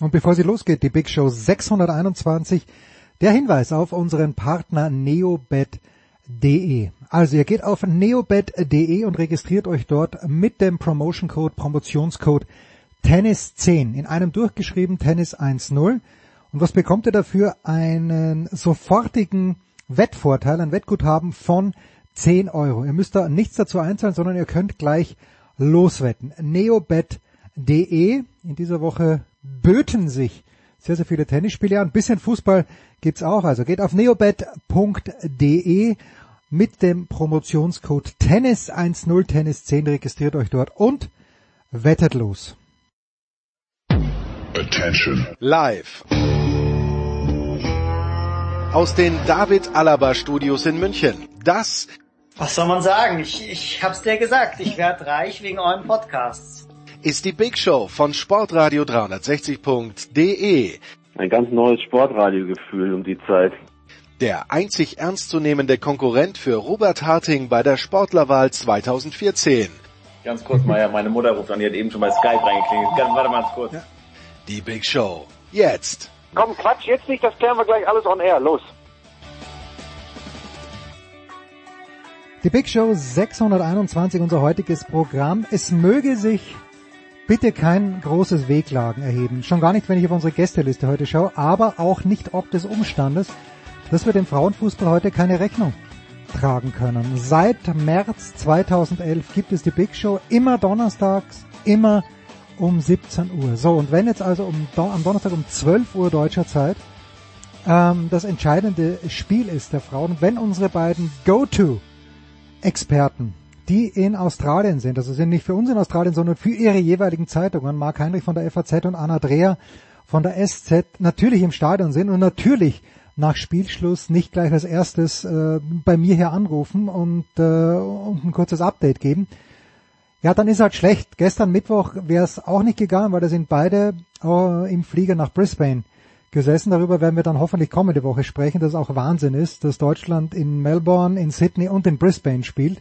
Und bevor sie losgeht, die Big Show 621, der Hinweis auf unseren Partner neobet.de. Also ihr geht auf neobet.de und registriert euch dort mit dem Promotion Code, Promotionscode Tennis10 in einem durchgeschrieben Tennis 1.0. Und was bekommt ihr dafür? Einen sofortigen Wettvorteil, ein Wettguthaben von 10 Euro. Ihr müsst da nichts dazu einzahlen, sondern ihr könnt gleich loswetten. neobet.de. In dieser Woche böten sich sehr, sehr viele Tennisspiele Ein bisschen Fußball gibt's auch. Also geht auf neobet.de mit dem Promotionscode Tennis10 Tennis10 registriert euch dort und wettet los. Attention. Live. Aus den David Alaba Studios in München. Das was soll man sagen? Ich, ich hab's dir gesagt, ich werd reich wegen euren Podcasts. Ist die Big Show von Sportradio 360.de. Ein ganz neues Sportradiogefühl um die Zeit. Der einzig ernstzunehmende Konkurrent für Robert Harting bei der Sportlerwahl 2014. Ganz kurz, Meier, meine Mutter ruft an, die hat eben schon bei Skype reingeklingelt. Ganz, warte mal kurz. Ja. Die Big Show. Jetzt. Komm, Quatsch, jetzt nicht, das klären wir gleich alles on air. Los. Die Big Show 621, unser heutiges Programm. Es möge sich bitte kein großes Wehklagen erheben. Schon gar nicht, wenn ich auf unsere Gästeliste heute schaue, aber auch nicht ob des Umstandes, dass wir dem Frauenfußball heute keine Rechnung tragen können. Seit März 2011 gibt es die Big Show immer donnerstags, immer um 17 Uhr. So, und wenn jetzt also um, am Donnerstag um 12 Uhr deutscher Zeit ähm, das entscheidende Spiel ist der Frauen, wenn unsere beiden Go-To Experten, die in Australien sind, also sind nicht für uns in Australien, sondern für ihre jeweiligen Zeitungen, Mark Heinrich von der FAZ und Anna Dreher von der SZ, natürlich im Stadion sind und natürlich nach Spielschluss nicht gleich als erstes äh, bei mir hier anrufen und, äh, und ein kurzes Update geben. Ja, dann ist halt schlecht. Gestern Mittwoch wäre es auch nicht gegangen, weil da sind beide äh, im Flieger nach Brisbane gesessen. Darüber werden wir dann hoffentlich kommende Woche sprechen, dass es auch Wahnsinn ist, dass Deutschland in Melbourne, in Sydney und in Brisbane spielt.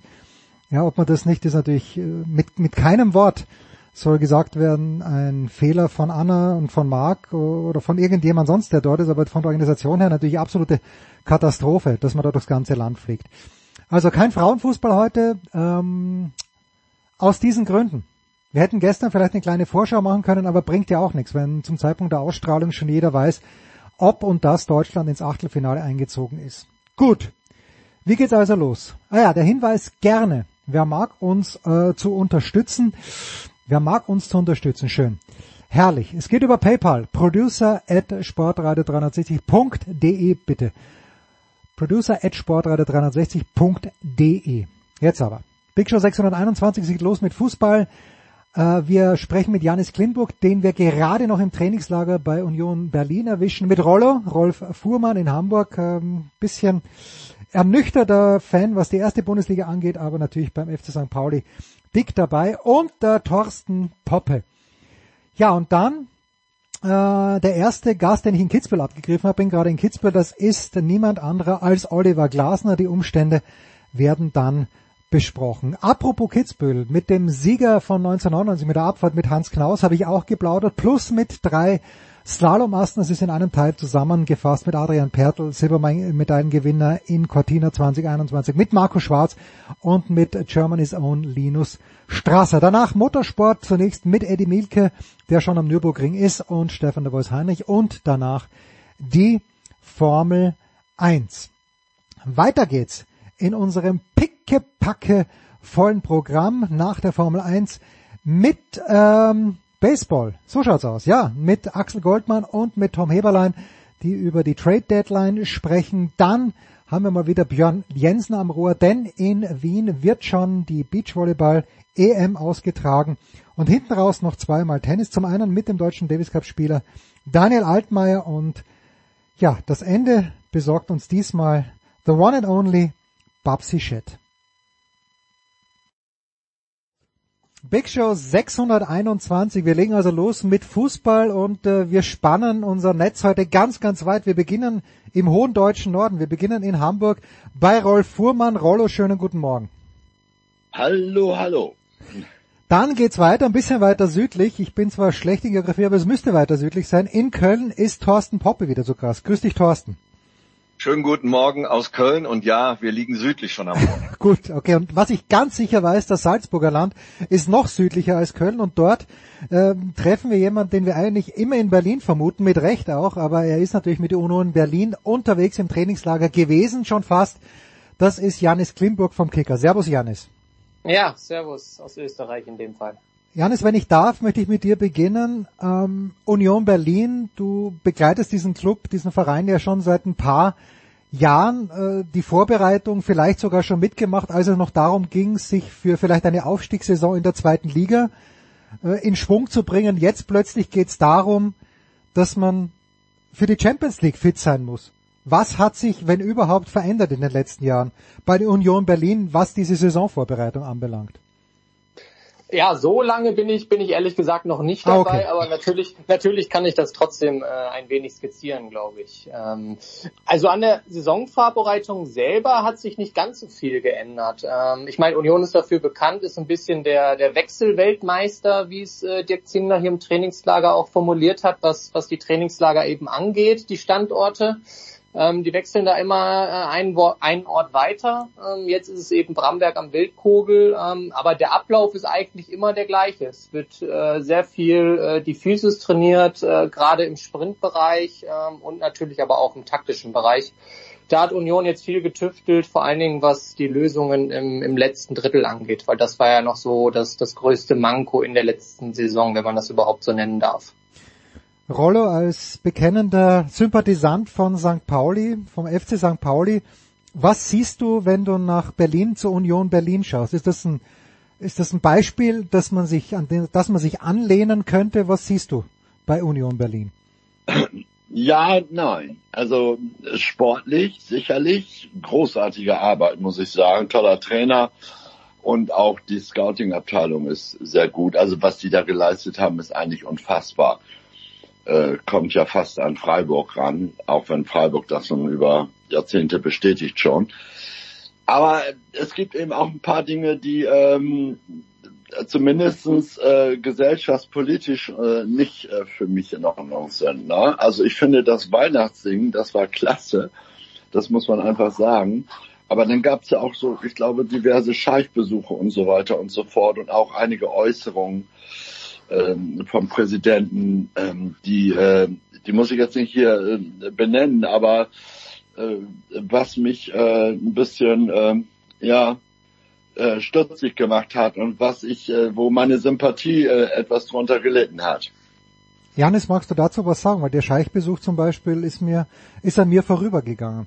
Ja, ob man das nicht ist natürlich äh, mit, mit keinem Wort soll gesagt werden, ein Fehler von Anna und von Marc oder von irgendjemand sonst, der dort ist, aber von der Organisation her natürlich absolute Katastrophe, dass man da durchs ganze Land fliegt. Also kein Frauenfußball heute, ähm, aus diesen Gründen. Wir hätten gestern vielleicht eine kleine Vorschau machen können, aber bringt ja auch nichts, wenn zum Zeitpunkt der Ausstrahlung schon jeder weiß, ob und dass Deutschland ins Achtelfinale eingezogen ist. Gut. Wie geht's also los? Ah ja, der Hinweis gerne. Wer mag uns äh, zu unterstützen? Wer mag uns zu unterstützen? Schön. Herrlich. Es geht über PayPal. Producer at sportradio360.de bitte. Producer at sportradio360.de. Jetzt aber. Big Show 621 sieht los mit Fußball. Äh, wir sprechen mit Janis Klimburg, den wir gerade noch im Trainingslager bei Union Berlin erwischen. Mit Rollo, Rolf Fuhrmann in Hamburg. Ähm, bisschen ernüchterter Fan, was die erste Bundesliga angeht, aber natürlich beim FC St. Pauli dick dabei. Und der Thorsten Poppe. Ja, und dann äh, der erste Gast, den ich in Kitzbühel abgegriffen habe, bin gerade in Kitzbühel, das ist niemand anderer als Oliver Glasner. Die Umstände werden dann besprochen. Apropos Kitzbühel, mit dem Sieger von 1999, mit der Abfahrt mit Hans Knaus, habe ich auch geplaudert, plus mit drei Slalomasten, das ist in einem Teil zusammengefasst mit Adrian Pertl, Silbermedaillengewinner in Cortina 2021, mit Marco Schwarz und mit Germany's Own Linus Strasser. Danach Motorsport, zunächst mit Eddie Milke, der schon am Nürburgring ist, und Stefan de Vois Heinrich und danach die Formel 1. Weiter geht's in unserem pickepacke vollen Programm nach der Formel 1 mit ähm, Baseball. So schaut's aus. Ja, mit Axel Goldmann und mit Tom Heberlein, die über die Trade Deadline sprechen. Dann haben wir mal wieder Björn Jensen am Rohr, denn in Wien wird schon die Beachvolleyball EM ausgetragen und hinten raus noch zweimal Tennis. Zum einen mit dem deutschen Davis Cup Spieler Daniel Altmaier und ja, das Ende besorgt uns diesmal the one and only Babsi Shit. Big Show 621. Wir legen also los mit Fußball und äh, wir spannen unser Netz heute ganz, ganz weit. Wir beginnen im hohen deutschen Norden. Wir beginnen in Hamburg bei Rolf Fuhrmann. Rollo, schönen guten Morgen. Hallo, hallo. Dann geht's weiter, ein bisschen weiter südlich. Ich bin zwar schlecht in Geografie, aber es müsste weiter südlich sein. In Köln ist Thorsten Poppe wieder zu Gast. Grüß dich, Thorsten. Schönen guten Morgen aus Köln und ja, wir liegen südlich von Hamburg. Gut, okay. Und was ich ganz sicher weiß, das Salzburger Land ist noch südlicher als Köln und dort ähm, treffen wir jemanden, den wir eigentlich immer in Berlin vermuten, mit Recht auch, aber er ist natürlich mit der UNO in Berlin unterwegs im Trainingslager gewesen, schon fast. Das ist Janis Klimburg vom Kicker. Servus Janis. Ja, Servus aus Österreich in dem Fall. Janis, wenn ich darf, möchte ich mit dir beginnen. Ähm, Union Berlin, du begleitest diesen Club, diesen Verein ja schon seit ein paar Jahren, äh, die Vorbereitung vielleicht sogar schon mitgemacht, als es noch darum ging, sich für vielleicht eine Aufstiegssaison in der zweiten Liga äh, in Schwung zu bringen. Jetzt plötzlich geht es darum, dass man für die Champions League fit sein muss. Was hat sich, wenn überhaupt, verändert in den letzten Jahren bei der Union Berlin, was diese Saisonvorbereitung anbelangt? Ja, so lange bin ich, bin ich ehrlich gesagt noch nicht dabei, ah, okay. aber natürlich, natürlich kann ich das trotzdem äh, ein wenig skizzieren, glaube ich. Ähm, also an der Saisonvorbereitung selber hat sich nicht ganz so viel geändert. Ähm, ich meine, Union ist dafür bekannt, ist ein bisschen der, der Wechselweltmeister, wie es äh, Dirk Zingler hier im Trainingslager auch formuliert hat, was, was die Trainingslager eben angeht, die Standorte. Ähm, die wechseln da immer äh, einen, einen Ort weiter. Ähm, jetzt ist es eben Bramberg am Wildkogel, ähm, aber der Ablauf ist eigentlich immer der gleiche. Es wird äh, sehr viel äh, die Physis trainiert, äh, gerade im Sprintbereich ähm, und natürlich aber auch im taktischen Bereich. Da hat Union jetzt viel getüftelt, vor allen Dingen was die Lösungen im, im letzten Drittel angeht, weil das war ja noch so das, das größte Manko in der letzten Saison, wenn man das überhaupt so nennen darf. Rollo als bekennender Sympathisant von St. Pauli, vom FC St. Pauli. Was siehst du, wenn du nach Berlin zur Union Berlin schaust? Ist das ein, ist das ein Beispiel, dass man sich an den, dass man sich anlehnen könnte? Was siehst du bei Union Berlin? Ja, nein. Also sportlich sicherlich großartige Arbeit, muss ich sagen. Toller Trainer und auch die Scouting-Abteilung ist sehr gut. Also was die da geleistet haben, ist eigentlich unfassbar äh, kommt ja fast an Freiburg ran, auch wenn Freiburg das schon über Jahrzehnte bestätigt schon. Aber es gibt eben auch ein paar Dinge, die ähm, zumindestens äh, gesellschaftspolitisch äh, nicht äh, für mich in Ordnung sind. Ne? Also ich finde das Weihnachtssingen, das war klasse. Das muss man einfach sagen. Aber dann gab es ja auch so, ich glaube, diverse Scheichbesuche und so weiter und so fort und auch einige Äußerungen ähm, vom Präsidenten, ähm, die, äh, die muss ich jetzt nicht hier äh, benennen, aber äh, was mich äh, ein bisschen, äh, ja, äh, stutzig gemacht hat und was ich, äh, wo meine Sympathie äh, etwas drunter gelitten hat. Janis, magst du dazu was sagen? Weil der Scheichbesuch zum Beispiel ist mir, ist an mir vorübergegangen.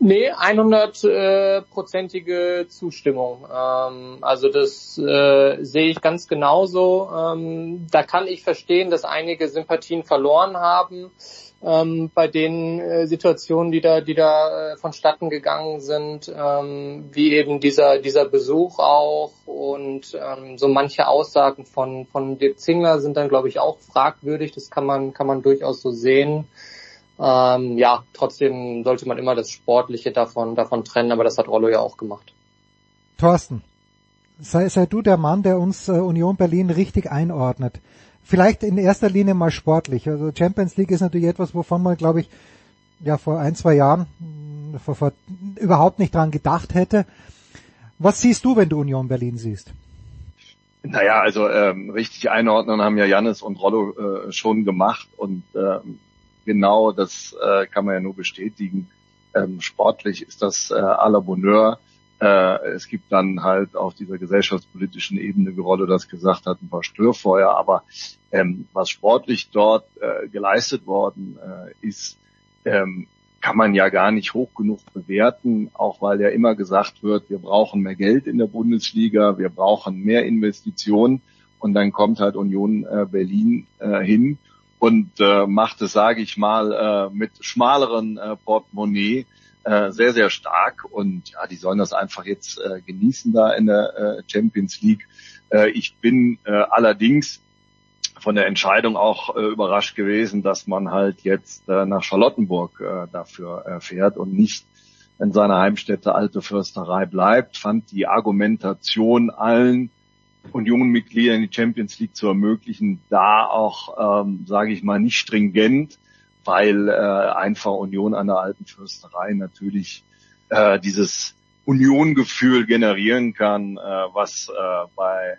Nee, 100-prozentige äh, Zustimmung. Ähm, also das äh, sehe ich ganz genauso. Ähm, da kann ich verstehen, dass einige Sympathien verloren haben ähm, bei den äh, Situationen, die da, die da äh, vonstatten gegangen sind, ähm, wie eben dieser dieser Besuch auch und ähm, so manche Aussagen von von Dirk Zingler sind dann, glaube ich, auch fragwürdig. Das kann man kann man durchaus so sehen. Ähm, ja, trotzdem sollte man immer das Sportliche davon, davon trennen, aber das hat Rollo ja auch gemacht. Thorsten, sei, sei du der Mann, der uns äh, Union Berlin richtig einordnet. Vielleicht in erster Linie mal sportlich. Also Champions League ist natürlich etwas, wovon man, glaube ich, ja vor ein, zwei Jahren hm, vor, vor, überhaupt nicht dran gedacht hätte. Was siehst du, wenn du Union Berlin siehst? Naja, also ähm, richtig einordnen haben ja Jannis und Rollo äh, schon gemacht und ähm, genau, das äh, kann man ja nur bestätigen. Ähm, sportlich ist das äh, à la Bonheur. Äh, es gibt dann halt auf dieser gesellschaftspolitischen Ebene, wie Rolle das gesagt hat, ein paar Störfeuer. Aber ähm, was sportlich dort äh, geleistet worden äh, ist, ähm, kann man ja gar nicht hoch genug bewerten, auch weil ja immer gesagt wird, wir brauchen mehr Geld in der Bundesliga, wir brauchen mehr Investitionen und dann kommt halt Union äh, Berlin äh, hin und äh, macht es, sage ich mal, äh, mit schmaleren äh, Portemonnaie äh, sehr, sehr stark. Und ja, die sollen das einfach jetzt äh, genießen da in der äh, Champions League. Äh, ich bin äh, allerdings von der Entscheidung auch äh, überrascht gewesen, dass man halt jetzt äh, nach Charlottenburg äh, dafür äh, fährt und nicht in seiner Heimstätte Alte Försterei bleibt. Fand die Argumentation allen Union-Mitgliedern die Champions League zu ermöglichen, da auch, ähm, sage ich mal, nicht stringent, weil äh, einfach Union an der alten Fürsterei natürlich äh, dieses Union-Gefühl generieren kann, äh, was äh, bei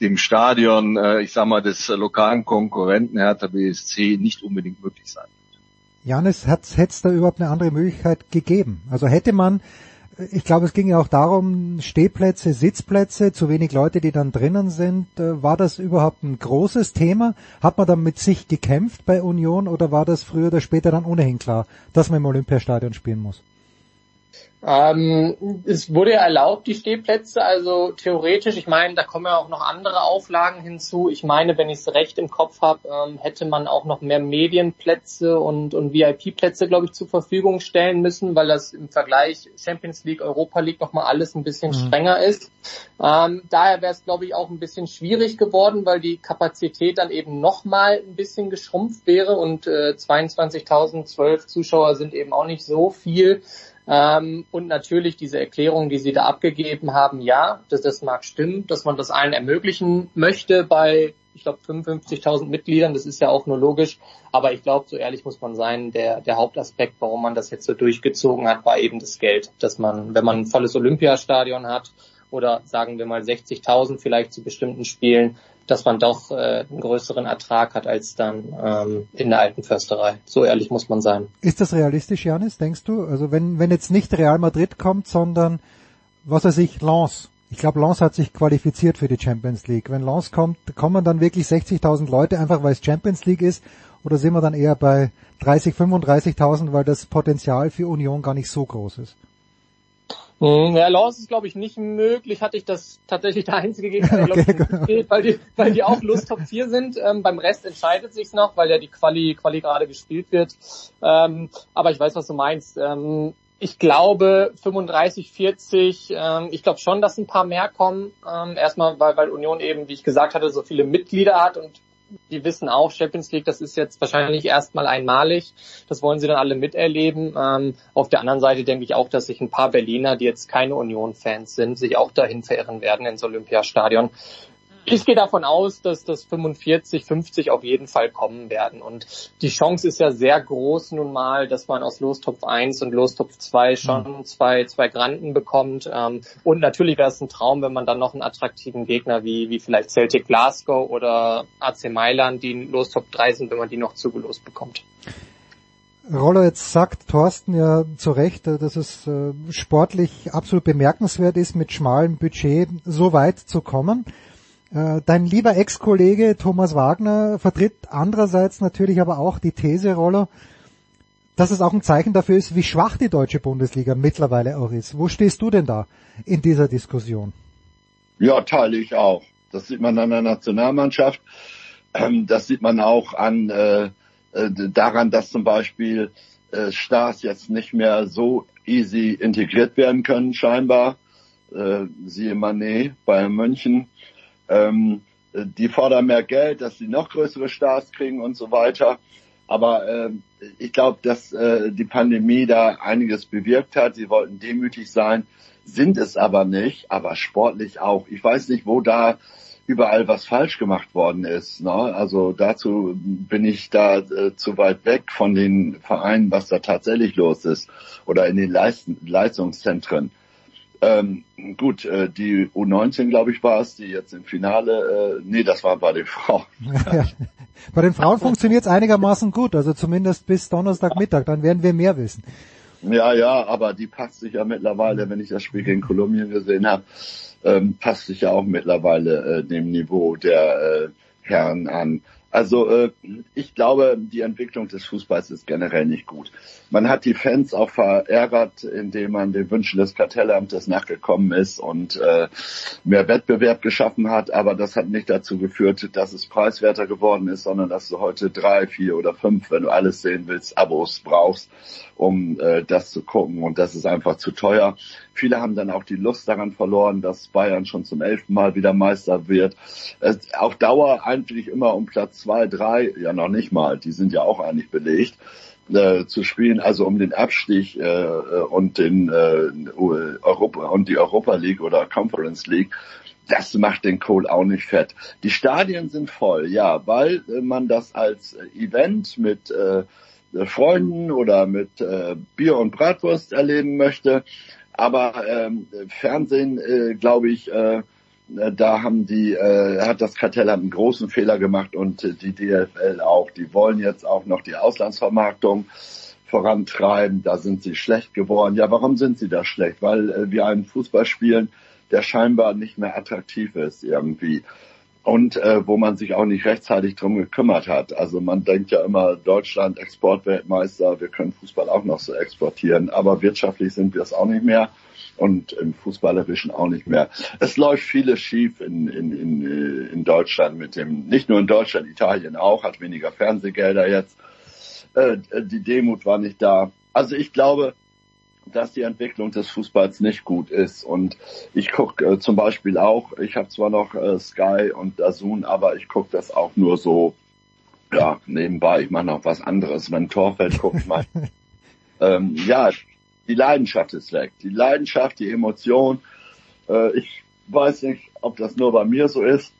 dem Stadion, äh, ich sag mal, des lokalen Konkurrenten Hertha BSC nicht unbedingt möglich sein wird. Janis, hätte es da überhaupt eine andere Möglichkeit gegeben? Also hätte man ich glaube, es ging ja auch darum, Stehplätze, Sitzplätze, zu wenig Leute, die dann drinnen sind. Äh, war das überhaupt ein großes Thema? Hat man dann mit sich gekämpft bei Union oder war das früher oder später dann ohnehin klar, dass man im Olympiastadion spielen muss? Ähm, es wurde ja erlaubt, die Stehplätze, also theoretisch, ich meine, da kommen ja auch noch andere Auflagen hinzu. Ich meine, wenn ich es recht im Kopf habe, ähm, hätte man auch noch mehr Medienplätze und, und VIP-Plätze, glaube ich, zur Verfügung stellen müssen, weil das im Vergleich Champions League, Europa League nochmal alles ein bisschen mhm. strenger ist. Ähm, daher wäre es, glaube ich, auch ein bisschen schwierig geworden, weil die Kapazität dann eben nochmal ein bisschen geschrumpft wäre und äh, 22.012 Zuschauer sind eben auch nicht so viel. Ähm, und natürlich diese Erklärung, die Sie da abgegeben haben, ja, das, das mag stimmen, dass man das allen ermöglichen möchte bei, ich glaube, 55.000 Mitgliedern. Das ist ja auch nur logisch. Aber ich glaube, so ehrlich muss man sein, der, der Hauptaspekt, warum man das jetzt so durchgezogen hat, war eben das Geld. Dass man, wenn man ein volles Olympiastadion hat oder sagen wir mal 60.000 vielleicht zu bestimmten Spielen, dass man doch äh, einen größeren Ertrag hat als dann ähm, in der alten Försterei. So ehrlich muss man sein. Ist das realistisch, Janis, denkst du? Also wenn, wenn jetzt nicht Real Madrid kommt, sondern was weiß ich, Lens. Ich glaube, Lens hat sich qualifiziert für die Champions League. Wenn Lens kommt, kommen dann wirklich 60.000 Leute, einfach weil es Champions League ist? Oder sind wir dann eher bei 30, 35.000, weil das Potenzial für Union gar nicht so groß ist? Hm, ja, Laws ist, glaube ich, nicht möglich. Hatte ich das tatsächlich der einzige Gegner, der, okay, glaube ich, geht, weil die, weil die auch Lust Top 4 sind. Ähm, beim Rest entscheidet sich's noch, weil ja die Quali, Quali gerade gespielt wird. Ähm, aber ich weiß, was du meinst. Ähm, ich glaube 35, 40, ähm, ich glaube schon, dass ein paar mehr kommen. Ähm, erstmal, weil, weil Union eben, wie ich gesagt hatte, so viele Mitglieder hat und die wissen auch, Champions League, das ist jetzt wahrscheinlich erstmal einmalig. Das wollen sie dann alle miterleben. Ähm, auf der anderen Seite denke ich auch, dass sich ein paar Berliner, die jetzt keine Union-Fans sind, sich auch dahin verirren werden ins Olympiastadion ich gehe davon aus, dass das 45, 50 auf jeden Fall kommen werden. Und die Chance ist ja sehr groß nun mal, dass man aus Lostopf 1 und Lostopf 2 schon mhm. zwei, zwei Granten bekommt. Ähm, und natürlich wäre es ein Traum, wenn man dann noch einen attraktiven Gegner wie, wie vielleicht Celtic Glasgow oder AC Mailand, die in Lostopf 3 sind, wenn man die noch zugelost bekommt. Rollo, jetzt sagt Thorsten ja zu Recht, dass es äh, sportlich absolut bemerkenswert ist, mit schmalem Budget so weit zu kommen. Äh, dein lieber Ex-Kollege Thomas Wagner vertritt andererseits natürlich aber auch die These, Rollo, dass es auch ein Zeichen dafür ist, wie schwach die deutsche Bundesliga mittlerweile auch ist. Wo stehst du denn da in dieser Diskussion? Ja, teile ich auch. Das sieht man an der Nationalmannschaft. Ähm, das sieht man auch an äh, äh, daran, dass zum Beispiel äh, Stars jetzt nicht mehr so easy integriert werden können, scheinbar. Äh, siehe Manet bei München ähm, die fordern mehr Geld, dass sie noch größere Stars kriegen und so weiter. Aber äh, ich glaube, dass äh, die Pandemie da einiges bewirkt hat. Sie wollten demütig sein, sind es aber nicht, aber sportlich auch. Ich weiß nicht, wo da überall was falsch gemacht worden ist. Ne? Also dazu bin ich da äh, zu weit weg von den Vereinen, was da tatsächlich los ist oder in den Leist Leistungszentren. Ähm, gut, äh, die U19, glaube ich, war es, die jetzt im Finale, äh, nee, das war bei den Frauen. Ja, bei den Frauen funktioniert es einigermaßen gut, also zumindest bis Donnerstagmittag, dann werden wir mehr wissen. Ja, ja, aber die passt sich ja mittlerweile, wenn ich das Spiel gegen Kolumbien gesehen habe, ähm, passt sich ja auch mittlerweile äh, dem Niveau der äh, Herren an. Also äh, ich glaube, die Entwicklung des Fußballs ist generell nicht gut. Man hat die Fans auch verärgert, indem man den Wünschen des Kartellamtes nachgekommen ist und äh, mehr Wettbewerb geschaffen hat. Aber das hat nicht dazu geführt, dass es preiswerter geworden ist, sondern dass du heute drei, vier oder fünf, wenn du alles sehen willst, Abos brauchst, um äh, das zu gucken. Und das ist einfach zu teuer. Viele haben dann auch die Lust daran verloren, dass Bayern schon zum elften Mal wieder Meister wird. Äh, auf Dauer eigentlich immer um Platz zwei, drei, ja noch nicht mal, die sind ja auch eigentlich belegt äh, zu spielen, also um den Abstieg äh, äh und den äh, Europa und die Europa League oder Conference League. das macht den Kohl auch nicht fett. Die Stadien sind voll, ja, weil äh, man das als Event mit äh, Freunden oder mit äh, Bier und Bratwurst erleben möchte. Aber ähm, Fernsehen, äh, glaube ich, äh, da haben die, äh, hat das Kartell einen großen Fehler gemacht und äh, die DFL auch. Die wollen jetzt auch noch die Auslandsvermarktung vorantreiben. Da sind sie schlecht geworden. Ja, warum sind sie da schlecht? Weil äh, wir einen Fußball spielen, der scheinbar nicht mehr attraktiv ist irgendwie und äh, wo man sich auch nicht rechtzeitig drum gekümmert hat. Also man denkt ja immer, Deutschland Exportweltmeister, wir können Fußball auch noch so exportieren, aber wirtschaftlich sind wir es auch nicht mehr und im Fußballerischen auch nicht mehr. Es läuft vieles schief in, in, in, äh, in Deutschland mit dem, nicht nur in Deutschland, Italien auch, hat weniger Fernsehgelder jetzt. Äh, die Demut war nicht da. Also ich glaube, dass die Entwicklung des Fußballs nicht gut ist. Und ich gucke äh, zum Beispiel auch, ich habe zwar noch äh, Sky und Dazun, aber ich gucke das auch nur so, ja, nebenbei. Ich mache noch was anderes. Wenn Torfeld guckt mal. ähm, ja, die Leidenschaft ist weg. Die Leidenschaft, die Emotion. Äh, ich weiß nicht, ob das nur bei mir so ist,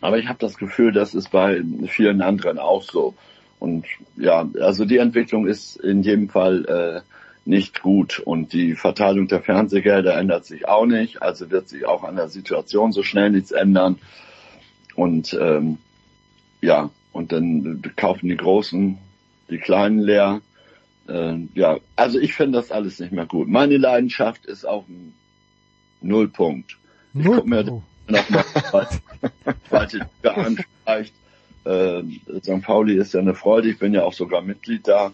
aber ich habe das Gefühl, das ist bei vielen anderen auch so. Und ja, also die Entwicklung ist in jedem Fall äh, nicht gut. Und die Verteilung der Fernsehgelder ändert sich auch nicht. Also wird sich auch an der Situation so schnell nichts ändern. Und ähm, ja, und dann kaufen die Großen die Kleinen leer. Äh, ja, also ich finde das alles nicht mehr gut. Meine Leidenschaft ist auf dem Nullpunkt. Ich guck mir noch mal zweite Liga an vielleicht. Äh, St. Pauli ist ja eine Freude. Ich bin ja auch sogar Mitglied da.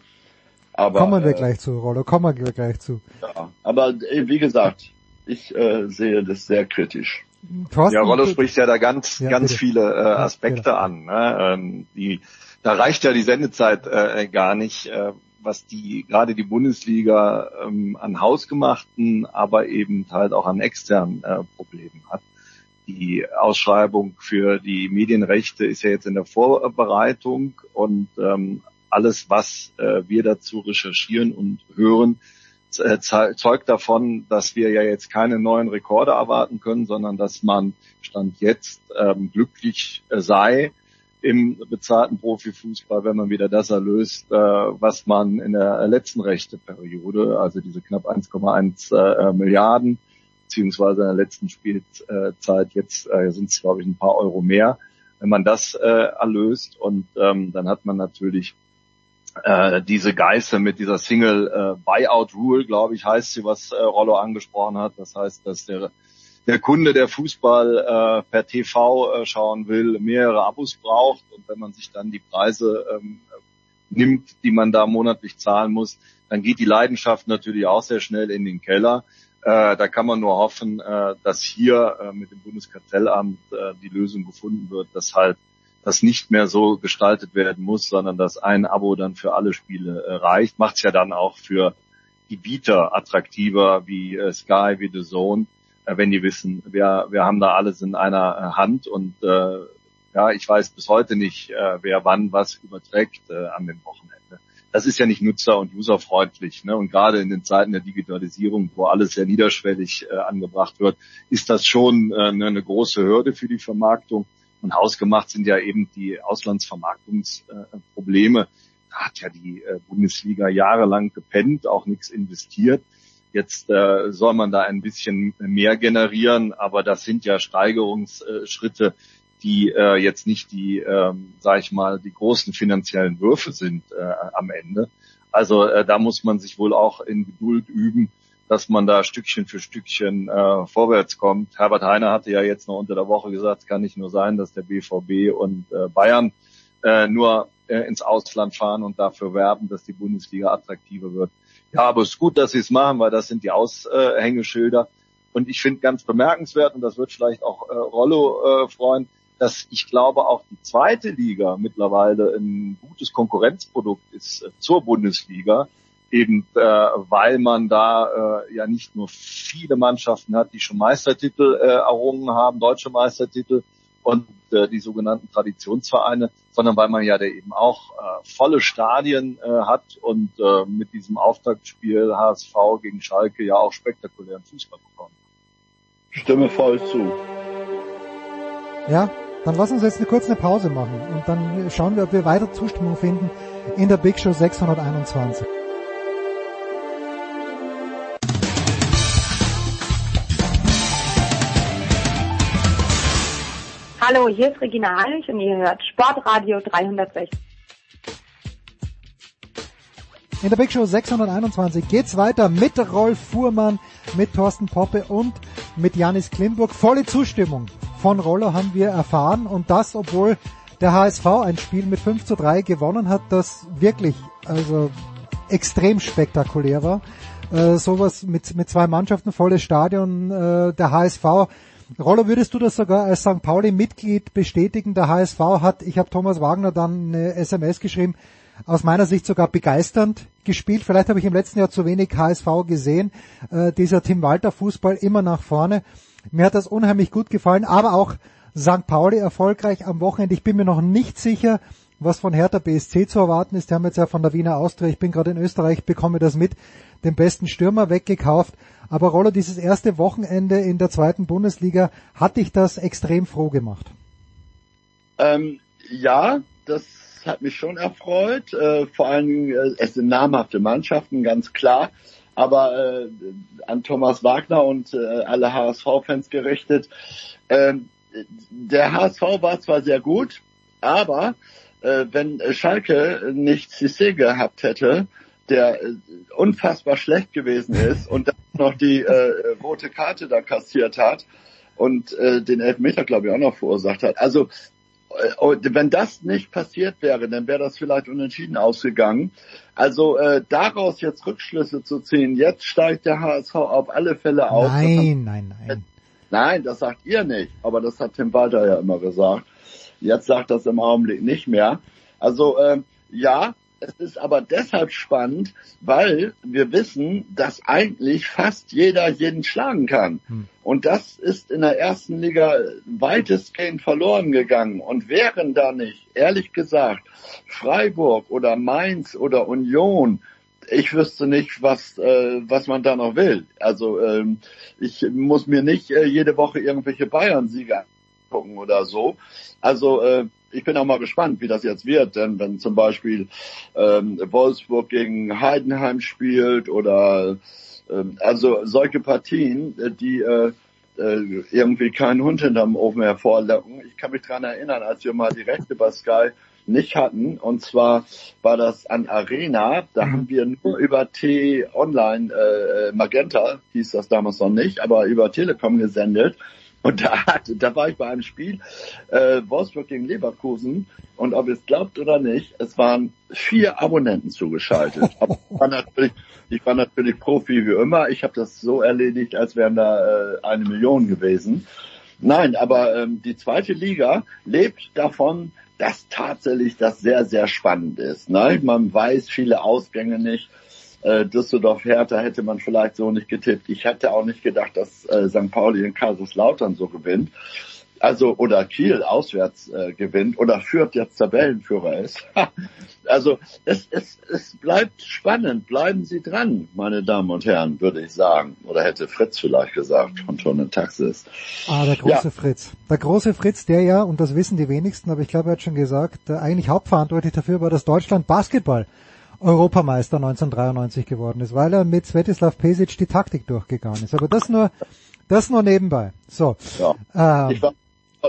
Aber, kommen wir äh, gleich zu, Rollo, kommen wir gleich zu. Ja, aber äh, wie gesagt, ich äh, sehe das sehr kritisch. Thorsten, ja, Rollo spricht ja da ganz, ja, ganz bitte. viele äh, Aspekte ja, an. Ne? Ähm, die, da reicht ja die Sendezeit äh, gar nicht, äh, was die gerade die Bundesliga ähm, an hausgemachten, aber eben halt auch an externen äh, Problemen hat. Die Ausschreibung für die Medienrechte ist ja jetzt in der Vorbereitung und ähm, alles, was äh, wir dazu recherchieren und hören, äh, zeugt davon, dass wir ja jetzt keine neuen Rekorde erwarten können, sondern dass man Stand jetzt ähm, glücklich äh, sei im bezahlten Profifußball, wenn man wieder das erlöst, äh, was man in der letzten Rechteperiode, also diese knapp 1,1 äh, Milliarden, beziehungsweise in der letzten Spielzeit, jetzt äh, sind es, glaube ich, ein paar Euro mehr, wenn man das äh, erlöst. Und ähm, dann hat man natürlich äh, diese Geißel mit dieser Single äh, Buyout Rule, glaube ich, heißt sie, was äh, Rollo angesprochen hat. Das heißt, dass der der Kunde, der Fußball äh, per TV äh, schauen will, mehrere Abos braucht und wenn man sich dann die Preise ähm, nimmt, die man da monatlich zahlen muss, dann geht die Leidenschaft natürlich auch sehr schnell in den Keller. Äh, da kann man nur hoffen, äh, dass hier äh, mit dem Bundeskartellamt äh, die Lösung gefunden wird, dass halt das nicht mehr so gestaltet werden muss, sondern dass ein Abo dann für alle Spiele äh, reicht. Macht es ja dann auch für die Bieter attraktiver wie äh, Sky, wie The Zone, äh, wenn die wissen, wir, wir haben da alles in einer äh, Hand und äh, ja, ich weiß bis heute nicht, äh, wer wann was überträgt äh, an dem Wochenende. Das ist ja nicht nutzer- und userfreundlich. Ne? Und gerade in den Zeiten der Digitalisierung, wo alles sehr niederschwellig äh, angebracht wird, ist das schon äh, eine große Hürde für die Vermarktung. Und hausgemacht sind ja eben die Auslandsvermarktungsprobleme. Da hat ja die äh, Bundesliga jahrelang gepennt, auch nichts investiert. Jetzt äh, soll man da ein bisschen mehr generieren, aber das sind ja Steigerungsschritte, die äh, jetzt nicht die, ähm, sage ich mal, die großen finanziellen Würfe sind äh, am Ende. Also äh, da muss man sich wohl auch in Geduld üben dass man da Stückchen für Stückchen äh, vorwärts kommt. Herbert Heiner hatte ja jetzt noch unter der Woche gesagt, es kann nicht nur sein, dass der BVB und äh, Bayern äh, nur äh, ins Ausland fahren und dafür werben, dass die Bundesliga attraktiver wird. Ja, aber es ist gut, dass sie es machen, weil das sind die Aushängeschilder. Und ich finde ganz bemerkenswert, und das wird vielleicht auch äh, Rollo äh, freuen, dass ich glaube auch die zweite Liga mittlerweile ein gutes Konkurrenzprodukt ist äh, zur Bundesliga eben äh, weil man da äh, ja nicht nur viele Mannschaften hat, die schon Meistertitel äh, errungen haben, deutsche Meistertitel und äh, die sogenannten Traditionsvereine, sondern weil man ja da eben auch äh, volle Stadien äh, hat und äh, mit diesem Auftaktspiel HSV gegen Schalke ja auch spektakulären Fußball bekommen. Stimme voll zu. Ja, dann lass uns jetzt eine kurze Pause machen und dann schauen wir, ob wir weiter Zustimmung finden in der Big Show 621. Hallo, hier ist Regina Heinrich und ihr hört Sportradio 360. In der Big Show 621 geht's weiter mit Rolf Fuhrmann, mit Thorsten Poppe und mit Janis Klimburg. Volle Zustimmung von Rollo haben wir erfahren und das, obwohl der HSV ein Spiel mit 5 zu 3 gewonnen hat, das wirklich also extrem spektakulär war. Äh, sowas mit, mit zwei Mannschaften, volles Stadion, äh, der HSV. Rollo, würdest du das sogar als St. Pauli-Mitglied bestätigen? Der HSV hat, ich habe Thomas Wagner dann eine SMS geschrieben, aus meiner Sicht sogar begeisternd gespielt. Vielleicht habe ich im letzten Jahr zu wenig HSV gesehen. Äh, dieser Tim Walter Fußball immer nach vorne. Mir hat das unheimlich gut gefallen, aber auch St. Pauli erfolgreich am Wochenende. Ich bin mir noch nicht sicher, was von Hertha BSC zu erwarten ist. Die haben jetzt ja von der Wiener Austria, ich bin gerade in Österreich, bekomme das mit, den besten Stürmer weggekauft. Aber Rollo, dieses erste Wochenende in der zweiten Bundesliga, hat dich das extrem froh gemacht? Ähm, ja, das hat mich schon erfreut. Äh, vor allem, äh, es sind namhafte Mannschaften, ganz klar aber äh, an Thomas Wagner und äh, alle HSV-Fans gerichtet. Ähm, der HSV war zwar sehr gut, aber wenn Schalke nicht Cissé gehabt hätte, der äh, unfassbar schlecht gewesen ist und dann noch die äh, rote Karte da kassiert hat und äh, den Elfmeter, glaube ich, auch noch verursacht hat. Also äh, wenn das nicht passiert wäre, dann wäre das vielleicht unentschieden ausgegangen. Also äh, daraus jetzt Rückschlüsse zu ziehen, jetzt steigt der HSV auf alle Fälle auf. Nein, nein, nein. Nein, das sagt ihr nicht, aber das hat Tim Walter ja immer gesagt. Jetzt sagt das im Augenblick nicht mehr. Also äh, ja, es ist aber deshalb spannend, weil wir wissen, dass eigentlich fast jeder jeden schlagen kann. Hm. Und das ist in der ersten Liga weitestgehend verloren gegangen. Und wären da nicht, ehrlich gesagt, Freiburg oder Mainz oder Union, ich wüsste nicht, was, äh, was man da noch will. Also ähm, ich muss mir nicht äh, jede Woche irgendwelche Bayern-Sieger gucken oder so. Also äh, ich bin auch mal gespannt, wie das jetzt wird, denn wenn zum Beispiel ähm, Wolfsburg gegen Heidenheim spielt oder ähm, also solche Partien, äh, die äh, äh, irgendwie keinen Hund hinterm Ofen hervorlocken. Ich kann mich dran erinnern, als wir mal die Rechte bei Sky nicht hatten. Und zwar war das an Arena. Da haben wir nur über T Online äh, Magenta, hieß das damals noch nicht, aber über Telekom gesendet. Und da, hat, da war ich bei einem Spiel, äh, Wolfsburg gegen Leverkusen. Und ob ihr es glaubt oder nicht, es waren vier Abonnenten zugeschaltet. Aber ich war natürlich, ich war natürlich Profi wie immer. Ich habe das so erledigt, als wären da äh, eine Million gewesen. Nein, aber ähm, die zweite Liga lebt davon, dass tatsächlich das sehr, sehr spannend ist. Ne? Man weiß viele Ausgänge nicht äh, Düsseldorf-Hertha hätte man vielleicht so nicht getippt. Ich hätte auch nicht gedacht, dass äh, St. Pauli in Kaiserslautern so gewinnt. Also, oder Kiel auswärts äh, gewinnt oder Fürth jetzt Tabellenführer ist. also, es, es, es bleibt spannend. Bleiben Sie dran, meine Damen und Herren, würde ich sagen. Oder hätte Fritz vielleicht gesagt von Tonnen Taxis. Ah, der große ja. Fritz. Der große Fritz, der ja, und das wissen die wenigsten, aber ich glaube, er hat schon gesagt, eigentlich hauptverantwortlich dafür war, dass Deutschland Basketball Europameister 1993 geworden ist, weil er mit Svetislav Pesic die Taktik durchgegangen ist. Aber das nur, das nur nebenbei. So. Ja. Ähm, ich war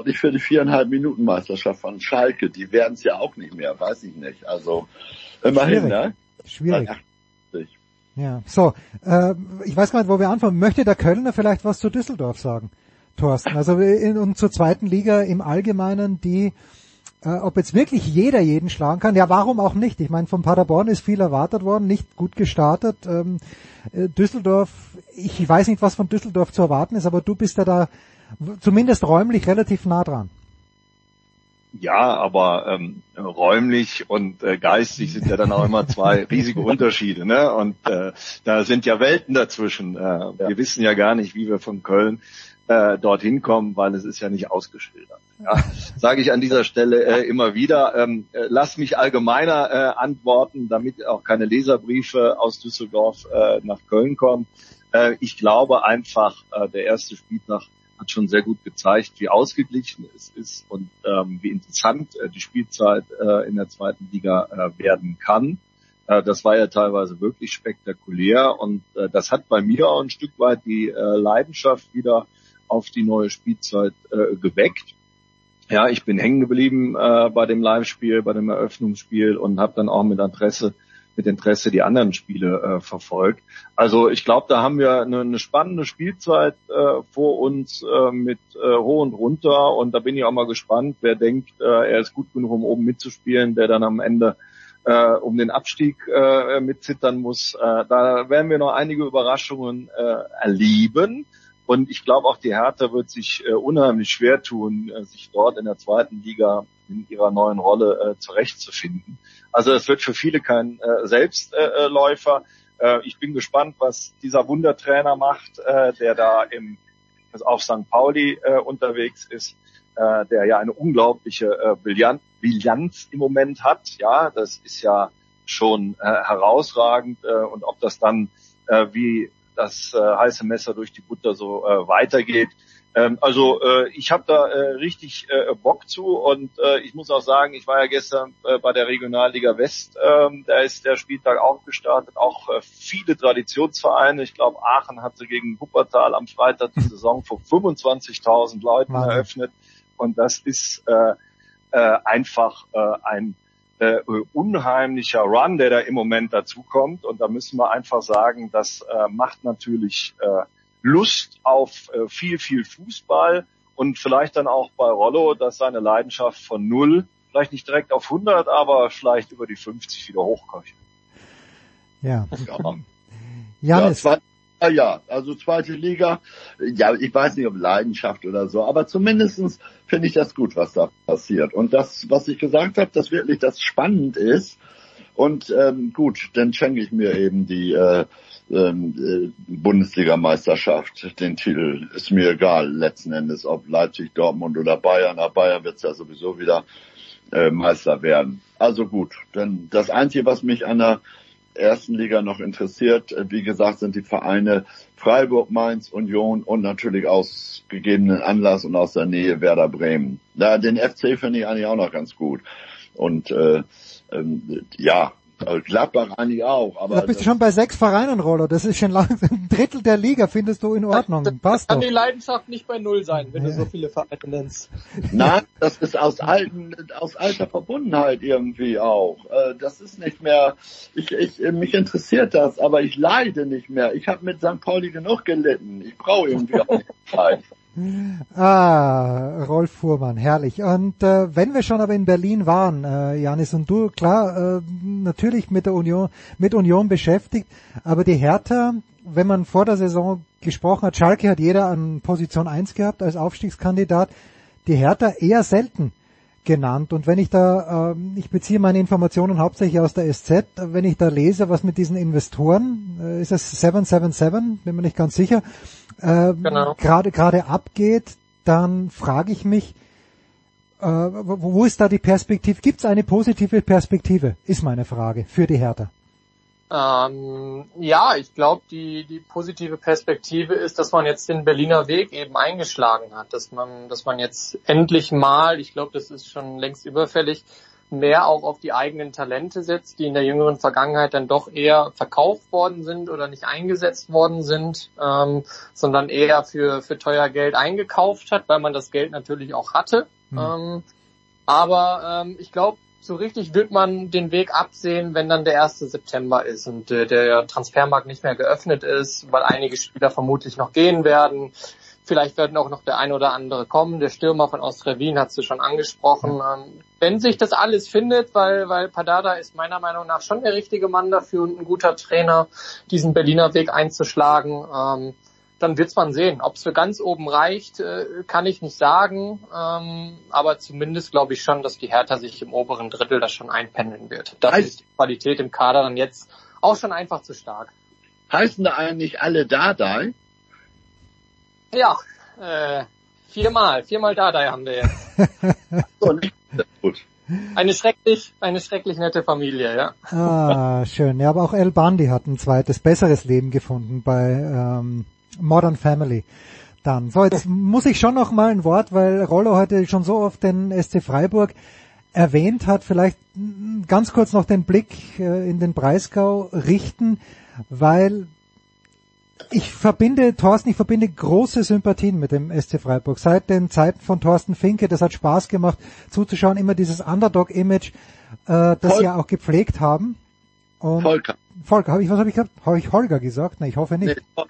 nicht für die viereinhalb Minuten Meisterschaft von Schalke. Die werden es ja auch nicht mehr, weiß ich nicht. Also immerhin, schwierig. ne? Schwierig. Ja, so. Äh, ich weiß gar nicht, wo wir anfangen. Möchte der Kölner vielleicht was zu Düsseldorf sagen, Thorsten? Also in, und zur zweiten Liga im Allgemeinen, die äh, ob jetzt wirklich jeder jeden schlagen kann, ja warum auch nicht? Ich meine, von Paderborn ist viel erwartet worden, nicht gut gestartet. Ähm, äh, Düsseldorf, ich weiß nicht, was von Düsseldorf zu erwarten ist, aber du bist ja da zumindest räumlich relativ nah dran. Ja, aber ähm, räumlich und äh, geistig sind ja dann auch immer zwei riesige Unterschiede, ne? Und äh, da sind ja Welten dazwischen. Äh, ja. Wir wissen ja gar nicht, wie wir von Köln äh, dorthin kommen, weil es ist ja nicht ausgeschildert. Ja, sage ich an dieser Stelle äh, immer wieder. Ähm, äh, lass mich allgemeiner äh, antworten, damit auch keine Leserbriefe aus Düsseldorf äh, nach Köln kommen. Äh, ich glaube einfach, äh, der erste Spieltag hat schon sehr gut gezeigt, wie ausgeglichen es ist und ähm, wie interessant äh, die Spielzeit äh, in der zweiten Liga äh, werden kann. Äh, das war ja teilweise wirklich spektakulär und äh, das hat bei mir auch ein Stück weit die äh, Leidenschaft wieder auf die neue Spielzeit äh, geweckt. Ja, ich bin hängen geblieben äh, bei dem Live-Spiel, bei dem Eröffnungsspiel und habe dann auch mit Interesse mit Interesse die anderen Spiele äh, verfolgt. Also ich glaube, da haben wir eine, eine spannende Spielzeit äh, vor uns äh, mit äh, hoch und runter und da bin ich auch mal gespannt, wer denkt, äh, er ist gut genug, um oben mitzuspielen, der dann am Ende äh, um den Abstieg äh, mitzittern muss. Äh, da werden wir noch einige Überraschungen äh, erleben. Und ich glaube auch die Hertha wird sich äh, unheimlich schwer tun, äh, sich dort in der zweiten Liga in ihrer neuen Rolle äh, zurechtzufinden. Also es wird für viele kein äh, Selbstläufer. Äh, ich bin gespannt, was dieser Wundertrainer macht, äh, der da im also auf St. Pauli äh, unterwegs ist, äh, der ja eine unglaubliche äh, Brillanz im Moment hat. Ja, das ist ja schon äh, herausragend äh, und ob das dann äh, wie das äh, heiße Messer durch die Butter so äh, weitergeht. Ähm, also äh, ich habe da äh, richtig äh, Bock zu und äh, ich muss auch sagen, ich war ja gestern äh, bei der Regionalliga West, ähm, da ist der Spieltag auch gestartet, auch äh, viele Traditionsvereine. Ich glaube, Aachen hatte gegen Wuppertal am Freitag die Saison vor 25.000 Leuten eröffnet und das ist äh, äh, einfach äh, ein äh, unheimlicher Run, der da im Moment dazu kommt. Und da müssen wir einfach sagen, das äh, macht natürlich äh, Lust auf äh, viel, viel Fußball und vielleicht dann auch bei Rollo, dass seine Leidenschaft von null, vielleicht nicht direkt auf 100, aber vielleicht über die 50 wieder hochkommt. Ja. Ja. Janis. Ja, ja, also zweite Liga, ja, ich weiß nicht, ob Leidenschaft oder so, aber zumindestens finde ich das gut, was da passiert. Und das, was ich gesagt habe, dass wirklich das spannend ist. Und ähm, gut, dann schenke ich mir eben die äh, ähm, äh, Bundesligameisterschaft, den Titel. Ist mir egal letzten Endes, ob Leipzig, Dortmund oder Bayern. Aber Bayern wird ja sowieso wieder äh, Meister werden. Also gut, denn das Einzige, was mich an der ersten Liga noch interessiert. Äh, wie gesagt, sind die Vereine Freiburg, Mainz, Union und natürlich aus gegebenen Anlass und aus der Nähe Werder Bremen. Ja, den FC finde ich eigentlich auch noch ganz gut. Und äh, ähm, ja, Gladbach eigentlich auch. Aber da bist du schon bei sechs Vereinen, Rollo. Das ist schon langsam ein Drittel der Liga, findest du in Ordnung. Das, Passt kann doch. die Leidenschaft nicht bei Null sein, wenn ja. du so viele Vereine nennst. Nein, das ist aus alten, aus alter Verbundenheit irgendwie auch. Äh, Das ist nicht mehr, ich, ich, mich interessiert das, aber ich leide nicht mehr. Ich habe mit St. Pauli genug gelitten. Ich brauche irgendwie auch nicht Zeit. Ah, Rolf Fuhrmann, herrlich. Und äh, wenn wir schon aber in Berlin waren, äh, Janis und du, klar, äh, natürlich mit der Union, mit Union beschäftigt, aber die Hertha, wenn man vor der Saison gesprochen hat, Schalke hat jeder an Position 1 gehabt als Aufstiegskandidat, die Hertha eher selten genannt. Und wenn ich da, äh, ich beziehe meine Informationen hauptsächlich aus der SZ, wenn ich da lese, was mit diesen Investoren, äh, ist es 777, bin mir nicht ganz sicher, äh, Genau. gerade gerade abgeht, dann frage ich mich, äh, wo, wo ist da die Perspektive? Gibt es eine positive Perspektive? Ist meine Frage für die Hertha. Ähm, ja, ich glaube, die, die positive Perspektive ist, dass man jetzt den Berliner Weg eben eingeschlagen hat, dass man, dass man jetzt endlich mal, ich glaube, das ist schon längst überfällig, mehr auch auf die eigenen Talente setzt, die in der jüngeren Vergangenheit dann doch eher verkauft worden sind oder nicht eingesetzt worden sind, ähm, sondern eher für, für teuer Geld eingekauft hat, weil man das Geld natürlich auch hatte. Hm. Ähm, aber ähm, ich glaube, so richtig wird man den Weg absehen, wenn dann der 1. September ist und äh, der Transfermarkt nicht mehr geöffnet ist, weil einige Spieler vermutlich noch gehen werden. Vielleicht werden auch noch der ein oder andere kommen. Der Stürmer von Austria Wien hast du schon angesprochen. Ähm, wenn sich das alles findet, weil, weil Padada ist meiner Meinung nach schon der richtige Mann dafür und ein guter Trainer, diesen Berliner Weg einzuschlagen, ähm, dann wird's man sehen. Ob es für ganz oben reicht, äh, kann ich nicht sagen. Ähm, aber zumindest glaube ich schon, dass die Hertha sich im oberen Drittel da schon einpendeln wird. Da ist die Qualität im Kader dann jetzt auch schon einfach zu stark. Heißen da eigentlich alle Dadai? Ja, äh, viermal, viermal Dardai haben wir jetzt. Eine schrecklich, eine schrecklich nette Familie, ja. Ah, schön. Ja, aber auch El Bandi hat ein zweites, besseres Leben gefunden bei ähm, Modern Family. dann. So, jetzt muss ich schon noch mal ein Wort, weil Rollo heute schon so oft den SC Freiburg erwähnt hat, vielleicht ganz kurz noch den Blick äh, in den Breisgau richten, weil ich verbinde, Thorsten, ich verbinde große Sympathien mit dem SC Freiburg. Seit den Zeiten von Thorsten Finke, das hat Spaß gemacht zuzuschauen, immer dieses Underdog-Image, äh, das Vol ja auch gepflegt haben. Und Volker. Volker, hab ich, was habe ich gesagt? Habe ich Holger gesagt? Nein, ich hoffe nicht. Nee,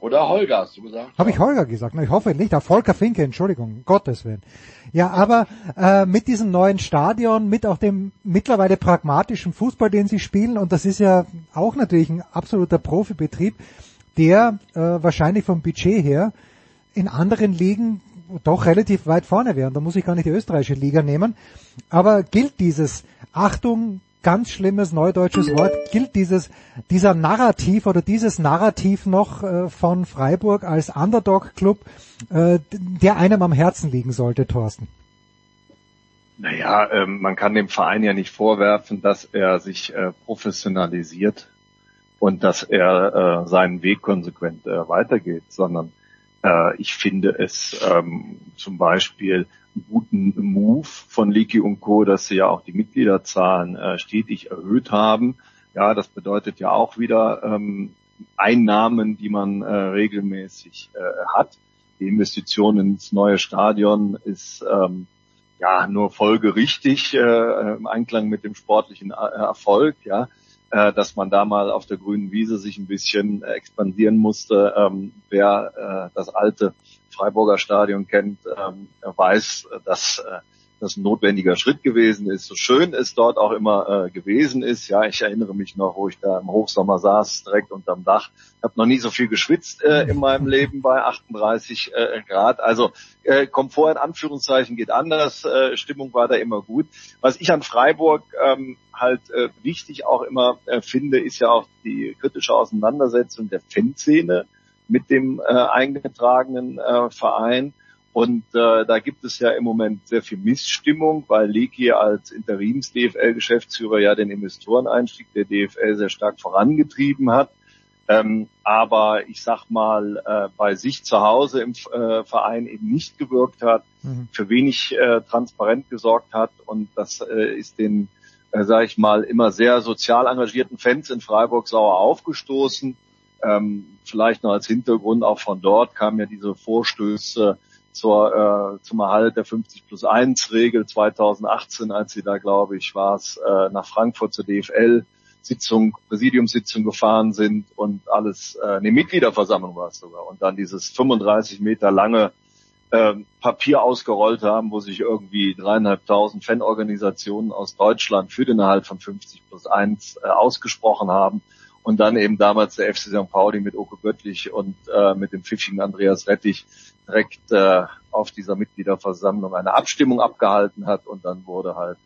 oder Holger hast du gesagt? Habe ich Holger gesagt? Na, ich hoffe nicht. Auf Volker Finke, Entschuldigung, Gottes Willen. Ja, aber äh, mit diesem neuen Stadion, mit auch dem mittlerweile pragmatischen Fußball, den sie spielen, und das ist ja auch natürlich ein absoluter Profibetrieb, der äh, wahrscheinlich vom Budget her in anderen Ligen doch relativ weit vorne wäre. Und da muss ich gar nicht die österreichische Liga nehmen. Aber gilt dieses Achtung, ganz schlimmes neudeutsches Wort, gilt dieses, dieser Narrativ oder dieses Narrativ noch äh, von Freiburg als Underdog-Club, äh, der einem am Herzen liegen sollte, Thorsten? Naja, ähm, man kann dem Verein ja nicht vorwerfen, dass er sich äh, professionalisiert und dass er äh, seinen Weg konsequent äh, weitergeht, sondern ich finde es ähm, zum Beispiel guten Move von Liki und Co., dass sie ja auch die Mitgliederzahlen äh, stetig erhöht haben. Ja, das bedeutet ja auch wieder ähm, Einnahmen, die man äh, regelmäßig äh, hat. Die Investition ins neue Stadion ist ähm, ja nur folgerichtig äh, im Einklang mit dem sportlichen äh, Erfolg. Ja, äh, dass man da mal auf der grünen Wiese sich ein bisschen äh, expandieren musste. Ähm, wer äh, das alte Freiburger Stadion kennt, ähm, weiß, dass äh, das ein notwendiger Schritt gewesen ist, so schön es dort auch immer äh, gewesen ist. Ja, ich erinnere mich noch, wo ich da im Hochsommer saß, direkt unterm Dach. Ich habe noch nie so viel geschwitzt äh, in meinem Leben bei 38 äh, Grad. Also äh, Komfort in Anführungszeichen geht anders. Äh, Stimmung war da immer gut. Was ich an Freiburg ähm, halt äh, wichtig auch immer äh, finde, ist ja auch die kritische Auseinandersetzung der Fanszene mit dem äh, eingetragenen äh, Verein. Und äh, da gibt es ja im Moment sehr viel Missstimmung, weil Leki als Interims-DFL-Geschäftsführer ja den Investoreneinstieg der DFL sehr stark vorangetrieben hat. Ähm, aber ich sag mal, äh, bei sich zu Hause im äh, Verein eben nicht gewirkt hat, mhm. für wenig äh, transparent gesorgt hat und das äh, ist den, äh, sage ich mal, immer sehr sozial engagierten Fans in Freiburg sauer aufgestoßen. Ähm, vielleicht noch als Hintergrund auch von dort kamen ja diese Vorstöße zur, äh, zum Erhalt der 50 plus 1 Regel 2018, als sie da, glaube ich, war es, äh, nach Frankfurt zur DFL Sitzung, Präsidiumssitzung gefahren sind und alles, äh, eine Mitgliederversammlung war es sogar, und dann dieses 35 Meter lange äh, Papier ausgerollt haben, wo sich irgendwie dreieinhalbtausend Fanorganisationen aus Deutschland für den Erhalt von 50 plus 1 äh, ausgesprochen haben und dann eben damals der FC St. Pauli mit Oko Göttlich und äh, mit dem pfiffigen Andreas Rettich direkt äh, auf dieser Mitgliederversammlung eine Abstimmung abgehalten hat und dann wurde halt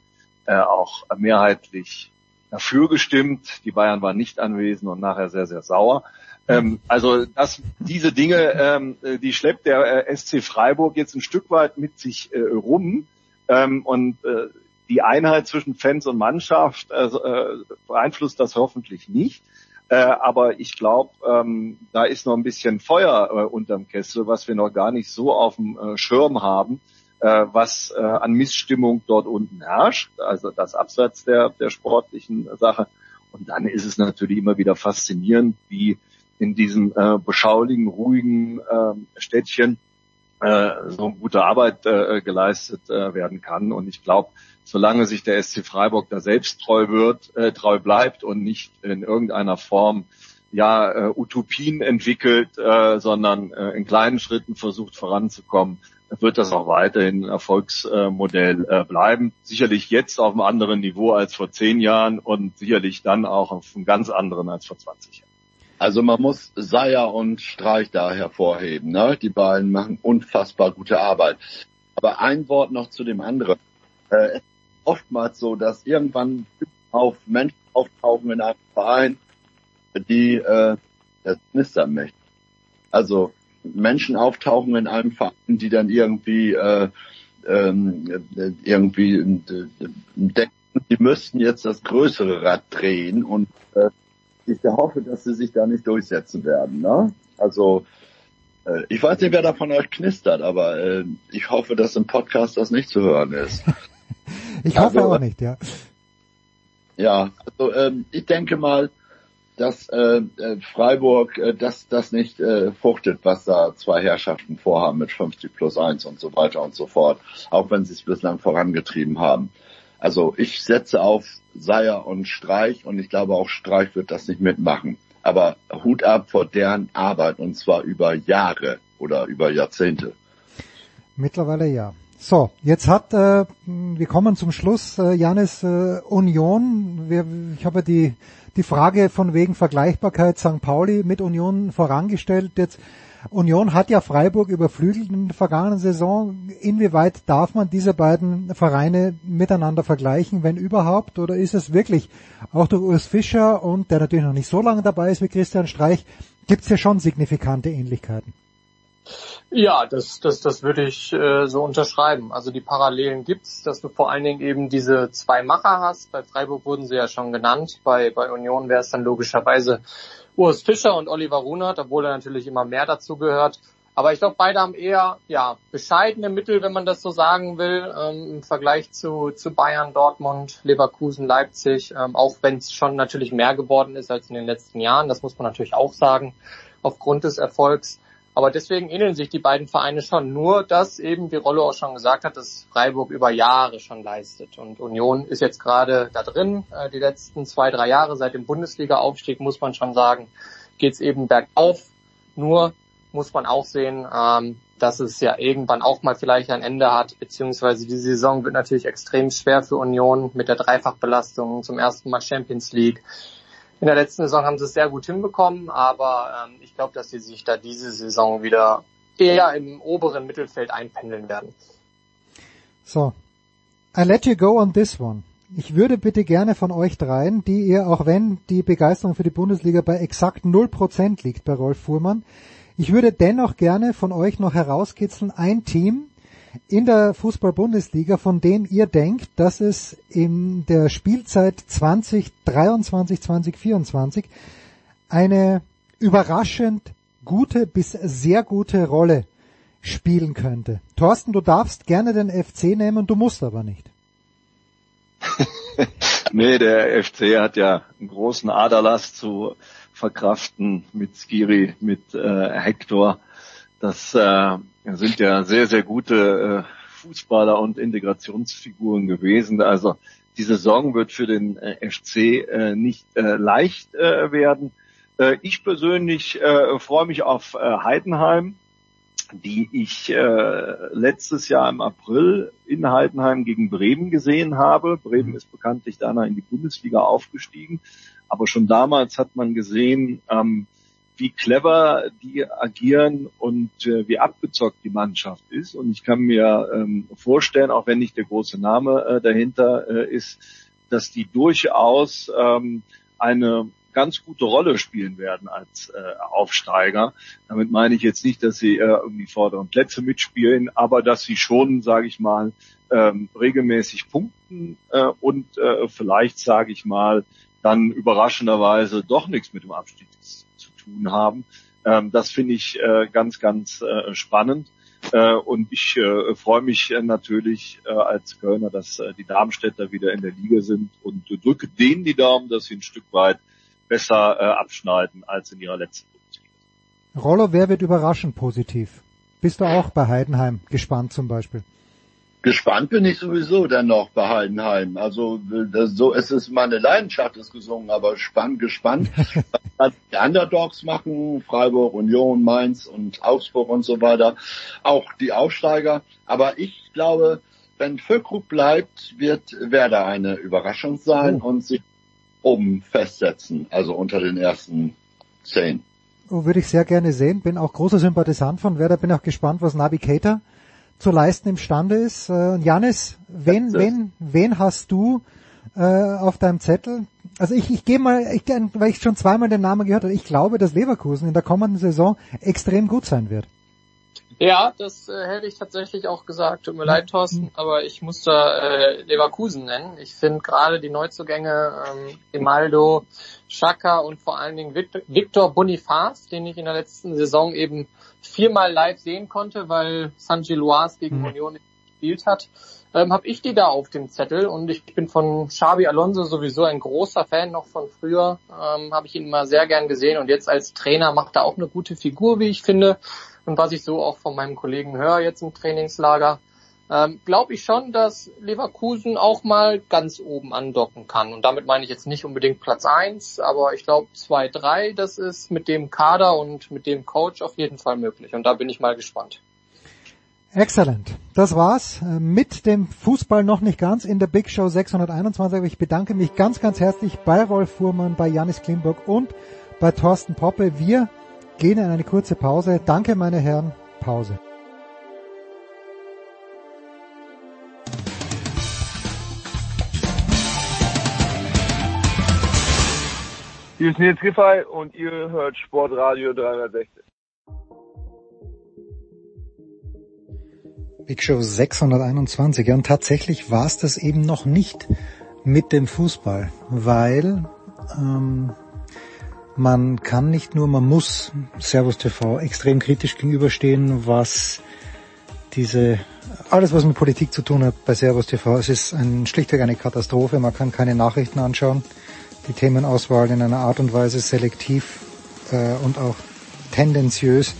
äh, auch mehrheitlich dafür gestimmt. Die Bayern waren nicht anwesend und nachher sehr, sehr sauer. Ähm, also das, diese Dinge, ähm, die schleppt der äh, SC Freiburg jetzt ein Stück weit mit sich äh, rum. Ähm, und äh, die Einheit zwischen Fans und Mannschaft äh, äh beeinflusst das hoffentlich nicht. Äh, aber ich glaube, ähm, da ist noch ein bisschen Feuer äh, unterm Kessel, was wir noch gar nicht so auf dem äh, Schirm haben, äh, was äh, an Missstimmung dort unten herrscht. Also das Abseits der, der sportlichen Sache. Und dann ist es natürlich immer wieder faszinierend, wie in diesem äh, beschaulichen, ruhigen äh, Städtchen so gute Arbeit äh, geleistet äh, werden kann. Und ich glaube, solange sich der SC Freiburg da selbst treu wird, äh, treu bleibt und nicht in irgendeiner Form ja äh, Utopien entwickelt, äh, sondern äh, in kleinen Schritten versucht voranzukommen, wird das auch weiterhin ein Erfolgsmodell äh, bleiben. Sicherlich jetzt auf einem anderen Niveau als vor zehn Jahren und sicherlich dann auch auf einem ganz anderen als vor 20 Jahren. Also man muss Seier und Streich da hervorheben. Ne? Die beiden machen unfassbar gute Arbeit. Aber ein Wort noch zu dem anderen. Äh, oftmals so, dass irgendwann auf Menschen auftauchen in einem Verein, die äh, das knistern möchten. Also Menschen auftauchen in einem Verein, die dann irgendwie äh, ähm, irgendwie äh, denken, die müssten jetzt das größere Rad drehen und äh, ich hoffe, dass sie sich da nicht durchsetzen werden. Ne? Also Äh, ich weiß nicht, wer da von euch knistert, aber äh, ich hoffe, dass im Podcast das nicht zu hören ist. ich hoffe also, auch nicht, ja. Ja, also ähm, ich denke mal, dass äh, äh, Freiburg äh, das, das nicht äh, fruchtet, was da zwei Herrschaften vorhaben mit 50 plus 1 und so weiter und so fort, auch wenn sie es bislang vorangetrieben haben. Also ich setze auf Seier und Streich und ich glaube auch Streich wird das nicht mitmachen. Aber Hut ab vor deren Arbeit und zwar über Jahre oder über Jahrzehnte. Mittlerweile ja. So, jetzt hat, äh, wir kommen zum Schluss, äh, Janis, äh, Union. Wir, ich habe die, die Frage von wegen Vergleichbarkeit St. Pauli mit Union vorangestellt. Jetzt Union hat ja Freiburg überflügelt in der vergangenen Saison. Inwieweit darf man diese beiden Vereine miteinander vergleichen, wenn überhaupt? Oder ist es wirklich, auch durch Urs Fischer und der natürlich noch nicht so lange dabei ist wie Christian Streich, gibt es ja schon signifikante Ähnlichkeiten? Ja, das, das, das würde ich äh, so unterschreiben. Also die Parallelen gibt's, dass du vor allen Dingen eben diese zwei Macher hast. Bei Freiburg wurden sie ja schon genannt. Bei, bei Union wäre es dann logischerweise Urs Fischer und Oliver Runert, obwohl er natürlich immer mehr dazu gehört. Aber ich glaube, beide haben eher ja bescheidene Mittel, wenn man das so sagen will, ähm, im Vergleich zu, zu Bayern, Dortmund, Leverkusen, Leipzig, ähm, auch wenn es schon natürlich mehr geworden ist als in den letzten Jahren. Das muss man natürlich auch sagen, aufgrund des Erfolgs. Aber deswegen ähneln sich die beiden Vereine schon. Nur, dass eben, wie Rollo auch schon gesagt hat, dass Freiburg über Jahre schon leistet. Und Union ist jetzt gerade da drin. Äh, die letzten zwei, drei Jahre seit dem Bundesliga-Aufstieg, muss man schon sagen, geht es eben bergauf. Nur muss man auch sehen, ähm, dass es ja irgendwann auch mal vielleicht ein Ende hat, beziehungsweise die Saison wird natürlich extrem schwer für Union mit der Dreifachbelastung zum ersten Mal Champions League. In der letzten Saison haben sie es sehr gut hinbekommen, aber ähm, ich glaube, dass sie sich da diese Saison wieder eher im oberen Mittelfeld einpendeln werden. So, I let you go on this one. Ich würde bitte gerne von euch dreien, die ihr, auch wenn die Begeisterung für die Bundesliga bei exakt 0% liegt bei Rolf Fuhrmann, ich würde dennoch gerne von euch noch herauskitzeln, ein Team, in der Fußball-Bundesliga, von dem ihr denkt, dass es in der Spielzeit 2023, 2024 eine überraschend gute bis sehr gute Rolle spielen könnte. Thorsten, du darfst gerne den FC nehmen, du musst aber nicht. nee, der FC hat ja einen großen Aderlass zu verkraften mit Skiri, mit äh, Hector. Das äh, sind ja sehr, sehr gute äh, Fußballer und Integrationsfiguren gewesen. Also die Saison wird für den äh, FC äh, nicht äh, leicht äh, werden. Äh, ich persönlich äh, freue mich auf äh, Heidenheim, die ich äh, letztes Jahr im April in Heidenheim gegen Bremen gesehen habe. Bremen ist bekanntlich danach in die Bundesliga aufgestiegen. Aber schon damals hat man gesehen, ähm, wie clever die agieren und äh, wie abgezockt die Mannschaft ist. Und ich kann mir ähm, vorstellen, auch wenn nicht der große Name äh, dahinter äh, ist, dass die durchaus ähm, eine ganz gute Rolle spielen werden als äh, Aufsteiger. Damit meine ich jetzt nicht, dass sie äh, irgendwie vorderen Plätze mitspielen, aber dass sie schon, sage ich mal, ähm, regelmäßig punkten äh, und äh, vielleicht, sage ich mal, dann überraschenderweise doch nichts mit dem Abstieg tun haben. Ähm, das finde ich äh, ganz, ganz äh, spannend. Äh, und ich äh, freue mich äh, natürlich äh, als Kölner, dass äh, die Darmstädter wieder in der Liga sind und äh, drücke denen die Daumen, dass sie ein Stück weit besser äh, abschneiden als in ihrer letzten Bundesliga. Rollo, wer wird überraschen positiv? Bist du auch bei Heidenheim gespannt zum Beispiel? Gespannt bin ich sowieso dann noch bei Heidenheim. Also das, so es ist meine Leidenschaft ist gesungen, aber spannend, gespannt. was die Underdogs machen, Freiburg, Union, Mainz und Augsburg und so weiter. Auch die Aufsteiger. Aber ich glaube, wenn Füllkrug bleibt, wird Werder eine Überraschung sein oh. und sich oben festsetzen, also unter den ersten zehn. Oh, würde ich sehr gerne sehen. Bin auch großer Sympathisant von Werder. Bin auch gespannt, was Navigator zu leisten imstande ist. Äh, Janis, wen, wen, wen hast du äh, auf deinem Zettel? Also ich, ich gehe mal, ich, weil ich schon zweimal den Namen gehört habe, ich glaube, dass Leverkusen in der kommenden Saison extrem gut sein wird. Ja, das äh, hätte ich tatsächlich auch gesagt. Tut mir leid, Thorsten, aber ich muss da äh, Leverkusen nennen. Ich finde gerade die Neuzugänge ähm, Emaldo, Schaka und vor allen Dingen Victor Bonifaz, den ich in der letzten Saison eben viermal live sehen konnte, weil Sanji Loise gegen mhm. Union gespielt hat, ähm, habe ich die da auf dem Zettel und ich bin von Xabi Alonso sowieso ein großer Fan noch von früher, ähm, habe ich ihn immer sehr gern gesehen und jetzt als Trainer macht er auch eine gute Figur, wie ich finde und was ich so auch von meinem Kollegen höre jetzt im Trainingslager, ähm, glaube ich schon, dass Leverkusen auch mal ganz oben andocken kann. Und damit meine ich jetzt nicht unbedingt Platz eins, aber ich glaube zwei, drei, das ist mit dem Kader und mit dem Coach auf jeden Fall möglich. Und da bin ich mal gespannt. Excellent. Das war's äh, mit dem Fußball noch nicht ganz in der Big Show 621. Ich bedanke mich ganz, ganz herzlich bei Rolf Fuhrmann, bei Janis Klimburg und bei Thorsten Poppe. Wir gehen in eine kurze Pause. Danke, meine Herren. Pause. Hier ist Nils Giffey und ihr hört Sportradio 360. Big Show 621. Ja, und tatsächlich war es das eben noch nicht mit dem Fußball, weil ähm, man kann nicht nur, man muss Servus TV extrem kritisch gegenüberstehen, was diese, alles was mit Politik zu tun hat bei Servus TV. Es ist ein, schlichtweg eine Katastrophe. Man kann keine Nachrichten anschauen. Die Themenauswahl in einer Art und Weise selektiv äh, und auch tendenziös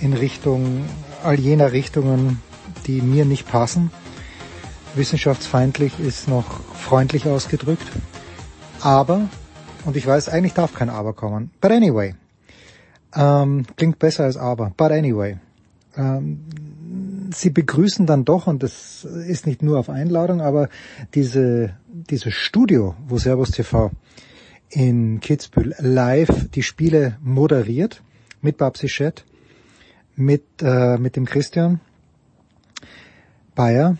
in Richtung all jener Richtungen, die mir nicht passen. Wissenschaftsfeindlich ist noch freundlich ausgedrückt. Aber und ich weiß, eigentlich darf kein Aber kommen. But anyway. Ähm, klingt besser als Aber. But anyway. Ähm, sie begrüßen dann doch, und das ist nicht nur auf Einladung, aber diese, dieses Studio, wo Servus TV in Kitzbühel live die Spiele moderiert, mit Babsi Schett, mit, äh, mit dem Christian Bayer,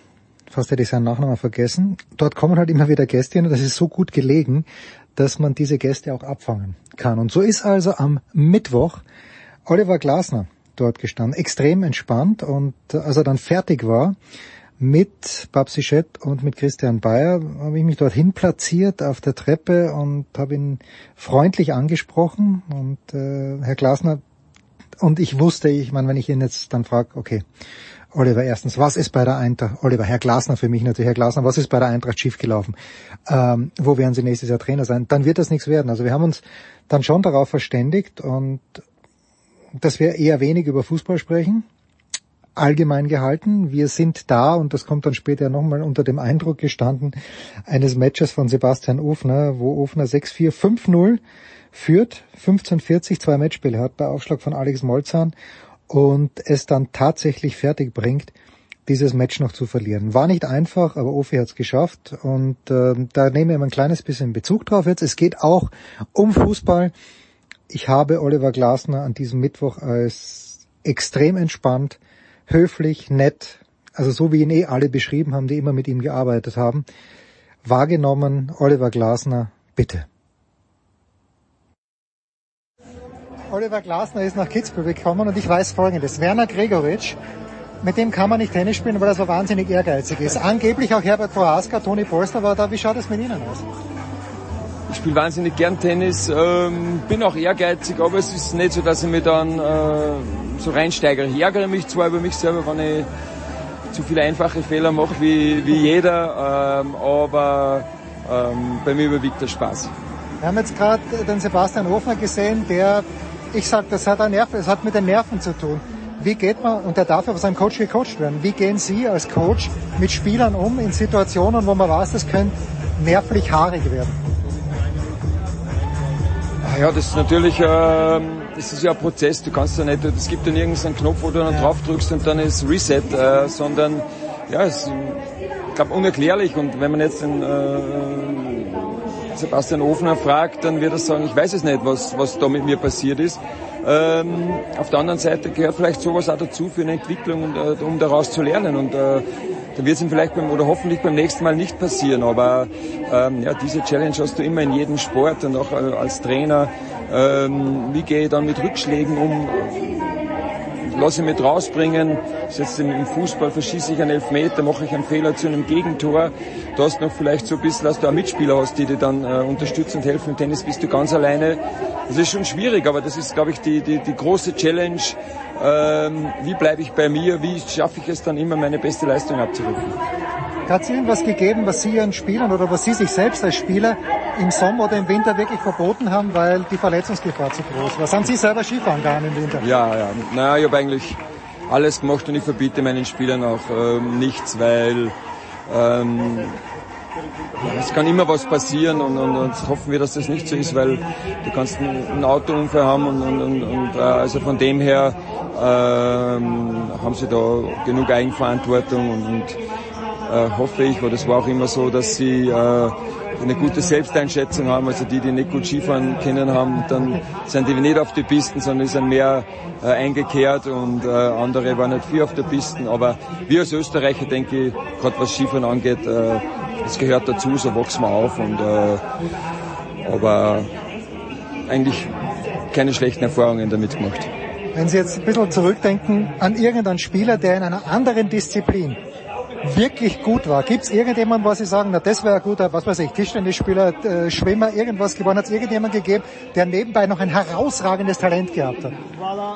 fast hätte ich seinen Nachnamen vergessen. Dort kommen halt immer wieder Gäste und das ist so gut gelegen, dass man diese Gäste auch abfangen kann. Und so ist also am Mittwoch Oliver Glasner dort gestanden, extrem entspannt und äh, als er dann fertig war mit Babsi Schett und mit Christian Bayer, habe ich mich dorthin platziert auf der Treppe und habe ihn freundlich angesprochen und äh, Herr Glasner und ich wusste, ich meine, wenn ich ihn jetzt dann frage, okay, Oliver, erstens, was ist bei der Eintracht, Oliver, Herr Glasner für mich natürlich, Herr Glasner, was ist bei der Eintracht schiefgelaufen? Ähm, wo werden Sie nächstes Jahr Trainer sein? Dann wird das nichts werden. Also wir haben uns dann schon darauf verständigt und dass wir eher wenig über Fußball sprechen, allgemein gehalten. Wir sind da, und das kommt dann später nochmal unter dem Eindruck gestanden, eines Matches von Sebastian Ofner, wo Ofner 6-4, 5-0 führt, 15-40, zwei Matchspiele hat bei Aufschlag von Alex Molzahn und es dann tatsächlich fertig bringt, dieses Match noch zu verlieren. War nicht einfach, aber Ofi hat es geschafft und äh, da nehmen wir ein kleines bisschen Bezug drauf jetzt. Es geht auch um Fußball. Ich habe Oliver Glasner an diesem Mittwoch als extrem entspannt, höflich, nett, also so wie ihn eh alle beschrieben haben, die immer mit ihm gearbeitet haben, wahrgenommen. Oliver Glasner, bitte. Oliver Glasner ist nach Kitzbühel gekommen und ich weiß Folgendes. Werner Gregoritsch, mit dem kann man nicht Tennis spielen, weil er so wahnsinnig ehrgeizig ist. Angeblich auch Herbert Prohaska, Toni Polster war da. Wie schaut es mit Ihnen aus? Ich spiele wahnsinnig gern Tennis, ähm, bin auch ehrgeizig, aber es ist nicht so, dass ich mich dann äh, so reinsteigere. Ich ärgere mich zwar über mich selber, wenn ich zu viele einfache Fehler mache wie, wie jeder, ähm, aber ähm, bei mir überwiegt der Spaß. Wir haben jetzt gerade den Sebastian Hofner gesehen, der ich sage, das hat, ein Nerv, das hat mit den Nerven zu tun. Wie geht man, und der darf ja von seinem Coach gecoacht werden, wie gehen Sie als Coach mit Spielern um in Situationen, wo man weiß, das könnte nervlich haarig werden? Ah ja, das ist natürlich, äh, das ist ja ein Prozess, du kannst ja nicht, es gibt ja nirgends einen Knopf, wo du dann drauf drückst und dann ist Reset, äh, sondern ja, es ist, ich glaube, unerklärlich und wenn man jetzt den, äh, Sebastian Ofner fragt, dann wird er sagen, ich weiß es nicht, was, was da mit mir passiert ist. Ähm, auf der anderen Seite gehört vielleicht sowas auch dazu für eine Entwicklung und äh, um daraus zu lernen. Und äh, dann wird es ihm vielleicht beim, oder hoffentlich beim nächsten Mal nicht passieren. Aber ähm, ja, diese Challenge hast du immer in jedem Sport und auch äh, als Trainer. Ähm, wie gehe ich dann mit Rückschlägen um? Lasse ich mich rausbringen. Jetzt im Fußball verschieße ich einen Elfmeter, mache ich einen Fehler zu einem Gegentor. Du hast noch vielleicht so ein bisschen, dass du auch Mitspieler hast, die dir dann äh, unterstützen und helfen. Im Tennis bist du ganz alleine. Das ist schon schwierig, aber das ist, glaube ich, die, die, die große Challenge. Ähm, wie bleibe ich bei mir? Wie schaffe ich es dann immer, meine beste Leistung abzurufen? Hat es irgendwas gegeben, was Sie Ihren Spielern oder was Sie sich selbst als Spieler im Sommer oder im Winter wirklich verboten haben, weil die Verletzungsgefahr zu groß war? Haben Sie selber Skifahren gehabt im Winter? Ja, ja. Naja, ich habe eigentlich alles gemacht und ich verbiete meinen Spielern auch ähm, nichts, weil ähm, es kann immer was passieren und, und, und, hoffen wir, dass das nicht so ist, weil du kannst einen Autounfall haben und, und, und äh, also von dem her ähm, haben sie da genug Eigenverantwortung und, und äh, hoffe ich, weil das war auch immer so, dass sie äh, eine gute Selbsteinschätzung haben, also die, die nicht gut Skifahren kennen haben, dann sind die nicht auf die Pisten, sondern die sind mehr äh, eingekehrt und äh, andere waren nicht viel auf der Pisten. Aber wir als Österreicher, denke ich, gerade was Skifahren angeht, äh, das gehört dazu, so wachsen wir auf. Und, äh, aber eigentlich keine schlechten Erfahrungen damit gemacht. Wenn Sie jetzt ein bisschen zurückdenken an irgendeinen Spieler, der in einer anderen Disziplin wirklich gut war. Gibt es irgendjemanden, wo Sie sagen, na das wäre ein guter, was weiß ich, Tischtennisspieler, äh, Schwimmer, irgendwas gewonnen? Hat es irgendjemanden gegeben, der nebenbei noch ein herausragendes Talent gehabt hat?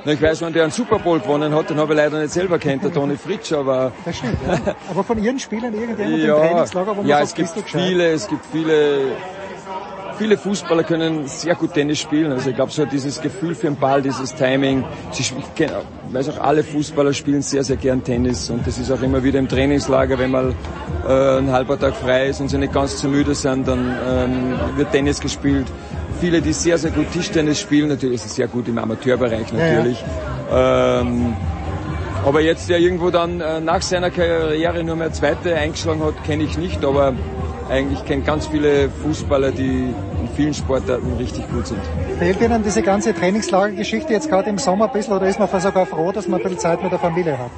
Na, ich weiß, wenn der einen Super Bowl gewonnen hat, den habe ich leider nicht selber kennt, der Toni Fritsch, aber... Das stimmt, ja. Aber von Ihren Spielern irgendjemand ja, im Trainingslager, wo man Ja, sagt, es gibt viele, es gibt viele viele Fußballer können sehr gut Tennis spielen. Also ich glaube, so dieses Gefühl für den Ball, dieses Timing. Sie, ich weiß auch, alle Fußballer spielen sehr, sehr gern Tennis. Und das ist auch immer wieder im Trainingslager, wenn mal äh, ein halber Tag frei ist und sie nicht ganz zu müde sind, dann ähm, wird Tennis gespielt. Viele, die sehr, sehr gut Tischtennis spielen, natürlich ist es sehr gut im Amateurbereich Ja, ja. natürlich. Ähm, aber jetzt der irgendwo dann äh, nach seiner Karriere nur mehr zweite eingeschlagen hat, kenne ich nicht, aber eigentlich kenne ganz viele Fußballer, die in vielen Sportarten richtig gut sind. Fehlt Ihnen diese ganze Trainingslagergeschichte jetzt gerade im Sommer ein bisschen oder ist man sogar froh, dass man ein bisschen Zeit mit der Familie hat?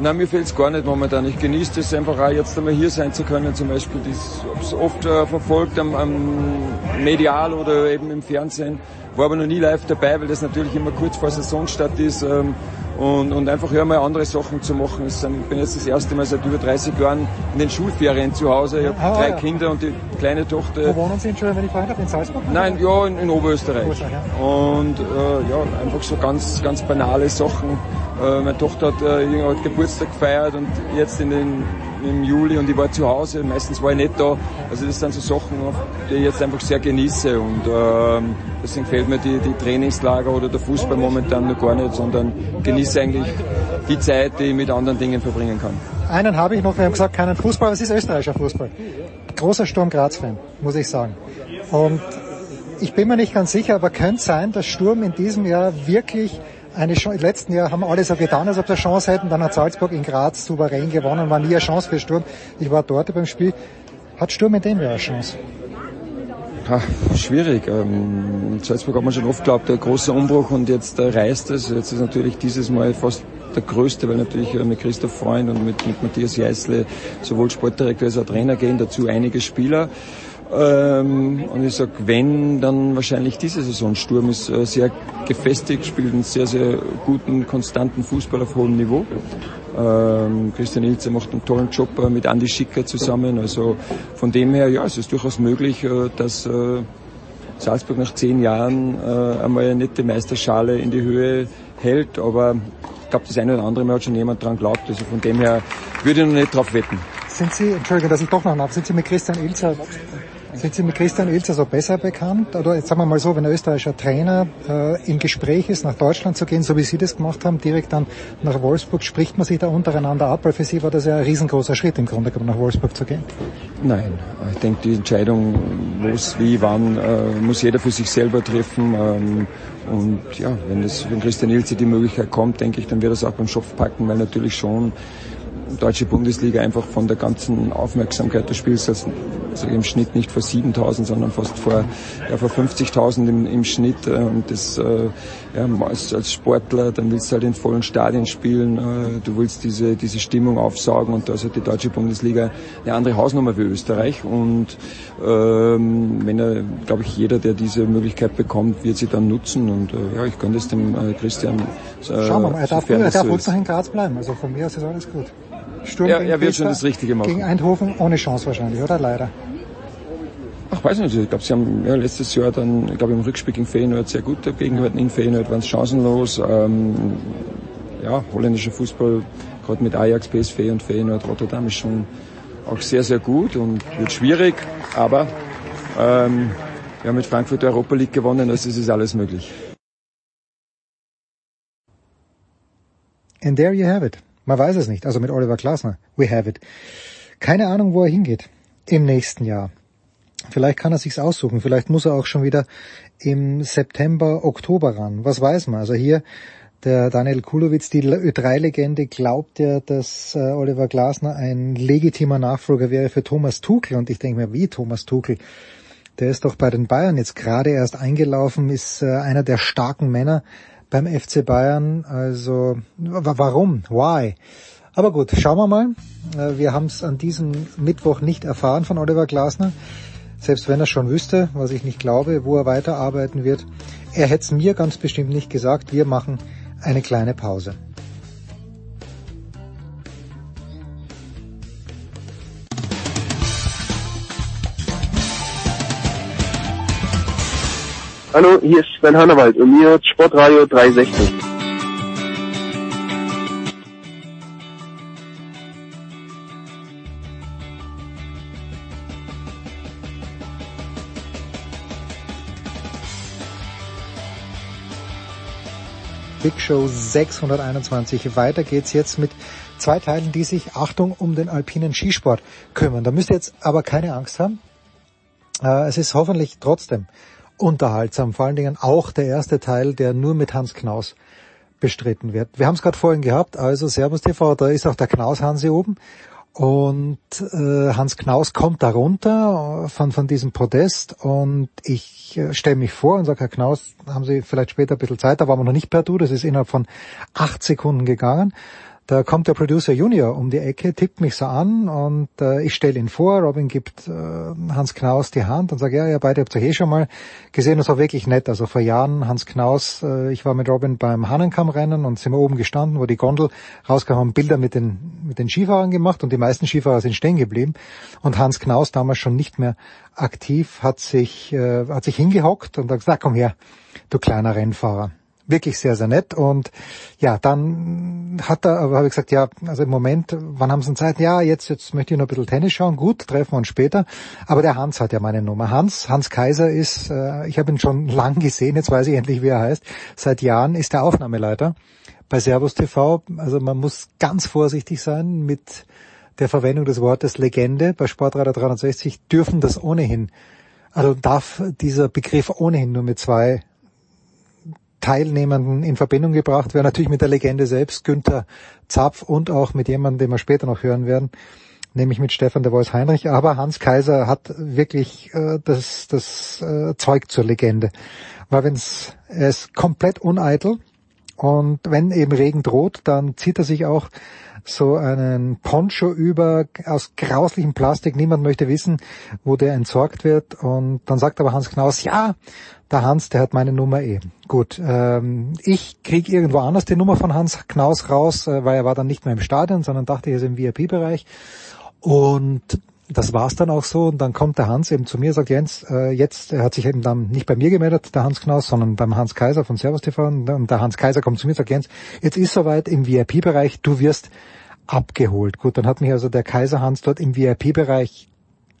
Nein, mir fehlt es gar nicht momentan. Ich genieße es einfach auch jetzt einmal hier sein zu können. Zum Beispiel, das hab's oft äh, verfolgt am, am Medial oder eben im Fernsehen. War aber noch nie live dabei, weil das natürlich immer kurz vor Saisonstart ist. Ähm, und, und einfach ja mal andere Sachen zu machen. Ich bin jetzt das erste Mal seit über 30 Jahren in den Schulferien zu Hause. Ich habe Ah, drei ja. Kinder und die kleine Tochter. Wo wohnen Sie, Entschuldigung, wenn ich fragen darf, in Salzburg? Nein, ja, in, in Oberösterreich. Oberösterreich, Und äh, ja, einfach so ganz, ganz banale Sachen. Äh, meine Tochter hat, äh, hat Geburtstag gefeiert und jetzt in den, im Juli und ich war zu Hause. Meistens war ich nicht da. Also das sind so Sachen, die ich jetzt einfach sehr genieße und ähm, deswegen fehlt mir die, die Trainingslager oder der Fußball momentan noch gar nicht, sondern genieße eigentlich die Zeit, die ich mit anderen Dingen verbringen kann. Einen habe ich noch, wir haben gesagt, keinen Fußball, aber es ist österreichischer Fußball. Großer Sturm Graz-Fan, muss ich sagen. Und ich bin mir nicht ganz sicher, aber könnte sein, dass Sturm in diesem Jahr wirklich eine Chance, im letzten Jahr haben alle so getan, als ob sie eine Chance hätten, dann hat Salzburg in Graz souverän gewonnen, war nie eine Chance für Sturm. Ich war dort beim Spiel. Hat Sturm in dem Jahr eine Chance? Ha, schwierig. Ähm, in Salzburg hat man schon oft geglaubt, der große Umbruch und jetzt äh, reißt es. Jetzt ist natürlich dieses Mal fast der größte, weil natürlich äh, mit Christoph Freund und mit, mit Matthias Jeißle sowohl Sportdirektor als auch Trainer gehen, dazu einige Spieler. Ähm, und ich sag, wenn, dann wahrscheinlich diese Saison. Sturm ist äh, sehr gefestigt, spielt einen sehr, sehr guten, konstanten Fußball auf hohem Niveau. Ähm, Christian Ilze macht einen tollen Job äh, mit Andi Schicker zusammen. Also von dem her, ja, es ist durchaus möglich, äh, dass äh, Salzburg nach zehn Jahren äh, einmal eine nette Meisterschale in die Höhe hält. Aber ich glaube, das eine oder andere Mal hat schon jemand dran glaubt. Also von dem her würde ich noch nicht drauf wetten. Sind Sie, Entschuldigung, dass ich doch noch nach, sind Sie mit Christian Ilzer, sind Sie mit Christian Ilzer so besser bekannt? Oder jetzt sagen wir mal so, wenn ein österreichischer Trainer äh, im Gespräch ist, nach Deutschland zu gehen, so wie Sie das gemacht haben, direkt dann nach Wolfsburg, spricht man sich da untereinander ab? Weil für Sie war das ja ein riesengroßer Schritt im Grunde genommen, nach Wolfsburg zu gehen. Nein, ich denke, die Entscheidung, wo es, wie, wann, äh, muss jeder für sich selber treffen. Ähm, und ja, wenn, das, wenn Christian Ilze die Möglichkeit kommt, denke ich, dann wird er es auch beim Schopf packen, weil natürlich schon deutsche Bundesliga einfach von der ganzen Aufmerksamkeit des Spiels, also, also im Schnitt nicht vor 7.000, sondern fast vor, ja, vor 50.000 im, im Schnitt. Äh, und das, äh, ja, als, als Sportler, dann willst du halt in vollen Stadien spielen, äh, du willst diese, diese Stimmung aufsaugen und da ist halt die deutsche Bundesliga eine andere Hausnummer wie Österreich. Und ähm, wenn er, glaube ich, jeder, der diese Möglichkeit bekommt, wird sie dann nutzen. Und äh, ja, ich gönne es dem Christian. Schauen wir mal, er darf, er darf uns noch in Graz bleiben. Also von mir aus ist alles gut. Sturm er, er wird schon das Richtige machen. Gegen Eindhoven ohne Chance wahrscheinlich, oder? Leider. Ach, weiß nicht. Ich glaube, sie haben ja, letztes Jahr dann, ich glaube, im Rückspiel gegen Feyenoord sehr gut dagegen gehalten. In Feyenoord waren es chancenlos. Ähm, ja, holländischer Fußball, gerade mit Ajax, PSV und Feyenoord, Rotterdam ist schon auch sehr, sehr gut und wird schwierig. Aber ähm, wir haben mit Frankfurt die Europa League gewonnen, also es ist alles möglich. And there you have it. Man weiß es nicht. Also mit Oliver Glasner. We have it. Keine Ahnung, wo er hingeht im nächsten Jahr. Vielleicht kann er sich's aussuchen. Vielleicht muss er auch schon wieder im September, Oktober ran. Was weiß man? Also hier der Daniel Kulowitz, die Ö3-Legende, glaubt ja, dass äh, Oliver Glasner ein legitimer Nachfolger wäre für Thomas Tuchel. Und ich denke mir, wie Thomas Tuchel? Der ist doch bei den Bayern jetzt gerade erst eingelaufen, ist äh, einer der starken Männer beim FC Bayern. Also warum? Why? Aber gut, schauen wir mal. Äh, wir haben es an diesem Mittwoch nicht erfahren von Oliver Glasner. Selbst wenn er schon wüsste, was ich nicht glaube, wo er weiterarbeiten wird. Er hätte es mir ganz bestimmt nicht gesagt. Wir machen eine kleine Pause. Hallo, hier ist Sven Hannawald und mir Sportradio 360. Big Show 621. Weiter geht's jetzt mit zwei Teilen, die sich, Achtung, um den alpinen Skisport kümmern. Da müsst ihr jetzt aber keine Angst haben. Äh, es ist hoffentlich trotzdem unterhaltsam. Vor allen Dingen auch der erste Teil, der nur mit Hans Knaus bestritten wird. Wir haben es gerade vorhin gehabt, also Servus TV, da ist auch der Knaus Hansi oben und äh, Hans Knaus kommt da runter von, von diesem Podest und ich äh, stelle mich vor und sage, Herr Knaus, haben Sie vielleicht später ein bisschen Zeit, da waren wir noch nicht per Du, das ist innerhalb von acht Sekunden gegangen. Da kommt der Producer Junior um die Ecke, tippt mich so an und äh, ich stelle ihn vor. Robin gibt äh, Hans Knaus die Hand und sagt, ja, ihr beide habt euch eh schon mal gesehen. Das war wirklich nett. Also vor Jahren Hans Knaus, äh, ich war mit Robin beim Hannenkammrennen und sind wir oben gestanden, wo die Gondel rauskam, haben Bilder mit den, mit den Skifahrern gemacht und die meisten Skifahrer sind stehen geblieben. Und Hans Knaus, damals schon nicht mehr aktiv, hat sich, äh, hat sich hingehockt und hat gesagt, komm her, du kleiner Rennfahrer wirklich sehr, sehr nett. Und ja, dann hat er, aber habe ich gesagt, ja, also im Moment, wann haben Sie Zeit? Ja, jetzt, jetzt möchte ich noch ein bisschen Tennis schauen. Gut, treffen wir uns später. Aber der Hans hat ja meine Nummer. Hans, Hans Kaiser ist, äh, ich habe ihn schon lang gesehen, jetzt weiß ich endlich, wie er heißt. Seit Jahren ist er Aufnahmeleiter bei Servus TV. Also man muss ganz vorsichtig sein mit der Verwendung des Wortes Legende. Bei Sportradar 360 dürfen das ohnehin, also darf dieser Begriff ohnehin nur mit zwei Teilnehmenden in Verbindung gebracht werden. Natürlich mit der Legende selbst, Günther Zapf und auch mit jemandem, den wir später noch hören werden, nämlich mit Stefan de Vois Heinrich. Aber Hans Kaiser hat wirklich äh, das, das äh, Zeug zur Legende. Weil wenn's, er ist komplett uneitel und wenn eben Regen droht, dann zieht er sich auch so einen Poncho über aus grauslichem Plastik. Niemand möchte wissen, wo der entsorgt wird. Und dann sagt aber Hans Knaus, ja, der Hans, der hat meine Nummer eh. Gut, ähm, ich krieg irgendwo anders die Nummer von Hans Knaus raus, äh, weil er war dann nicht mehr im Stadion, sondern dachte, er ist im VIP-Bereich. Und das war's dann auch so. Und dann kommt der Hans eben zu mir, sagt Jens, äh, jetzt, er hat sich eben dann nicht bei mir gemeldet, der Hans Knaus, sondern beim Hans Kaiser von Servus TV. Und der Hans Kaiser kommt zu mir, sagt Jens, jetzt ist soweit im VIP-Bereich, du wirst abgeholt. Gut, dann hat mich also der Kaiser Hans dort im VIP-Bereich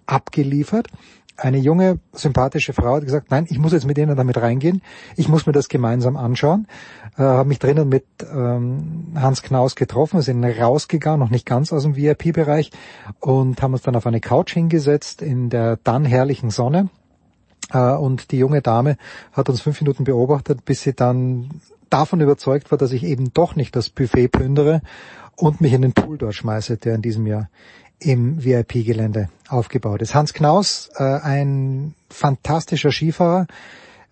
abgeliefert eine junge, sympathische Frau hat gesagt, nein, ich muss jetzt mit Ihnen damit reingehen, ich muss mir das gemeinsam anschauen. Äh, habe mich drinnen mit ähm, Hans Knaus getroffen, wir sind rausgegangen, noch nicht ganz aus dem VIP-Bereich und haben uns dann auf eine Couch hingesetzt in der dann herrlichen Sonne. Äh, und die junge Dame hat uns fünf Minuten beobachtet, bis sie dann davon überzeugt war, dass ich eben doch nicht das Buffet plündere und mich in den Pool dort schmeiße, der in diesem Jahr im VIP-Gelände aufgebaut ist. Hans Knaus, äh, ein fantastischer Skifahrer,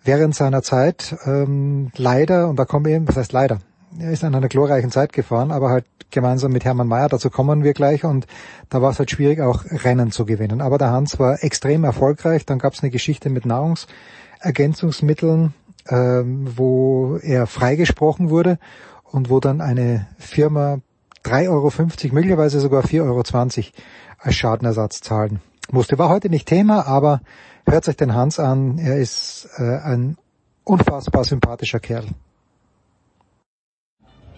während seiner Zeit ähm, leider, und da kommen wir eben, was heißt leider, er ist an einer glorreichen Zeit gefahren, aber halt gemeinsam mit Hermann Mayer, dazu kommen wir gleich und da war es halt schwierig, auch Rennen zu gewinnen. Aber der Hans war extrem erfolgreich, dann gab es eine Geschichte mit Nahrungsergänzungsmitteln, ähm, wo er freigesprochen wurde und wo dann eine Firma 3,50 Euro, möglicherweise sogar 4,20 Euro als Schadenersatz zahlen musste. War heute nicht Thema, aber hört sich den Hans an, er ist äh, ein unfassbar sympathischer Kerl.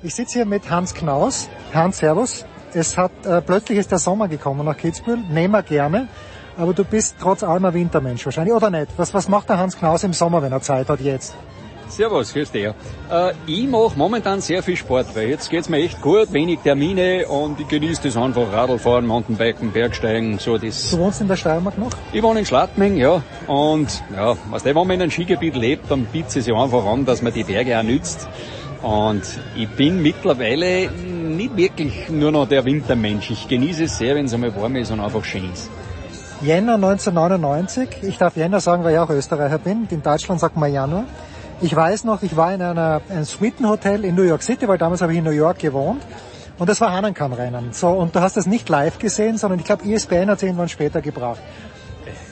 Ich sitze hier mit Hans Knaus. Hans, Servus. Es hat äh, plötzlich ist der Sommer gekommen nach Kitzbühel. Nehmen wir gerne. Aber du bist trotz allem ein Wintermensch wahrscheinlich, oder nicht? Was, was macht der Hans Knaus im Sommer, wenn er Zeit hat jetzt? Servus, grüß dich. Äh, ich mache momentan sehr viel Sport, weil jetzt geht's mir echt gut, wenig Termine und ich genieße das einfach, Radlfahren, Mountainbiken, Bergsteigen, so das. Du wohnst in der Steiermark noch? Ich wohne in Schladming, ja. Und ja, was der, wenn man in einem Skigebiet lebt, dann bietet es sich einfach an, dass man die Berge auch nützt. Und ich bin mittlerweile nicht wirklich nur noch der Wintermensch. Ich genieße es sehr, wenn es einmal warm ist und einfach schön ist. Jänner 1999. Ich darf Jänner sagen, weil ich auch Österreicher bin. In Deutschland sagt man Januar. Ich weiß noch, ich war in einer, einem Suitenhotel in New York City, weil damals habe ich in New York gewohnt. Und das war Hahnenkammrennen. So, und du hast das nicht live gesehen, sondern ich glaube, ESPN hat es irgendwann später gebracht.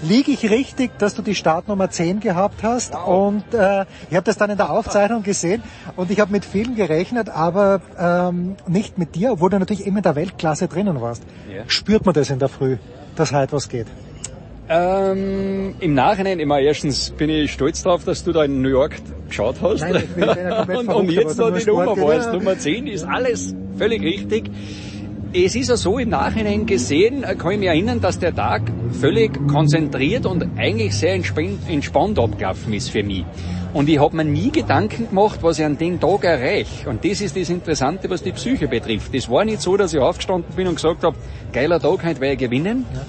Liege ich richtig, dass du die Startnummer 10 gehabt hast? Wow. Und äh, ich habe das dann in der Aufzeichnung gesehen und ich habe mit vielen gerechnet, aber ähm, nicht mit dir, obwohl du natürlich immer in der Weltklasse drinnen warst. Ja. Spürt man das in der Früh, dass heute was geht? Ähm, Im Nachhinein immer erstens bin ich stolz darauf, dass du da in New York geschaut hast. Nein, ich bin und, und jetzt noch die Nummer weißt. Nummer 10 ist alles völlig richtig. Es ist ja so im Nachhinein gesehen, äh, kann ich mich erinnern, dass der Tag völlig konzentriert und eigentlich sehr entspannt abgelaufen ist für mich. Und ich habe mir nie Gedanken gemacht, was ich an dem Tag erreiche. Und das ist das Interessante, was die Psyche betrifft. Es war nicht so, dass ich aufgestanden bin und gesagt habe, geiler Tag, heute werde ich gewinnen. Ja.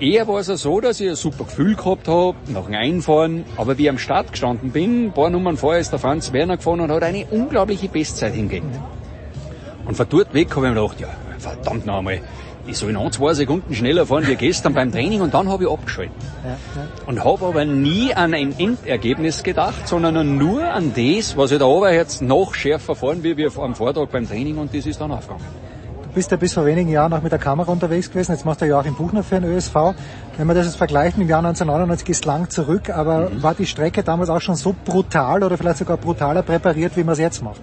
Eher war es so, dass ich ein super Gefühl gehabt habe, nach dem Einfahren, aber wie ich am Start gestanden bin, ein paar Nummern vorher ist der Franz Werner gefahren und hat eine unglaubliche Bestzeit hingelegt. Und von dort weg habe ich mir gedacht, ja, verdammt noch einmal, ich soll noch zwei Sekunden schneller fahren wie gestern beim Training und dann habe ich abgeschaltet. Und habe aber nie an ein Endergebnis gedacht, sondern nur an das, was ich da oben jetzt noch schärfer fahren will wie am Vortag beim Training und das ist dann aufgegangen. Du bist ja bis vor wenigen Jahren auch mit der Kamera unterwegs gewesen, jetzt machst du ja auch im Buchner für den ÖSV. Wenn man das jetzt vergleicht mit dem Jahr 1999 ist lang zurück, aber mhm. war die Strecke damals auch schon so brutal oder vielleicht sogar brutaler präpariert, wie man es jetzt macht?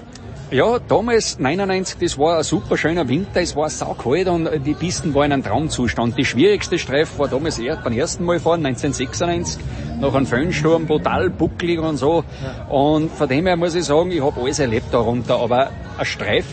Ja, damals 99, das war ein super schöner Winter, es war saukalt und die Pisten waren in einem Traumzustand. Die schwierigste Streife war damals eher beim ersten Mal fahren, 1996, nach einem Föhnsturm, brutal bucklig und so. Ja. Und von dem her muss ich sagen, ich habe alles erlebt darunter, aber ein Streif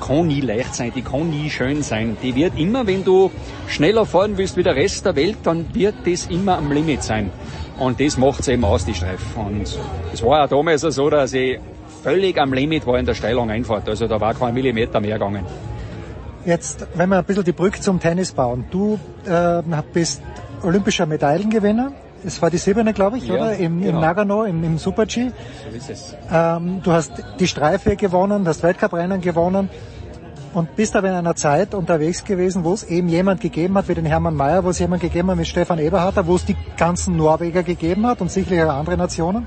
kann nie leicht sein, die kann nie schön sein. Die wird immer, wenn du schneller fahren willst wie der Rest der Welt, dann wird das immer am Limit sein. Und das macht's eben aus, die Streifen. Und es war auch damals so, dass ich völlig am Limit war in der Steilung Einfahrt. Also da war kein Millimeter mehr gegangen. Jetzt, wenn wir ein bisschen die Brücke zum Tennis bauen. Du äh, bist olympischer Medaillengewinner. Es war die silberne, glaube ich, ja, oder? Im, genau. im Nagano, im, im Super-G. So ist es. Ähm, du hast die Streife gewonnen, hast Weltcuprennen gewonnen und bist aber in einer Zeit unterwegs gewesen, wo es eben jemand gegeben hat, wie den Hermann Mayer, wo es jemand gegeben hat mit Stefan Eberharter, wo es die ganzen Norweger gegeben hat und sicherlich auch andere Nationen.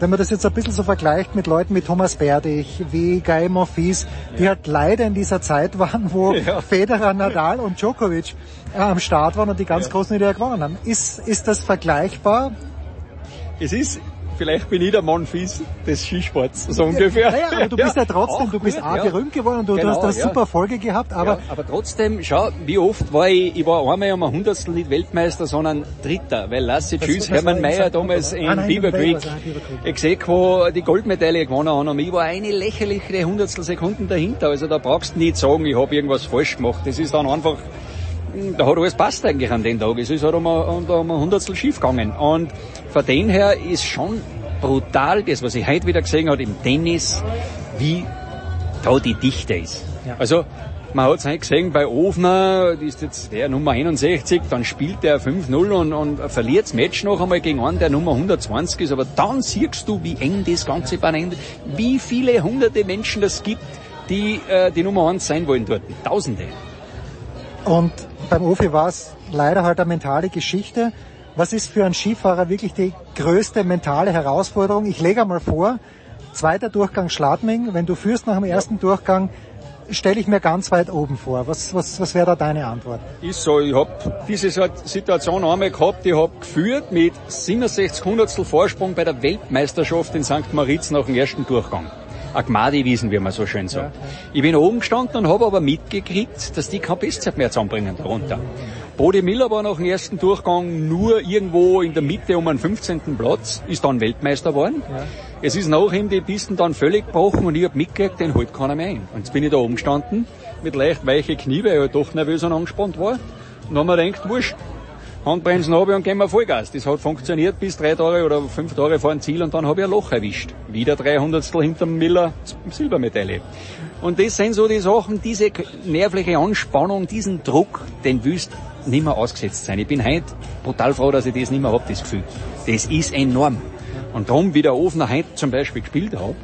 Wenn man das jetzt ein bisschen so vergleicht mit Leuten wie Thomas Berdich, wie Guy Monfils, die halt leider in dieser Zeit waren, wo ja. Federer, Nadal und Djokovic am Start waren und die ganz ja. großen Ideen gewonnen haben. Ist, ist das vergleichbar? Es ist vielleicht bin ich der Mann fies des Skisports, so ungefähr. Naja, aber du bist ja, ja trotzdem, auch du bist auch ja. berühmt geworden und du, genau, du hast da super Folge gehabt, aber... aber trotzdem, schau, wie oft war ich, ich war einmal um ein Hundertstel nicht Weltmeister, sondern Dritter, weil Lasse Tschüss, Hermann Mayer damals in ah, Beaver Creek, Execo die Goldmedaille gewonnen haben und ich war eine lächerliche Hundertstel Sekunden dahinter, also da brauchst du nicht sagen, ich habe irgendwas falsch gemacht, das ist dann einfach da hat alles passt eigentlich an den Tag. Es ist halt um ein, um ein Hundertstel schief gegangen. Und von dem her ist schon brutal das, was ich heute wieder gesehen habe im Tennis, wie da die Dichte ist. Ja. Also, man hat es heute gesehen bei Ofner, die ist jetzt der Nummer 61, dann spielt der 5-0 und, und verliert das Match noch einmal gegen einen, der Nummer 120 ist, aber dann siehst du, wie eng das Ganze beieinander, wie viele hunderte Menschen das gibt, die äh, die Nummer eins sein wollen dort. Tausende. Und beim Ofi war es leider halt eine mentale Geschichte. Was ist für einen Skifahrer wirklich die größte mentale Herausforderung? Ich lege einmal vor, zweiter Durchgang Schladming, wenn du führst nach dem ersten Durchgang, stelle ich mir ganz weit oben vor. Was, was, was wäre da deine Antwort? Ist so, ich habe diese Situation einmal gehabt, ich habe geführt mit 67 Hundertstel Vorsprung bei der Weltmeisterschaft in St. Moritz nach dem ersten Durchgang. Agmadi-Wiesen, wie man so schön sagt. Ich bin oben gestanden und habe aber mitgekriegt, dass die keine Bestzeit mehr zusammenbringen darunter. Bode Miller war nach dem ersten Durchgang nur irgendwo in der Mitte um einen 15. Platz, ist dann Weltmeister geworden. Ja. Es ist nach ihm die Pisten dann völlig gebrochen und ich habe mitgekriegt, den holt keiner mehr ein. Und jetzt bin ich da oben gestanden, mit leicht weiche Knie, weil ich halt doch nervös und angespannt war. Und dann haben wir gedacht, wurscht, Handbremsen habe und gehen wir Vollgas. Das hat funktioniert bis drei Tage oder fünf Tage vor dem Ziel und dann habe ich ein Loch erwischt. Wieder 300 hinterm Miller Silbermedaille. Und das sind so die Sachen, diese nervliche Anspannung, diesen Druck, den willst nicht mehr ausgesetzt sein. Ich bin heute brutal froh, dass ich das nicht mehr habe, das Gefühl. Das ist enorm. Und darum, wie der Ofner heute zum Beispiel gespielt hat,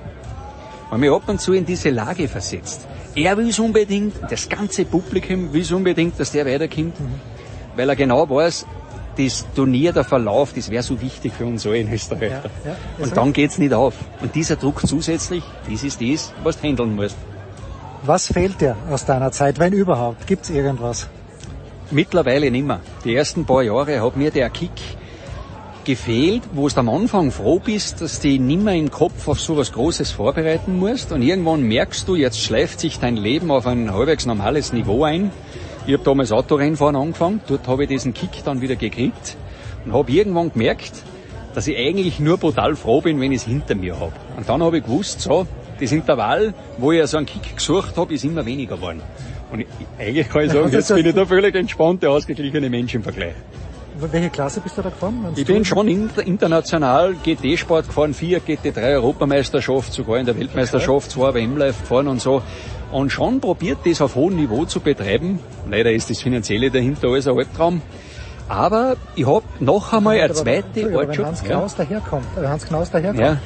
weil mich ab und zu in diese Lage versetzt. Er will es unbedingt, das ganze Publikum will es unbedingt, dass der weiterkommt, mhm. Weil er genau weiß, das Turnier, der Verlauf, das wäre so wichtig für uns alle in Österreich. Ja, ja, und dann geht's nicht auf. Und dieser Druck zusätzlich, das ist das, was du handeln musst. Was fehlt dir aus deiner Zeit, wenn überhaupt? Gibt's irgendwas? Mittlerweile nimmer. Die ersten paar Jahre hat mir der Kick gefehlt, wo du am Anfang froh bist, dass du nimmer im Kopf auf so was Großes vorbereiten musst und irgendwann merkst du, jetzt schleift sich dein Leben auf ein halbwegs normales Niveau ein. Ich habe damals Autorennfahren angefangen, dort habe ich diesen Kick dann wieder gekriegt und habe irgendwann gemerkt, dass ich eigentlich nur brutal froh bin, wenn ich es hinter mir habe. Und dann habe ich gewusst, so, das Intervall, wo ich so einen Kick gesucht habe, ist immer weniger geworden. Und ich, eigentlich kann ich sagen, jetzt bin ich der völlig entspannte, ausgeglichene Mensch im Vergleich. Welche Klasse bist du da gefahren? Ich bin schon international GT-Sport gefahren, vier GT3 Europameisterschaft, sogar in der Weltmeisterschaft, zwei WM-Live gefahren und so. Und schon probiert das auf hohem Niveau zu betreiben. Leider ist das Finanzielle dahinter alles ein Albtraum. Aber ich habe noch einmal eine zweite Wenn Hans Knaus daherkommt, Hans Knaus daherkommt, ja.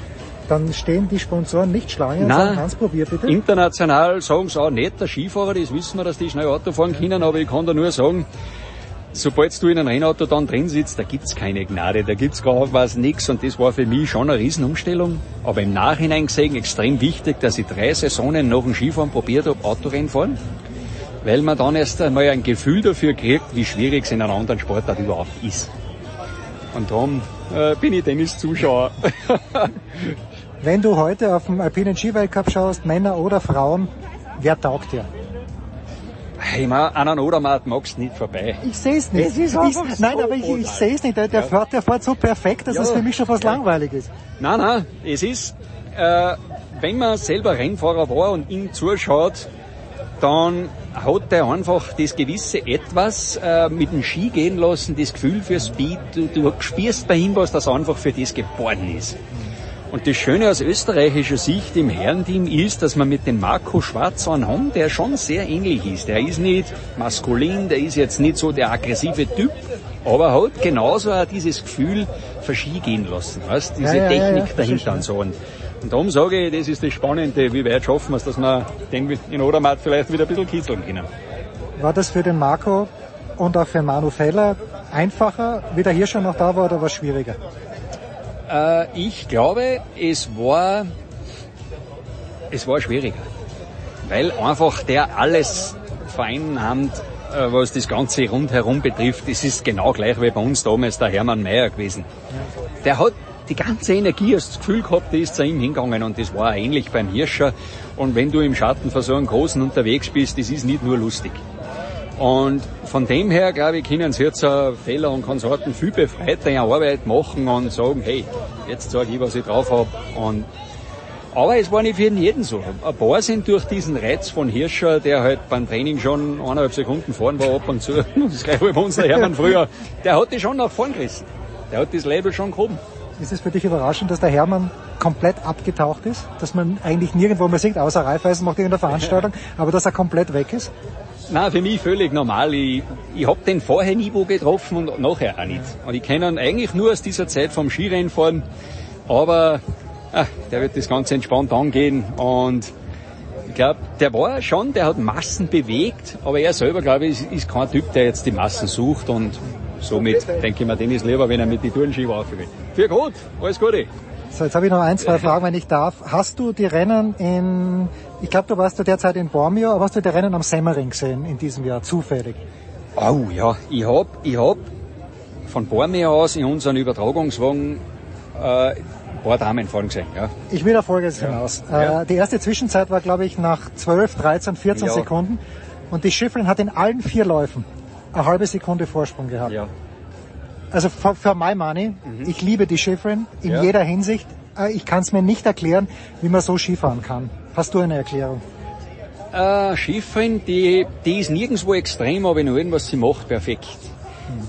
dann stehen die Sponsoren nicht Schlange und Nein, sagen, Hans, probier bitte. International sagen sie auch nicht, der Skifahrer, das wissen wir, dass die schnell Auto fahren können, aber ich kann da nur sagen, sobald du in einem Rennauto dann drin sitzt, da gibt's keine Gnade, da gibt's gar was nix und das war für mich schon eine Riesenumstellung. Aber im Nachhinein gesehen extrem wichtig, dass ich drei Saisonen nach dem Skifahren probiert habe, Autorennen fahren, weil man dann erst einmal ein Gefühl dafür kriegt, wie schwierig es in einer anderen Sportart überhaupt ist. Und darum äh, bin ich Tennis-Zuschauer. Wenn du heute auf dem Alpinen Skiweltcup schaust, Männer oder Frauen, wer taugt dir? Ich meine, an einem Odermatt magst du nicht vorbei. Ich sehe es nicht. Es ist ich, so nein, aber ich, ich sehe es nicht. Der, der, ja. fährt, der fährt so perfekt, dass ja. es für mich schon fast ja. langweilig ist. Nein, nein, es ist, äh, wenn man selber Rennfahrer war und ihm zuschaut, dann hat er einfach das gewisse Etwas äh, mit dem Ski gehen lassen, das Gefühl für Speed. Du, du spürst bei ihm was, das einfach für das geboren ist. Und das Schöne aus österreichischer Sicht im Herrenteam ist, dass man mit dem Marco Schwarz einen haben, der schon sehr ähnlich ist. Der ist nicht maskulin, der ist jetzt nicht so der aggressive Typ, aber hat genauso auch dieses Gefühl verschieden lassen, weißt? diese ja, ja, Technik ja, dahinter und so. Und, und darum sage ich, das ist das Spannende, wie weit schaffen wir es, dass wir den in Odermatt vielleicht wieder ein bisschen kitzeln können. War das für den Marco und auch für Manu Feller einfacher, wie der hier schon noch da war, oder war es schwieriger? Äh, ich glaube, es war, es war schwieriger. Weil einfach der alles vereinnahmt, äh, was das Ganze rundherum betrifft. Es ist genau gleich wie bei uns damals der Hermann Mayer gewesen. Der hat die ganze Energie, das Gefühl gehabt, die ist zu ihm hingegangen und das war ähnlich beim Hirscher. Und wenn du im Schatten von so einem Großen unterwegs bist, das ist nicht nur lustig. Und von dem her, glaube ich, können sie jetzt uh, Feller und Konsorten viel befreiter ihre Arbeit machen und sagen, hey, jetzt sage ich, was ich drauf habe. Und aber es war nicht für jeden so. Ein paar sind durch diesen Reiz von Hirscher, der halt beim Training schon eineinhalb Sekunden vorn war ab und zu, das ist gleich wie bei unser Hermann früher, der hat die schon nach vorn gerissen. Der hat das Label schon gehoben. Ist es für dich überraschend, dass der Hermann komplett abgetaucht ist? Dass man eigentlich nirgendwo mehr sieht, außer Raiffeisen macht irgendeine Veranstaltung, aber dass er komplett weg ist? Nein, für mich völlig normal. Ich, ich habe den vorher nie wo getroffen und nachher auch nicht. Und ich kenne ihn eigentlich nur aus dieser Zeit vom Skirennfahren. Aber ach, der wird das Ganze entspannt angehen. Und ich glaube, der war schon, der hat Massen bewegt, aber er selber, glaube ich, ist, ist kein Typ, der jetzt die Massen sucht und somit denke ich mir, den ist lieber, wenn er mit die Tourenski will. Für gut, alles Gute. So, jetzt habe ich noch ein, zwei Fragen, wenn ich darf. Hast du die Rennen in, ich glaube, du warst du derzeit in Bormio, aber hast du die Rennen am Semmering gesehen in diesem Jahr, zufällig? Oh ja, ich hab, ich hab von Bormio aus in unseren Übertragungswagen äh, ein paar Damen fahren gesehen. Ja. Ich will da Folgendes ja. hinaus. Ja. Äh, die erste Zwischenzeit war, glaube ich, nach 12, 13, 14 ja. Sekunden und die Schifferin hat in allen vier Läufen eine halbe Sekunde Vorsprung gehabt. Ja. Also für, für my money, mhm. ich liebe die Schifferin in ja. jeder Hinsicht. Äh, ich kann es mir nicht erklären, wie man so Skifahren kann. Hast du eine Erklärung? Äh, Schifferin, die, die ist nirgendwo extrem, aber in allem, was sie macht, perfekt.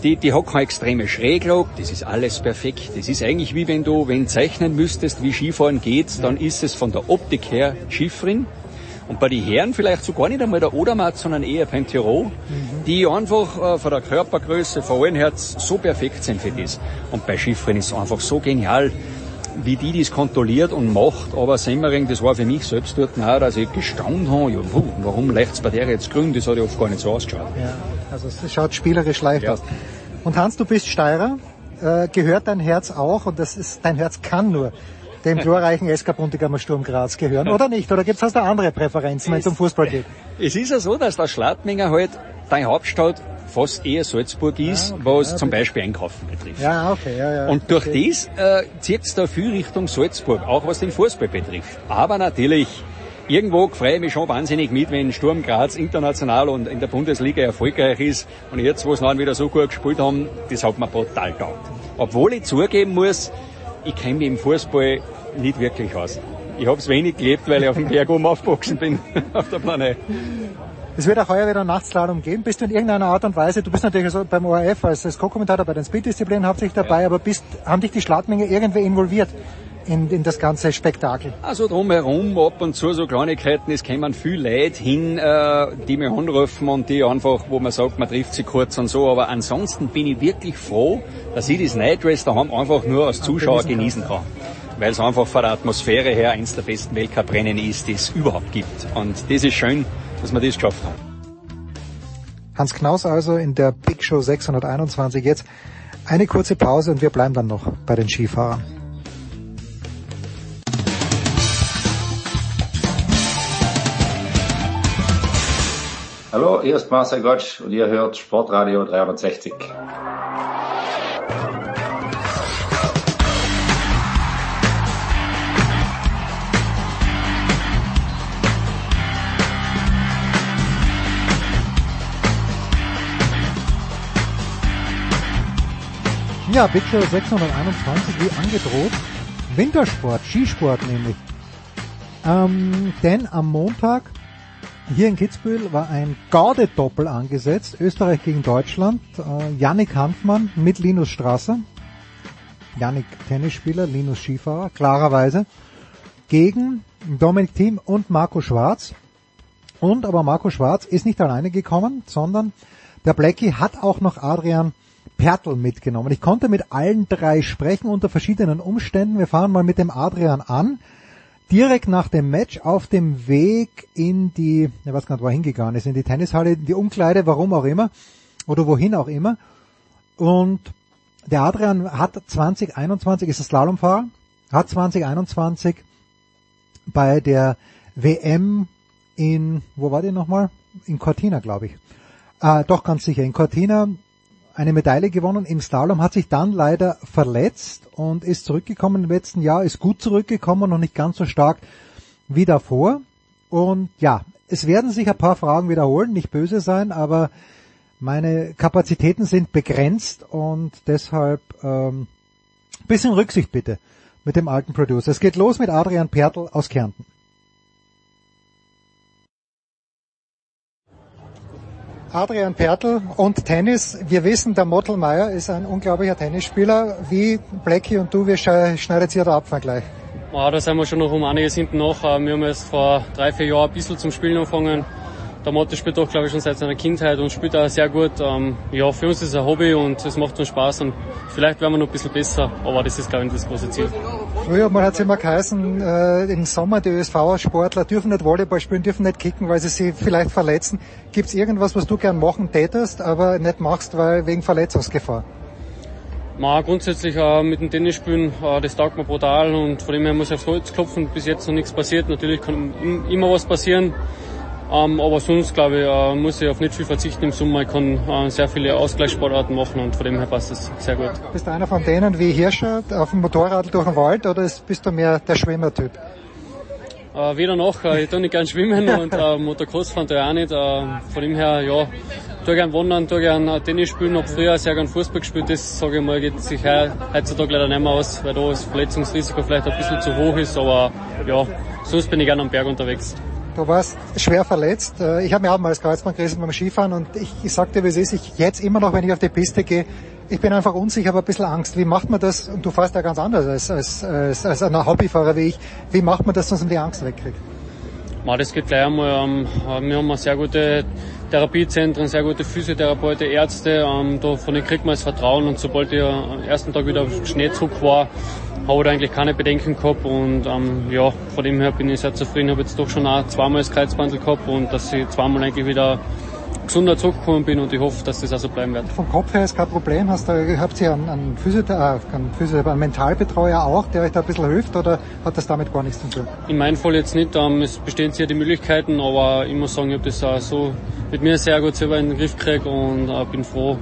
Die, die hat keine extreme Schräglage, das ist alles perfekt. Das ist eigentlich wie wenn du, wenn zeichnen müsstest, wie Skifahren geht, dann ist es von der Optik her Schifferin. Und bei den Herren vielleicht so gar nicht einmal der Odermatt, sondern eher beim Tirol, mhm. die einfach äh, von der Körpergröße, von allen Herz so perfekt sind für das. Und bei Schiffern ist es einfach so genial, wie die das kontrolliert und macht. Aber Semmering, das war für mich selbst dort auch, dass ich gestaunt habe, ja, puh, warum leicht bei der jetzt grün? Das hat ja oft gar nicht so ausgeschaut. Ja, also es schaut spielerisch leicht ja. aus. Und Hans, du bist Steirer, äh, gehört dein Herz auch, und das ist, dein Herz kann nur dem glorreichen SK Buntigammer Sturm Graz gehören, oder nicht? Oder gibt es du andere Präferenzen, wenn es um Fußball geht? Es ist ja so, dass der Schladminger halt deine Hauptstadt fast eher Salzburg ist, ah, okay, was ja, zum Beispiel Einkaufen betrifft. Ja, okay, ja, ja. Und durch okay. das äh, zieht es da viel Richtung Salzburg, auch was den Fußball betrifft. Aber natürlich, irgendwo freue ich mich schon wahnsinnig mit, wenn Sturm Graz international und in der Bundesliga erfolgreich ist. Und jetzt, wo sie dann wieder so gut gespielt haben, das hat mir brutal taugt. Obwohl ich zugeben muss, ich kenne mich im Fußball nicht wirklich aus. Ich habe es wenig gelebt, weil ich auf dem Berg oben aufgewachsen bin, auf der Planet. Es wird auch heuer wieder Nachtslalom geben. Bist du in irgendeiner Art und Weise, du bist natürlich so beim ORF als Co-Kommentator bei den Speed-Disziplinen hauptsächlich dabei, ja. aber bist, haben dich die Schladmenge irgendwie involviert? In, in das ganze Spektakel? Also drumherum, ab und zu so Kleinigkeiten, es kommen viel Leute hin, äh, die mich anrufen und die einfach, wo man sagt, man trifft sie kurz und so, aber ansonsten bin ich wirklich froh, dass ich das Night Race daheim einfach nur als Zuschauer genießen kann. Weil es einfach von der Atmosphäre her eins der besten Weltcuprennen ist, die es überhaupt gibt. Und das ist schön, dass wir das geschafft haben. Hans Knaus also in der Big Show 621 jetzt. Eine kurze Pause und wir bleiben dann noch bei den Skifahrern. Hallo, hier ist Marcel Gottsch und ihr hört Sportradio 360. Ja, Big Show 621 wie angedroht. Wintersport, Skisport nämlich. Ähm, denn am Montag hier in Kitzbühel war ein Gaudedoppel angesetzt. Österreich gegen Deutschland. Äh, Yannick Hanfmann mit Linus Strasser. Yannick Tennisspieler, Linus Skifahrer, klarerweise. Gegen Dominik Thiem und Marco Schwarz. Und aber Marco Schwarz ist nicht alleine gekommen, sondern der Blackie hat auch noch Adrian Pertl mitgenommen. Ich konnte mit allen drei sprechen unter verschiedenen Umständen. Wir fahren mal mit dem Adrian an. Direkt nach dem Match auf dem Weg in die, ich weiß gar nicht, wo er hingegangen ist, in die Tennishalle, in die Umkleide, warum auch immer, oder wohin auch immer. Und der Adrian hat 2021, ist ein Slalomfahrer, hat 2021 bei der WM in, wo war die nochmal? In Cortina, glaube ich. Äh, doch ganz sicher, in Cortina eine Medaille gewonnen im Slalom, hat sich dann leider verletzt und ist zurückgekommen im letzten Jahr, ist gut zurückgekommen, noch nicht ganz so stark wie davor. Und ja, es werden sich ein paar Fragen wiederholen, nicht böse sein, aber meine Kapazitäten sind begrenzt und deshalb ähm, bisschen Rücksicht bitte mit dem alten Producer. Es geht los mit Adrian Pertl aus Kärnten. Adrian Pertl und Tennis. Wir wissen, der Mottelmeier ist ein unglaublicher Tennisspieler. Wie Blackie und du, wie schneidet ihr da ab gleich? Ja, da sind wir schon noch um einiges hinten nach. Äh, wir haben jetzt vor drei, vier Jahren ein bisschen zum Spielen angefangen. Der Motte spielt doch, glaube ich, schon seit seiner Kindheit und spielt auch sehr gut. Ähm, ja, für uns ist es ein Hobby und es macht uns Spaß und vielleicht werden wir noch ein bisschen besser, aber das ist, glaube ich, das große Ziel. Früher mal hat es immer geheißen, äh, im Sommer die ÖSV-Sportler dürfen nicht Volleyball spielen, dürfen nicht kicken, weil sie sich vielleicht verletzen. Gibt es irgendwas, was du gern machen tätest, aber nicht machst, weil wegen Verletzungsgefahr? Ma, grundsätzlich äh, mit dem Tennisspielen, äh, das taugt mir brutal und von dem her muss ich aufs Holz klopfen. Bis jetzt noch nichts passiert. Natürlich kann immer was passieren. Ähm, aber sonst, glaube ich, äh, muss ich auf nicht viel verzichten im Sommer. Ich kann äh, sehr viele Ausgleichssportarten machen und von dem her passt es sehr gut. Bist du einer von denen wie Hirscher auf dem Motorrad durch den Wald oder bist du mehr der Schwimmertyp? Äh, weder noch, äh, ich tue nicht gern schwimmen und äh, Motocross tue ich auch nicht. Äh, von dem her, ja, tue gern wandern, tue gern Tennis spielen, habe früher sehr gern Fußball gespielt, das sage ich mal, geht sich heutzutage leider nicht mehr aus, weil da das Verletzungsrisiko vielleicht ein bisschen zu hoch ist, aber ja, sonst bin ich gern am Berg unterwegs. Du warst schwer verletzt. Äh, ich habe mir auch mal das Kreuzband gerissen beim Skifahren und ich, ich sagte, wie es ist, ich jetzt immer noch, wenn ich auf die Piste gehe, ich bin einfach unsicher, habe ein bisschen Angst. Wie macht man das? Und du fährst ja ganz anders als, als, als, als ein Hobbyfahrer wie ich. Wie macht man das, dass man die Angst wegkriegt? Das geht gleich einmal. Ähm, wir haben sehr gute Therapiezentren, sehr gute Physiotherapeuten, Ärzte. Ähm, da von denen kriegt man das Vertrauen. Und sobald ich am ersten Tag wieder auf Schnee zurück war, habe ich eigentlich keine Bedenken gehabt. Und ähm, ja, von dem her bin ich sehr zufrieden. Habe jetzt doch schon auch zweimal das Kreuzbandel gehabt und dass ich zweimal eigentlich wieder gesunder zurückgekommen bin und ich hoffe, dass das auch so bleiben wird. Vom Kopf her ist kein Problem. Hast du, habt ihr einen, einen, Physiothera äh, einen, Physiothera einen Mentalbetreuer auch, der euch da ein bisschen hilft oder hat das damit gar nichts zu tun? In meinem Fall jetzt nicht. Ähm, es bestehen sehr die Möglichkeiten, aber ich muss sagen, ich habe das auch so mit mir sehr gut selber in den Griff gekriegt und äh, bin froh,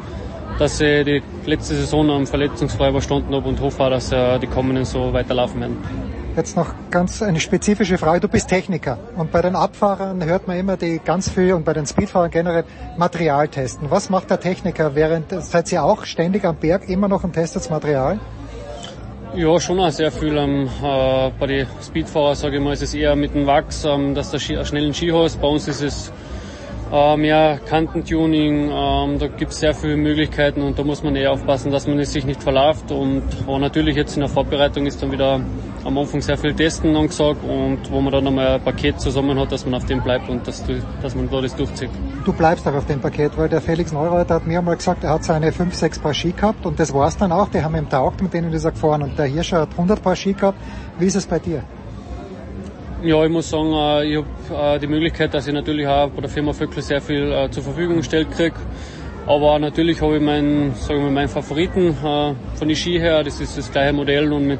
dass ich die letzte Saison am verletzungsfrei überstanden habe und hoffe auch, dass äh, die kommenden so weiterlaufen werden. Jetzt noch ganz eine spezifische Frage. Du bist Techniker und bei den Abfahrern hört man immer die ganz viel und bei den Speedfahrern generell Material testen. Was macht der Techniker während, seid ihr auch ständig am Berg immer noch und testet Material? Ja, schon auch sehr viel. Ähm, äh, bei den Speedfahrern, sage ich mal, ist es eher mit dem Wachs, ähm, dass du einen schnellen Ski hast. Bei uns ist es mehr Kantentuning, ähm, da gibt es sehr viele Möglichkeiten und da muss man eher aufpassen, dass man sich nicht verläuft und natürlich jetzt in der Vorbereitung ist dann wieder am Anfang sehr viel Testen angesagt und wo man dann einmal ein Paket zusammen hat, dass man auf dem bleibt und dass, dass man da das durchzieht. Du bleibst auch auf dem Paket, weil der Felix Neureuter hat mir mal gesagt, er hat seine 5, 6 Paar Ski gehabt und das war's dann auch, die haben ihm taugt, mit denen ist er gefahren und der Hirscher hat 100 Paar Ski gehabt. Wie ist es bei dir? Ja, ich muss sagen, äh, ich habe äh, die Möglichkeit, dass ich natürlich auch bei der Firma Vöckle sehr viel äh, zur Verfügung gestellt kriege. Aber natürlich habe ich meinen, sagen meinen Favoriten von den Ski her. Das ist das gleiche Modell und mit,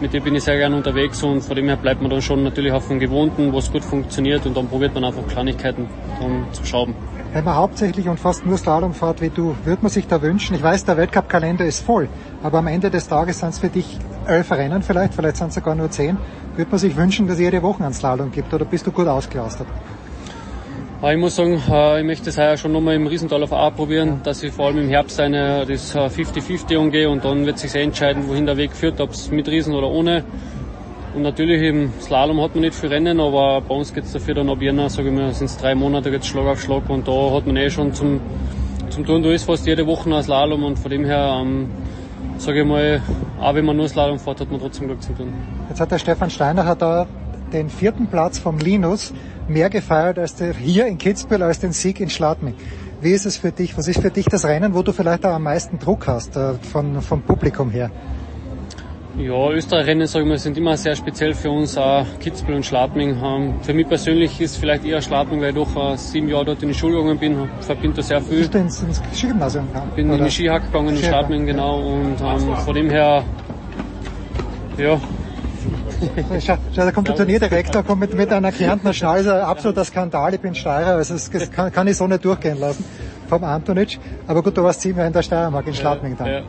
mit dem bin ich sehr gerne unterwegs und von dem her bleibt man dann schon natürlich auf dem Gewohnten, wo es gut funktioniert und dann probiert man einfach Kleinigkeiten dann zu schrauben. Wenn man hauptsächlich und fast nur Slalom fährt wie du, würde man sich da wünschen, ich weiß, der Weltcup-Kalender ist voll, aber am Ende des Tages sind es für dich elf Rennen vielleicht, vielleicht sind es sogar nur zehn. Würde man sich wünschen, dass es jede Woche einen Slalom gibt oder bist du gut ausgelastet? Ich muss sagen, äh, ich möchte das heuer schon nochmal im Riesental auf A probieren, dass ich vor allem im Herbst eine, das 50-50 umgehe und dann wird sich sehr entscheiden, wohin der Weg führt, ob es mit Riesen oder ohne. Und natürlich im Slalom hat man nicht viel Rennen, aber bei uns geht es dafür dann ab Jänner, sage ich mal, sind es drei Monate, geht Schlag auf Schlag und da hat man eh schon zum, zum Tun, da fast jede Woche ein Slalom und von dem her ähm, sage ich mal, auch wenn man nur Slalom fährt, hat man trotzdem Glück zu tun. Jetzt hat der Stefan Steiner hat da den vierten Platz vom Linus mehr gefeiert als der hier in Kitzbühel als den Sieg in Schladming. Wie ist es für dich? Was ist für dich das Rennen, wo du vielleicht auch am meisten Druck hast äh, von, vom Publikum her? Ja, Österreich-Rennen, sage ich mal, sind immer sehr speziell für uns, auch Kitzbühel und Schladming. Für mich persönlich ist vielleicht eher Schladming, weil ich doch äh, sieben Jahre dort in die Schule gegangen bin, verbinde da sehr viel. Bist du ins, ins Skigymnasium gegangen? Bin oder? in die Skihack gegangen in Schladming, genau, und ähm, von dem her, ja, Schau, da kommt der Turnierdirektor kommt mit, mit einer Kärntner Schnauze, absoluter Skandal, ich bin Steirer, also das, das kann, kann, ich so nicht durchgehen lassen vom Antonic. Aber gut, du warst sieben Jahre in der Steiermark, in Schladming dann. Ja.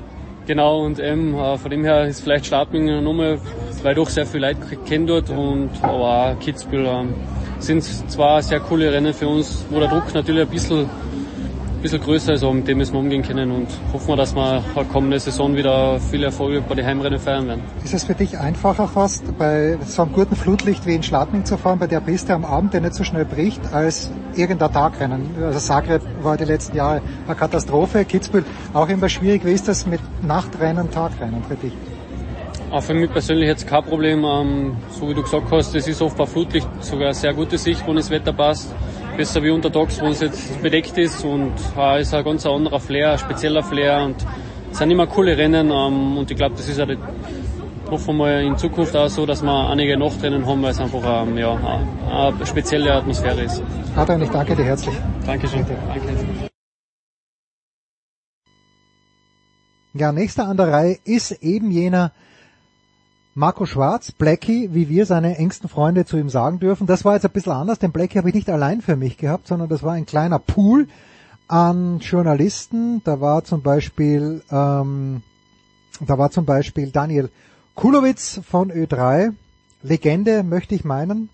Genau, und ähm, von dem her ist vielleicht Schladming eine Nummer, weil doch sehr viel Leute kennen dort und aber auch Kitzbühel ähm, sind zwar sehr coole Rennen für uns, wo der Druck natürlich ein bisschen bisschen größer ist, aber mit dem müssen wir umgehen können und hoffen wir, dass wir kommende Saison wieder viele Erfolge bei den Heimrennen feiern werden. Ist es für dich einfacher fast, bei so einem guten Flutlicht wie in Schladming zu fahren, bei der Piste am Abend, der nicht so schnell bricht, als irgendein Tagrennen? Also Zagreb war die letzten Jahre eine Katastrophe, Kitzbühel auch immer schwierig. Wie ist das mit Nachtrennen, Tagrennen für dich? Auch für mich persönlich jetzt kein Problem. Ähm, so wie du gesagt hast, es ist oft bei Flutlicht sogar eine sehr gute Sicht, wenn das Wetter passt besser wie untertags, wo es jetzt bedeckt ist und äh, ist ein ganz anderer Flair, ein spezieller Flair und es sind immer coole Rennen ähm, und ich glaube, das ist auch hoffen wir in Zukunft auch so, dass wir einige Nachtrennen haben, weil es einfach ähm, ja, eine spezielle Atmosphäre ist. Adrian, ich danke dir herzlich. Dankeschön. Danke. Ja, nächster an der Reihe ist eben jener Marco Schwarz, Blackie, wie wir seine engsten Freunde zu ihm sagen dürfen. Das war jetzt ein bisschen anders, denn Blackie habe ich nicht allein für mich gehabt, sondern das war ein kleiner Pool an Journalisten. Da war zum Beispiel, ähm, da war zum Beispiel Daniel Kulowitz von Ö3, Legende möchte ich meinen.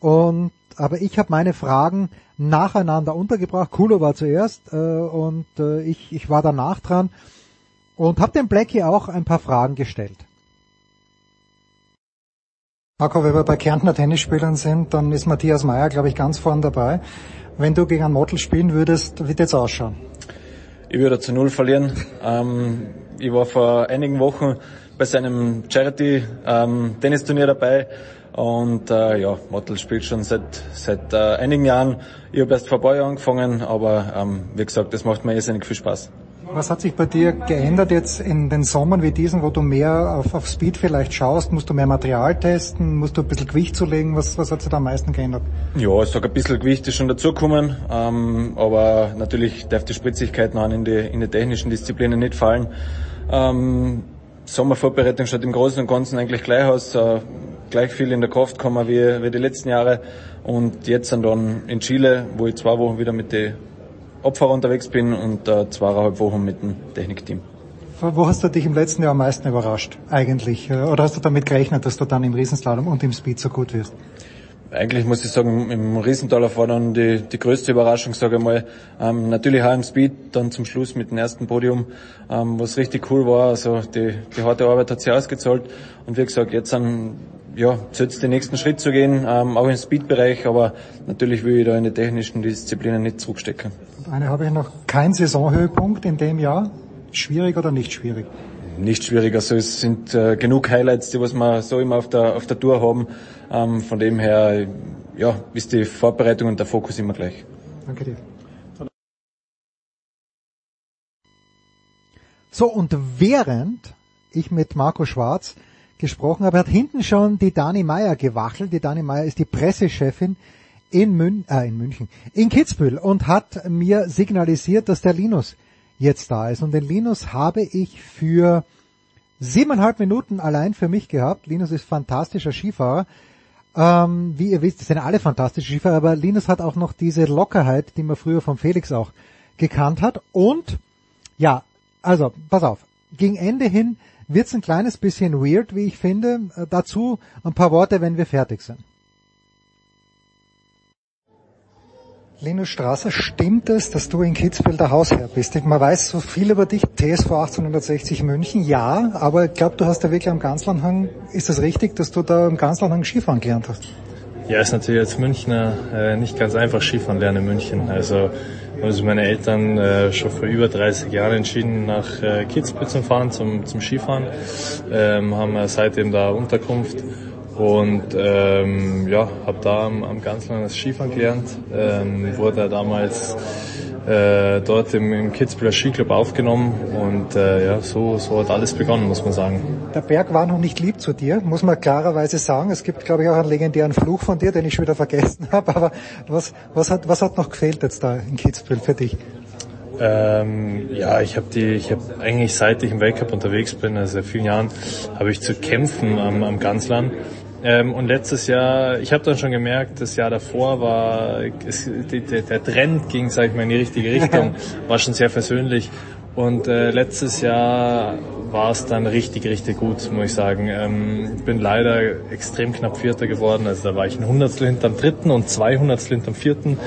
Und aber ich habe meine Fragen nacheinander untergebracht. Kulo war zuerst äh, und äh, ich, ich war danach dran und habe dem Blackie auch ein paar Fragen gestellt. Marco, wenn wir bei Kärntner Tennisspielern sind, dann ist Matthias Meyer, glaube ich, ganz vorn dabei. Wenn du gegen einen Model spielen würdest, wie es ausschauen? Ich würde zu Null verlieren. Ähm, ich war vor einigen Wochen bei seinem Charity-Tennisturnier ähm, dabei und äh, ja, Model spielt schon seit, seit äh, einigen Jahren. Ich habe erst vor ein paar Jahren angefangen, aber ähm, wie gesagt, das macht mir irrsinnig viel Spaß. Was hat sich bei dir geändert jetzt in den Sommern wie diesen, wo du mehr auf, auf Speed vielleicht schaust? Musst du mehr Material testen? Musst du ein bisschen Gewicht zulegen? Was, was hat sich da am meisten geändert? Ja, ich sage, ein bisschen Gewicht ist schon dazugekommen, ähm, aber natürlich darf die Spritzigkeit noch in die, in die technischen Disziplinen nicht fallen. Ähm, Sommervorbereitung schaut im Großen und Ganzen eigentlich gleich aus. Äh, gleich viel in der Kraft kommen wie, wie die letzten Jahre. Und jetzt dann in Chile, wo ich zwei Wochen wieder mit den Opfer unterwegs bin und äh, zweieinhalb Wochen mit dem Technikteam. Wo hast du dich im letzten Jahr am meisten überrascht eigentlich? Oder hast du damit gerechnet, dass du dann im Riesenslalom und im Speed so gut wirst? Eigentlich muss ich sagen, im Riesentaler war dann die, die größte Überraschung, sage ich mal. Ähm, natürlich auch im Speed, dann zum Schluss mit dem ersten Podium, ähm, was richtig cool war. Also die, die harte Arbeit hat sich ausgezahlt. Und wie gesagt, jetzt an, ja, jetzt den nächsten Schritt zu gehen, ähm, auch im Speed-Bereich, aber natürlich will ich da in die technischen Disziplinen nicht zurückstecken. Eine habe ich noch. Kein Saisonhöhepunkt in dem Jahr? Schwierig oder nicht schwierig? Nicht schwierig. Also es sind äh, genug Highlights, die was wir so immer auf der, auf der Tour haben. Ähm, von dem her, ja, ist die Vorbereitung und der Fokus immer gleich. Danke dir. So, und während ich mit Marco Schwarz gesprochen habe, hat hinten schon die Dani Meier gewachelt. Die Dani Meier ist die Pressechefin in, Mün äh, in München, in Kitzbühel und hat mir signalisiert, dass der Linus jetzt da ist. Und den Linus habe ich für siebeneinhalb Minuten allein für mich gehabt. Linus ist fantastischer Skifahrer. Ähm, wie ihr wisst, sind alle fantastische Skifahrer, aber Linus hat auch noch diese Lockerheit, die man früher von Felix auch gekannt hat. Und ja, also, pass auf, gegen Ende hin wird's ein kleines bisschen weird, wie ich finde. Äh, dazu ein paar Worte, wenn wir fertig sind. Linus Strasser, stimmt es, dass du in Kitzbühel der Hausherr bist? Man weiß so viel über dich, TSV 1860 München, ja, aber ich glaube, du hast ja wirklich am Ganzlandhang, ist das richtig, dass du da am Ganzlandhang Skifahren gelernt hast? Ja, ist natürlich als Münchner äh, nicht ganz einfach Skifahren lernen in München. Also haben sich meine Eltern äh, schon vor über 30 Jahren entschieden, nach äh, Kitzbühel zu fahren, zum, zum Skifahren. Ähm, haben seitdem da Unterkunft und ähm, ja, habe da am, am Ganzland das Skifahren gelernt, ähm, wurde damals äh, dort im, im Kitzbüheler Skiclub aufgenommen und äh, ja, so, so hat alles begonnen, muss man sagen. Der Berg war noch nicht lieb zu dir, muss man klarerweise sagen. Es gibt, glaube ich, auch einen legendären Fluch von dir, den ich schon wieder vergessen habe. Aber was, was, hat, was hat noch gefehlt jetzt da in Kitzbühel für dich? Ähm, ja, ich habe die, ich habe eigentlich seit ich im Weltcup unterwegs bin, also seit vielen Jahren, habe ich zu kämpfen am, am Ganzland. Ähm, und letztes Jahr, ich habe dann schon gemerkt, das Jahr davor war, es, der, der Trend ging, sag ich mal, in die richtige Richtung, war schon sehr versöhnlich. Und äh, letztes Jahr war es dann richtig, richtig gut, muss ich sagen. Ähm, bin leider extrem knapp Vierter geworden. Also da war ich ein Hundertstel hinterm Dritten und zwei Hundertstel hinterm Vierten.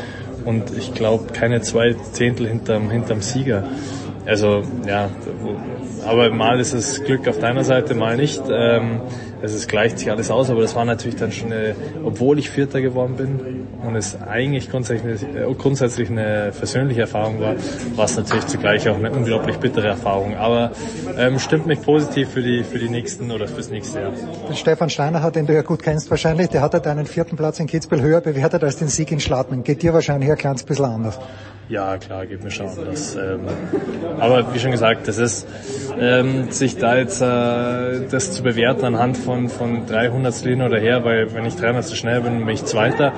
Und ich glaube, keine zwei Zehntel hinterm, hinterm Sieger. Also ja, aber mal ist es Glück auf deiner Seite, mal nicht. Ähm, also es gleicht sich alles aus, aber das war natürlich dann schon, eine, obwohl ich Vierter geworden bin und es eigentlich grundsätzlich, äh, grundsätzlich eine versöhnliche Erfahrung war, war es natürlich zugleich auch eine unglaublich bittere Erfahrung. Aber ähm, stimmt mich positiv für die für die nächsten oder fürs nächste Jahr. Den Stefan Steiner hat, den du ja gut kennst wahrscheinlich, der hat ja deinen vierten Platz in Kitzbühel höher bewertet als den Sieg in Schladming. Geht dir wahrscheinlich ein kleines bisschen anders. Ja, klar, geht mir schon anders. Ähm, aber wie schon gesagt, das ist ähm, sich da jetzt äh, das zu bewerten anhand von, von 300 hin oder her, weil wenn ich 300 zu schnell bin, bin ich Zweiter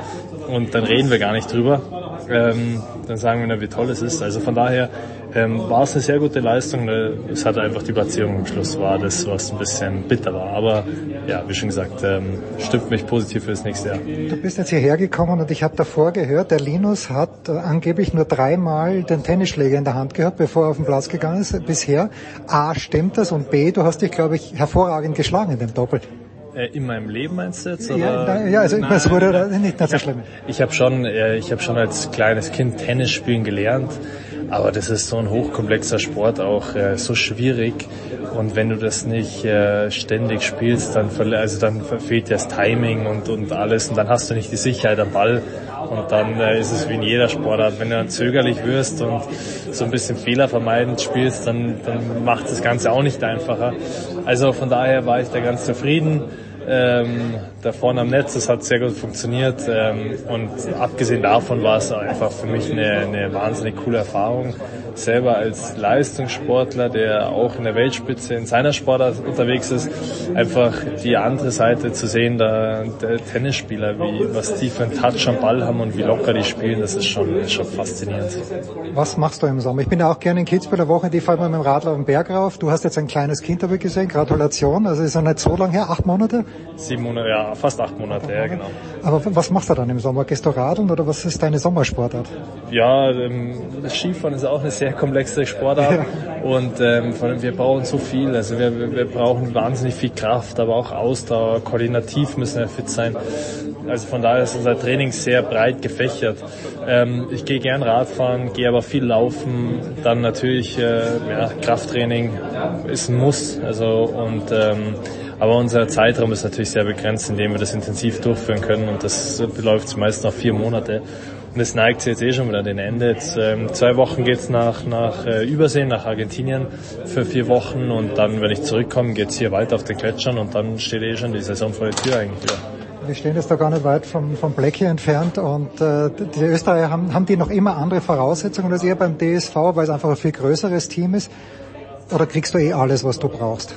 und dann reden wir gar nicht drüber. Ähm, dann sagen wir, na, wie toll es ist. Also von daher ähm, war es eine sehr gute Leistung. Es hat einfach die Platzierung am Schluss war das, was ein bisschen bitter war. Aber ja, wie schon gesagt, ähm, stimmt mich positiv für das nächste Jahr. Du bist jetzt hierher gekommen und ich habe davor gehört, der Linus hat äh, angeblich nur dreimal den Tennisschläger in der Hand gehabt, bevor er auf den Platz gegangen ist bisher. A, stimmt das? Und B, du hast dich, glaube ich, hervorragend geschlagen in dem Doppel. Äh, in meinem Leben meinst du jetzt? Oder? Ja, ja also nein, es wurde nein, nicht, nicht so schlimm. Ich habe schon, äh, ich habe schon als kleines Kind Tennis spielen gelernt. Aber das ist so ein hochkomplexer Sport, auch äh, so schwierig. Und wenn du das nicht äh, ständig spielst, dann, also dann fehlt das Timing und, und alles. Und dann hast du nicht die Sicherheit am Ball. Und dann äh, ist es wie in jeder Sportart. Wenn du dann zögerlich wirst und so ein bisschen fehlervermeidend spielst, dann, dann macht das Ganze auch nicht einfacher. Also von daher war ich da ganz zufrieden ähm, da vorne am Netz. Das hat sehr gut funktioniert. Ähm, und abgesehen davon war es einfach für mich eine, eine wahnsinnig coole Erfahrung. Selber als Leistungssportler, der auch in der Weltspitze in seiner Sportart unterwegs ist, einfach die andere Seite zu sehen, da der Tennisspieler, wie was die für einen Touch am Ball haben und wie locker die spielen, das ist schon, ist schon faszinierend. Was machst du im Sommer? Ich bin ja auch gerne in Kitzbühel der Woche, die fahren wir mit dem Radler auf den Berg rauf. Du hast jetzt ein kleines Kind, habe ich gesehen. Gratulation. Also ist noch nicht so lange her, acht Monate? Sieben Monate, ja, fast acht Monate, ja, genau. Aber was machst du dann im Sommer? Gehst du radeln oder was ist deine Sommersportart? Ja, ähm, das Skifahren ist auch eine sehr komplexe Sportart ja. und ähm, vor allem wir brauchen so viel. Also wir, wir brauchen wahnsinnig viel Kraft, aber auch Ausdauer, koordinativ müssen wir fit sein. Also von daher ist unser Training sehr breit gefächert. Ähm, ich gehe gern Radfahren, gehe aber viel laufen. Dann natürlich äh, ja, Krafttraining ist ein Muss. Also und ähm, aber unser Zeitraum ist natürlich sehr begrenzt, indem wir das intensiv durchführen können und das beläuft meist noch vier Monate. Und es neigt sich jetzt eh schon wieder den Ende. Jetzt, ähm, zwei Wochen geht's nach, nach äh, Übersee, nach Argentinien für vier Wochen und dann, wenn ich zurückkomme, geht's hier weiter auf den Gletschern und dann steht eh schon die Saison vor der Tür eigentlich wieder. Wir stehen jetzt da gar nicht weit vom, vom Black hier entfernt und äh, die Österreicher haben, haben die noch immer andere Voraussetzungen als ihr beim DSV, weil es einfach ein viel größeres Team ist? Oder kriegst du eh alles, was du brauchst?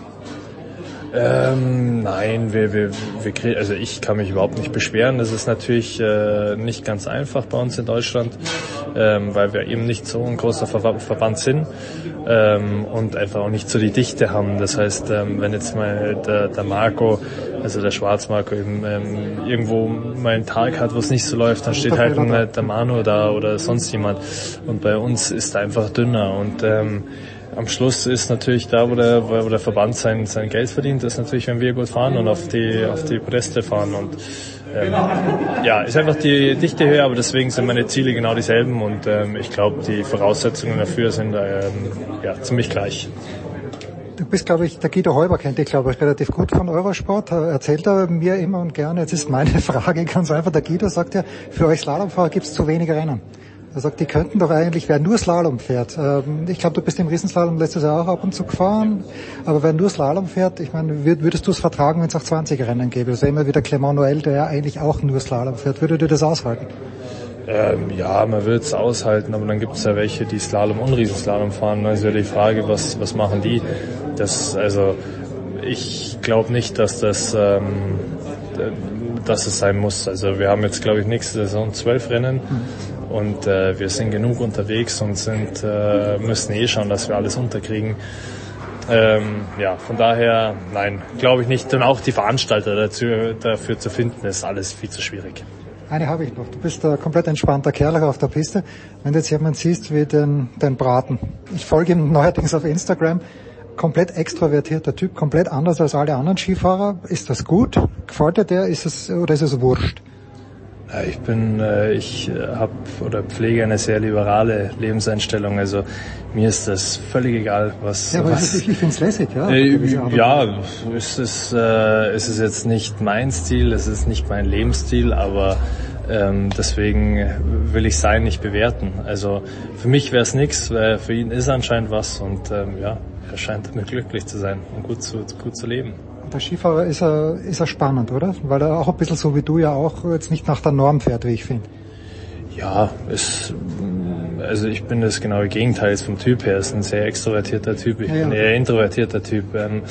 Ähm, nein, wir, wir, wir kriegen, also ich kann mich überhaupt nicht beschweren. Das ist natürlich äh, nicht ganz einfach bei uns in Deutschland, ähm, weil wir eben nicht so ein großer Ver Verband sind ähm, und einfach auch nicht so die Dichte haben. Das heißt, ähm, wenn jetzt mal der, der Marco, also der Schwarzmarco eben ähm, irgendwo mal einen Tag hat, wo es nicht so läuft, dann steht halt ein, der Manu da oder sonst jemand. Und bei uns ist er einfach dünner und ähm, am Schluss ist natürlich da, wo der, wo der Verband sein, sein Geld verdient, ist natürlich, wenn wir gut fahren und auf die, auf die Podeste fahren und ähm, ja, ist einfach die Dichte höher, aber deswegen sind meine Ziele genau dieselben und ähm, ich glaube, die Voraussetzungen dafür sind ähm, ja, ziemlich gleich. Du bist, glaube ich, der Guido Heuber kennt dich, glaube ich, relativ gut von Eurosport. Erzählt er mir immer und gerne. Jetzt ist meine Frage ganz einfach. Der Guido sagt ja, für euch Slalomfahrer gibt es zu wenige Rennen. Er sagt, die könnten doch eigentlich, wer nur Slalom fährt, ähm, ich glaube, du bist im Riesenslalom letztes Jahr auch ab und zu gefahren, aber wer nur Slalom fährt, ich meine, würdest du es vertragen, wenn es auch 20 Rennen gäbe? Also immer wieder Clement Noël, der ja eigentlich auch nur Slalom fährt. Würde dir das aushalten? Ähm, ja, man wird es aushalten, aber dann gibt es ja welche, die Slalom und Riesenslalom fahren. Also ja die Frage, was, was machen die? Das, also, ich glaube nicht, dass das, ähm, dass es sein muss. Also wir haben jetzt, glaube ich, nächste Saison zwölf Rennen. Mhm und äh, wir sind genug unterwegs und sind, äh, müssen eh schauen, dass wir alles unterkriegen. Ähm, ja, von daher, nein, glaube ich nicht. Und auch die Veranstalter dazu, dafür zu finden, ist alles viel zu schwierig. Eine habe ich noch. Du bist ein komplett entspannter Kerl auf der Piste. Wenn du jetzt jemand siehst wie den, den Braten. Ich folge ihm neuerdings auf Instagram. Komplett extrovertierter Typ, komplett anders als alle anderen Skifahrer. Ist das gut? Gefällt dir der? Ist es, oder ist es wurscht? Ich bin, äh, ich äh, habe oder pflege eine sehr liberale Lebenseinstellung. Also mir ist das völlig egal, was. Ja, aber was, ich, ich finde es lässig, ja. Äh, ja, es ist, äh, es ist jetzt nicht mein Stil, es ist nicht mein Lebensstil, aber ähm, deswegen will ich sein nicht bewerten. Also für mich wäre es nichts, für ihn ist anscheinend was und ähm, ja, er scheint damit glücklich zu sein und gut zu, gut zu leben der Skifahrer ist er, ist er spannend, oder? Weil er auch ein bisschen so wie du ja auch jetzt nicht nach der Norm fährt, wie ich finde. Ja, es, also ich bin das genaue Gegenteil vom Typ her. Er ist ein sehr extrovertierter Typ. Ich ja, bin eher introvertierter Typ. Ähm,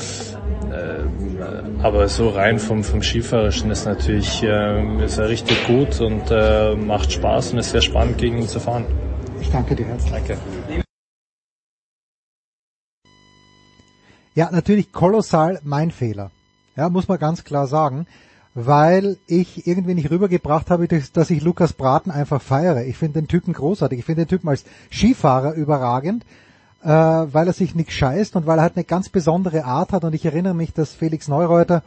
äh, aber so rein vom, vom Skifahrerischen ist natürlich, äh, ist er richtig gut und äh, macht Spaß und ist sehr spannend gegen ihn zu fahren. Ich danke dir herzlich. Danke. Ja, natürlich kolossal mein Fehler. Ja, muss man ganz klar sagen weil ich irgendwie nicht rübergebracht habe, dass ich Lukas Braten einfach feiere. Ich finde den Typen großartig. Ich finde den Typen als Skifahrer überragend, äh, weil er sich nicht scheißt und weil er halt eine ganz besondere Art hat. Und ich erinnere mich, dass Felix Neureuter,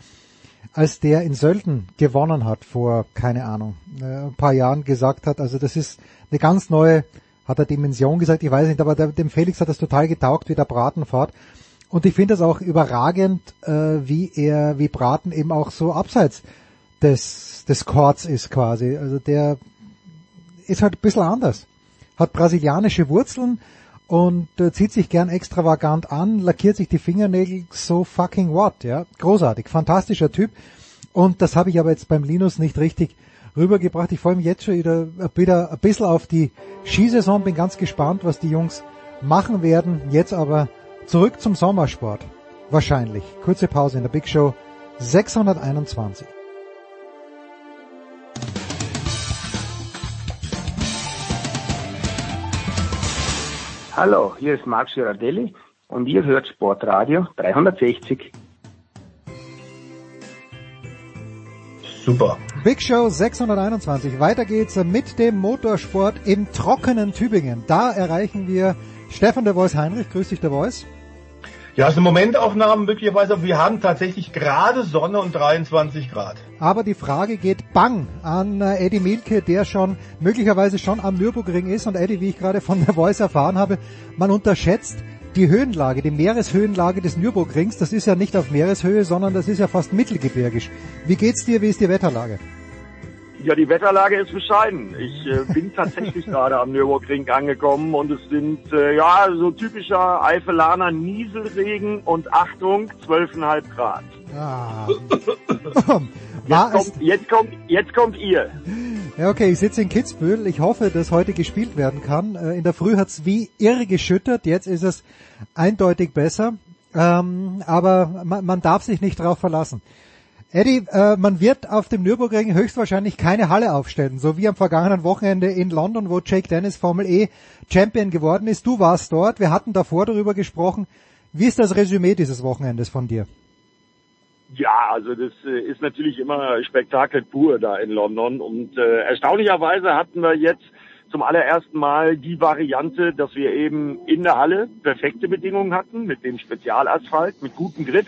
als der in Sölden gewonnen hat vor, keine Ahnung, äh, ein paar Jahren gesagt hat, also das ist eine ganz neue, hat er Dimension gesagt, ich weiß nicht, aber der, dem Felix hat das total getaugt, wie der Braten fährt. Und ich finde es auch überragend, äh, wie er, wie Braten eben auch so abseits des, des Chords ist quasi. Also der ist halt ein bisschen anders. Hat brasilianische Wurzeln und äh, zieht sich gern extravagant an, lackiert sich die Fingernägel so fucking what, ja. Großartig, fantastischer Typ. Und das habe ich aber jetzt beim Linus nicht richtig rübergebracht. Ich freue mich jetzt schon wieder, wieder ein bisschen auf die Skisaison, bin ganz gespannt, was die Jungs machen werden. Jetzt aber Zurück zum Sommersport. Wahrscheinlich. Kurze Pause in der Big Show 621. Hallo, hier ist Marc Girardelli und ihr hört Sportradio 360. Super. Big Show 621. Weiter geht's mit dem Motorsport im trockenen Tübingen. Da erreichen wir Stefan der Voice Heinrich. Grüß dich, der Voice. Ja, es sind Momentaufnahmen möglicherweise. Wir haben tatsächlich gerade Sonne und 23 Grad. Aber die Frage geht bang an äh, Eddie Milke, der schon möglicherweise schon am Nürburgring ist. Und Eddie, wie ich gerade von der Voice erfahren habe, man unterschätzt die Höhenlage, die Meereshöhenlage des Nürburgrings. Das ist ja nicht auf Meereshöhe, sondern das ist ja fast mittelgebirgisch. Wie geht's dir? Wie ist die Wetterlage? Ja, die Wetterlage ist bescheiden. Ich äh, bin tatsächlich gerade am Nürburgring angekommen und es sind äh, ja so typischer Eifelaner Nieselregen und Achtung, 12,5 Grad. Ah. jetzt, kommt, jetzt, kommt, jetzt kommt ihr. Ja, okay, ich sitze in Kitzbühel. Ich hoffe, dass heute gespielt werden kann. Äh, in der Früh hat's wie irre geschüttet. Jetzt ist es eindeutig besser. Ähm, aber man, man darf sich nicht darauf verlassen. Eddie, äh, man wird auf dem Nürburgring höchstwahrscheinlich keine Halle aufstellen, so wie am vergangenen Wochenende in London, wo Jake Dennis Formel E Champion geworden ist. Du warst dort, wir hatten davor darüber gesprochen. Wie ist das Resümee dieses Wochenendes von dir? Ja, also das äh, ist natürlich immer Spektakel pur da in London und äh, erstaunlicherweise hatten wir jetzt zum allerersten Mal die Variante, dass wir eben in der Halle perfekte Bedingungen hatten mit dem Spezialasphalt, mit gutem Grip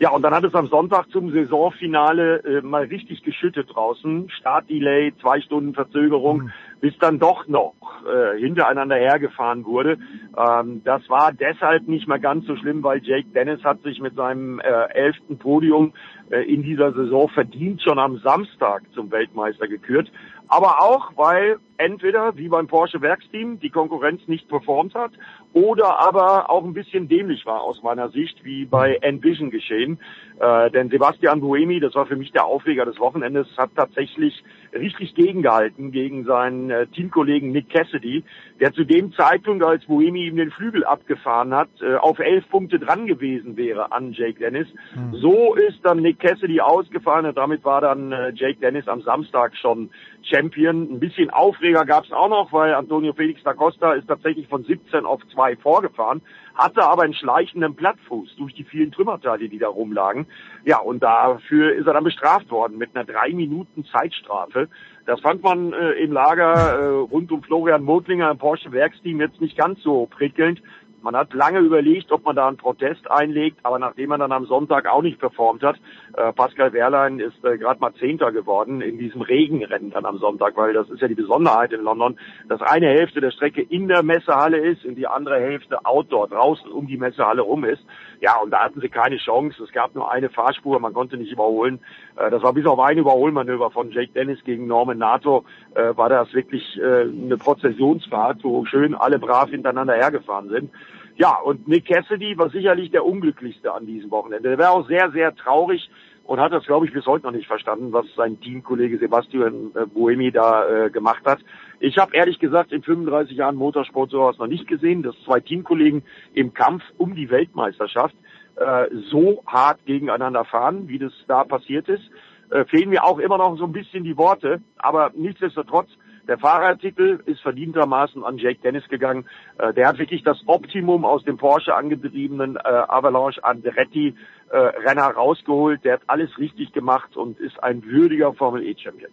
ja, und dann hat es am Sonntag zum Saisonfinale äh, mal richtig geschüttet draußen. Startdelay, zwei Stunden Verzögerung, mhm. bis dann doch noch äh, hintereinander hergefahren wurde. Ähm, das war deshalb nicht mehr ganz so schlimm, weil Jake Dennis hat sich mit seinem äh, elften Podium äh, in dieser Saison verdient schon am Samstag zum Weltmeister gekürt. Aber auch, weil entweder, wie beim Porsche Werksteam, die Konkurrenz nicht performt hat oder aber auch ein bisschen dämlich war aus meiner Sicht, wie bei Envision geschehen. Äh, denn Sebastian Buemi, das war für mich der Aufreger des Wochenendes, hat tatsächlich richtig gegengehalten gegen seinen äh, Teamkollegen Nick Cassidy, der zu dem Zeitpunkt, als Buemi ihm den Flügel abgefahren hat, äh, auf elf Punkte dran gewesen wäre an Jake Dennis. Mhm. So ist dann Nick Cassidy ausgefahren und damit war dann äh, Jake Dennis am Samstag schon Champion. Ein bisschen Aufreger gab es auch noch, weil Antonio Felix da Costa ist tatsächlich von 17 auf 2 vorgefahren, hatte aber einen schleichenden Plattfuß durch die vielen Trümmerteile, die da rumlagen. Ja, und dafür ist er dann bestraft worden mit einer drei Minuten Zeitstrafe. Das fand man äh, im Lager äh, rund um Florian Motlinger im Porsche Werksteam jetzt nicht ganz so prickelnd. Man hat lange überlegt, ob man da einen Protest einlegt, aber nachdem man dann am Sonntag auch nicht performt hat, äh, Pascal Wehrlein ist äh, gerade mal Zehnter geworden in diesem Regenrennen dann am Sonntag, weil das ist ja die Besonderheit in London, dass eine Hälfte der Strecke in der Messehalle ist und die andere Hälfte outdoor, draußen um die Messehalle rum ist. Ja, und da hatten sie keine Chance. Es gab nur eine Fahrspur, man konnte nicht überholen. Äh, das war bis auf ein Überholmanöver von Jake Dennis gegen Norman Nato, äh, war das wirklich äh, eine Prozessionsfahrt, wo schön alle brav hintereinander hergefahren sind. Ja, und Nick Cassidy war sicherlich der unglücklichste an diesem Wochenende. Der wäre auch sehr, sehr traurig, und hat das, glaube ich, bis heute noch nicht verstanden, was sein Teamkollege Sebastian äh, Buemi da äh, gemacht hat. Ich habe ehrlich gesagt in 35 Jahren Motorsport sowas noch nicht gesehen, dass zwei Teamkollegen im Kampf um die Weltmeisterschaft äh, so hart gegeneinander fahren, wie das da passiert ist. Äh, fehlen mir auch immer noch so ein bisschen die Worte, aber nichtsdestotrotz der Fahrertitel ist verdientermaßen an Jake Dennis gegangen. Äh, der hat wirklich das Optimum aus dem Porsche angetriebenen äh, Avalanche Andretti äh, Renner rausgeholt. Der hat alles richtig gemacht und ist ein würdiger Formel E Champion.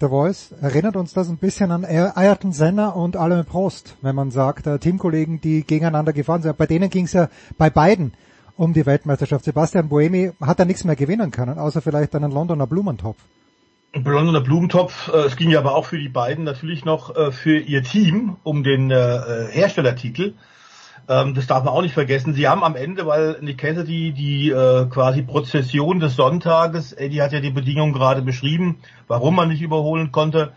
The Voice erinnert uns das ein bisschen an Ayrton Senna und Alain Prost, wenn man sagt, äh, Teamkollegen, die gegeneinander gefahren sind. Bei denen ging es ja bei beiden um die Weltmeisterschaft. Sebastian Buemi hat da nichts mehr gewinnen können, außer vielleicht einen Londoner Blumentopf. Londoner Blumentopf, äh, es ging ja aber auch für die beiden natürlich noch äh, für ihr Team um den äh, Herstellertitel. Ähm, das darf man auch nicht vergessen. Sie haben am Ende, weil Nick Cassidy die äh, quasi Prozession des Sonntages, Eddie hat ja die Bedingungen gerade beschrieben, warum man nicht überholen konnte.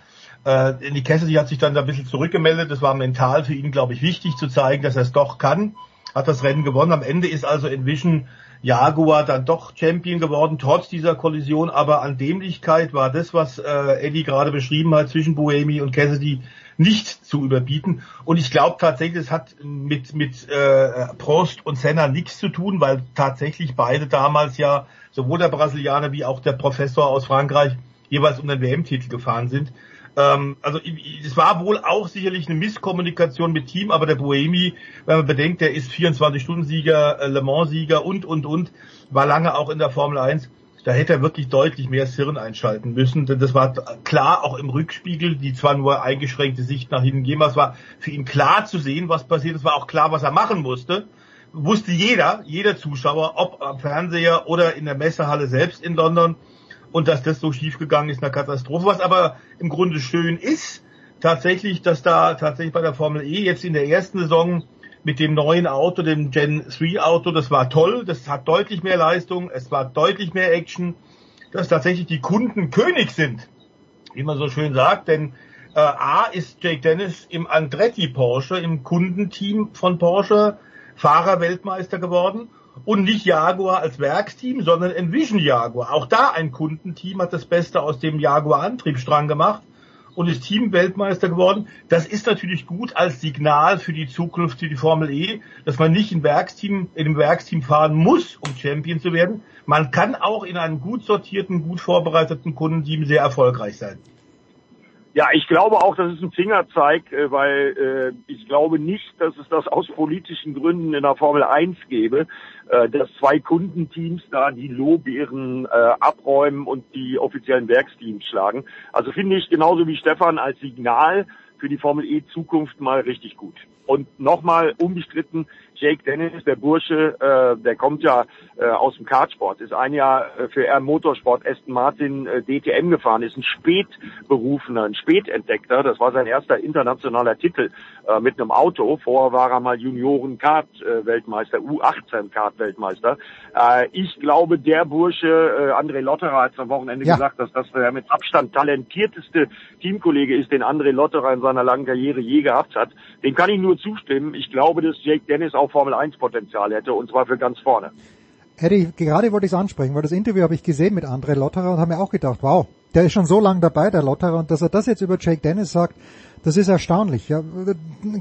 Äh, Nick Cassidy hat sich dann da ein bisschen zurückgemeldet. Das war mental für ihn, glaube ich, wichtig zu zeigen, dass er es doch kann. Hat das Rennen gewonnen. Am Ende ist also Envision Jaguar dann doch Champion geworden, trotz dieser Kollision. Aber an Dämlichkeit war das, was äh, Eddie gerade beschrieben hat, zwischen Buemi und Cassidy nicht zu überbieten. Und ich glaube tatsächlich, es hat mit, mit äh, Prost und Senna nichts zu tun, weil tatsächlich beide damals ja, sowohl der Brasilianer wie auch der Professor aus Frankreich, jeweils um den WM-Titel gefahren sind. Ähm, also es war wohl auch sicherlich eine Misskommunikation mit Team, aber der Boemi, wenn man bedenkt, der ist 24-Stunden-Sieger, äh, Le Mans-Sieger und, und, und, war lange auch in der Formel 1. Da hätte er wirklich deutlich mehr Hirn einschalten müssen, denn das war klar auch im Rückspiegel, die zwar nur eingeschränkte Sicht nach hinten geben, aber es war für ihn klar zu sehen, was passiert. Es war auch klar, was er machen musste. Wusste jeder, jeder Zuschauer, ob am Fernseher oder in der Messehalle selbst in London und dass das so schiefgegangen ist, eine Katastrophe. Was aber im Grunde schön ist, tatsächlich, dass da tatsächlich bei der Formel E jetzt in der ersten Saison mit dem neuen Auto, dem Gen 3 Auto, das war toll, das hat deutlich mehr Leistung, es war deutlich mehr Action, dass tatsächlich die Kunden König sind, wie man so schön sagt, denn äh, A ist Jake Dennis im Andretti Porsche, im Kundenteam von Porsche Fahrerweltmeister geworden und nicht Jaguar als Werksteam, sondern Envision Jaguar. Auch da ein Kundenteam hat das Beste aus dem Jaguar Antriebsstrang gemacht und ist Teamweltmeister geworden. Das ist natürlich gut als Signal für die Zukunft für die Formel E, dass man nicht in Werksteam, in einem Werksteam fahren muss, um Champion zu werden. Man kann auch in einem gut sortierten, gut vorbereiteten Kundenteam sehr erfolgreich sein. Ja, ich glaube auch, das ist ein Fingerzeig, äh, weil äh, ich glaube nicht, dass es das aus politischen Gründen in der Formel 1 gäbe, äh, dass zwei Kundenteams da die Lobbeeren äh, abräumen und die offiziellen Werksteams schlagen. Also finde ich genauso wie Stefan als Signal für die Formel E Zukunft mal richtig gut. Und nochmal unbestritten, Jake Dennis, der Bursche, äh, der kommt ja äh, aus dem Kartsport, ist ein Jahr äh, für R Motorsport Aston Martin äh, DTM gefahren, ist ein Spätberufener, ein Spätentdeckter. Das war sein erster internationaler Titel äh, mit einem Auto. Vorher war er mal Junioren-Kart-Weltmeister, U18-Kart-Weltmeister. Äh, ich glaube, der Bursche, äh, André Lotterer hat am Wochenende ja. gesagt, dass das der mit Abstand talentierteste Teamkollege ist, den André Lotterer in seiner langen Karriere je gehabt hat. Dem kann ich nur zustimmen. Ich glaube, dass Jake Dennis auch Formel 1 Potenzial hätte und zwar für ganz vorne. Eddie, gerade wollte ich es ansprechen, weil das Interview habe ich gesehen mit André Lotterer und habe mir auch gedacht, wow, der ist schon so lange dabei, der Lotterer, und dass er das jetzt über Jake Dennis sagt, das ist erstaunlich. Ja,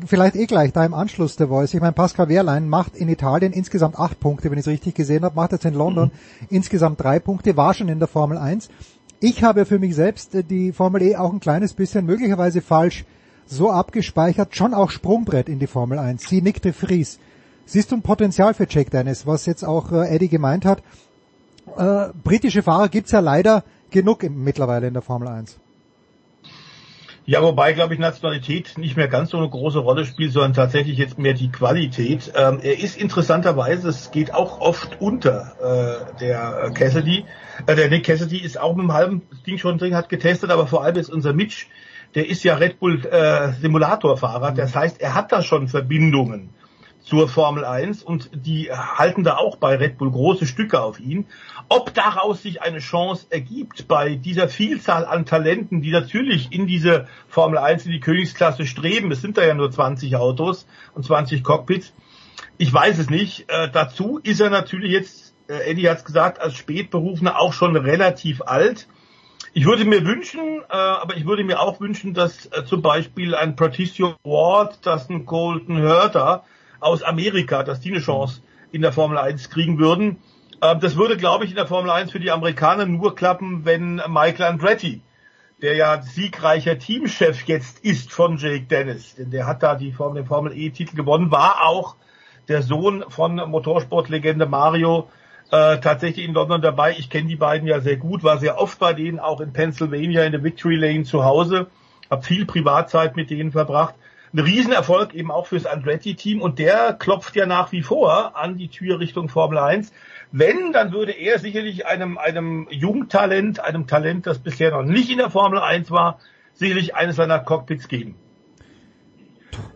vielleicht eh gleich da im Anschluss der Voice. Ich meine, Pascal Wehrlein macht in Italien insgesamt acht Punkte, wenn ich es richtig gesehen habe, macht jetzt in London mhm. insgesamt drei Punkte, war schon in der Formel 1. Ich habe für mich selbst die Formel E auch ein kleines bisschen möglicherweise falsch so abgespeichert, schon auch Sprungbrett in die Formel 1. Sie Nick de Vries. Siehst du ein Potenzial für Jack Dennis, was jetzt auch äh, Eddie gemeint hat? Äh, britische Fahrer gibt's ja leider genug im, mittlerweile in der Formel 1. Ja, wobei, glaube ich, Nationalität nicht mehr ganz so eine große Rolle spielt, sondern tatsächlich jetzt mehr die Qualität. Ähm, er ist interessanterweise, es geht auch oft unter äh, der Cassidy. Äh, der Nick Cassidy ist auch mit einem halben Ding schon drin, hat getestet, aber vor allem ist unser Mitch, der ist ja Red Bull äh, Simulatorfahrer. Das heißt, er hat da schon Verbindungen zur Formel 1 und die halten da auch bei Red Bull große Stücke auf ihn. Ob daraus sich eine Chance ergibt bei dieser Vielzahl an Talenten, die natürlich in diese Formel 1 in die Königsklasse streben, es sind da ja nur 20 Autos und 20 Cockpits, ich weiß es nicht. Äh, dazu ist er natürlich jetzt äh, Eddie hat es gesagt, als Spätberufener auch schon relativ alt. Ich würde mir wünschen, äh, aber ich würde mir auch wünschen, dass äh, zum Beispiel ein Patricio Ward, das ein Colton Hurter aus Amerika, dass die eine Chance in der Formel 1 kriegen würden. Äh, das würde, glaube ich, in der Formel 1 für die Amerikaner nur klappen, wenn Michael Andretti, der ja siegreicher Teamchef jetzt ist von Jake Dennis, denn der hat da die Formel, den Formel E-Titel gewonnen, war auch der Sohn von Motorsportlegende Mario äh, tatsächlich in London dabei. Ich kenne die beiden ja sehr gut, war sehr oft bei denen auch in Pennsylvania in der Victory Lane zu Hause, habe viel Privatzeit mit denen verbracht. Ein Riesenerfolg eben auch fürs Andretti-Team und der klopft ja nach wie vor an die Tür Richtung Formel 1. Wenn, dann würde er sicherlich einem, einem Jungtalent, einem Talent, das bisher noch nicht in der Formel 1 war, sicherlich eines seiner Cockpits geben.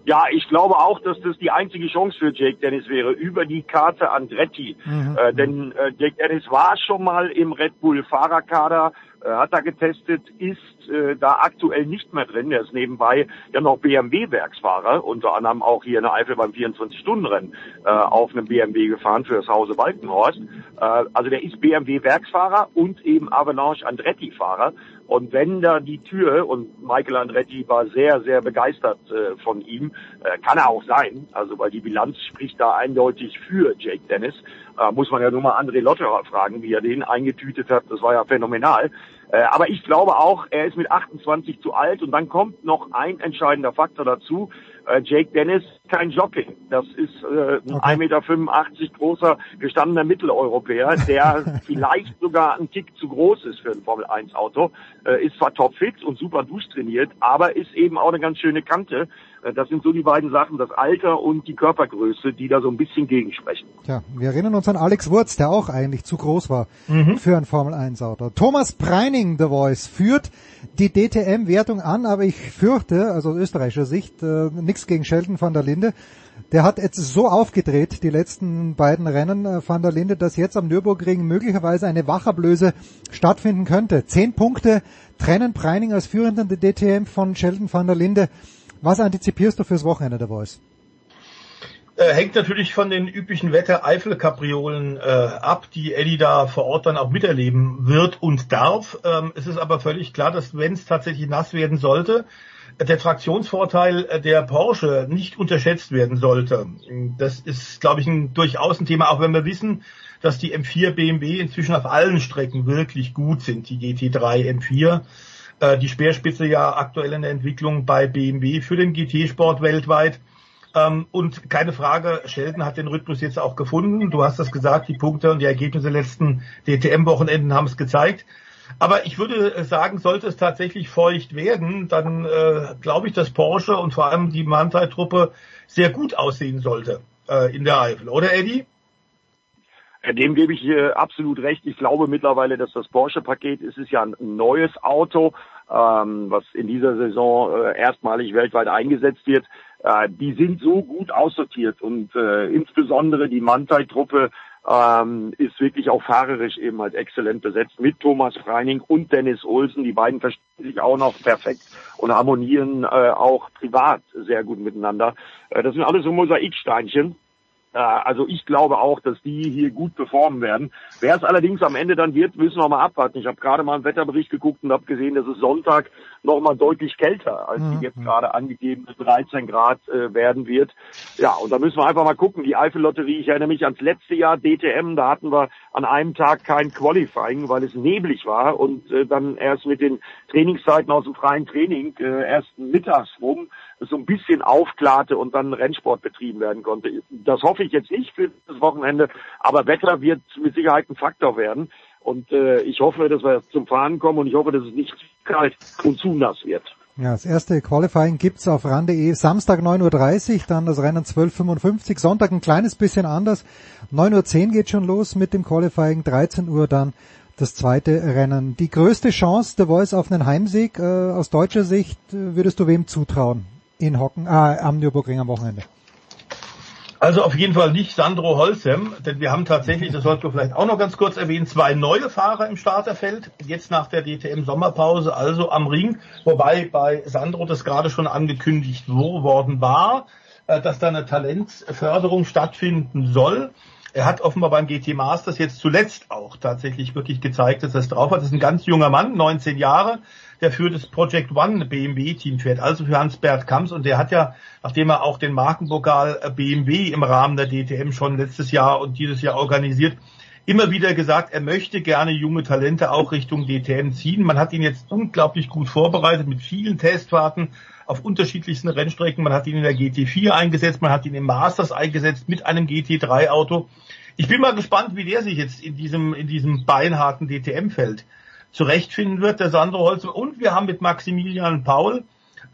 Ja, ich glaube auch, dass das die einzige Chance für Jake Dennis wäre, über die Karte Andretti. Mhm. Äh, denn äh, Jake Dennis war schon mal im Red Bull Fahrerkader, hat da getestet, ist äh, da aktuell nicht mehr drin. Er ist nebenbei ja noch BMW-Werksfahrer, unter anderem auch hier in der Eifel beim 24-Stunden-Rennen äh, auf einem BMW gefahren für das Hause Walkenhorst. Äh, also der ist BMW-Werksfahrer und eben Avalanche Andretti-Fahrer. Und wenn da die Tür, und Michael Andretti war sehr, sehr begeistert äh, von ihm, äh, kann er auch sein, also weil die Bilanz spricht da eindeutig für Jake Dennis, äh, muss man ja nur mal André Lotterer fragen, wie er den eingetütet hat, das war ja phänomenal. Äh, aber ich glaube auch, er ist mit 28 zu alt und dann kommt noch ein entscheidender Faktor dazu. Äh, Jake Dennis, kein Jockey. Das ist äh, ein okay. 1,85 Meter großer, gestandener Mitteleuropäer, der vielleicht sogar ein Tick zu groß ist für ein Formel-1-Auto. Äh, ist zwar topfit und super durchtrainiert, aber ist eben auch eine ganz schöne Kante. Äh, das sind so die beiden Sachen, das Alter und die Körpergröße, die da so ein bisschen gegensprechen. Tja, wir erinnern uns an Alex Wurz, der auch eigentlich zu groß war mhm. für ein Formel-1-Auto. Thomas Preining, The Voice, führt die DTM-Wertung an, aber ich fürchte, also aus österreichischer Sicht, äh, nichts gegen Sheldon van der Linde, der hat jetzt so aufgedreht, die letzten beiden Rennen äh, van der Linde, dass jetzt am Nürburgring möglicherweise eine Wachablöse stattfinden könnte. Zehn Punkte trennen Preining als führenden DTM von Sheldon van der Linde. Was antizipierst du fürs Wochenende der Voice? Äh, hängt natürlich von den üblichen Wetter-Eifel-Kapriolen äh, ab, die Eddie da vor Ort dann auch miterleben wird und darf. Ähm, es ist aber völlig klar, dass wenn es tatsächlich nass werden sollte, der Traktionsvorteil äh, der Porsche nicht unterschätzt werden sollte. Das ist, glaube ich, ein, durchaus ein Thema, auch wenn wir wissen, dass die M4 BMW inzwischen auf allen Strecken wirklich gut sind, die GT3 M4. Äh, die Speerspitze ja aktuell in der Entwicklung bei BMW für den GT-Sport weltweit. Ähm, und keine Frage, Sheldon hat den Rhythmus jetzt auch gefunden. Du hast das gesagt, die Punkte und die Ergebnisse der letzten DTM-Wochenenden haben es gezeigt. Aber ich würde sagen, sollte es tatsächlich feucht werden, dann äh, glaube ich, dass Porsche und vor allem die Mantai-Truppe sehr gut aussehen sollte äh, in der Eifel, oder Eddie? Dem gebe ich äh, absolut recht. Ich glaube mittlerweile, dass das Porsche-Paket ist, ist ja ein neues Auto, ähm, was in dieser Saison äh, erstmalig weltweit eingesetzt wird. Äh, die sind so gut aussortiert und äh, insbesondere die Mantai-Truppe ähm, ist wirklich auch fahrerisch eben halt exzellent besetzt mit Thomas Freining und Dennis Olsen. Die beiden verstehen sich auch noch perfekt und harmonieren äh, auch privat sehr gut miteinander. Äh, das sind alles so Mosaiksteinchen. Äh, also ich glaube auch, dass die hier gut performen werden. Wer es allerdings am Ende dann wird, müssen wir mal abwarten. Ich habe gerade mal einen Wetterbericht geguckt und habe gesehen, dass es Sonntag noch mal deutlich kälter als die mhm. jetzt gerade angegebene 13 Grad äh, werden wird. Ja, und da müssen wir einfach mal gucken. Die Eifel-Lotterie, ich erinnere mich ans letzte Jahr DTM, da hatten wir an einem Tag kein Qualifying, weil es neblig war und äh, dann erst mit den Trainingszeiten aus dem freien Training äh, erst mittags rum so ein bisschen aufklarte und dann Rennsport betrieben werden konnte. Das hoffe ich jetzt nicht für das Wochenende, aber Wetter wird mit Sicherheit ein Faktor werden. Und äh, ich hoffe, dass wir zum Fahren kommen und ich hoffe, dass es nicht kalt und zu nass wird. Ja, das erste Qualifying gibt's auf RAN.de. Samstag 9.30 Uhr, dann das Rennen 12.55 Uhr. Sonntag ein kleines bisschen anders. 9.10 Uhr geht schon los mit dem Qualifying. 13 Uhr dann das zweite Rennen. Die größte Chance der Voice auf einen Heimsieg äh, aus deutscher Sicht äh, würdest du wem zutrauen? In Hocken, äh, am Nürburgring am Wochenende? Also auf jeden Fall nicht Sandro Holzem, denn wir haben tatsächlich, das sollten wir vielleicht auch noch ganz kurz erwähnen, zwei neue Fahrer im Starterfeld, jetzt nach der DTM Sommerpause, also am Ring, wobei bei Sandro das gerade schon angekündigt worden war, äh, dass da eine Talentförderung stattfinden soll. Er hat offenbar beim GT Masters jetzt zuletzt auch tatsächlich wirklich gezeigt, dass er es drauf hat. Das ist ein ganz junger Mann, 19 Jahre, der für das Project One BMW Team fährt, also für Hans-Bert Kamps. Und der hat ja, nachdem er auch den Markenpokal BMW im Rahmen der DTM schon letztes Jahr und dieses Jahr organisiert, immer wieder gesagt, er möchte gerne junge Talente auch Richtung DTM ziehen. Man hat ihn jetzt unglaublich gut vorbereitet mit vielen Testfahrten auf unterschiedlichsten Rennstrecken. Man hat ihn in der GT4 eingesetzt, man hat ihn im Masters eingesetzt mit einem GT3 Auto. Ich bin mal gespannt, wie der sich jetzt in diesem, in diesem beinharten DTM-Feld zurechtfinden wird, der Sandro Holzer. Und wir haben mit Maximilian Paul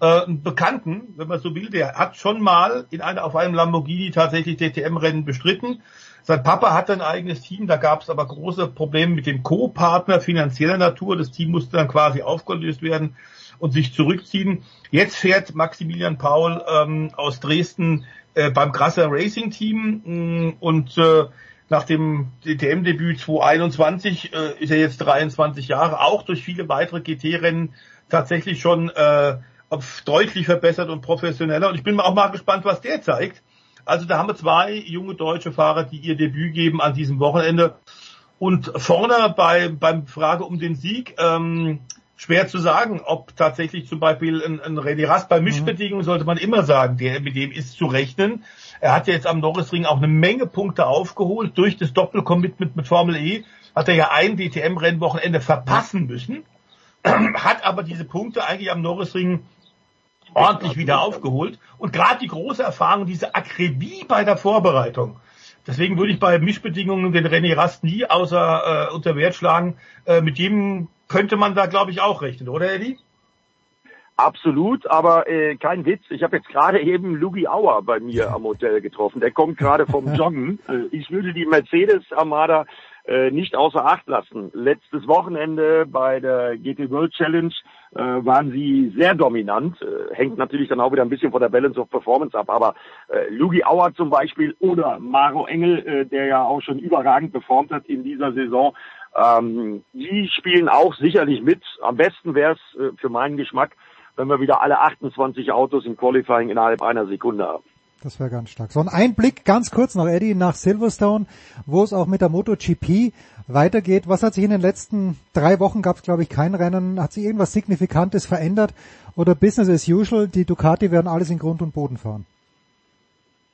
äh, einen Bekannten, wenn man so will, der hat schon mal in einer, auf einem Lamborghini tatsächlich DTM-Rennen bestritten. Sein Papa hatte ein eigenes Team, da gab es aber große Probleme mit dem Co-Partner finanzieller Natur. Das Team musste dann quasi aufgelöst werden und sich zurückziehen. Jetzt fährt Maximilian Paul ähm, aus Dresden äh, beim Grasser Racing Team mh, mm, und äh, nach dem DTM-Debüt 2021 äh, ist er jetzt 23 Jahre, auch durch viele weitere GT-Rennen tatsächlich schon äh, deutlich verbessert und professioneller. Und ich bin auch mal gespannt, was der zeigt. Also da haben wir zwei junge deutsche Fahrer, die ihr Debüt geben an diesem Wochenende. Und vorne bei, beim Frage um den Sieg, ähm, schwer zu sagen, ob tatsächlich zum Beispiel ein, ein René Rast bei Mischbedingungen sollte man immer sagen, der, mit dem ist zu rechnen. Er hat ja jetzt am Norrisring auch eine Menge Punkte aufgeholt durch das Doppelcommitment mit Formel E. Hat er ja ein DTM-Rennwochenende verpassen müssen, hat aber diese Punkte eigentlich am Norrisring ordentlich wieder aufgeholt. Und gerade die große Erfahrung, diese Akribie bei der Vorbereitung. Deswegen würde ich bei Mischbedingungen den René Rast nie außer äh, unter Wert schlagen. Äh, mit dem könnte man da, glaube ich, auch rechnen, oder Eddie? Absolut, aber äh, kein Witz. Ich habe jetzt gerade eben Lugi Auer bei mir am Hotel getroffen. Der kommt gerade vom Joggen. Ich würde die Mercedes Armada äh, nicht außer Acht lassen. Letztes Wochenende bei der GT World Challenge äh, waren sie sehr dominant. Äh, hängt natürlich dann auch wieder ein bisschen von der Balance of Performance ab. Aber äh, Lugi Auer zum Beispiel oder Maro Engel, äh, der ja auch schon überragend performt hat in dieser Saison, ähm, die spielen auch sicherlich mit. Am besten wäre es äh, für meinen Geschmack, wenn wir wieder alle 28 Autos im Qualifying innerhalb einer Sekunde haben. Das wäre ganz stark. So ein Einblick ganz kurz noch, Eddie, nach Silverstone, wo es auch mit der MotoGP weitergeht. Was hat sich in den letzten drei Wochen, gab es glaube ich kein Rennen, hat sich irgendwas Signifikantes verändert oder Business as usual, die Ducati werden alles in Grund und Boden fahren?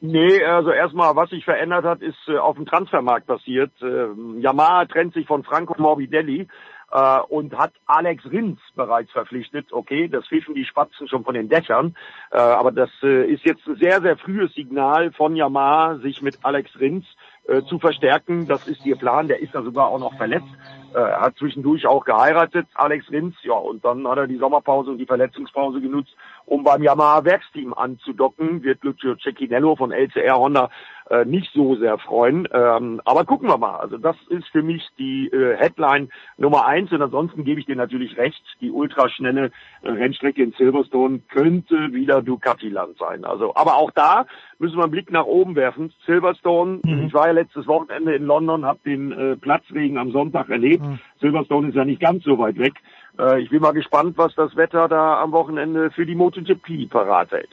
Nee, also erstmal, was sich verändert hat, ist äh, auf dem Transfermarkt passiert. Äh, Yamaha trennt sich von Franco Morbidelli äh, und hat Alex Rins bereits verpflichtet. Okay, das pfiffen die Spatzen schon von den Dächern, äh, aber das äh, ist jetzt ein sehr, sehr frühes Signal von Yamaha, sich mit Alex Rins äh, zu verstärken. Das ist ihr Plan. Der ist ja sogar auch noch verletzt. Er hat zwischendurch auch geheiratet, Alex Rins, ja, und dann hat er die Sommerpause und die Verletzungspause genutzt, um beim Yamaha Werksteam anzudocken. Wird Lucio Cecchinello von LCR Honda äh, nicht so sehr freuen. Ähm, aber gucken wir mal. Also das ist für mich die äh, Headline Nummer eins. Und ansonsten gebe ich dir natürlich recht. Die ultraschnelle äh, Rennstrecke in Silverstone könnte wieder Ducati-Land sein. Also, aber auch da müssen wir einen Blick nach oben werfen. Silverstone, mhm. ich war ja letztes Wochenende in London, habe den äh, Platzregen am Sonntag erlebt. Mhm. Silverstone ist ja nicht ganz so weit weg. Äh, ich bin mal gespannt, was das Wetter da am Wochenende für die MotoGP parat hält.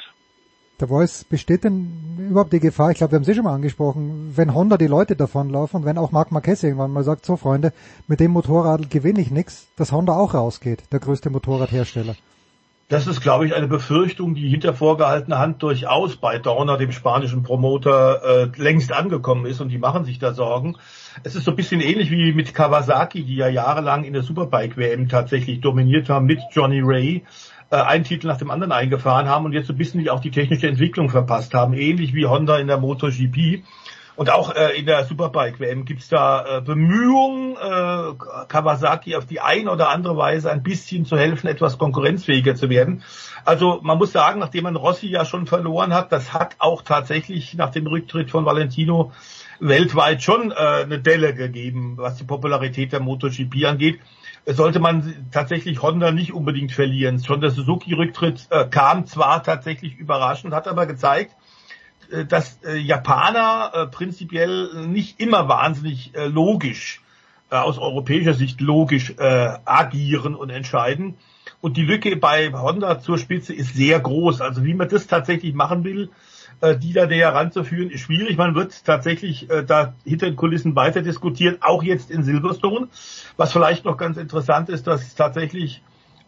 Der Voice besteht denn überhaupt die Gefahr, ich glaube, wir haben es eh schon mal angesprochen, wenn Honda die Leute davonlaufen und wenn auch Marc Marquez irgendwann mal sagt, so Freunde, mit dem Motorrad gewinne ich nichts, dass Honda auch rausgeht, der größte Motorradhersteller. Das ist, glaube ich, eine Befürchtung, die hinter vorgehaltener Hand durchaus bei Dorner, dem spanischen Promoter, äh, längst angekommen ist und die machen sich da Sorgen. Es ist so ein bisschen ähnlich wie mit Kawasaki, die ja jahrelang in der Superbike-WM tatsächlich dominiert haben mit Johnny Ray äh, einen Titel nach dem anderen eingefahren haben und jetzt so ein bisschen auch die technische Entwicklung verpasst haben, ähnlich wie Honda in der MotoGP. Und auch äh, in der Superbike-WM gibt's da äh, Bemühungen, äh, Kawasaki auf die eine oder andere Weise ein bisschen zu helfen, etwas konkurrenzfähiger zu werden. Also man muss sagen, nachdem man Rossi ja schon verloren hat, das hat auch tatsächlich nach dem Rücktritt von Valentino weltweit schon äh, eine Delle gegeben, was die Popularität der MotoGP angeht sollte man tatsächlich Honda nicht unbedingt verlieren. Schon der Suzuki-Rücktritt äh, kam zwar tatsächlich überraschend, hat aber gezeigt, äh, dass äh, Japaner äh, prinzipiell nicht immer wahnsinnig äh, logisch, äh, aus europäischer Sicht logisch agieren und entscheiden. Und die Lücke bei Honda zur Spitze ist sehr groß. Also wie man das tatsächlich machen will, die da näher ranzuführen, ist schwierig. Man wird tatsächlich äh, da hinter den Kulissen weiter diskutieren, auch jetzt in Silverstone. Was vielleicht noch ganz interessant ist, dass tatsächlich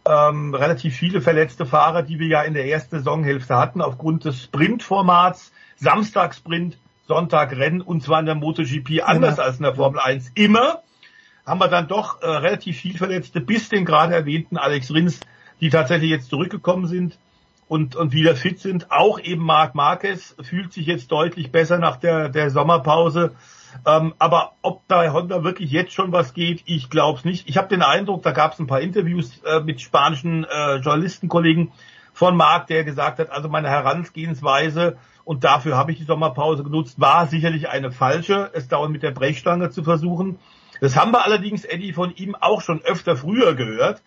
ähm, relativ viele verletzte Fahrer, die wir ja in der ersten Saisonhälfte hatten, aufgrund des Sprintformats, Samstagsprint, Sonntag Rennen und zwar in der MotoGP anders ja. als in der Formel 1 immer, haben wir dann doch äh, relativ viel Verletzte, bis den gerade erwähnten Alex Rins, die tatsächlich jetzt zurückgekommen sind und, und wieder fit sind. Auch eben Marc Marquez fühlt sich jetzt deutlich besser nach der, der Sommerpause. Ähm, aber ob da Honda wirklich jetzt schon was geht, ich glaube es nicht. Ich habe den Eindruck, da gab es ein paar Interviews äh, mit spanischen äh, Journalistenkollegen von Marc, der gesagt hat, also meine Herangehensweise und dafür habe ich die Sommerpause genutzt, war sicherlich eine falsche, es dauernd mit der Brechstange zu versuchen. Das haben wir allerdings, Eddie, von ihm auch schon öfter früher gehört.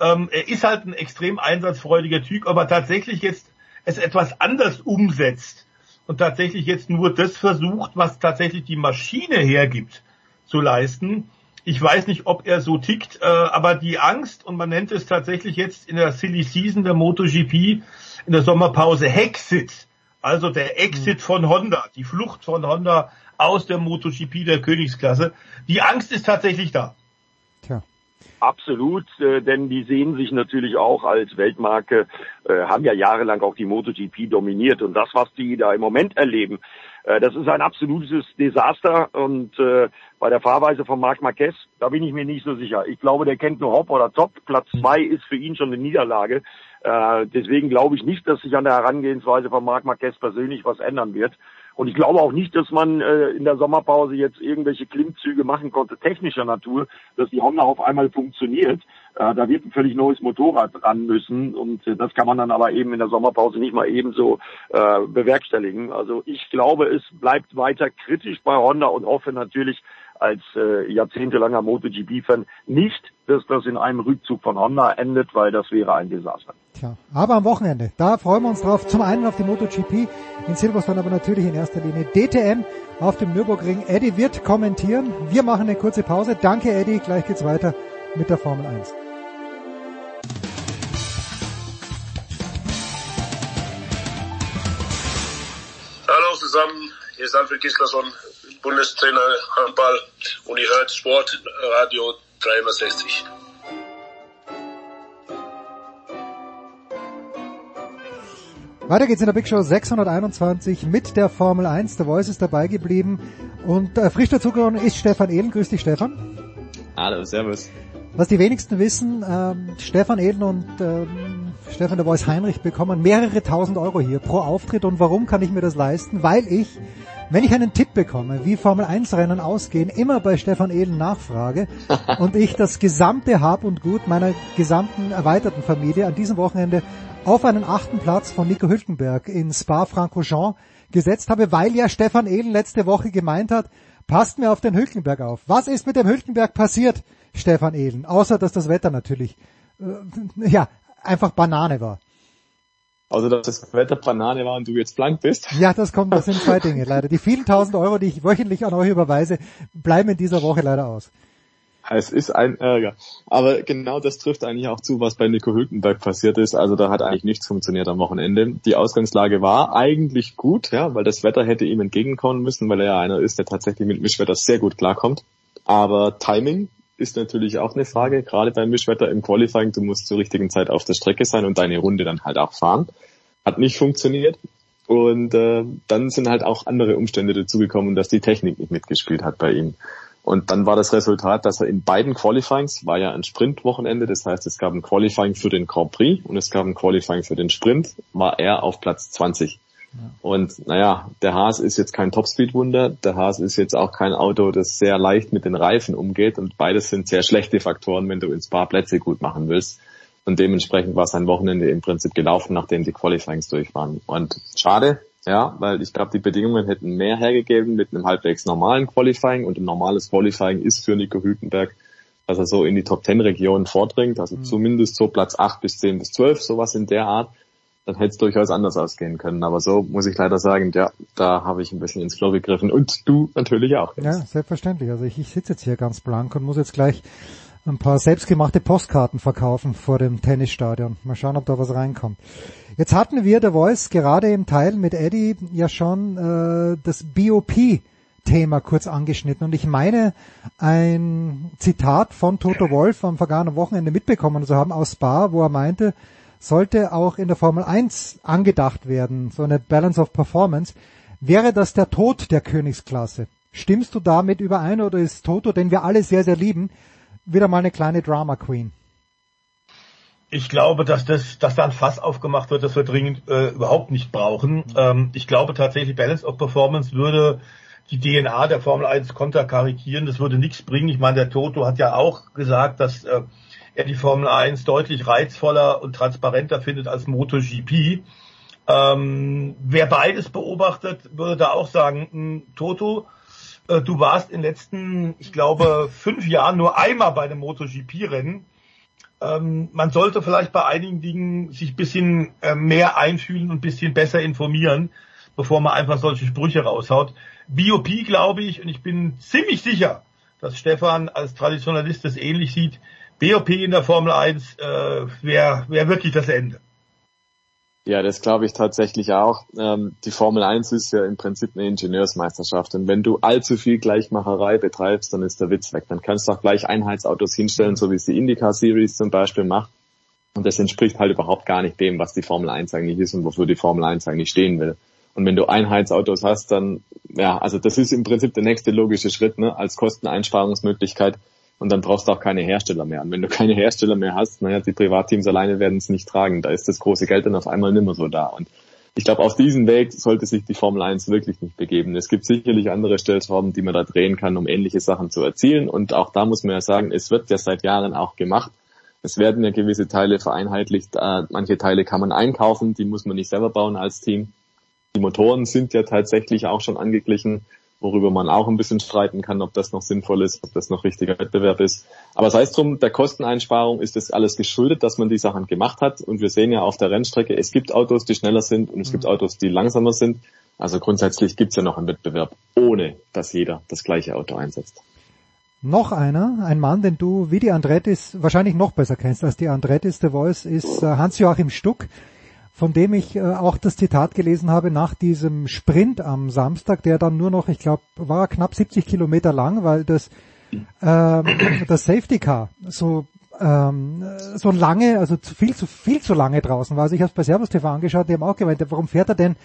Ähm, er ist halt ein extrem einsatzfreudiger Typ, aber tatsächlich jetzt es etwas anders umsetzt und tatsächlich jetzt nur das versucht, was tatsächlich die Maschine hergibt, zu leisten. Ich weiß nicht, ob er so tickt, äh, aber die Angst, und man nennt es tatsächlich jetzt in der Silly Season der MotoGP, in der Sommerpause Hexit, also der Exit von Honda, die Flucht von Honda aus der MotoGP der Königsklasse. Die Angst ist tatsächlich da. Tja. Absolut, äh, denn die sehen sich natürlich auch als Weltmarke, äh, haben ja jahrelang auch die MotoGP dominiert und das, was die da im Moment erleben, äh, das ist ein absolutes Desaster und äh, bei der Fahrweise von Marc Marquez, da bin ich mir nicht so sicher. Ich glaube, der kennt nur Hop oder Top. Platz zwei ist für ihn schon eine Niederlage. Äh, deswegen glaube ich nicht, dass sich an der Herangehensweise von Marc Marquez persönlich was ändern wird. Und ich glaube auch nicht, dass man äh, in der Sommerpause jetzt irgendwelche Klimmzüge machen konnte, technischer Natur, dass die Honda auf einmal funktioniert. Äh, da wird ein völlig neues Motorrad ran müssen und äh, das kann man dann aber eben in der Sommerpause nicht mal ebenso äh, bewerkstelligen. Also ich glaube, es bleibt weiter kritisch bei Honda und hoffe natürlich, als äh, jahrzehntelanger MotoGP-Fan nicht, dass das in einem Rückzug von Honda endet, weil das wäre ein Desaster. Tja, aber am Wochenende, da freuen wir uns drauf. Zum einen auf die MotoGP in Silverstone, aber natürlich in erster Linie DTM auf dem Nürburgring. Eddie wird kommentieren. Wir machen eine kurze Pause. Danke Eddie, gleich geht's weiter mit der Formel 1. Hallo zusammen, hier ist Alfred Gislason, Bundestrainer Handball und ihr hört Sportradio 360. Weiter geht's in der Big Show 621 mit der Formel 1. Der Voice ist dabei geblieben und äh, frisch dazugekommen ist Stefan Ehlen. Grüß dich, Stefan. Hallo, servus. Was die wenigsten wissen, ähm, Stefan Ehlen und ähm, Stefan der Voice Heinrich bekommen mehrere tausend Euro hier pro Auftritt. Und warum kann ich mir das leisten? Weil ich wenn ich einen Tipp bekomme, wie Formel 1 Rennen ausgehen, immer bei Stefan Ehlen nachfrage und ich das gesamte Hab und Gut meiner gesamten erweiterten Familie an diesem Wochenende auf einen achten Platz von Nico Hülkenberg in Spa-Francorchamps gesetzt habe, weil ja Stefan Ehlen letzte Woche gemeint hat, passt mir auf den Hülkenberg auf. Was ist mit dem Hülkenberg passiert, Stefan Ehlen? Außer, dass das Wetter natürlich, äh, ja, einfach Banane war. Also dass das Wetter Banane war und du jetzt blank bist. Ja, das kommt, das sind zwei Dinge leider. Die vielen tausend Euro, die ich wöchentlich an euch überweise, bleiben in dieser Woche leider aus. Es ist ein Ärger. Aber genau das trifft eigentlich auch zu, was bei Nico Hülkenberg passiert ist. Also da hat eigentlich nichts funktioniert am Wochenende. Die Ausgangslage war eigentlich gut, ja, weil das Wetter hätte ihm entgegenkommen müssen, weil er ja einer ist, der tatsächlich mit Mischwetter sehr gut klarkommt. Aber Timing ist natürlich auch eine Frage, gerade beim Mischwetter im Qualifying, du musst zur richtigen Zeit auf der Strecke sein und deine Runde dann halt auch fahren. Hat nicht funktioniert. Und äh, dann sind halt auch andere Umstände dazugekommen, dass die Technik nicht mitgespielt hat bei ihm. Und dann war das Resultat, dass er in beiden Qualifyings, war ja ein Sprintwochenende, das heißt es gab ein Qualifying für den Grand Prix und es gab ein Qualifying für den Sprint, war er auf Platz 20. Und naja, der Haas ist jetzt kein Topspeed-Wunder, der Haas ist jetzt auch kein Auto, das sehr leicht mit den Reifen umgeht und beides sind sehr schlechte Faktoren, wenn du ins paar Plätze gut machen willst. Und dementsprechend war sein Wochenende im Prinzip gelaufen, nachdem die Qualifyings durch waren. Und schade, ja, weil ich glaube, die Bedingungen hätten mehr hergegeben mit einem halbwegs normalen Qualifying und ein normales Qualifying ist für Nico Hülkenberg, dass er so in die Top 10 Regionen vordringt, also mhm. zumindest so Platz 8 bis 10 bis 12, sowas in der Art dann hätte es durchaus anders ausgehen können. Aber so muss ich leider sagen, ja, da habe ich ein bisschen ins Klo gegriffen. Und du natürlich auch. Jetzt. Ja, selbstverständlich. Also ich, ich sitze jetzt hier ganz blank und muss jetzt gleich ein paar selbstgemachte Postkarten verkaufen vor dem Tennisstadion. Mal schauen, ob da was reinkommt. Jetzt hatten wir The Voice gerade im Teil mit Eddie ja schon äh, das BOP Thema kurz angeschnitten und ich meine ein Zitat von Toto Wolf am vergangenen Wochenende mitbekommen zu haben aus Spa, wo er meinte, sollte auch in der Formel 1 angedacht werden, so eine Balance of Performance, wäre das der Tod der Königsklasse. Stimmst du damit überein oder ist Toto, den wir alle sehr, sehr lieben, wieder mal eine kleine Drama Queen? Ich glaube, dass das, dass da ein Fass aufgemacht wird, das wir dringend äh, überhaupt nicht brauchen. Ähm, ich glaube tatsächlich, Balance of Performance würde die DNA der Formel 1 konterkarikieren. Das würde nichts bringen. Ich meine, der Toto hat ja auch gesagt, dass äh, er die Formel 1 deutlich reizvoller und transparenter findet als MotoGP. Ähm, wer beides beobachtet, würde da auch sagen, hm, Toto, äh, du warst in den letzten, ich glaube, fünf Jahren nur einmal bei einem MotoGP-Rennen ähm, man sollte vielleicht bei einigen Dingen sich bisschen äh, mehr einfühlen und bisschen besser informieren, bevor man einfach solche Sprüche raushaut. BOP glaube ich, und ich bin ziemlich sicher, dass Stefan als Traditionalist das ähnlich sieht, BOP in der Formel 1 äh, wäre wär wirklich das Ende. Ja, das glaube ich tatsächlich auch. Ähm, die Formel 1 ist ja im Prinzip eine Ingenieursmeisterschaft. Und wenn du allzu viel Gleichmacherei betreibst, dann ist der Witz weg. Dann kannst du auch gleich Einheitsautos hinstellen, so wie es die IndyCar Series zum Beispiel macht. Und das entspricht halt überhaupt gar nicht dem, was die Formel 1 eigentlich ist und wofür die Formel 1 eigentlich stehen will. Und wenn du Einheitsautos hast, dann, ja, also das ist im Prinzip der nächste logische Schritt, ne, als Kosteneinsparungsmöglichkeit und dann brauchst du auch keine Hersteller mehr. Und wenn du keine Hersteller mehr hast, naja, die Privatteams alleine werden es nicht tragen. Da ist das große Geld dann auf einmal nimmer so da. Und ich glaube, auf diesen Weg sollte sich die Formel 1 wirklich nicht begeben. Es gibt sicherlich andere Stellschrauben, die man da drehen kann, um ähnliche Sachen zu erzielen. Und auch da muss man ja sagen, es wird ja seit Jahren auch gemacht. Es werden ja gewisse Teile vereinheitlicht. Äh, manche Teile kann man einkaufen, die muss man nicht selber bauen als Team. Die Motoren sind ja tatsächlich auch schon angeglichen worüber man auch ein bisschen streiten kann, ob das noch sinnvoll ist, ob das noch richtiger Wettbewerb ist. Aber sei es drum, der Kosteneinsparung ist das alles geschuldet, dass man die Sachen gemacht hat. Und wir sehen ja auf der Rennstrecke, es gibt Autos, die schneller sind und es mhm. gibt Autos, die langsamer sind. Also grundsätzlich gibt es ja noch einen Wettbewerb, ohne dass jeder das gleiche Auto einsetzt. Noch einer, ein Mann, den du wie die Andrettis wahrscheinlich noch besser kennst als die Andrettis, The Voice, ist äh, Hans-Joachim Stuck von dem ich äh, auch das Zitat gelesen habe nach diesem Sprint am Samstag, der dann nur noch, ich glaube, war knapp 70 Kilometer lang, weil das, ähm, das Safety Car so ähm, so lange, also viel zu viel zu lange draußen war. Also ich habe es bei Servus TV angeschaut, die haben auch gemeint, warum fährt er denn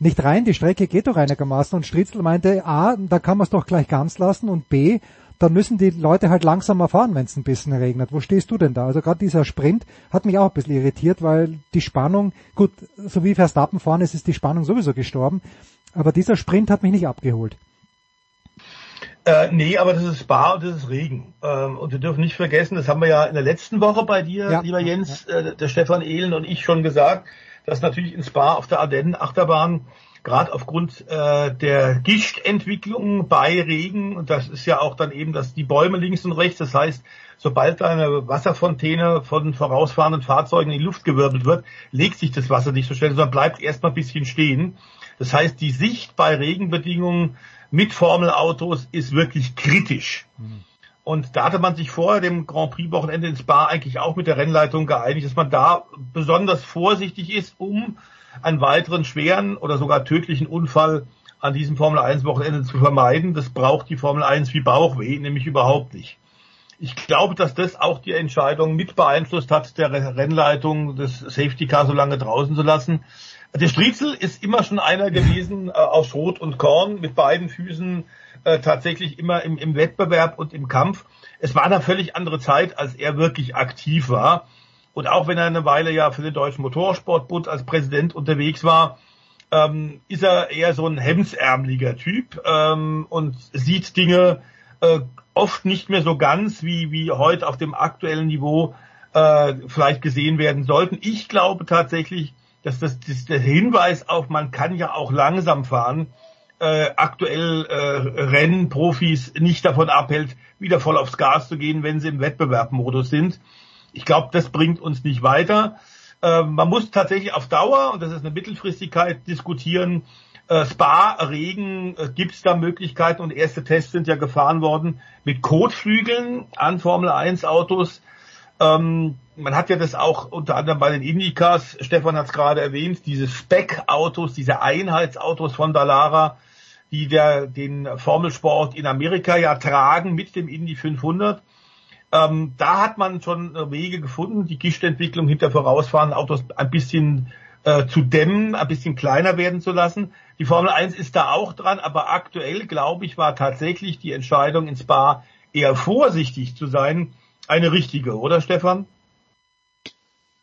nicht rein? Die Strecke geht doch einigermaßen. Und Stritzel meinte, A, da kann man es doch gleich ganz lassen und B, dann müssen die Leute halt langsamer fahren, wenn es ein bisschen regnet. Wo stehst du denn da? Also gerade dieser Sprint hat mich auch ein bisschen irritiert, weil die Spannung, gut, so wie Verstappen fahren ist, ist die Spannung sowieso gestorben, aber dieser Sprint hat mich nicht abgeholt. Äh, nee, aber das ist Spa und das ist Regen. Ähm, und wir dürfen nicht vergessen, das haben wir ja in der letzten Woche bei dir, ja. lieber Jens, ja. äh, der Stefan Ehlen und ich schon gesagt, dass natürlich in Spa auf der Ardennen-Achterbahn gerade aufgrund äh, der Gichtentwicklung bei Regen, und das ist ja auch dann eben, dass die Bäume links und rechts, das heißt, sobald eine Wasserfontäne von vorausfahrenden Fahrzeugen in die Luft gewirbelt wird, legt sich das Wasser nicht so schnell, sondern bleibt erstmal ein bisschen stehen. Das heißt, die Sicht bei Regenbedingungen mit Formelautos ist wirklich kritisch. Mhm. Und da hatte man sich vorher dem Grand Prix Wochenende in Spa eigentlich auch mit der Rennleitung geeinigt, dass man da besonders vorsichtig ist, um einen weiteren schweren oder sogar tödlichen Unfall an diesem Formel 1 Wochenende zu vermeiden. Das braucht die Formel 1 wie Bauchweh, nämlich überhaupt nicht. Ich glaube, dass das auch die Entscheidung mit beeinflusst hat, der Rennleitung des Safety Car so lange draußen zu lassen. Der Striezel ist immer schon einer gewesen äh, aus Schrot und Korn mit beiden Füßen äh, tatsächlich immer im, im Wettbewerb und im Kampf. Es war eine völlig andere Zeit, als er wirklich aktiv war. Und auch wenn er eine Weile ja für den Deutschen Motorsportbund als Präsident unterwegs war, ähm, ist er eher so ein hemsärmeliger Typ ähm, und sieht Dinge äh, oft nicht mehr so ganz, wie, wie heute auf dem aktuellen Niveau äh, vielleicht gesehen werden sollten. Ich glaube tatsächlich, dass das, das der Hinweis auf, man kann ja auch langsam fahren, äh, aktuell äh, Rennen, Profis nicht davon abhält, wieder voll aufs Gas zu gehen, wenn sie im Wettbewerbmodus sind. Ich glaube, das bringt uns nicht weiter. Äh, man muss tatsächlich auf Dauer, und das ist eine Mittelfristigkeit, diskutieren, äh, Spa, Regen, äh, gibt es da Möglichkeiten und erste Tests sind ja gefahren worden mit Kotflügeln an Formel 1 Autos. Ähm, man hat ja das auch unter anderem bei den Indicas, Stefan hat es gerade erwähnt, diese Spec-Autos, diese Einheitsautos von Dallara, die der, den Formelsport in Amerika ja tragen mit dem Indy 500. Ähm, da hat man schon Wege gefunden, die Gischtentwicklung hinter vorausfahrenden Autos ein bisschen äh, zu dämmen, ein bisschen kleiner werden zu lassen. Die Formel 1 ist da auch dran, aber aktuell, glaube ich, war tatsächlich die Entscheidung ins Spa eher vorsichtig zu sein, eine richtige, oder Stefan?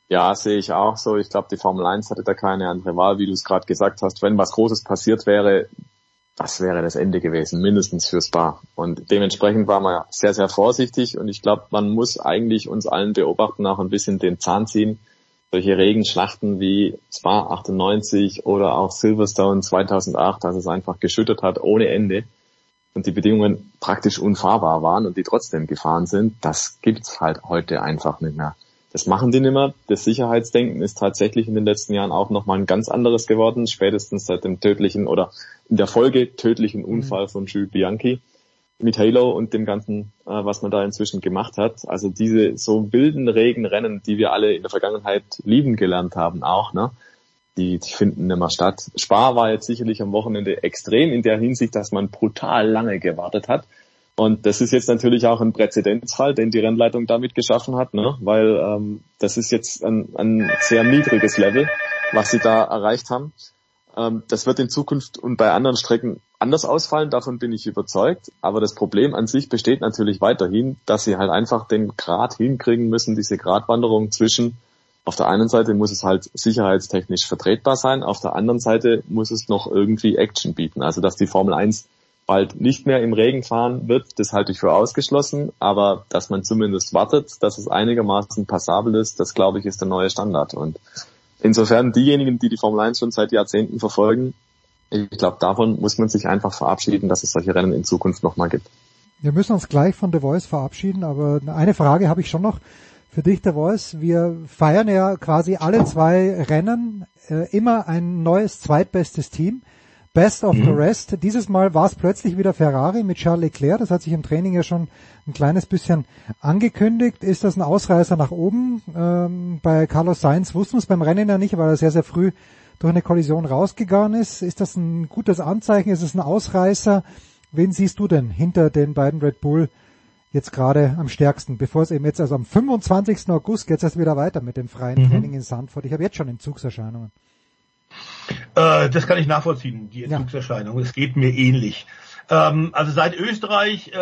Ja, sehe ich auch so. Ich glaube, die Formel 1 hatte da keine andere Wahl, wie du es gerade gesagt hast. Wenn was Großes passiert wäre, das wäre das Ende gewesen, mindestens fürs Spa. Und dementsprechend war man sehr, sehr vorsichtig und ich glaube, man muss eigentlich uns allen beobachten, auch ein bisschen den Zahn ziehen. Solche Regenschlachten wie Spa 98 oder auch Silverstone 2008, dass es einfach geschüttet hat ohne Ende und die Bedingungen praktisch unfahrbar waren und die trotzdem gefahren sind, das gibt's halt heute einfach nicht mehr. Das machen die nicht mehr. Das Sicherheitsdenken ist tatsächlich in den letzten Jahren auch nochmal ein ganz anderes geworden, spätestens seit dem tödlichen oder in der Folge tödlichen mhm. Unfall von Jules Bianchi mit Halo und dem ganzen, äh, was man da inzwischen gemacht hat. Also diese so wilden Regenrennen, die wir alle in der Vergangenheit lieben gelernt haben auch, ne? Die, die finden nicht mehr statt. Spa war jetzt sicherlich am Wochenende extrem in der Hinsicht, dass man brutal lange gewartet hat und das ist jetzt natürlich auch ein Präzedenzfall, den die Rennleitung damit geschaffen hat, ne? weil ähm, das ist jetzt ein, ein sehr niedriges Level, was sie da erreicht haben. Ähm, das wird in Zukunft und bei anderen Strecken anders ausfallen, davon bin ich überzeugt. Aber das Problem an sich besteht natürlich weiterhin, dass sie halt einfach den Grad hinkriegen müssen, diese Gratwanderung zwischen auf der einen Seite muss es halt sicherheitstechnisch vertretbar sein, auf der anderen Seite muss es noch irgendwie Action bieten. Also dass die Formel 1 bald nicht mehr im Regen fahren wird, das halte ich für ausgeschlossen, aber dass man zumindest wartet, dass es einigermaßen passabel ist, das glaube ich ist der neue Standard und insofern diejenigen, die die Formel 1 schon seit Jahrzehnten verfolgen, ich glaube, davon muss man sich einfach verabschieden, dass es solche Rennen in Zukunft nochmal gibt. Wir müssen uns gleich von The Voice verabschieden, aber eine Frage habe ich schon noch für dich, The Voice. Wir feiern ja quasi alle zwei Rennen äh, immer ein neues zweitbestes Team. Best of mhm. the Rest. Dieses Mal war es plötzlich wieder Ferrari mit Charles Leclerc. Das hat sich im Training ja schon ein kleines bisschen angekündigt. Ist das ein Ausreißer nach oben? Ähm, bei Carlos Sainz wussten wir es beim Rennen ja nicht, weil er sehr, sehr früh durch eine Kollision rausgegangen ist. Ist das ein gutes Anzeichen? Ist es ein Ausreißer? Wen siehst du denn hinter den beiden Red Bull jetzt gerade am stärksten, bevor es eben jetzt also am 25. August geht es erst wieder weiter mit dem freien mhm. Training in Sandford. Ich habe jetzt schon Entzugserscheinungen. Äh, das kann ich nachvollziehen, die Entzugserscheinung. Es geht mir ähnlich. Ähm, also seit Österreich äh,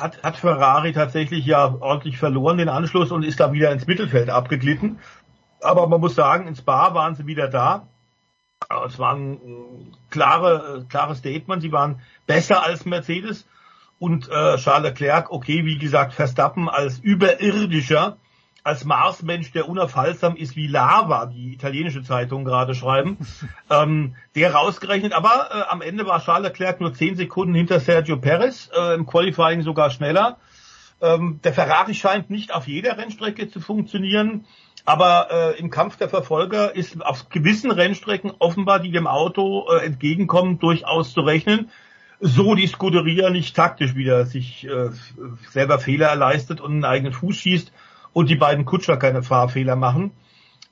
hat, hat Ferrari tatsächlich ja ordentlich verloren den Anschluss und ist da wieder ins Mittelfeld abgeglitten. Aber man muss sagen, ins Bar waren sie wieder da. Es war ein klare, klares Statement. Sie waren besser als Mercedes und äh, Charles Leclerc, okay, wie gesagt, Verstappen als überirdischer als Marsmensch, der unaufhaltsam ist wie Lava, die italienische Zeitung gerade schreiben, ähm, der rausgerechnet. Aber äh, am Ende war Charles Leclerc nur zehn Sekunden hinter Sergio Perez, äh, im Qualifying sogar schneller. Ähm, der Ferrari scheint nicht auf jeder Rennstrecke zu funktionieren, aber äh, im Kampf der Verfolger ist auf gewissen Rennstrecken offenbar, die dem Auto äh, entgegenkommen, durchaus zu rechnen. So die Scuderia nicht taktisch wieder sich äh, selber Fehler erleistet und einen eigenen Fuß schießt und die beiden Kutscher keine Fahrfehler machen.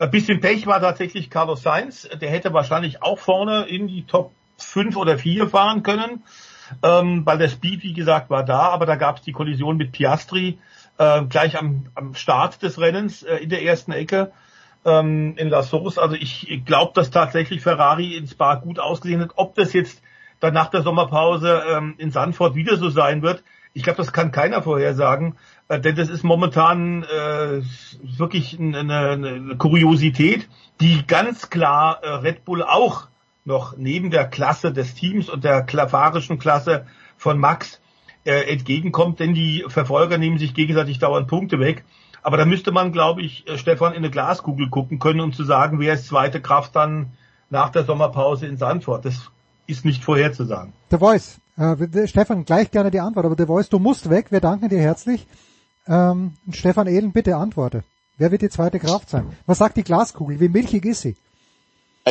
Ein bisschen Pech war tatsächlich Carlos Sainz. Der hätte wahrscheinlich auch vorne in die Top 5 oder 4 fahren können, ähm, weil der Speed, wie gesagt, war da, aber da gab es die Kollision mit Piastri äh, gleich am, am Start des Rennens äh, in der ersten Ecke ähm, in La Source. Also ich glaube, dass tatsächlich Ferrari ins Spa gut ausgesehen hat. Ob das jetzt dann nach der Sommerpause ähm, in Sandford wieder so sein wird, ich glaube, das kann keiner vorhersagen. Äh, denn das ist momentan äh, wirklich eine, eine Kuriosität, die ganz klar äh, Red Bull auch noch neben der Klasse des Teams und der klavarischen Klasse von Max äh, entgegenkommt, denn die Verfolger nehmen sich gegenseitig dauernd Punkte weg. Aber da müsste man, glaube ich, äh, Stefan in eine Glaskugel gucken können, um zu sagen, wer ist zweite Kraft dann nach der Sommerpause in Sandford. Das ist nicht vorherzusagen. The Voice. Äh, Stefan, gleich gerne die Antwort, aber The Voice, du musst weg. Wir danken dir herzlich. Ähm, Stefan Ehlen, bitte antworte. Wer wird die zweite Kraft sein? Was sagt die Glaskugel? Wie milchig ist sie?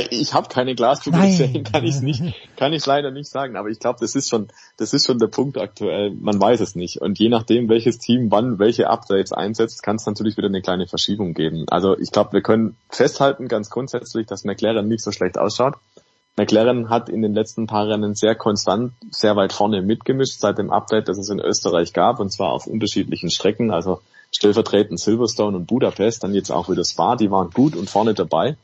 Ich habe keine Glaskugel, deswegen kann ich nicht, kann ich leider nicht sagen. Aber ich glaube, das ist schon, das ist schon der Punkt aktuell. Man weiß es nicht. Und je nachdem, welches Team wann welche Updates einsetzt, kann es natürlich wieder eine kleine Verschiebung geben. Also ich glaube, wir können festhalten ganz grundsätzlich, dass McLaren nicht so schlecht ausschaut. McLaren hat in den letzten paar Rennen sehr konstant, sehr weit vorne mitgemischt seit dem Update, das es in Österreich gab, und zwar auf unterschiedlichen Strecken, also stellvertretend Silverstone und Budapest, dann jetzt auch wieder Spa, die waren gut und vorne dabei.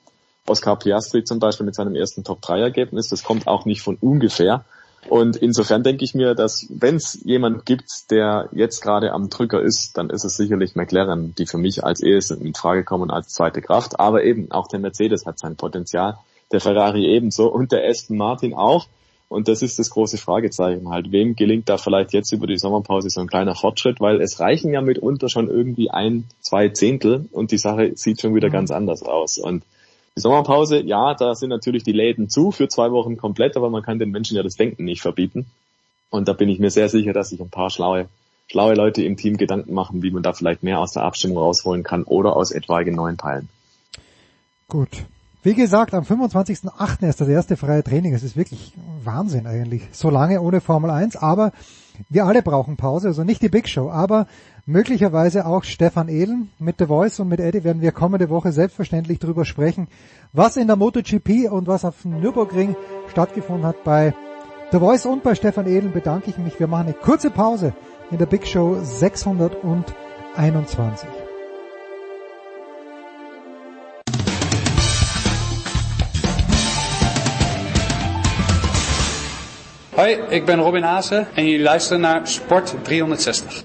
Oscar Piastri zum Beispiel mit seinem ersten Top-3-Ergebnis, das kommt auch nicht von ungefähr. Und insofern denke ich mir, dass wenn es jemand gibt, der jetzt gerade am Drücker ist, dann ist es sicherlich McLaren, die für mich als ehesten in Frage kommen als zweite Kraft. Aber eben auch der Mercedes hat sein Potenzial, der Ferrari ebenso und der Aston Martin auch. Und das ist das große Fragezeichen halt. Wem gelingt da vielleicht jetzt über die Sommerpause so ein kleiner Fortschritt? Weil es reichen ja mitunter schon irgendwie ein, zwei Zehntel und die Sache sieht schon wieder mhm. ganz anders aus. Und die Sommerpause, ja, da sind natürlich die Läden zu für zwei Wochen komplett, aber man kann den Menschen ja das Denken nicht verbieten. Und da bin ich mir sehr sicher, dass sich ein paar schlaue, schlaue Leute im Team Gedanken machen, wie man da vielleicht mehr aus der Abstimmung rausholen kann oder aus etwaigen neuen Teilen. Gut. Wie gesagt, am 25.08. ist das erste freie Training. Es ist wirklich Wahnsinn eigentlich. So lange ohne Formel 1, aber wir alle brauchen Pause, also nicht die Big Show, aber möglicherweise auch Stefan Ehlen mit The Voice und mit Eddie werden wir kommende Woche selbstverständlich darüber sprechen, was in der MotoGP und was auf dem Nürburgring stattgefunden hat. Bei The Voice und bei Stefan Ehlen bedanke ich mich. Wir machen eine kurze Pause in der Big Show 621. Hoi, ik ben Robin Haase en jullie luisteren naar Sport 360.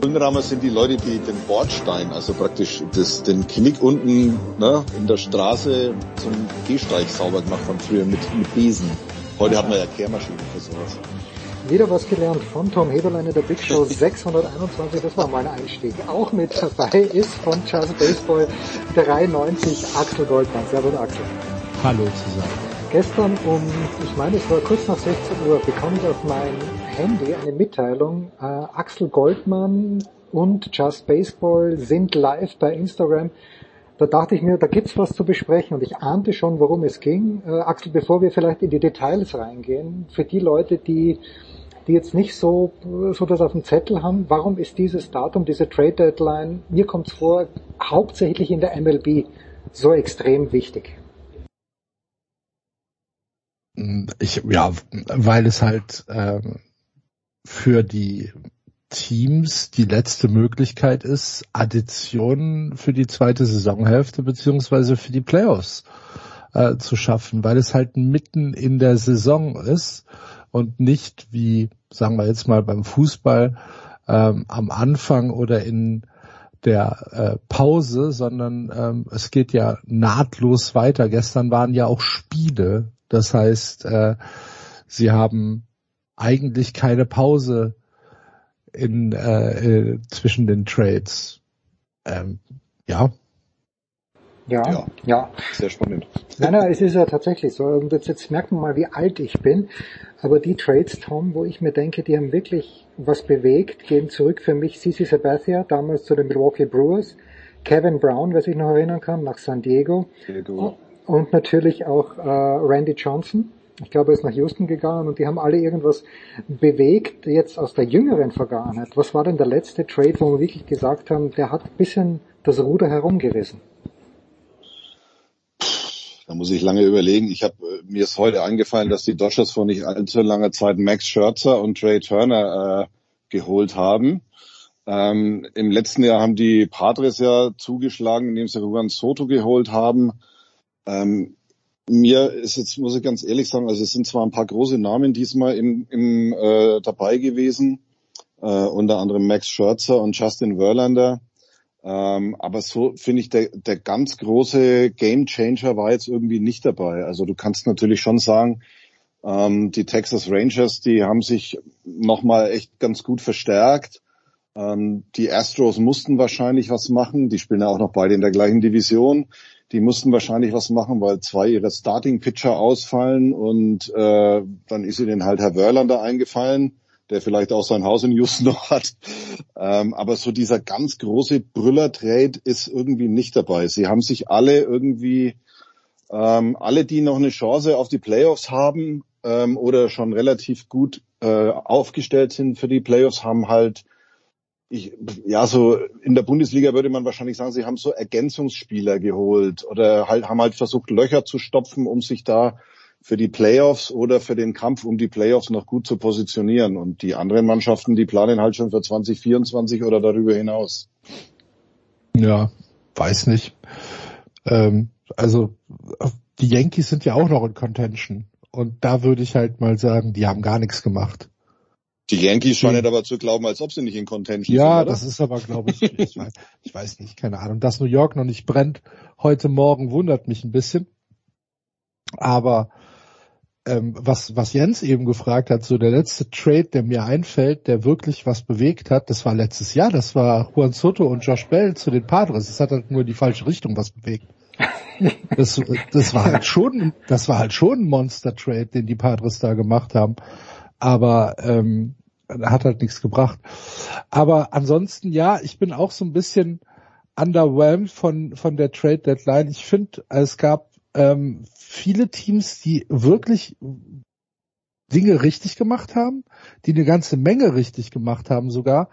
Unrammer sind die Leute, die den Bordstein, also praktisch das, den Knick unten ne, in der Straße zum Gehsteig sauber gemacht haben, früher mit, mit Besen. Heute hat man ja Kehrmaschinen für sowas. Wieder was gelernt von Tom Heberlein in der Big Show 621, das war mein Einstieg. Auch mit dabei ist von Just Baseball 93 Axel Goldmann. Servus Axel. Hallo zusammen. Gestern um, ich meine es war kurz nach 16 Uhr, bekomme ich auf mein Handy eine Mitteilung, äh, Axel Goldmann und Just Baseball sind live bei Instagram. Da dachte ich mir, da gibt's was zu besprechen und ich ahnte schon, worum es ging. Äh, Axel, bevor wir vielleicht in die Details reingehen, für die Leute, die die jetzt nicht so, so das auf dem Zettel haben, warum ist dieses Datum, diese Trade Deadline, mir kommt es vor, hauptsächlich in der MLB so extrem wichtig? Ich, ja, weil es halt ähm, für die Teams die letzte Möglichkeit ist, Additionen für die zweite Saisonhälfte beziehungsweise für die Playoffs äh, zu schaffen, weil es halt mitten in der Saison ist und nicht wie, sagen wir jetzt mal beim Fußball, ähm, am Anfang oder in der äh, Pause, sondern ähm, es geht ja nahtlos weiter. Gestern waren ja auch Spiele. Das heißt, äh, sie haben eigentlich keine Pause in äh, äh, zwischen den Trades. Ähm, ja, ja, ja, ja. Sehr spannend. Nein, nein, es ist ja tatsächlich so. Und jetzt, jetzt merkt man mal, wie alt ich bin. Aber die Trades, Tom, wo ich mir denke, die haben wirklich was bewegt, gehen zurück für mich Cici Sabathia, damals zu den Milwaukee Brewers, Kevin Brown, wer sich noch erinnern kann, nach San Diego. Diego. Und natürlich auch äh, Randy Johnson. Ich glaube, er ist nach Houston gegangen und die haben alle irgendwas bewegt, jetzt aus der jüngeren Vergangenheit. Was war denn der letzte Trade, wo wir wirklich gesagt haben, der hat ein bisschen das Ruder herumgerissen? Da muss ich lange überlegen. Ich habe äh, mir ist heute eingefallen, dass die Dodgers vor nicht allzu langer Zeit Max Scherzer und Trey Turner äh, geholt haben. Ähm, Im letzten Jahr haben die Padres ja zugeschlagen, indem sie Juan Soto geholt haben. Ähm, mir ist jetzt, muss ich ganz ehrlich sagen, also es sind zwar ein paar große Namen diesmal im, im äh, dabei gewesen, äh, unter anderem Max Scherzer und Justin Verlander. Ähm, aber so finde ich, der, der ganz große Game Changer war jetzt irgendwie nicht dabei. Also du kannst natürlich schon sagen, ähm, die Texas Rangers, die haben sich nochmal echt ganz gut verstärkt. Ähm, die Astros mussten wahrscheinlich was machen. Die spielen ja auch noch beide in der gleichen Division. Die mussten wahrscheinlich was machen, weil zwei ihrer Starting-Pitcher ausfallen und äh, dann ist ihnen halt Herr Wörlander eingefallen, der vielleicht auch sein Haus in Houston noch hat. Ähm, aber so dieser ganz große Brüller-Trade ist irgendwie nicht dabei. Sie haben sich alle irgendwie, ähm, alle, die noch eine Chance auf die Playoffs haben ähm, oder schon relativ gut äh, aufgestellt sind für die Playoffs, haben halt ich, ja, so in der Bundesliga würde man wahrscheinlich sagen, sie haben so Ergänzungsspieler geholt oder halt haben halt versucht, Löcher zu stopfen, um sich da für die Playoffs oder für den Kampf um die Playoffs noch gut zu positionieren. Und die anderen Mannschaften, die planen halt schon für 2024 oder darüber hinaus. Ja, weiß nicht. Ähm, also die Yankees sind ja auch noch in Contention. Und da würde ich halt mal sagen, die haben gar nichts gemacht. Die Yankees scheinen hm. aber zu glauben, als ob sie nicht in Contention ja, sind. Ja, das ist aber, glaube ich, ich weiß, ich weiß nicht, keine Ahnung. Dass New York noch nicht brennt heute Morgen wundert mich ein bisschen. Aber ähm, was, was Jens eben gefragt hat, so der letzte Trade, der mir einfällt, der wirklich was bewegt hat, das war letztes Jahr, das war Juan Soto und Josh Bell zu den Padres. Das hat halt nur in die falsche Richtung was bewegt. Das, das war halt schon, das war halt schon ein Monster-Trade, den die Padres da gemacht haben aber ähm, hat halt nichts gebracht. Aber ansonsten, ja, ich bin auch so ein bisschen underwhelmed von, von der Trade Deadline. Ich finde, es gab ähm, viele Teams, die wirklich Dinge richtig gemacht haben, die eine ganze Menge richtig gemacht haben sogar,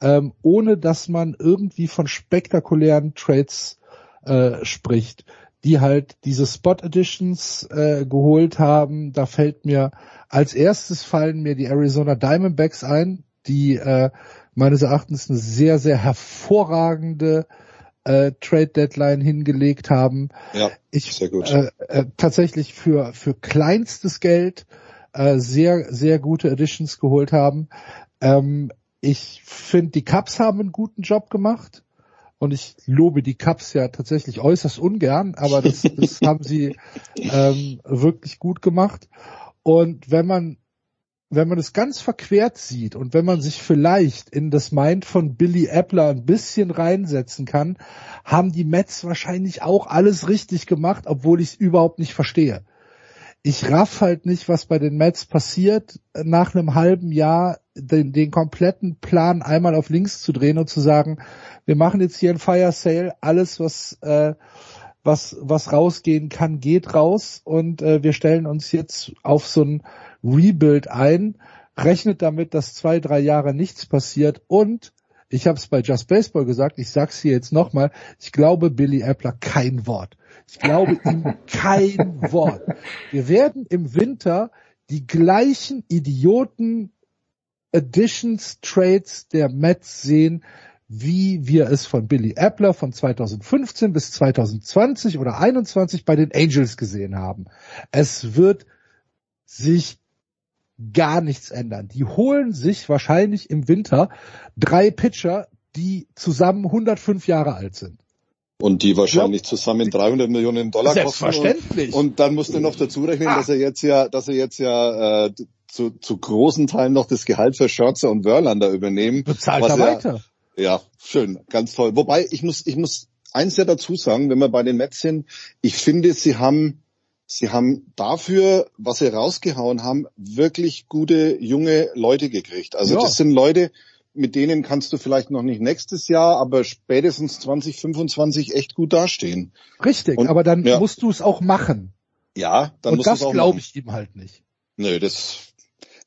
ähm, ohne dass man irgendwie von spektakulären Trades äh, spricht, die halt diese Spot Editions äh, geholt haben. Da fällt mir als erstes fallen mir die Arizona Diamondbacks ein, die äh, meines Erachtens eine sehr, sehr hervorragende äh, Trade Deadline hingelegt haben. Ja, ich, sehr gut. Äh, äh, tatsächlich für, für kleinstes Geld äh, sehr, sehr gute Editions geholt haben. Ähm, ich finde, die Cubs haben einen guten Job gemacht. Und ich lobe die Cubs ja tatsächlich äußerst ungern, aber das, das haben sie ähm, wirklich gut gemacht. Und wenn man wenn man es ganz verquert sieht und wenn man sich vielleicht in das Mind von Billy Appler ein bisschen reinsetzen kann, haben die Mets wahrscheinlich auch alles richtig gemacht, obwohl ich es überhaupt nicht verstehe. Ich raff halt nicht, was bei den Mets passiert, nach einem halben Jahr den, den kompletten Plan einmal auf links zu drehen und zu sagen, wir machen jetzt hier ein Fire Sale, alles was äh, was, was rausgehen kann, geht raus und äh, wir stellen uns jetzt auf so ein Rebuild ein, rechnet damit, dass zwei, drei Jahre nichts passiert und ich habe es bei Just Baseball gesagt, ich sag's hier jetzt nochmal, ich glaube Billy Appler kein Wort. Ich glaube ihm kein Wort. Wir werden im Winter die gleichen Idioten Additions, Trades der Mets sehen, wie wir es von Billy Appler von 2015 bis 2020 oder 21 bei den Angels gesehen haben. Es wird sich gar nichts ändern. Die holen sich wahrscheinlich im Winter drei Pitcher, die zusammen 105 Jahre alt sind. Und die wahrscheinlich ja. zusammen 300 Millionen Dollar kosten. Selbstverständlich. Und, und dann musst du noch dazu rechnen, ah. dass er jetzt ja, dass er jetzt ja äh, zu, zu großen Teilen noch das Gehalt für Scherzer und Wörlander übernehmen. Bezahlt er weiter. Ja, schön, ganz toll. Wobei ich muss, ich muss eins ja dazu sagen, wenn wir bei den Mets sind, ich finde, sie haben, sie haben dafür, was sie rausgehauen haben, wirklich gute junge Leute gekriegt. Also ja. das sind Leute, mit denen kannst du vielleicht noch nicht nächstes Jahr, aber spätestens 2025 echt gut dastehen. Richtig, Und, aber dann ja. musst du es auch machen. Ja, dann Und musst du es auch machen. das glaube ich ihm halt nicht. Nö, das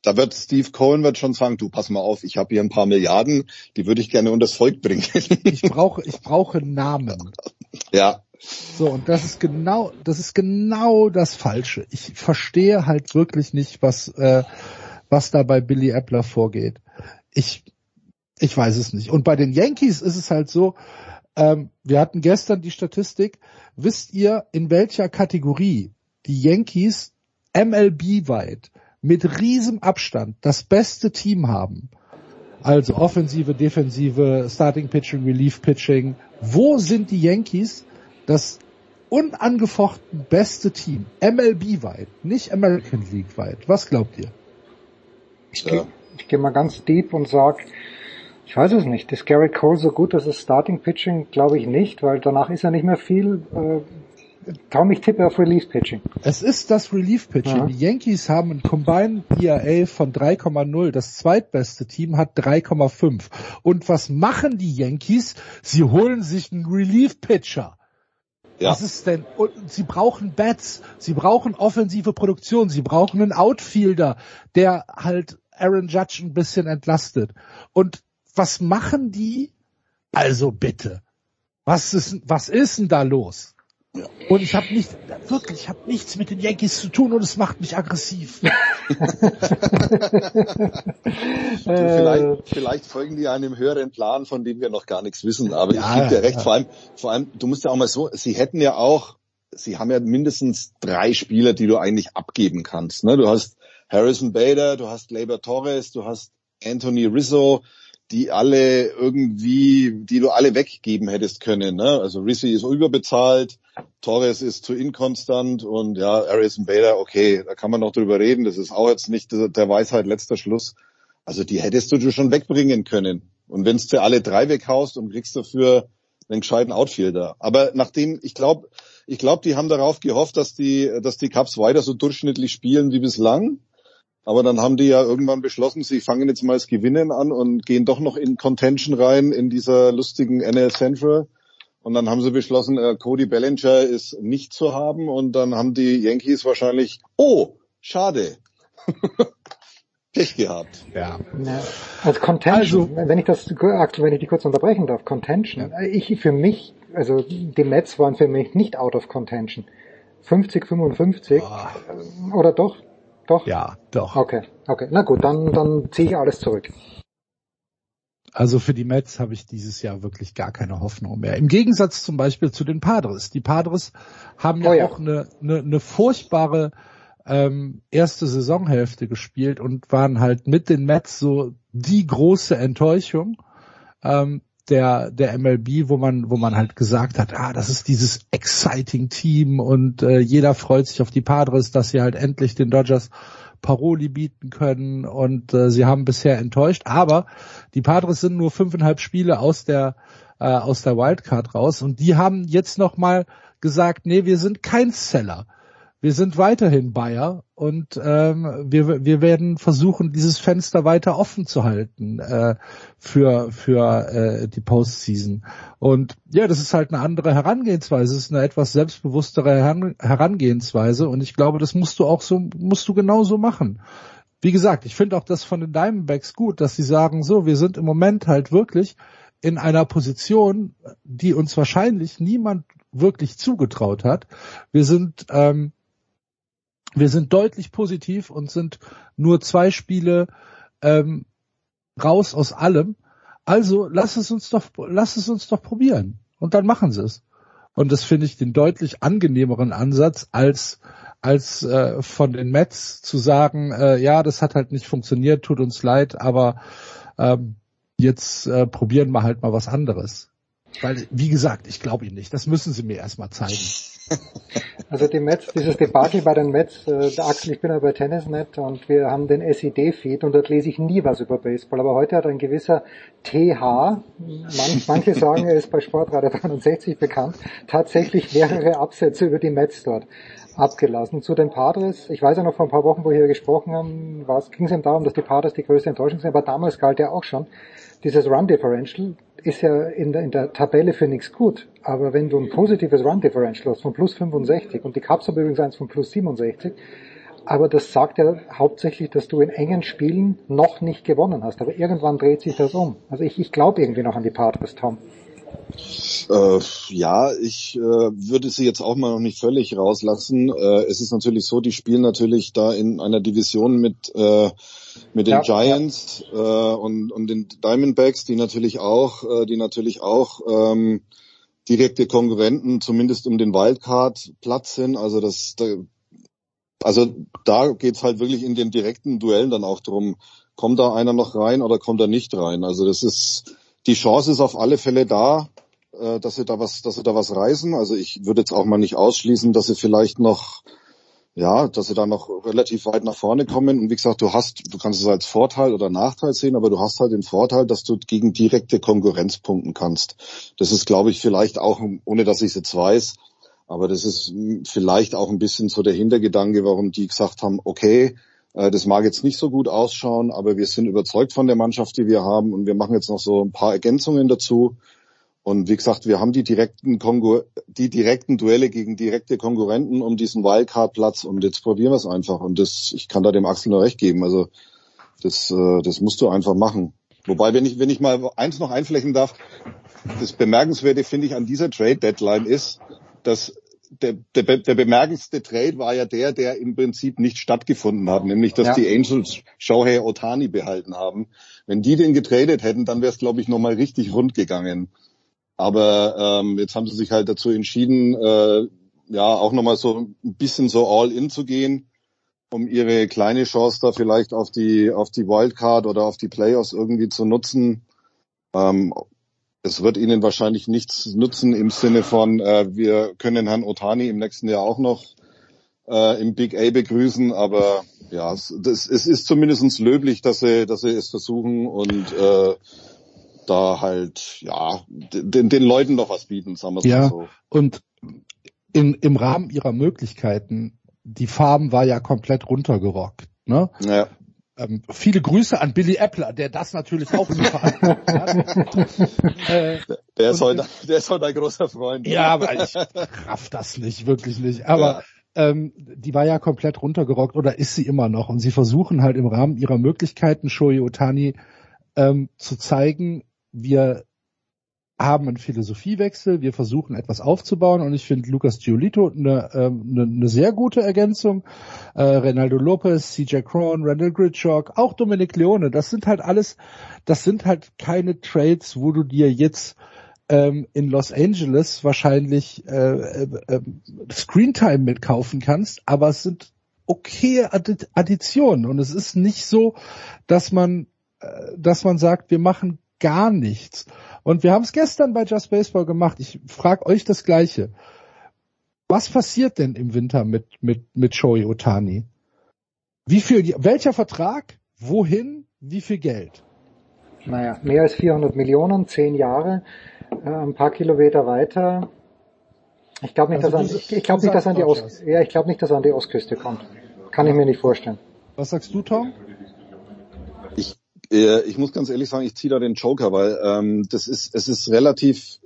da wird Steve Cohen wird schon sagen, du pass mal auf, ich habe hier ein paar Milliarden, die würde ich gerne unters Volk bringen. ich brauche ich brauche Namen. Ja. So und das ist genau das ist genau das Falsche. Ich verstehe halt wirklich nicht, was äh, was da bei Billy Appler vorgeht. Ich ich weiß es nicht. Und bei den Yankees ist es halt so, ähm, wir hatten gestern die Statistik. Wisst ihr, in welcher Kategorie die Yankees MLB weit mit riesem Abstand das beste Team haben, also Offensive, Defensive, Starting Pitching, Relief Pitching, wo sind die Yankees das unangefochten beste Team? MLB weit, nicht American League weit. Was glaubt ihr? Ich, ja. gehe geh mal ganz deep und sag Ich weiß es nicht. Ist Garrett Cole so gut, dass es Starting Pitching? Glaube ich nicht, weil danach ist er nicht mehr viel. Äh, Kaum ich tippe auf Relief Pitching. Es ist das Relief Pitching. Ja. Die Yankees haben ein Combined ERA von 3,0. Das zweitbeste Team hat 3,5. Und was machen die Yankees? Sie holen sich einen Relief Pitcher. Ja. Was ist denn? Und sie brauchen Bats, sie brauchen offensive Produktion, sie brauchen einen Outfielder, der halt Aaron Judge ein bisschen entlastet. Und was machen die? Also bitte. Was ist, was ist denn da los? Und ich habe nicht, wirklich, ich habe nichts mit den Yankees zu tun und es macht mich aggressiv. vielleicht, vielleicht folgen die einem höheren Plan, von dem wir noch gar nichts wissen. Aber ja, ich gebe dir recht, ja. vor allem, vor allem, du musst ja auch mal so, sie hätten ja auch, sie haben ja mindestens drei Spieler, die du eigentlich abgeben kannst. Ne? Du hast Harrison Bader, du hast Gleyber Torres, du hast Anthony Rizzo, die alle irgendwie, die du alle weggeben hättest können. Ne? Also Rizzi ist überbezahlt, Torres ist zu inkonstant und ja, Harrison Bader, okay, da kann man noch drüber reden. Das ist auch jetzt nicht der Weisheit letzter Schluss. Also die hättest du schon wegbringen können. Und wenn du alle drei weghaust und kriegst dafür einen gescheiten Outfielder. Aber nachdem, ich glaube, ich glaube, die haben darauf gehofft, dass die, dass die Cups weiter so durchschnittlich spielen wie bislang. Aber dann haben die ja irgendwann beschlossen, sie fangen jetzt mal das Gewinnen an und gehen doch noch in Contention rein in dieser lustigen NL Central. Und dann haben sie beschlossen, äh, Cody Bellinger ist nicht zu haben. Und dann haben die Yankees wahrscheinlich, oh, schade. Pech gehabt. Ja. ja. Als Contention, also, wenn ich das, wenn ich die kurz unterbrechen darf, Contention. Ja. Ich, für mich, also die Mets waren für mich nicht out of Contention. 50, 55. Oh. Oder doch? Doch? Ja, doch. Okay, okay. Na gut, dann, dann ziehe ich alles zurück. Also für die Mets habe ich dieses Jahr wirklich gar keine Hoffnung mehr. Im Gegensatz zum Beispiel zu den Padres. Die Padres haben ja, oh ja. auch eine, eine, eine furchtbare ähm, erste Saisonhälfte gespielt und waren halt mit den Mets so die große Enttäuschung. Ähm, der der MLB, wo man wo man halt gesagt hat, ah, das ist dieses exciting Team und äh, jeder freut sich auf die Padres, dass sie halt endlich den Dodgers Paroli bieten können und äh, sie haben bisher enttäuscht, aber die Padres sind nur fünfeinhalb Spiele aus der äh, aus der Wildcard raus. Und die haben jetzt noch mal gesagt, nee, wir sind kein Seller wir sind weiterhin Bayer und ähm, wir, wir werden versuchen, dieses Fenster weiter offen zu halten äh, für, für äh, die Postseason. Und ja, das ist halt eine andere Herangehensweise, es ist eine etwas selbstbewusstere Herangehensweise und ich glaube, das musst du auch so, musst du genauso machen. Wie gesagt, ich finde auch das von den Diamondbacks gut, dass sie sagen, so, wir sind im Moment halt wirklich in einer Position, die uns wahrscheinlich niemand wirklich zugetraut hat. Wir sind ähm, wir sind deutlich positiv und sind nur zwei Spiele ähm, raus aus allem. Also lass es uns doch, lass es uns doch probieren. Und dann machen sie es. Und das finde ich den deutlich angenehmeren Ansatz als als äh, von den Mets zu sagen, äh, ja, das hat halt nicht funktioniert, tut uns leid, aber ähm, jetzt äh, probieren wir halt mal was anderes. Weil, wie gesagt, ich glaube Ihnen nicht. Das müssen Sie mir erstmal zeigen. Also die Mets, dieses Debakel bei den Mets, äh, Axel, ich bin ja bei Tennisnet und wir haben den SED-Feed und dort lese ich nie was über Baseball. Aber heute hat ein gewisser TH, man, manche sagen, er ist bei Sportradio 63 bekannt, tatsächlich mehrere Absätze über die Mets dort abgelassen. Zu den Padres, ich weiß ja noch vor ein paar Wochen, wo wir gesprochen haben, ging es ihm darum, dass die Padres die größte Enttäuschung sind, aber damals galt ja auch schon, dieses Run Differential ist ja in der, in der Tabelle für nichts gut. Aber wenn du ein positives Run Differential hast von plus 65 und die Cubs haben übrigens eins von plus 67, aber das sagt ja hauptsächlich, dass du in engen Spielen noch nicht gewonnen hast. Aber irgendwann dreht sich das um. Also ich, ich glaube irgendwie noch an die Padres, Tom. Äh, ja, ich äh, würde sie jetzt auch mal noch nicht völlig rauslassen. Äh, es ist natürlich so, die spielen natürlich da in einer Division mit äh, mit den ja, Giants ja. Äh, und und den Diamondbacks, die natürlich auch, äh, die natürlich auch ähm, direkte Konkurrenten, zumindest um den Wildcard-Platz sind. Also das, da, also da geht's halt wirklich in den direkten Duellen dann auch drum, kommt da einer noch rein oder kommt er nicht rein. Also das ist die Chance ist auf alle Fälle da, äh, dass sie da was, dass sie da was reißen. Also ich würde jetzt auch mal nicht ausschließen, dass sie vielleicht noch ja, dass sie da noch relativ weit nach vorne kommen. Und wie gesagt, du hast, du kannst es als Vorteil oder Nachteil sehen, aber du hast halt den Vorteil, dass du gegen direkte Konkurrenz punkten kannst. Das ist, glaube ich, vielleicht auch, ohne dass ich es jetzt weiß, aber das ist vielleicht auch ein bisschen so der Hintergedanke, warum die gesagt haben, okay, äh, das mag jetzt nicht so gut ausschauen, aber wir sind überzeugt von der Mannschaft, die wir haben und wir machen jetzt noch so ein paar Ergänzungen dazu. Und wie gesagt, wir haben die direkten, Kongo die direkten Duelle gegen direkte Konkurrenten um diesen Wildcard-Platz und jetzt probieren wir es einfach. Und das, ich kann da dem Axel nur recht geben. Also das, äh, das musst du einfach machen. Wobei, wenn ich, wenn ich mal eins noch einflächen darf, das Bemerkenswerte finde ich an dieser Trade-Deadline ist, dass der, der, der bemerkendste Trade war ja der, der im Prinzip nicht stattgefunden hat, nämlich dass ja. die Angels Shohei Otani behalten haben. Wenn die den getradet hätten, dann wäre es, glaube ich, nochmal richtig rund gegangen. Aber ähm, jetzt haben sie sich halt dazu entschieden, äh, ja, auch nochmal so ein bisschen so all in zu gehen, um ihre kleine Chance da vielleicht auf die, auf die Wildcard oder auf die Playoffs irgendwie zu nutzen. Ähm, es wird ihnen wahrscheinlich nichts nützen im Sinne von, äh, wir können Herrn Otani im nächsten Jahr auch noch äh, im Big A begrüßen, aber ja, es, das, es ist zumindest löblich, dass sie, dass sie es versuchen und äh, da halt ja den, den Leuten noch was bieten, sagen wir ja, mal so. Und in, im Rahmen ihrer Möglichkeiten, die Farben war ja komplett runtergerockt. Ne? Ja. Ähm, viele Grüße an Billy Appler, der das natürlich auch verantwortet hat. äh, der, ist heute, der ist heute ein großer Freund. Ja, aber ich raff das nicht, wirklich nicht. Aber ja. ähm, die war ja komplett runtergerockt oder ist sie immer noch. Und sie versuchen halt im Rahmen ihrer Möglichkeiten Shoei Otani ähm, zu zeigen, wir haben einen Philosophiewechsel, wir versuchen etwas aufzubauen. Und ich finde Lucas Giolito eine, ähm, eine, eine sehr gute Ergänzung. Äh, Renaldo Lopez, CJ Cron, Randall Gritchok, auch Dominic Leone, das sind halt alles, das sind halt keine Trades, wo du dir jetzt ähm, in Los Angeles wahrscheinlich äh, äh, äh, Screentime mitkaufen kannst, aber es sind okay Additionen. Und es ist nicht so, dass man, äh, dass man sagt, wir machen gar nichts. Und wir haben es gestern bei Just Baseball gemacht. Ich frage euch das Gleiche. Was passiert denn im Winter mit, mit, mit Shoei Otani? Wie viel, welcher Vertrag? Wohin? Wie viel Geld? Naja, mehr als 400 Millionen, zehn Jahre, äh, ein paar Kilometer weiter. Ich glaube nicht, also dass an, ich, ich glaube nicht, dass an die Ost, ja, ich glaube nicht, dass er an die Ostküste kommt. Kann ich mir nicht vorstellen. Was sagst du, Tom? Äh, ich muss ganz ehrlich sagen, ich ziehe da den Joker, weil ähm, das ist, es ist relativ,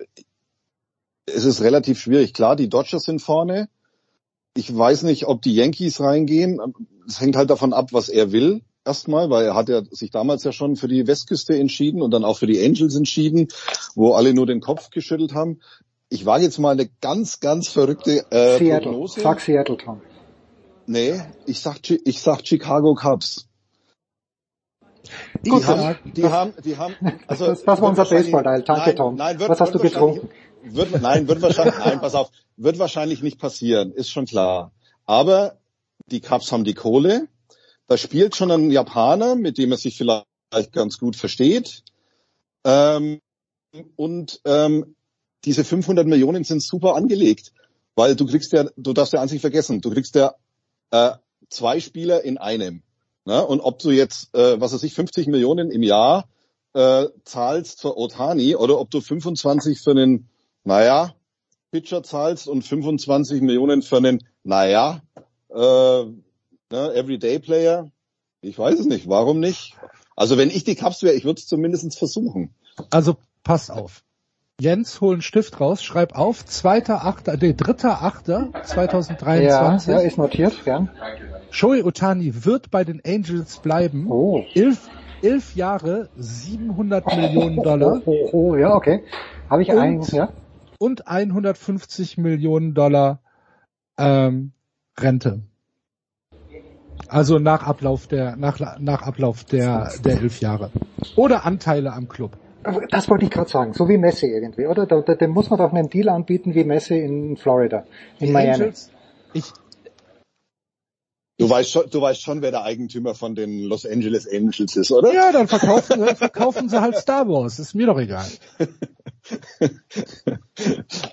es ist relativ schwierig. Klar, die Dodgers sind vorne. Ich weiß nicht, ob die Yankees reingehen. Es hängt halt davon ab, was er will. Erstmal, weil er hat ja sich damals ja schon für die Westküste entschieden und dann auch für die Angels entschieden, wo alle nur den Kopf geschüttelt haben. Ich wage jetzt mal eine ganz, ganz verrückte äh, Seattle. Prognose. Sag Seattle, Tom. Nee, ich sag, ich sag Chicago Cubs. Die Gut, haben, die das, haben, die haben, also. Das, das war unser Baseball-Teil. Danke, nein, Tom. Nein, wird, Was hast du getrunken? Wird, nein, wird wahrscheinlich, nein, pass auf, wird wahrscheinlich nicht passieren, ist schon klar. Aber die Cubs haben die Kohle. Da spielt schon ein Japaner, mit dem er sich vielleicht ganz gut versteht. Ähm, und ähm, diese 500 Millionen sind super angelegt, weil du kriegst ja, du darfst ja an sich vergessen, du kriegst ja äh, zwei Spieler in einem. Ne? Und ob du jetzt, äh, was weiß ich, 50 Millionen im Jahr äh, zahlst für Otani oder ob du 25 für einen, naja, Pitcher zahlst und 25 Millionen für einen, naja, äh, ne, Everyday Player, ich weiß es nicht. Warum nicht? Also wenn ich die Cups wäre, ich würde es zumindest versuchen. Also pass auf. Jens, hol einen Stift raus, schreib auf, zweiter Achter, nee, dritter Achter 2023. Ja, ja, ist notiert, gern. Shoei Otani wird bei den Angels bleiben. Oh. Elf, elf Jahre, 700 Millionen Dollar. Oh, oh, oh, ja, okay. Habe ich einen, ja. Und 150 Millionen Dollar ähm, Rente. Also nach Ablauf der nach, nach Ablauf der der elf Jahre oder Anteile am Club. Das wollte ich gerade sagen, so wie Messi irgendwie, oder? Da, da, dem muss man doch einen Deal anbieten wie Messi in Florida, in Die Miami. Angels, ich, Du weißt schon, du weißt schon, wer der Eigentümer von den Los Angeles Angels ist, oder? Ja, dann verkaufen, dann verkaufen sie halt Star Wars. Ist mir doch egal.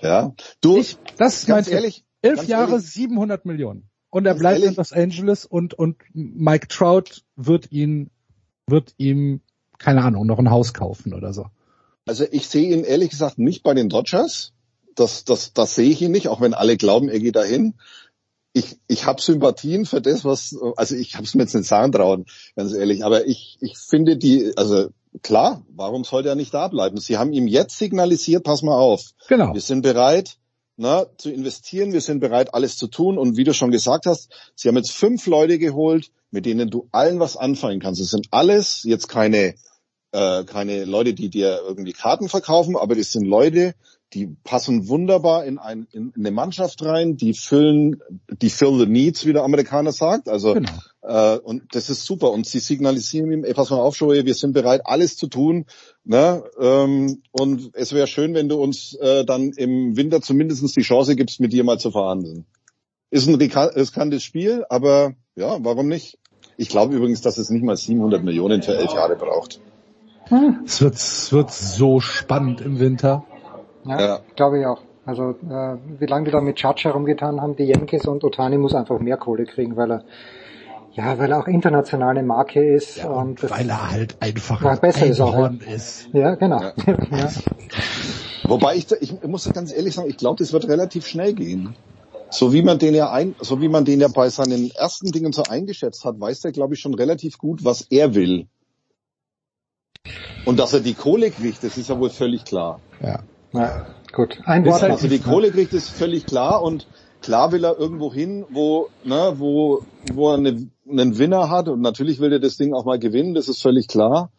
ja, du. Ich, das ist mein ehrlich. Elf Jahre, ehrlich, 700 Millionen. und er bleibt in Los Angeles und, und Mike Trout wird ihn, wird ihm, keine Ahnung, noch ein Haus kaufen oder so. Also ich sehe ihn ehrlich gesagt nicht bei den Dodgers. Das, das, das sehe ich ihn nicht, auch wenn alle glauben, er geht dahin. Ich, ich habe Sympathien für das, was, also ich habe es mir jetzt nicht sagen trauen, ganz ehrlich, aber ich, ich finde die, also klar, warum sollte er nicht da bleiben? Sie haben ihm jetzt signalisiert, pass mal auf. Genau. Wir sind bereit, na, zu investieren, wir sind bereit, alles zu tun. Und wie du schon gesagt hast, sie haben jetzt fünf Leute geholt, mit denen du allen was anfangen kannst. Es sind alles jetzt keine, äh, keine Leute, die dir irgendwie Karten verkaufen, aber das sind Leute, die passen wunderbar in, ein, in, eine Mannschaft rein, die füllen, die fill the needs, wie der Amerikaner sagt. Also genau. äh, und das ist super. Und sie signalisieren ihm, ey, pass mal auf, Joey, wir sind bereit, alles zu tun. Ne? Ähm, und es wäre schön, wenn du uns äh, dann im Winter zumindest die Chance gibst, mit dir mal zu verhandeln. Ist ein riskantes Spiel, aber ja, warum nicht? Ich glaube übrigens, dass es nicht mal 700 Millionen für elf Jahre braucht. Es wird, es wird so spannend im Winter. Ja, ja. glaube ich auch. Also äh, wie lange die da mit Judge herumgetan haben, die Yankees und Otani muss einfach mehr Kohle kriegen, weil er ja, weil er auch internationale Marke ist ja, und, und weil er halt einfach ein besser ist, auch, ja. ist. Ja, genau. Ja. ja. Wobei ich, ich muss ganz ehrlich sagen, ich glaube, das wird relativ schnell gehen. So wie man den ja ein, so wie man den ja bei seinen ersten Dingen so eingeschätzt hat, weiß der, glaube ich, schon relativ gut, was er will. Und dass er die Kohle kriegt, das ist ja wohl völlig klar. Ja. Ja, gut. Ein Wort. Also die Kohle kriegt ist völlig klar und klar will er irgendwo hin, wo, ne, wo, wo er eine, einen Winner hat und natürlich will er das Ding auch mal gewinnen, das ist völlig klar.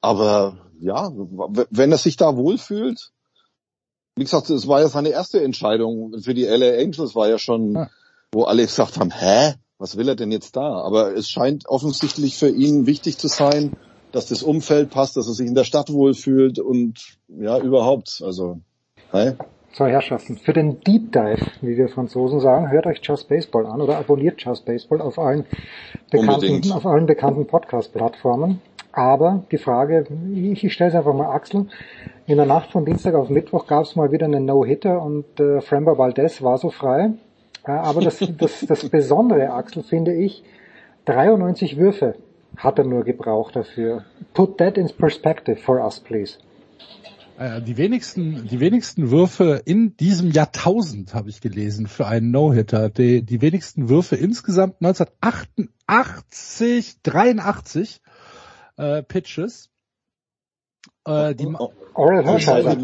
Aber ja, wenn er sich da wohlfühlt, wie gesagt, es war ja seine erste Entscheidung für die LA Angels, war ja schon, ja. wo alle gesagt haben, hä, was will er denn jetzt da? Aber es scheint offensichtlich für ihn wichtig zu sein, dass das Umfeld passt, dass er sich in der Stadt wohlfühlt und ja, überhaupt. Also, hey. So, Herrschaften, für den Deep Dive, wie wir Franzosen sagen, hört euch Just Baseball an oder abonniert Just Baseball auf allen bekannten, auf allen bekannten Podcast-Plattformen. Aber die Frage, ich, ich stelle es einfach mal Axel. In der Nacht von Dienstag auf Mittwoch gab es mal wieder einen No-Hitter und äh, Framber Valdez war so frei. Äh, aber das, das, das Besondere, Axel, finde ich, 93 Würfe hat er nur gebraucht dafür. Put that in perspective for us, please. Äh, die wenigsten, die wenigsten Würfe in diesem Jahrtausend habe ich gelesen für einen No-Hitter. Die, die wenigsten Würfe insgesamt 1988, 83 äh, Pitches. Äh, die Oral Hirschheiser.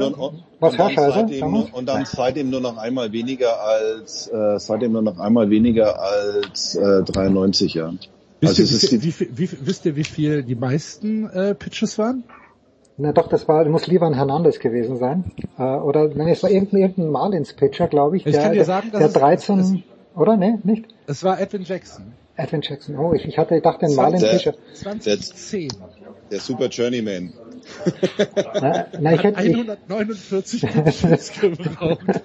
Was Hirschheiser? Und dann seitdem nur noch einmal weniger als äh, seitdem nur noch einmal weniger als äh, 93 Jahren. Wisst, also ihr, wie, viel, wie, wie, wisst ihr, wie viel die meisten äh, Pitches waren? Na doch, das war, muss Livan Hernandez gewesen sein. Äh, oder nein, es war irgendein, irgendein Marlins-Pitcher, glaube ich. ich der, kann dir sagen, der, der 13, es, oder? Ne, nicht? Es war Edwin Jackson. Edwin Jackson, oh, ich, ich hatte gedacht, den Marlins-Pitcher. 2010. Der Super Journeyman. Na, na, ich hätte, 149 Pitches gebraucht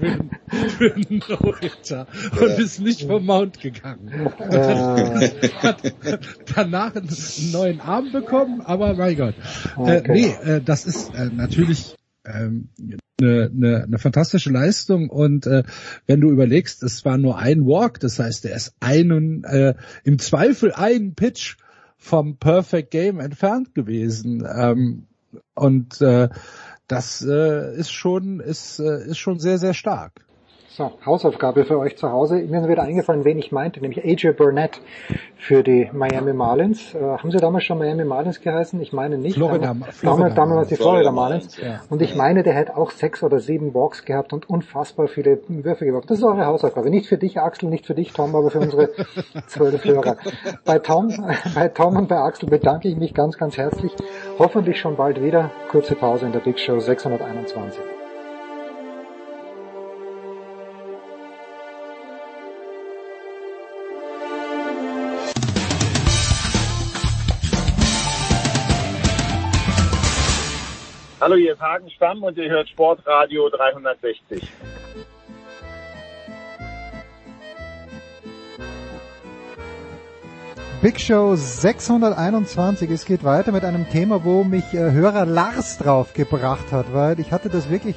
für, einen No-Hitter und ist nicht vom Mount gegangen. Äh. Hat, hat danach einen neuen Arm bekommen, aber mein Gott. Okay. Äh, nee, äh, das ist äh, natürlich ähm, eine, eine, eine fantastische Leistung und äh, wenn du überlegst, es war nur ein Walk, das heißt, er ist einen äh, im Zweifel einen Pitch vom Perfect Game entfernt gewesen. Ähm, und äh, das äh, ist schon ist, äh, ist schon sehr sehr stark. So, Hausaufgabe für euch zu Hause. Mir ist wieder eingefallen, wen ich meinte, nämlich AJ Burnett für die Miami Marlins. Äh, haben sie damals schon Miami Marlins geheißen? Ich meine nicht. Florida, aber, Florida, damals, damals die Florida, Florida Marlins. Ja. Und ich meine, der hätte auch sechs oder sieben Walks gehabt und unfassbar viele Würfe geworfen. Das ist eure Hausaufgabe. Nicht für dich, Axel, nicht für dich, Tom, aber für unsere zwölf Hörer. Bei Tom, bei Tom und bei Axel bedanke ich mich ganz, ganz herzlich. Hoffentlich schon bald wieder. Kurze Pause in der Big Show 621. Hallo, hier ist Hagen Stamm und ihr hört Sportradio 360. Big Show 621. Es geht weiter mit einem Thema, wo mich äh, Hörer Lars drauf gebracht hat, weil ich hatte das wirklich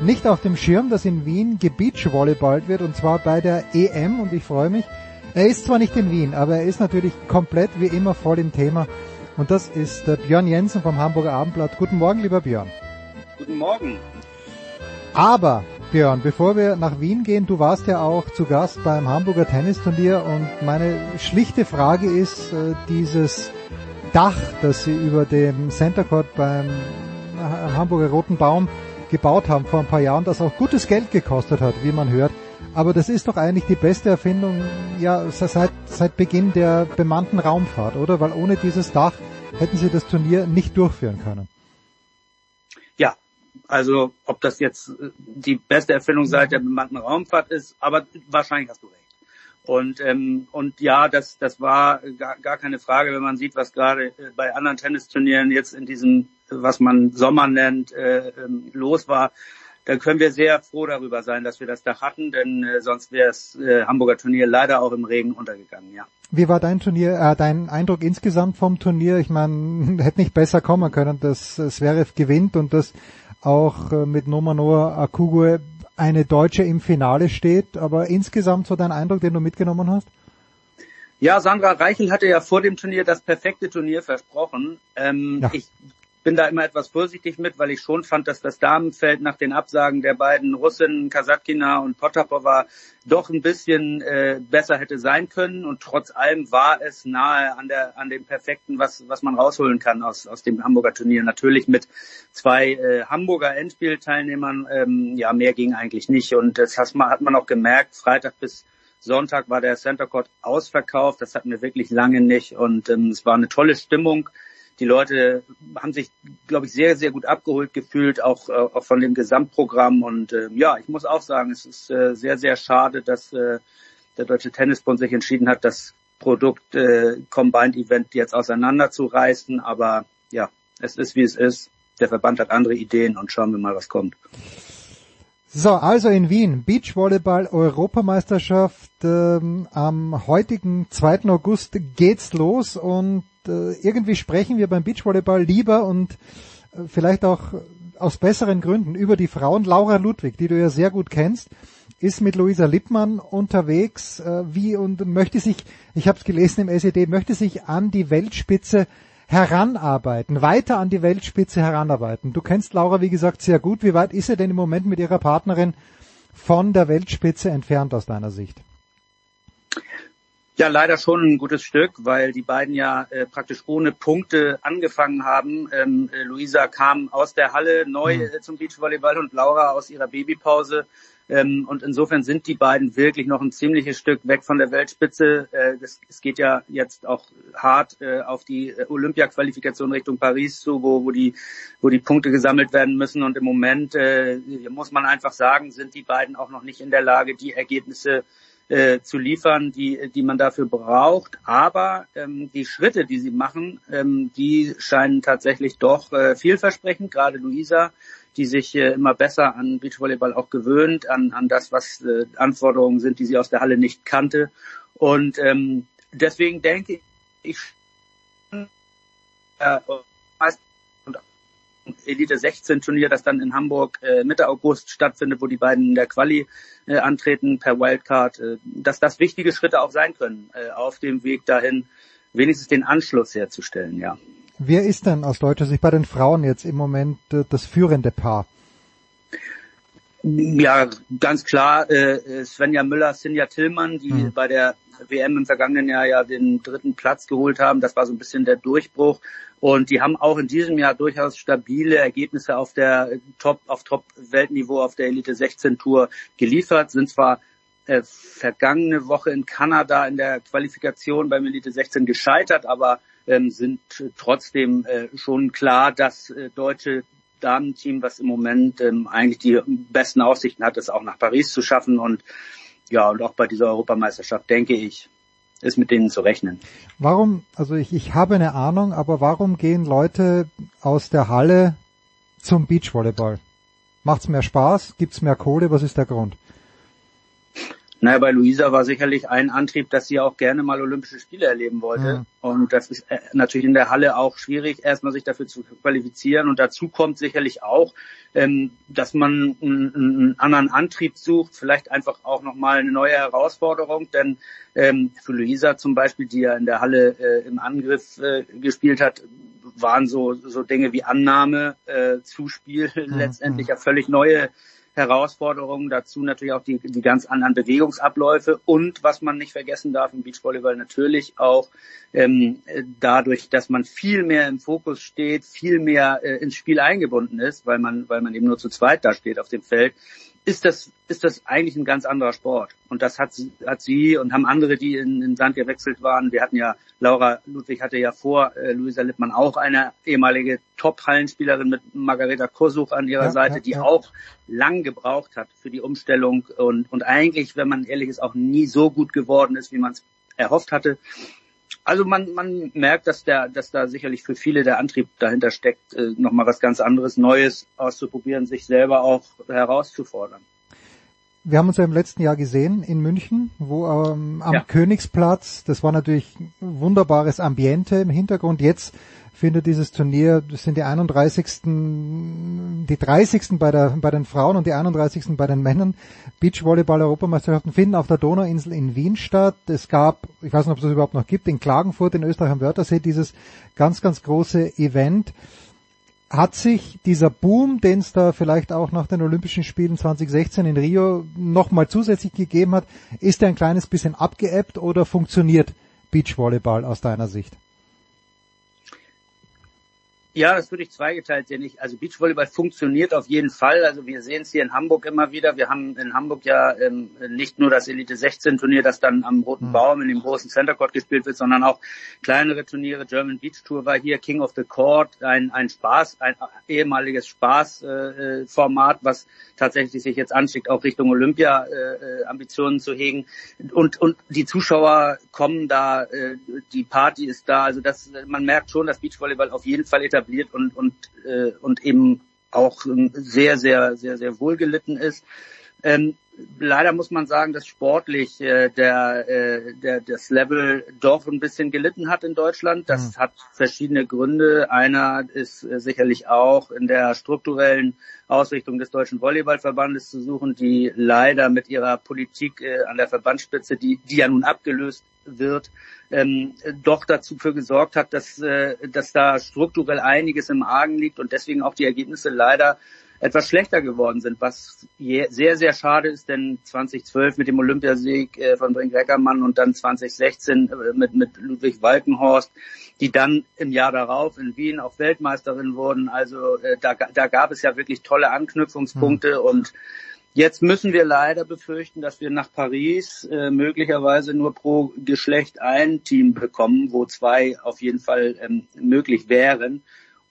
nicht auf dem Schirm, dass in Wien Gebeachvolleyballt wird und zwar bei der EM und ich freue mich. Er ist zwar nicht in Wien, aber er ist natürlich komplett wie immer voll im Thema. Und das ist der Björn Jensen vom Hamburger Abendblatt. Guten Morgen, lieber Björn. Guten Morgen. Aber Björn, bevor wir nach Wien gehen, du warst ja auch zu Gast beim Hamburger Tennisturnier und meine schlichte Frage ist, äh, dieses Dach, das sie über dem Center Court beim Hamburger Roten Baum gebaut haben vor ein paar Jahren, das auch gutes Geld gekostet hat, wie man hört. Aber das ist doch eigentlich die beste Erfindung, ja, seit, seit Beginn der bemannten Raumfahrt, oder? Weil ohne dieses Dach hätten sie das Turnier nicht durchführen können. Also ob das jetzt äh, die beste Erfindung seit der bemannten Raumfahrt ist, aber wahrscheinlich hast du recht. Und ähm, und ja, das das war gar, gar keine Frage, wenn man sieht, was gerade äh, bei anderen Tennisturnieren jetzt in diesem, was man Sommer nennt, äh, ähm, los war. Da können wir sehr froh darüber sein, dass wir das Dach hatten, denn äh, sonst wäre das äh, Hamburger Turnier leider auch im Regen untergegangen. Ja. Wie war dein Turnier, äh, dein Eindruck insgesamt vom Turnier? Ich meine, hätte nicht besser kommen können, dass Zverev gewinnt und dass auch äh, mit Nomanoa Akugue eine Deutsche im Finale steht. Aber insgesamt so dein Eindruck, den du mitgenommen hast? Ja, Sandra Reichel hatte ja vor dem Turnier das perfekte Turnier versprochen. Ähm, ja. Ich bin da immer etwas vorsichtig mit, weil ich schon fand, dass das Damenfeld nach den Absagen der beiden Russinnen Kasatkina und Potapova doch ein bisschen äh, besser hätte sein können und trotz allem war es nahe an der an dem perfekten, was was man rausholen kann aus aus dem Hamburger Turnier. Natürlich mit zwei äh, Hamburger Endspielteilnehmern, ähm, ja mehr ging eigentlich nicht und das hat man hat man auch gemerkt. Freitag bis Sonntag war der Center Court ausverkauft. Das hatten wir wirklich lange nicht und ähm, es war eine tolle Stimmung die Leute haben sich, glaube ich, sehr, sehr gut abgeholt gefühlt, auch, äh, auch von dem Gesamtprogramm. Und äh, ja, ich muss auch sagen, es ist äh, sehr, sehr schade, dass äh, der Deutsche Tennisbund sich entschieden hat, das Produkt äh, Combined Event jetzt auseinanderzureißen. Aber ja, es ist, wie es ist. Der Verband hat andere Ideen und schauen wir mal, was kommt. So, also in Wien, Beachvolleyball Europameisterschaft. Ähm, am heutigen 2. August geht's los und äh, irgendwie sprechen wir beim Beachvolleyball lieber und äh, vielleicht auch aus besseren Gründen über die Frauen. Laura Ludwig, die du ja sehr gut kennst, ist mit Luisa Lippmann unterwegs, äh, wie und möchte sich, ich habe es gelesen im SED, möchte sich an die Weltspitze heranarbeiten, weiter an die Weltspitze heranarbeiten. Du kennst Laura, wie gesagt, sehr gut. Wie weit ist er denn im Moment mit ihrer Partnerin von der Weltspitze entfernt aus deiner Sicht? Ja, leider schon ein gutes Stück, weil die beiden ja äh, praktisch ohne Punkte angefangen haben. Ähm, äh, Luisa kam aus der Halle neu mhm. äh, zum Beachvolleyball und Laura aus ihrer Babypause. Ähm, und insofern sind die beiden wirklich noch ein ziemliches Stück weg von der Weltspitze. Äh, das, es geht ja jetzt auch hart äh, auf die äh, Olympia-Qualifikation Richtung Paris zu, wo, wo, die, wo die Punkte gesammelt werden müssen. Und im Moment äh, muss man einfach sagen, sind die beiden auch noch nicht in der Lage, die Ergebnisse äh, zu liefern, die, die man dafür braucht. Aber ähm, die Schritte, die sie machen, ähm, die scheinen tatsächlich doch äh, vielversprechend. Gerade Luisa, die sich äh, immer besser an Beachvolleyball auch gewöhnt, an, an das, was äh, Anforderungen sind, die sie aus der Halle nicht kannte. Und ähm, deswegen denke ich, äh, Elite 16 Turnier, das dann in Hamburg äh, Mitte August stattfindet, wo die beiden in der Quali äh, antreten per Wildcard, äh, dass das wichtige Schritte auch sein können äh, auf dem Weg dahin, wenigstens den Anschluss herzustellen, ja. Wer ist denn aus deutscher Sicht bei den Frauen jetzt im Moment äh, das führende Paar? Ja, ganz klar, äh, Svenja Müller, Sinja Tillmann, die mhm. bei der WM im vergangenen Jahr ja den dritten Platz geholt haben. Das war so ein bisschen der Durchbruch. Und die haben auch in diesem Jahr durchaus stabile Ergebnisse auf der Top, auf Top-Weltniveau auf der Elite 16 Tour geliefert, sind zwar äh, vergangene Woche in Kanada in der Qualifikation beim Elite 16 gescheitert, aber ähm, sind trotzdem äh, schon klar, dass äh, deutsche Damenteam, was im Moment ähm, eigentlich die besten Aussichten hat, es auch nach Paris zu schaffen und ja, und auch bei dieser Europameisterschaft denke ich, ist mit denen zu rechnen. Warum, also ich, ich habe eine Ahnung, aber warum gehen Leute aus der Halle zum Beachvolleyball? Macht's mehr Spaß? Gibt's mehr Kohle? Was ist der Grund? Naja, bei Luisa war sicherlich ein Antrieb, dass sie auch gerne mal Olympische Spiele erleben wollte. Mhm. Und das ist äh, natürlich in der Halle auch schwierig, erstmal sich dafür zu qualifizieren. Und dazu kommt sicherlich auch, ähm, dass man einen, anderen Antrieb sucht, vielleicht einfach auch nochmal eine neue Herausforderung. Denn ähm, für Luisa zum Beispiel, die ja in der Halle äh, im Angriff äh, gespielt hat, waren so, so Dinge wie Annahme, Zuspiel mhm. letztendlich ja völlig neue Herausforderungen, dazu natürlich auch die, die ganz anderen Bewegungsabläufe und was man nicht vergessen darf im Beachvolleyball natürlich auch ähm, dadurch, dass man viel mehr im Fokus steht, viel mehr äh, ins Spiel eingebunden ist, weil man, weil man eben nur zu zweit da steht auf dem Feld, ist das, ist das eigentlich ein ganz anderer Sport. Und das hat, hat sie und haben andere, die in, in Sand gewechselt waren. Wir hatten ja, Laura Ludwig hatte ja vor äh, Luisa Lippmann auch eine ehemalige Top-Hallenspielerin mit Margareta Kosuch an ihrer ja, Seite, die ja. auch lang gebraucht hat für die Umstellung und, und eigentlich, wenn man ehrlich ist, auch nie so gut geworden ist, wie man es erhofft hatte. Also man, man merkt, dass der, dass da sicherlich für viele der Antrieb dahinter steckt, äh, nochmal was ganz anderes, Neues auszuprobieren, sich selber auch herauszufordern. Wir haben uns ja im letzten Jahr gesehen in München, wo ähm, am ja. Königsplatz, das war natürlich wunderbares Ambiente im Hintergrund. Jetzt findet dieses Turnier, das sind die 31. die 30. bei der bei den Frauen und die 31. bei den Männern. Beachvolleyball Europameisterschaften finden auf der Donauinsel in Wien statt. Es gab, ich weiß nicht, ob es das überhaupt noch gibt, in Klagenfurt in Österreich am Wörthersee dieses ganz ganz große Event. Hat sich dieser Boom, den es da vielleicht auch nach den Olympischen Spielen 2016 in Rio nochmal zusätzlich gegeben hat, ist der ein kleines bisschen abgeebbt oder funktioniert Beachvolleyball aus deiner Sicht? Ja, das würde ich zweigeteilt sehen. Ich, also Beachvolleyball funktioniert auf jeden Fall. Also wir sehen es hier in Hamburg immer wieder. Wir haben in Hamburg ja ähm, nicht nur das Elite 16 Turnier, das dann am Roten mhm. Baum in dem großen Center Court gespielt wird, sondern auch kleinere Turniere. German Beach Tour war hier, King of the Court, ein, ein Spaß, ein ehemaliges Spaßformat, äh, was tatsächlich sich jetzt anschickt, auch Richtung Olympia äh, Ambitionen zu hegen. Und, und die Zuschauer kommen da, äh, die Party ist da. Also das, man merkt schon, dass Beachvolleyball auf jeden Fall etabliert etabliert und, und, äh, und eben auch sehr, sehr, sehr, sehr wohlgelitten ist. Ähm, leider muss man sagen, dass sportlich äh, der, äh, der, das Level doch ein bisschen gelitten hat in Deutschland. Das mhm. hat verschiedene Gründe. Einer ist äh, sicherlich auch in der strukturellen Ausrichtung des Deutschen Volleyballverbandes zu suchen, die leider mit ihrer Politik äh, an der Verbandsspitze, die, die ja nun abgelöst wird, ähm, doch dazu für gesorgt hat, dass, äh, dass da strukturell einiges im Argen liegt und deswegen auch die Ergebnisse leider etwas schlechter geworden sind, was sehr, sehr schade ist, denn 2012 mit dem Olympiasieg äh, von Brink Reckermann und dann 2016 äh, mit, mit Ludwig Walkenhorst, die dann im Jahr darauf in Wien auch Weltmeisterin wurden. Also äh, da, da gab es ja wirklich tolle Anknüpfungspunkte mhm. und Jetzt müssen wir leider befürchten, dass wir nach Paris äh, möglicherweise nur pro Geschlecht ein Team bekommen, wo zwei auf jeden Fall ähm, möglich wären.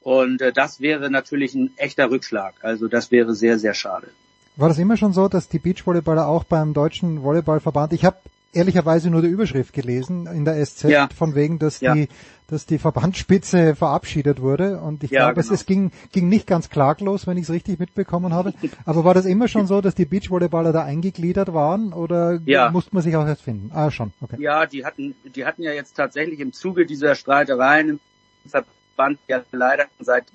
Und äh, das wäre natürlich ein echter Rückschlag. Also das wäre sehr, sehr schade. War das immer schon so, dass die Beachvolleyballer auch beim deutschen Volleyballverband, ich habe ehrlicherweise nur die Überschrift gelesen in der SZ, ja. von wegen, dass ja. die dass die Verbandsspitze verabschiedet wurde. Und ich ja, glaube, genau. es, es ging, ging nicht ganz klaglos, wenn ich es richtig mitbekommen habe. Aber war das immer schon so, dass die Beachvolleyballer da eingegliedert waren oder ja. musste man sich auch erst finden? Ah, schon, okay. Ja, die hatten, die hatten ja jetzt tatsächlich im Zuge dieser Streitereien im Verband ja leider seit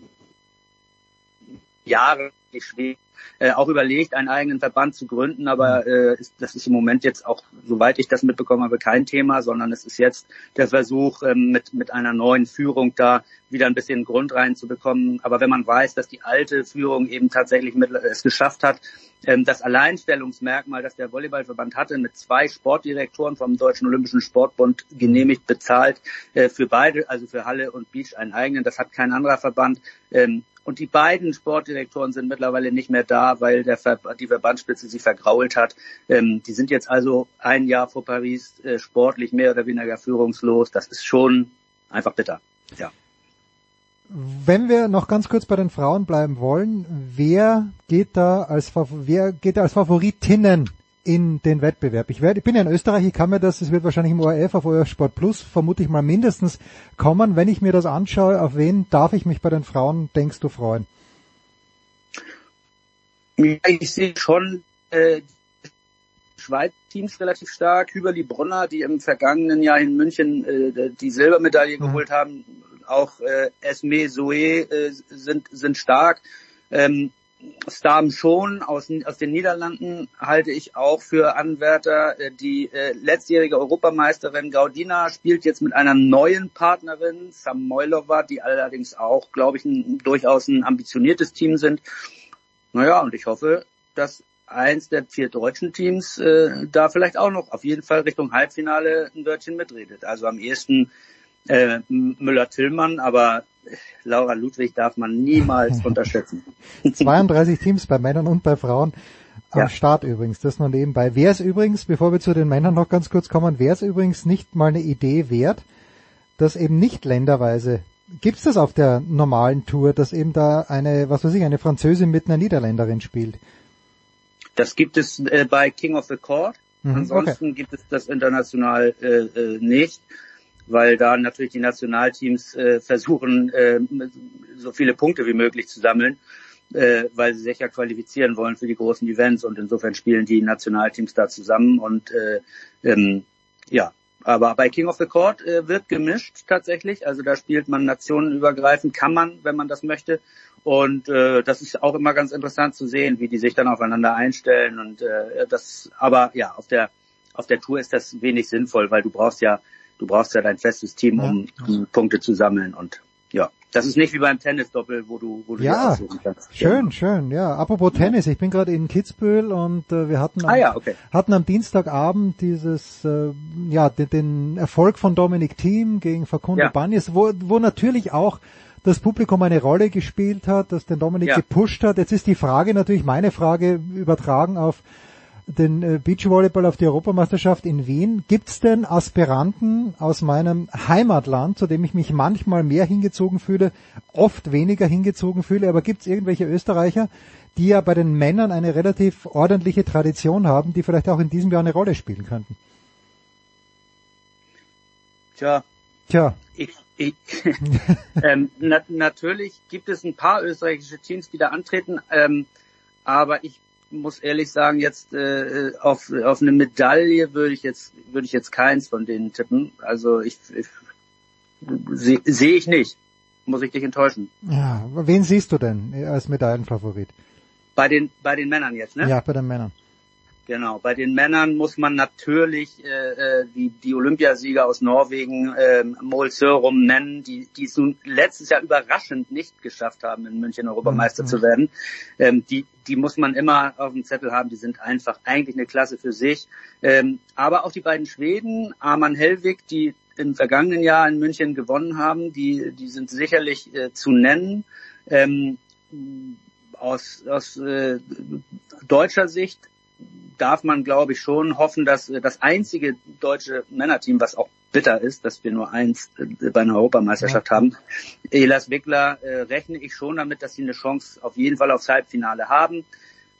Jahren schwer äh, auch überlegt, einen eigenen Verband zu gründen, aber äh, ist, das ist im Moment jetzt auch, soweit ich das mitbekommen habe, kein Thema, sondern es ist jetzt der Versuch, ähm, mit, mit einer neuen Führung da wieder ein bisschen Grund reinzubekommen. Aber wenn man weiß, dass die alte Führung eben tatsächlich mit, es geschafft hat, ähm, das Alleinstellungsmerkmal, das der Volleyballverband hatte, mit zwei Sportdirektoren vom Deutschen Olympischen Sportbund genehmigt, bezahlt, äh, für beide, also für Halle und Beach einen eigenen, das hat kein anderer Verband. Ähm, und die beiden Sportdirektoren sind mittlerweile nicht mehr da, weil der Ver die Verbandsspitze sie vergrault hat. Ähm, die sind jetzt also ein Jahr vor Paris äh, sportlich mehr oder weniger führungslos. Das ist schon einfach bitter. Ja. Wenn wir noch ganz kurz bei den Frauen bleiben wollen, wer geht da als, wer geht da als Favoritinnen in den Wettbewerb. Ich, werde, ich bin ja in Österreich, ich kann mir das, es wird wahrscheinlich im ORF auf euer Sport Plus vermute ich mal mindestens kommen. Wenn ich mir das anschaue, auf wen darf ich mich bei den Frauen, denkst du, freuen? Ja, ich sehe schon äh, Schweiz Teams relativ stark. Hüberli Brunner, die im vergangenen Jahr in München äh, die Silbermedaille mhm. geholt haben. Auch äh, Esme Zoe äh, sind, sind stark. Ähm, Stam schon aus, aus den Niederlanden halte ich auch für Anwärter. Äh, die äh, letztjährige Europameisterin Gaudina spielt jetzt mit einer neuen Partnerin, Samoilova, die allerdings auch, glaube ich, ein, durchaus ein ambitioniertes Team sind. Naja, und ich hoffe, dass eins der vier deutschen Teams äh, da vielleicht auch noch auf jeden Fall Richtung Halbfinale ein Wörtchen mitredet. Also am ehesten äh, Müller-Tillmann, aber Laura Ludwig darf man niemals unterschätzen. 32 Teams bei Männern und bei Frauen am ja. Start übrigens, das nur nebenbei. Wäre es übrigens, bevor wir zu den Männern noch ganz kurz kommen, wäre es übrigens nicht mal eine Idee wert, dass eben nicht länderweise, gibt's das auf der normalen Tour, dass eben da eine, was weiß ich, eine Französin mit einer Niederländerin spielt? Das gibt es äh, bei King of the Court. Mhm, Ansonsten okay. gibt es das international äh, äh, nicht weil da natürlich die Nationalteams äh, versuchen, äh, so viele Punkte wie möglich zu sammeln, äh, weil sie sich ja qualifizieren wollen für die großen Events und insofern spielen die Nationalteams da zusammen und äh, ähm, ja, aber bei King of the Court äh, wird gemischt tatsächlich, also da spielt man nationenübergreifend, kann man, wenn man das möchte. Und äh, das ist auch immer ganz interessant zu sehen, wie die sich dann aufeinander einstellen. Und äh, das, aber ja, auf der auf der Tour ist das wenig sinnvoll, weil du brauchst ja du brauchst ja dein festes Team, um, um Punkte zu sammeln und ja, das ist nicht wie beim Tennisdoppel, wo du, wo du ja, kannst. Schön, schön, ja. Apropos Tennis, ich bin gerade in Kitzbühel und äh, wir hatten am, ah, ja, okay. hatten am Dienstagabend dieses, äh, ja, den, den Erfolg von Dominic Thiem gegen Facundo ja. Banjes, wo, wo natürlich auch das Publikum eine Rolle gespielt hat, das den Dominik ja. gepusht hat. Jetzt ist die Frage natürlich, meine Frage übertragen auf den äh, Beachvolleyball auf die Europameisterschaft in Wien. Gibt es denn Aspiranten aus meinem Heimatland, zu dem ich mich manchmal mehr hingezogen fühle, oft weniger hingezogen fühle, aber gibt es irgendwelche Österreicher, die ja bei den Männern eine relativ ordentliche Tradition haben, die vielleicht auch in diesem Jahr eine Rolle spielen könnten? Tja. Tja. Ich, ich, ähm, na, natürlich gibt es ein paar österreichische Teams, die da antreten, ähm, aber ich muss ehrlich sagen, jetzt äh, auf, auf eine Medaille würde ich jetzt würde ich jetzt keins von denen tippen. Also ich, ich sehe seh ich nicht. Muss ich dich enttäuschen. Ja, wen siehst du denn als Medaillenfavorit? Bei den bei den Männern jetzt, ne? Ja, bei den Männern. Genau, bei den Männern muss man natürlich äh, äh, die, die Olympiasieger aus Norwegen, äh, Mol Sörum nennen, die, die es nun letztes Jahr überraschend nicht geschafft haben, in München Europameister mhm. zu werden. Ähm, die, die muss man immer auf dem Zettel haben, die sind einfach eigentlich eine Klasse für sich. Ähm, aber auch die beiden Schweden, Arman Hellwig, die im vergangenen Jahr in München gewonnen haben, die, die sind sicherlich äh, zu nennen. Ähm, aus, aus äh, deutscher Sicht darf man, glaube ich, schon hoffen, dass äh, das einzige deutsche Männerteam, was auch bitter ist, dass wir nur eins äh, bei einer Europameisterschaft ja. haben, Elas Wickler, äh, rechne ich schon damit, dass sie eine Chance auf jeden Fall aufs Halbfinale haben.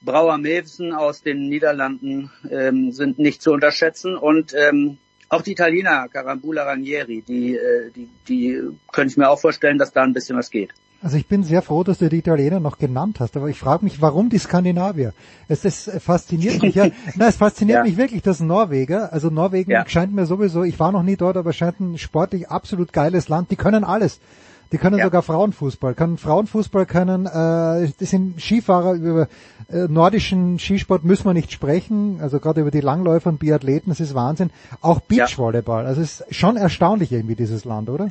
Brauer Mevsen aus den Niederlanden ähm, sind nicht zu unterschätzen und ähm, auch die Italiener Carambula Ranieri, die, äh, die, die könnte ich mir auch vorstellen, dass da ein bisschen was geht. Also ich bin sehr froh, dass du die Italiener noch genannt hast, aber ich frage mich, warum die Skandinavier? Es, es fasziniert mich ja, na, es fasziniert ja. mich wirklich, dass Norweger, also Norwegen ja. scheint mir sowieso, ich war noch nie dort, aber scheint ein sportlich absolut geiles Land, die können alles. Die können ja. sogar Frauenfußball, können Frauenfußball können, äh, das sind Skifahrer, über äh, nordischen Skisport müssen wir nicht sprechen, also gerade über die Langläufer und Biathleten, das ist Wahnsinn. Auch Beachvolleyball, also es ist schon erstaunlich irgendwie dieses Land, oder?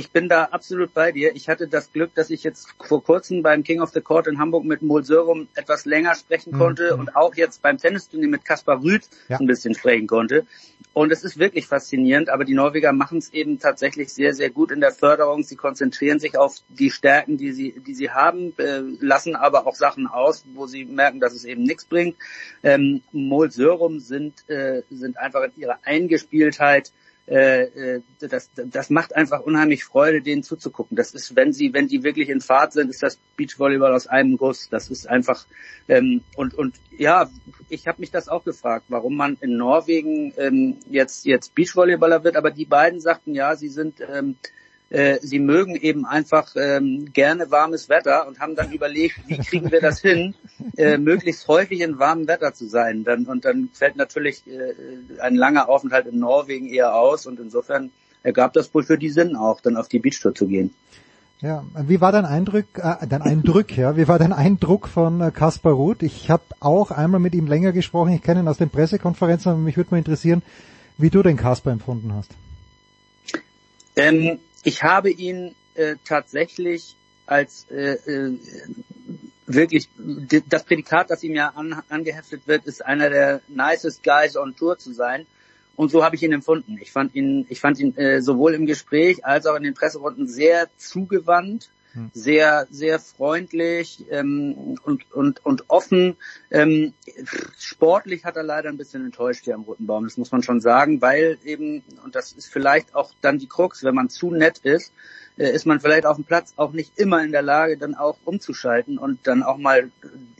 Ich bin da absolut bei dir. Ich hatte das Glück, dass ich jetzt vor kurzem beim King of the Court in Hamburg mit Mol Sörum etwas länger sprechen konnte mhm. und auch jetzt beim Tennisturnier mit Kaspar Rüth ja. ein bisschen sprechen konnte. Und es ist wirklich faszinierend, aber die Norweger machen es eben tatsächlich sehr, sehr gut in der Förderung. Sie konzentrieren sich auf die Stärken, die sie, die sie haben, äh, lassen aber auch Sachen aus, wo sie merken, dass es eben nichts bringt. Ähm, Mol Sörum sind, äh, sind einfach in ihrer Eingespieltheit äh, äh, das, das macht einfach unheimlich Freude, denen zuzugucken. Das ist, wenn sie, wenn die wirklich in Fahrt sind, ist das Beachvolleyball aus einem Guss. Das ist einfach ähm, und und ja, ich habe mich das auch gefragt, warum man in Norwegen ähm, jetzt jetzt Beachvolleyballer wird, aber die beiden sagten ja, sie sind ähm, äh, sie mögen eben einfach ähm, gerne warmes Wetter und haben dann überlegt, wie kriegen wir das hin, äh, möglichst häufig in warmem Wetter zu sein. Dann, und dann fällt natürlich äh, ein langer Aufenthalt in Norwegen eher aus und insofern ergab das wohl für die Sinn auch, dann auf die Beachtour zu gehen. Ja, wie war dein Eindruck, äh, dein Eindruck, ja, wie war dein Eindruck von äh, Kaspar Ruth? Ich habe auch einmal mit ihm länger gesprochen, ich kenne ihn aus den Pressekonferenzen, aber mich würde mal interessieren, wie du den Kaspar empfunden hast. Ähm, ich habe ihn äh, tatsächlich als äh, äh, wirklich das Prädikat, das ihm ja an, angeheftet wird, ist einer der nicest guys on Tour zu sein. Und so habe ich ihn empfunden. Ich fand ihn, ich fand ihn äh, sowohl im Gespräch als auch in den Presserunden sehr zugewandt, hm. sehr, sehr freundlich ähm, und, und, und offen. Ähm, sportlich hat er leider ein bisschen enttäuscht hier am Roten Baum, das muss man schon sagen, weil eben, und das ist vielleicht auch dann die Krux, wenn man zu nett ist, äh, ist man vielleicht auf dem Platz auch nicht immer in der Lage, dann auch umzuschalten und dann auch mal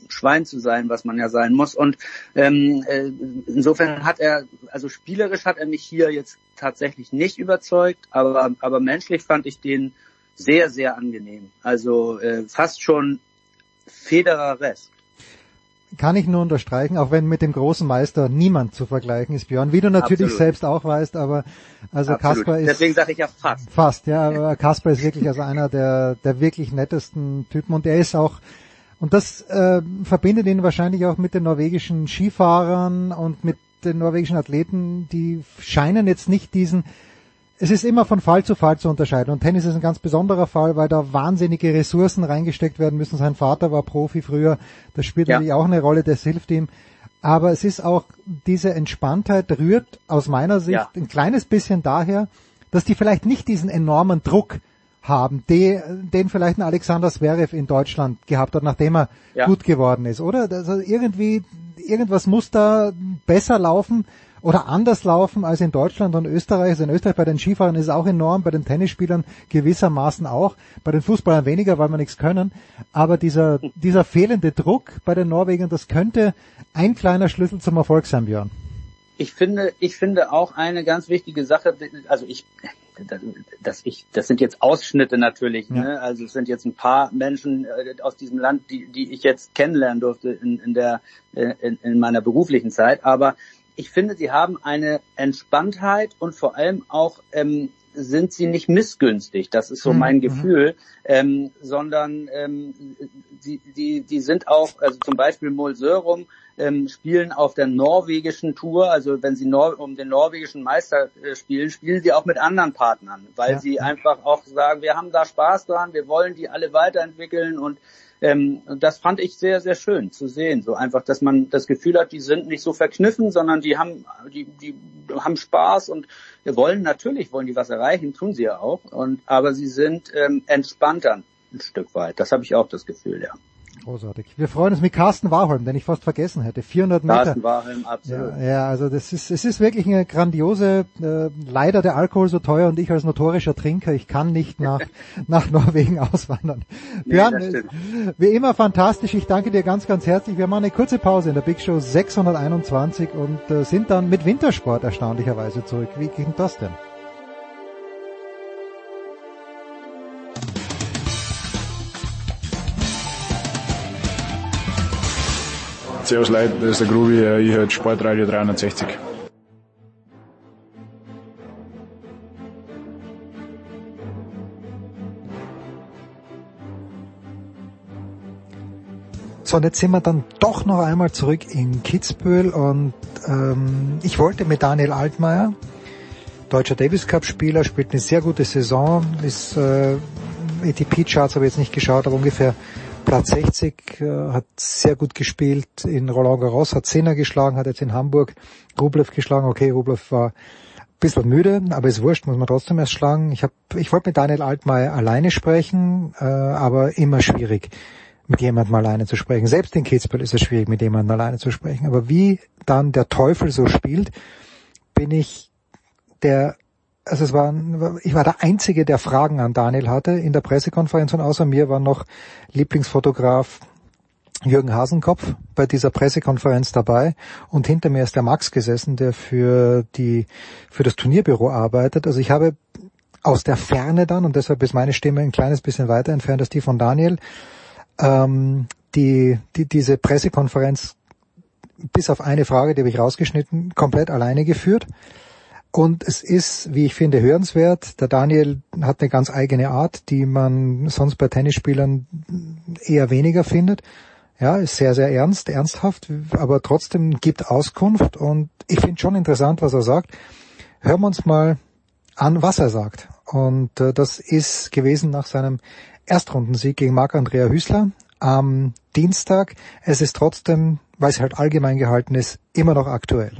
Schwein zu sein, was man ja sein muss. Und ähm, äh, insofern hat er, also spielerisch hat er mich hier jetzt tatsächlich nicht überzeugt, aber, aber menschlich fand ich den sehr, sehr angenehm. Also äh, fast schon Federer-Rest. Kann ich nur unterstreichen, auch wenn mit dem großen Meister niemand zu vergleichen ist, Björn, wie du natürlich Absolut. selbst auch weißt, aber also Kasper ist. Deswegen sage ich ja fast. Fast, ja, aber Kasper ist wirklich also einer der, der wirklich nettesten Typen und er ist auch, und das äh, verbindet ihn wahrscheinlich auch mit den norwegischen Skifahrern und mit den norwegischen Athleten, die scheinen jetzt nicht diesen es ist immer von Fall zu Fall zu unterscheiden. Und Tennis ist ein ganz besonderer Fall, weil da wahnsinnige Ressourcen reingesteckt werden müssen. Sein Vater war Profi früher. Das spielt ja. natürlich auch eine Rolle, das hilft ihm. Aber es ist auch, diese Entspanntheit rührt aus meiner Sicht ja. ein kleines bisschen daher, dass die vielleicht nicht diesen enormen Druck haben, den, den vielleicht ein Alexander Zverev in Deutschland gehabt hat, nachdem er ja. gut geworden ist, oder? Also irgendwie, irgendwas muss da besser laufen, oder anders laufen als in Deutschland und Österreich. Also in Österreich bei den Skifahrern ist es auch enorm, bei den Tennisspielern gewissermaßen auch, bei den Fußballern weniger, weil wir nichts können. Aber dieser, dieser fehlende Druck bei den Norwegern, das könnte ein kleiner Schlüssel zum Erfolg sein, Björn. Ich finde, ich finde auch eine ganz wichtige Sache, also ich, dass ich, das sind jetzt Ausschnitte natürlich, ja. ne? also es sind jetzt ein paar Menschen äh, aus diesem Land, die, die ich jetzt kennenlernen durfte in, in der, äh, in, in meiner beruflichen Zeit, aber ich finde, sie haben eine Entspanntheit und vor allem auch ähm, sind sie nicht missgünstig, das ist so mhm, mein mhm. Gefühl, ähm, sondern ähm, sie, die, die sind auch, also zum Beispiel Molsörum ähm, spielen auf der norwegischen Tour, also wenn sie Nor um den norwegischen Meister äh, spielen, spielen sie auch mit anderen Partnern, weil ja. sie einfach auch sagen, wir haben da Spaß dran, wir wollen die alle weiterentwickeln und ähm, das fand ich sehr, sehr schön zu sehen. So einfach, dass man das Gefühl hat, die sind nicht so verkniffen, sondern die haben, die, die haben Spaß und wollen natürlich, wollen die was erreichen, tun sie ja auch. Und aber sie sind ähm, entspannter ein Stück weit. Das habe ich auch das Gefühl, ja. Großartig. Wir freuen uns mit Carsten Warholm, den ich fast vergessen hätte. 400 Meter. Carsten Warholm, absolut. Ja, ja, also das ist, es ist wirklich eine grandiose, äh, leider der Alkohol so teuer und ich als notorischer Trinker, ich kann nicht nach, nach Norwegen auswandern. Nee, Björn, wie immer fantastisch. Ich danke dir ganz, ganz herzlich. Wir machen eine kurze Pause in der Big Show 621 und äh, sind dann mit Wintersport erstaunlicherweise zurück. Wie ging das denn? Servus Leute, das ist der Grubi, ich höre Sportradio 360. So, und jetzt sind wir dann doch noch einmal zurück in Kitzbühel und ähm, ich wollte mit Daniel Altmaier, deutscher Davis Cup Spieler, spielt eine sehr gute Saison, ist äh, ATP Charts habe ich jetzt nicht geschaut, aber ungefähr Platz 60, äh, hat sehr gut gespielt in Roland Garros, hat Zehner geschlagen, hat jetzt in Hamburg Rublev geschlagen. Okay, Rublev war ein bisschen müde, aber ist wurscht, muss man trotzdem erst schlagen. Ich, hab, ich wollte mit Daniel Altmaier alleine sprechen, äh, aber immer schwierig mit jemandem alleine zu sprechen. Selbst in Kitzbühel ist es schwierig, mit jemandem alleine zu sprechen. Aber wie dann der Teufel so spielt, bin ich der also es war, ich war der Einzige, der Fragen an Daniel hatte in der Pressekonferenz und außer mir war noch Lieblingsfotograf Jürgen Hasenkopf bei dieser Pressekonferenz dabei und hinter mir ist der Max gesessen, der für die, für das Turnierbüro arbeitet. Also ich habe aus der Ferne dann, und deshalb ist meine Stimme ein kleines bisschen weiter entfernt als die von Daniel, ähm, die, die, diese Pressekonferenz bis auf eine Frage, die habe ich rausgeschnitten, komplett alleine geführt. Und es ist, wie ich finde, hörenswert. Der Daniel hat eine ganz eigene Art, die man sonst bei Tennisspielern eher weniger findet. Ja, ist sehr, sehr ernst, ernsthaft, aber trotzdem gibt Auskunft und ich finde schon interessant, was er sagt. Hören wir uns mal an, was er sagt. Und äh, das ist gewesen nach seinem Erstrundensieg gegen Marc-Andrea Hüßler am Dienstag. Es ist trotzdem, weil es halt allgemein gehalten ist, immer noch aktuell.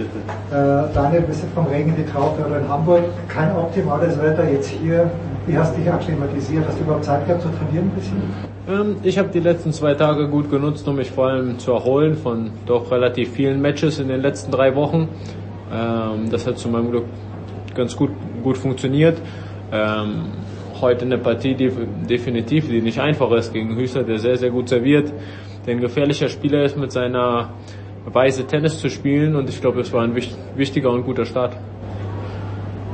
Äh, Daniel, bist du vom Regen in die Traufe oder in Hamburg? Kein optimales Wetter jetzt hier. Wie hast du dich akklimatisiert? Hast du überhaupt Zeit gehabt zu trainieren ein bisschen? Ähm, ich habe die letzten zwei Tage gut genutzt, um mich vor allem zu erholen von doch relativ vielen Matches in den letzten drei Wochen. Ähm, das hat zu meinem Glück ganz gut, gut funktioniert. Ähm, heute eine Partie, die definitiv, die nicht einfach ist gegen Hüßer, der sehr, sehr gut serviert, der ein gefährlicher Spieler ist mit seiner Weise Tennis zu spielen und ich glaube, das war ein wichtiger und guter Start.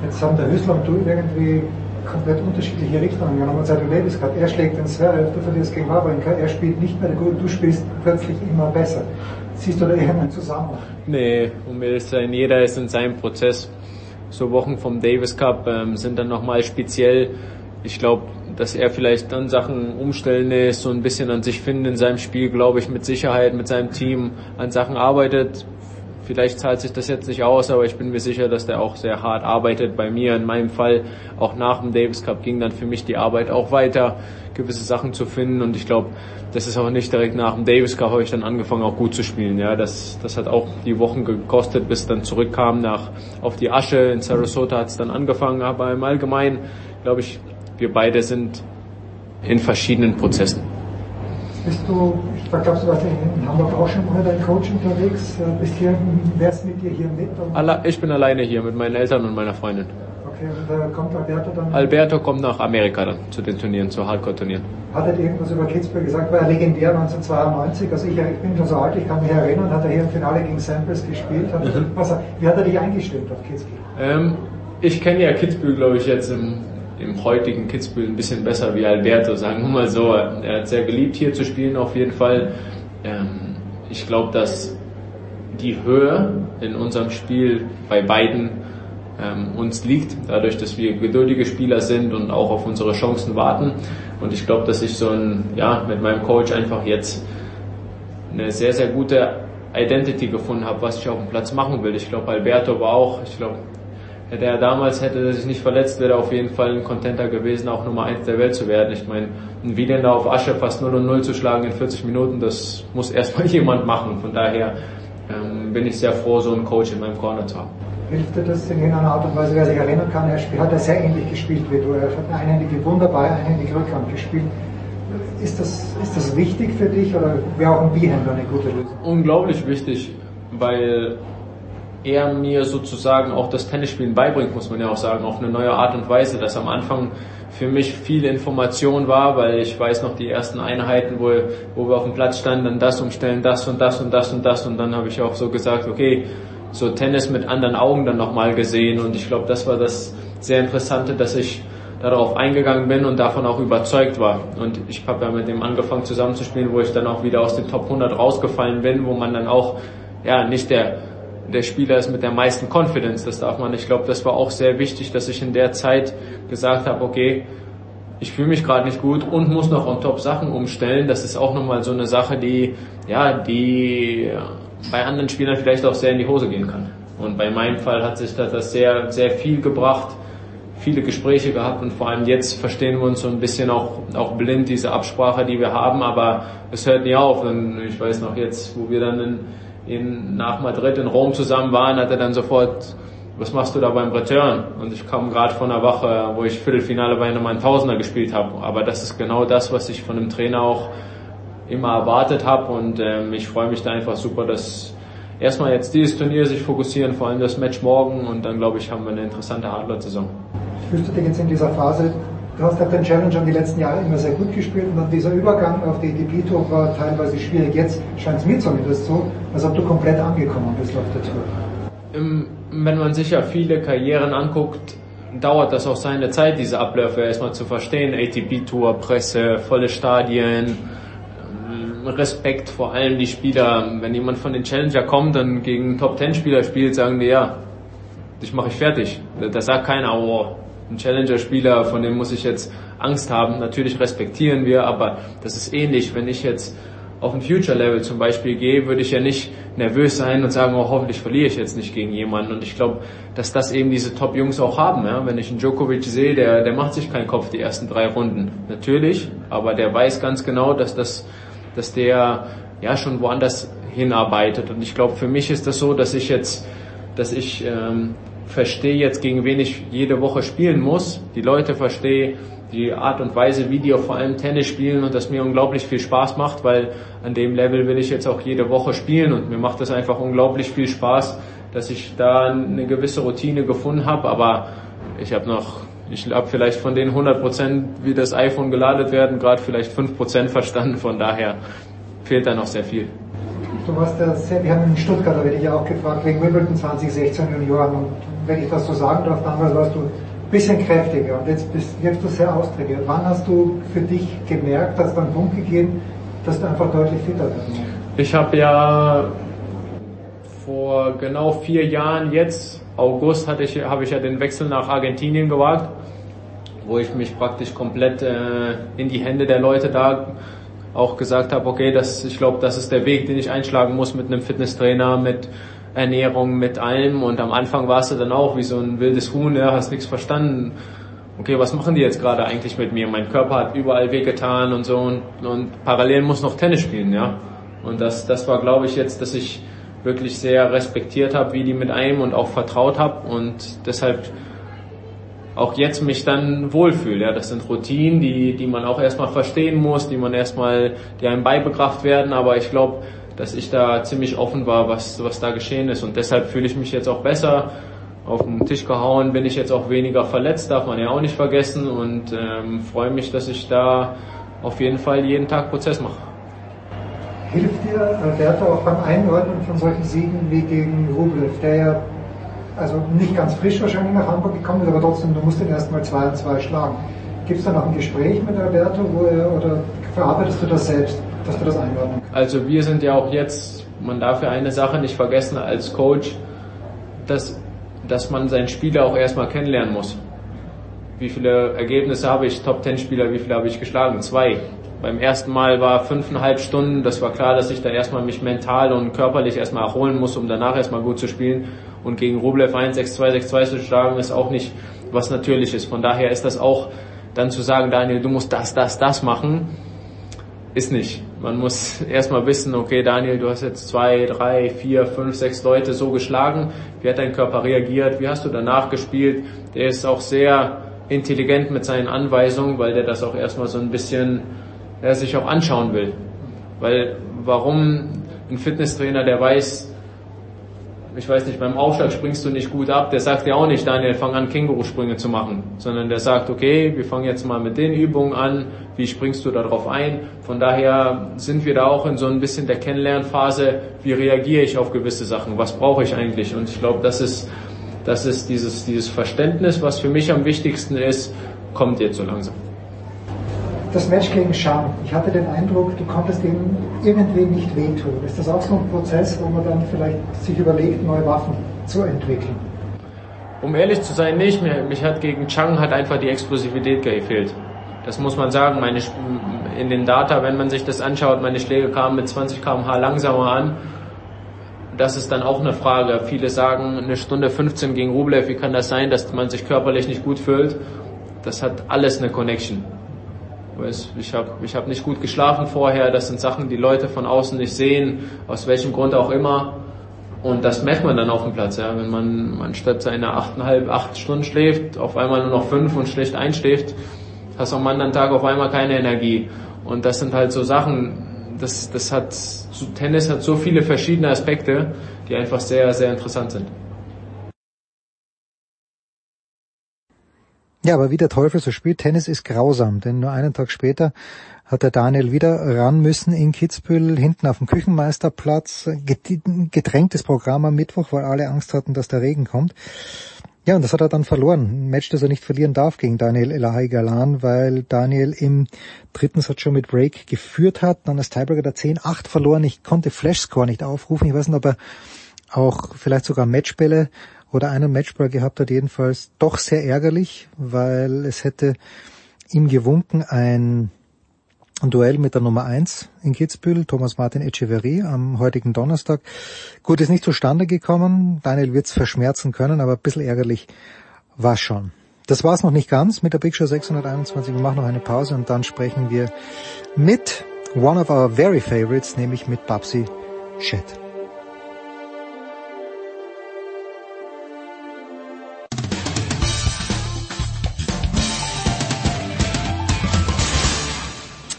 Jetzt haben der Hüßler und du irgendwie komplett unterschiedliche Richtungen genommen. Seit du Davis gehabt. Er schlägt den Zverev, du verlierst gegen Wawrinka, er spielt nicht mehr gut, du spielst plötzlich immer besser. Siehst du da eher einen Zusammenhang? Nee, um ehrlich zu sein, jeder ist in seinem Prozess. So Wochen vom Davis Cup ähm, sind dann nochmal speziell. Ich glaube, dass er vielleicht dann Sachen umstellen ist, so ein bisschen an sich finden in seinem Spiel, glaube ich, mit Sicherheit, mit seinem Team an Sachen arbeitet. Vielleicht zahlt sich das jetzt nicht aus, aber ich bin mir sicher, dass der auch sehr hart arbeitet. Bei mir in meinem Fall, auch nach dem Davis Cup ging dann für mich die Arbeit auch weiter, gewisse Sachen zu finden und ich glaube, das ist auch nicht direkt nach dem Davis Cup habe ich dann angefangen auch gut zu spielen. Ja, das, das hat auch die Wochen gekostet, bis dann zurückkam nach auf die Asche. In Sarasota hat es dann angefangen, aber im Allgemeinen glaube ich, wir beide sind in verschiedenen Prozessen. Bist du, ich glaube, du warst in Hamburg auch schon ohne deinen Coach unterwegs. Äh, bist hier, wärst mit dir hier mit? Ich bin alleine hier mit meinen Eltern und meiner Freundin. Okay, und äh, kommt Alberto dann? Alberto kommt nach Amerika dann zu den Turnieren, zu Hardcore-Turnieren. Hat er irgendwas über Kitzbühel gesagt? War er legendär 1992? Also ich, ich, bin schon so alt, ich kann mich erinnern, hat er hier im Finale gegen Samples gespielt. Hat mhm. was, wie hat er dich eingestellt auf Kitzbühel? Ähm, ich kenne ja Kitzbühel, glaube ich, jetzt im im heutigen Kitzbühel ein bisschen besser wie Alberto, sagen wir mal so. Er hat sehr geliebt hier zu spielen auf jeden Fall. Ähm, ich glaube, dass die Höhe in unserem Spiel bei beiden ähm, uns liegt, dadurch, dass wir geduldige Spieler sind und auch auf unsere Chancen warten. Und ich glaube, dass ich so ein, ja, mit meinem Coach einfach jetzt eine sehr, sehr gute Identity gefunden habe, was ich auf dem Platz machen will. Ich glaube, Alberto war auch, ich glaube, Hätte er damals, hätte er sich nicht verletzt, wäre er auf jeden Fall ein Contenter gewesen, auch Nummer 1 der Welt zu werden. Ich meine, ein Wiedender auf Asche fast 0 und 0 zu schlagen in 40 Minuten, das muss erstmal jemand machen. Von daher ähm, bin ich sehr froh, so einen Coach in meinem Corner zu haben. Hilft dir das in irgendeiner Art und Weise, wer sich erinnern kann, er hat er sehr ähnlich gespielt wie du. Er hat einhändig wunderbar, einhändig Rückhand gespielt. Ist das, ist das wichtig für dich oder wäre auch ein B-Händler eine gute Lösung? Unglaublich wichtig, weil er mir sozusagen auch das Tennisspielen beibringt, muss man ja auch sagen, auf eine neue Art und Weise, dass am Anfang für mich viel Information war, weil ich weiß noch die ersten Einheiten, wo, wo wir auf dem Platz standen, dann das umstellen, das und das und das und das und dann habe ich auch so gesagt, okay, so Tennis mit anderen Augen dann nochmal gesehen und ich glaube, das war das sehr Interessante, dass ich darauf eingegangen bin und davon auch überzeugt war. Und ich habe ja mit dem angefangen zusammenzuspielen, wo ich dann auch wieder aus den Top 100 rausgefallen bin, wo man dann auch ja nicht der der Spieler ist mit der meisten Confidence, das darf man. Ich glaube, das war auch sehr wichtig, dass ich in der Zeit gesagt habe, okay, ich fühle mich gerade nicht gut und muss noch on top Sachen umstellen. Das ist auch nochmal so eine Sache, die, ja, die bei anderen Spielern vielleicht auch sehr in die Hose gehen kann. Und bei meinem Fall hat sich das sehr, sehr viel gebracht, viele Gespräche gehabt und vor allem jetzt verstehen wir uns so ein bisschen auch, auch blind, diese Absprache, die wir haben, aber es hört nie auf. Und ich weiß noch jetzt, wo wir dann in, in, nach Madrid in Rom zusammen waren, hat er dann sofort, was machst du da beim Return? Und ich kam gerade von einer Woche, wo ich Viertelfinale bei einem Tausender gespielt habe. Aber das ist genau das, was ich von einem Trainer auch immer erwartet habe und ähm, ich freue mich da einfach super, dass erstmal jetzt dieses Turnier sich fokussieren, vor allem das Match morgen und dann glaube ich haben wir eine interessante Hardler-Saison. Fühlst du dich jetzt in dieser Phase Du hast halt den Challenger die letzten Jahre immer sehr gut gespielt und dann dieser Übergang auf die ATP-Tour war teilweise schwierig. Jetzt scheint es mir zumindest so, als ob du komplett angekommen bist auf der Tour. wenn man sich ja viele Karrieren anguckt, dauert das auch seine Zeit, diese Abläufe erstmal zu verstehen. ATP-Tour, Presse, volle Stadien, ähm, Respekt vor allem die Spieler. Wenn jemand von den Challenger kommt und gegen Top-10-Spieler spielt, sagen die, ja, dich mache ich fertig. Da sagt keiner, oh, ein Challenger-Spieler, von dem muss ich jetzt Angst haben. Natürlich respektieren wir, aber das ist ähnlich, wenn ich jetzt auf ein Future-Level zum Beispiel gehe, würde ich ja nicht nervös sein und sagen, oh, hoffentlich verliere ich jetzt nicht gegen jemanden. Und ich glaube, dass das eben diese Top-Jungs auch haben. Ja? Wenn ich einen Djokovic sehe, der, der macht sich keinen Kopf die ersten drei Runden. Natürlich, aber der weiß ganz genau, dass das, dass der ja schon woanders hinarbeitet. Und ich glaube, für mich ist das so, dass ich jetzt, dass ich ähm, verstehe jetzt, gegen wen ich jede Woche spielen muss. Die Leute verstehe, die Art und Weise, wie die auch vor allem Tennis spielen und das mir unglaublich viel Spaß macht, weil an dem Level will ich jetzt auch jede Woche spielen und mir macht das einfach unglaublich viel Spaß, dass ich da eine gewisse Routine gefunden habe, aber ich habe noch, ich habe vielleicht von den 100 Prozent, wie das iPhone geladen werden, gerade vielleicht 5 Prozent verstanden, von daher fehlt da noch sehr viel. Du warst ja sehr, wir haben in Stuttgart, da werde ich ja auch gefragt, wegen Wimbledon 2016 Junioren und wenn ich das so sagen darf, damals warst du bisschen kräftiger und jetzt bist, wirkst du sehr austrainiert. Wann hast du für dich gemerkt, dass einen Punkt gegeben, dass du einfach deutlich fitter bist? Ich habe ja vor genau vier Jahren jetzt, August, hatte ich, habe ich ja den Wechsel nach Argentinien gewagt, wo ich mich praktisch komplett äh, in die Hände der Leute da auch gesagt habe, okay, das, ich glaube, das ist der Weg, den ich einschlagen muss mit einem Fitnesstrainer, mit Ernährung, mit allem. Und am Anfang warst du dann auch wie so ein wildes Huhn, ja, hast nichts verstanden. Okay, was machen die jetzt gerade eigentlich mit mir? Mein Körper hat überall wehgetan und so und, und parallel muss noch Tennis spielen, ja. Und das, das war, glaube ich, jetzt, dass ich wirklich sehr respektiert habe, wie die mit einem und auch vertraut habe und deshalb auch jetzt mich dann wohlfühle. Ja, das sind Routinen, die, die man auch erstmal verstehen muss, die man erstmal, die einem beibebracht werden, aber ich glaube, dass ich da ziemlich offen war, was, was da geschehen ist. Und deshalb fühle ich mich jetzt auch besser. Auf den Tisch gehauen bin ich jetzt auch weniger verletzt, darf man ja auch nicht vergessen. Und ähm, freue mich, dass ich da auf jeden Fall jeden Tag Prozess mache. Hilft dir Alberto auch beim Einordnen von solchen Siegen wie gegen Rublev, der ja also nicht ganz frisch wahrscheinlich nach Hamburg gekommen ist, aber trotzdem, du musst ihn erstmal zwei und zwei schlagen. Gibt es da noch ein Gespräch mit Alberto, er, oder verarbeitest du das selbst? dass du das einordnen kannst. Also wir sind ja auch jetzt, man darf ja eine Sache nicht vergessen als Coach, dass, dass man seinen Spieler auch erstmal kennenlernen muss. Wie viele Ergebnisse habe ich, Top Ten Spieler, wie viele habe ich geschlagen? Zwei. Beim ersten Mal war fünfeinhalb Stunden, das war klar, dass ich da erstmal mich mental und körperlich erstmal erholen muss, um danach erstmal gut zu spielen. Und gegen Rublev 1, 6-2, 6-2 zu schlagen, ist auch nicht was Natürliches. Von daher ist das auch dann zu sagen, Daniel, du musst das, das, das machen, ist nicht. Man muss erstmal wissen, okay, Daniel, du hast jetzt zwei, drei, vier, fünf, sechs Leute so geschlagen. Wie hat dein Körper reagiert? Wie hast du danach gespielt? Der ist auch sehr intelligent mit seinen Anweisungen, weil der das auch erstmal so ein bisschen er sich auch anschauen will. Weil warum ein Fitnesstrainer, der weiß, ich weiß nicht, beim Aufschlag springst du nicht gut ab, der sagt dir auch nicht, Daniel, fang an, Kängurusprünge zu machen, sondern der sagt, okay, wir fangen jetzt mal mit den Übungen an, wie springst du darauf ein? Von daher sind wir da auch in so ein bisschen der Kennenlernphase, wie reagiere ich auf gewisse Sachen, was brauche ich eigentlich? Und ich glaube, das ist, das ist dieses, dieses Verständnis, was für mich am wichtigsten ist, kommt jetzt so langsam das Match gegen Sham. Ich hatte den Eindruck, du konntest ihm irgendwie nicht wehtun. Ist das auch so ein Prozess, wo man dann vielleicht sich überlegt, neue Waffen zu entwickeln? Um ehrlich zu sein, nicht. Mich hat gegen Chang hat einfach die Explosivität gefehlt. Das muss man sagen. Meine, in den Data, wenn man sich das anschaut, meine Schläge kamen mit 20 km/h langsamer an. Das ist dann auch eine Frage. Viele sagen, eine Stunde 15 gegen Rublev, wie kann das sein, dass man sich körperlich nicht gut fühlt? Das hat alles eine Connection ich habe ich hab nicht gut geschlafen vorher, das sind Sachen, die Leute von außen nicht sehen, aus welchem Grund auch immer. Und das merkt man dann auf dem Platz, ja. Wenn man, man statt seiner achteinhalb, acht Stunden schläft, auf einmal nur noch fünf und schlecht einschläft, hast am anderen Tag auf einmal keine Energie. Und das sind halt so Sachen, das, das hat, Tennis hat so viele verschiedene Aspekte, die einfach sehr, sehr interessant sind. Ja, aber wie der Teufel so spielt, Tennis ist grausam, denn nur einen Tag später hat der Daniel wieder ran müssen in Kitzbühel, hinten auf dem Küchenmeisterplatz, gedrängtes Programm am Mittwoch, weil alle Angst hatten, dass der Regen kommt. Ja, und das hat er dann verloren. Ein Match, das er nicht verlieren darf gegen Daniel Elahi Galan, weil Daniel im dritten Satz schon mit Break geführt hat, dann als Tiebreaker der 10-8 verloren. Ich konnte Flashscore nicht aufrufen. Ich weiß nicht, ob er auch vielleicht sogar Matchbälle oder einen Matchball gehabt hat. Jedenfalls doch sehr ärgerlich, weil es hätte ihm gewunken ein Duell mit der Nummer eins in Kitzbühel, Thomas Martin Echeverry am heutigen Donnerstag. Gut, ist nicht zustande gekommen. Daniel wird's verschmerzen können, aber ein bisschen ärgerlich war schon. Das war's noch nicht ganz mit der Big Show 621. Wir machen noch eine Pause und dann sprechen wir mit one of our very favorites, nämlich mit Babsi Shed.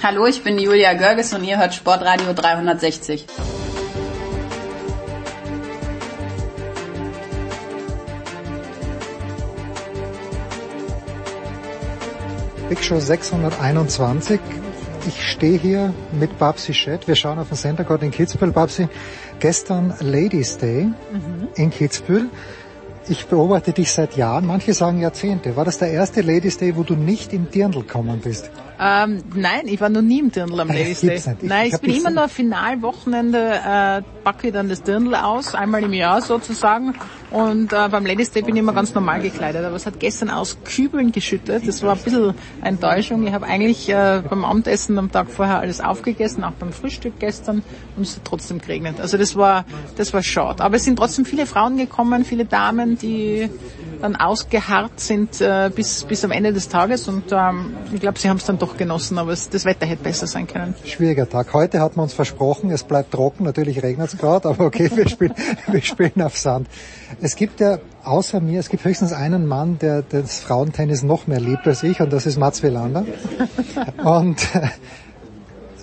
Hallo, ich bin Julia Görges und ihr hört Sportradio 360. Big Show 621. Ich stehe hier mit Babsi Schett. Wir schauen auf den Center Court in Kitzbühel. Babsi, gestern Ladies Day mhm. in Kitzbühel. Ich beobachte dich seit Jahren, manche sagen Jahrzehnte. War das der erste Ladies Day, wo du nicht im Dirndl gekommen bist? Ähm, nein, ich war noch nie im Dirndl am Ladies Day. Nein, ich, ich bin immer nur Finalwochenende, äh, packe ich dann das Dirndl aus, einmal im Jahr sozusagen. Und äh, beim Ladies Day bin ich immer ganz normal gekleidet. Aber es hat gestern aus Kübeln geschüttet. Das war ein bisschen Enttäuschung. Ich habe eigentlich äh, beim Abendessen am Tag vorher alles aufgegessen, auch beim Frühstück gestern. Und es hat trotzdem geregnet. Also das war, das war schade. Aber es sind trotzdem viele Frauen gekommen, viele Damen, die dann ausgeharrt sind äh, bis, bis am Ende des Tages und ähm, ich glaube, sie haben es dann doch genossen, aber es, das Wetter hätte besser sein können. Schwieriger Tag. Heute hat man uns versprochen, es bleibt trocken, natürlich regnet es gerade, aber okay, wir spielen, wir spielen auf Sand. Es gibt ja außer mir, es gibt höchstens einen Mann, der das Frauentennis noch mehr liebt als ich und das ist Mats Wielander. und äh,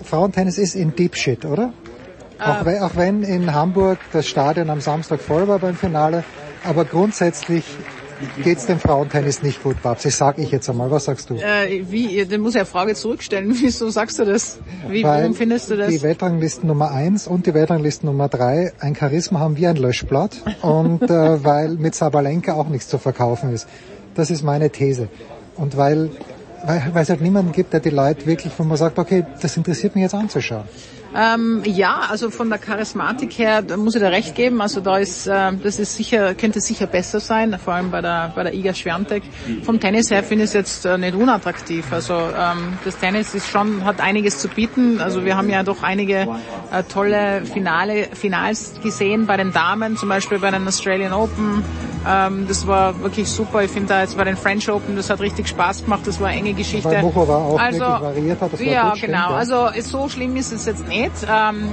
Frauentennis ist in Deep Shit, oder? Auch, ähm. wenn, auch wenn in Hamburg das Stadion am Samstag voll war beim Finale, aber grundsätzlich geht's dem Frauentennis nicht gut, Babs. Das sag ich jetzt einmal. Was sagst du? Äh, wie? Dann muss ich eine Frage zurückstellen. Wieso sagst du das? Wie, Weil warum findest du das? Die Weltranglisten Nummer eins und die Weltranglisten Nummer drei ein Charisma haben wie ein Löschblatt und äh, weil mit Sabalenka auch nichts zu verkaufen ist. Das ist meine These. Und weil weil, weil es halt niemanden gibt, der die Leute wirklich, wo man sagt, okay, das interessiert mich jetzt anzuschauen. Ähm, ja, also von der Charismatik her da muss ich da recht geben. Also da ist, äh, das ist sicher, könnte sicher besser sein, vor allem bei der bei der Iga Schwerntek. Vom Tennis her finde ich es jetzt äh, nicht unattraktiv. Also ähm, das Tennis ist schon hat einiges zu bieten. Also wir haben ja doch einige äh, tolle Finale Finals gesehen bei den Damen, zum Beispiel bei den Australian Open. Ähm, das war wirklich super. Ich finde da jetzt bei den French Open, das hat richtig Spaß gemacht. Das war eine enge Geschichte. Weil war auch also, variiert hat. Das ja, gut, genau. Stimmt, ja. Also so schlimm ist es jetzt nicht nicht. Ähm,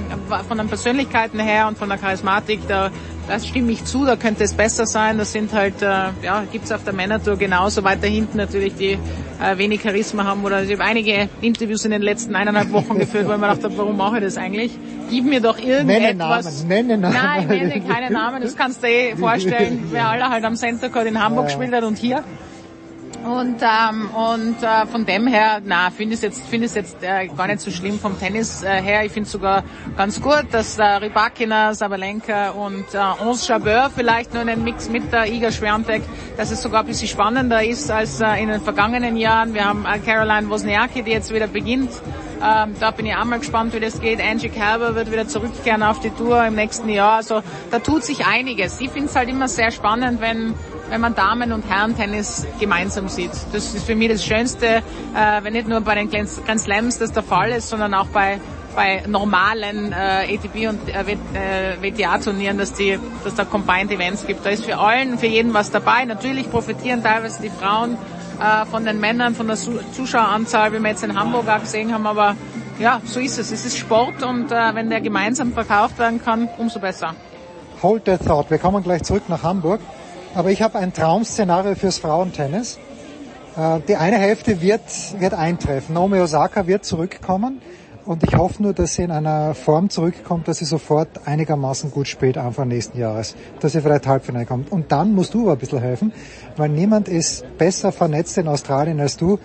von den Persönlichkeiten her und von der Charismatik, da, das stimme ich zu, da könnte es besser sein. Das sind halt, äh, ja, gibt's auf der Männertour genauso weiter hinten natürlich, die äh, wenig Charisma haben. Oder ich habe einige Interviews in den letzten eineinhalb Wochen geführt, weil ich mir gedacht habe, warum mache ich das eigentlich? Gib mir doch irgendetwas. Nenne Namen, nenne Namen. Nein, nenne keine Namen, das kannst du eh vorstellen, wer alle halt am Center Court in Hamburg ja. gespielt hat und hier. Und, ähm, und äh, von dem her, na, finde ich jetzt, finde ich jetzt äh, gar nicht so schlimm vom Tennis äh, her. Ich finde sogar ganz gut, dass äh, Rybakina, Sabalenka und äh, Ons Jabeur vielleicht nur einen Mix mit der Iga Schwerntek, dass es sogar ein bisschen spannender ist als äh, in den vergangenen Jahren. Wir haben äh, Caroline Wozniacki, die jetzt wieder beginnt. Ähm, da bin ich auch mal gespannt, wie das geht. Angie Kerber wird wieder zurückkehren auf die Tour im nächsten Jahr. Also da tut sich einiges. Ich finde es halt immer sehr spannend, wenn wenn man Damen- und Herren-Tennis gemeinsam sieht. Das ist für mich das Schönste, äh, wenn nicht nur bei den Grand Slams das der Fall ist, sondern auch bei bei normalen äh, ATP und äh, WTA-Turnieren, dass die, dass da Combined Events gibt. Da ist für allen, für jeden was dabei. Natürlich profitieren teilweise die Frauen äh, von den Männern, von der Zuschaueranzahl, wie wir jetzt in Hamburg auch gesehen haben, aber ja, so ist es. Es ist Sport und äh, wenn der gemeinsam verkauft werden kann, umso besser. Hold that thought. Wir kommen gleich zurück nach Hamburg. Aber ich habe ein Traum-Szenario fürs Frauentennis. Äh, die eine Hälfte wird, wird eintreffen. Naomi Osaka wird zurückkommen. Und ich hoffe nur, dass sie in einer Form zurückkommt, dass sie sofort einigermaßen gut spielt Anfang nächsten Jahres. Dass sie vielleicht Halbfinale kommt. Und dann musst du aber ein bisschen helfen, weil niemand ist besser vernetzt in Australien als du.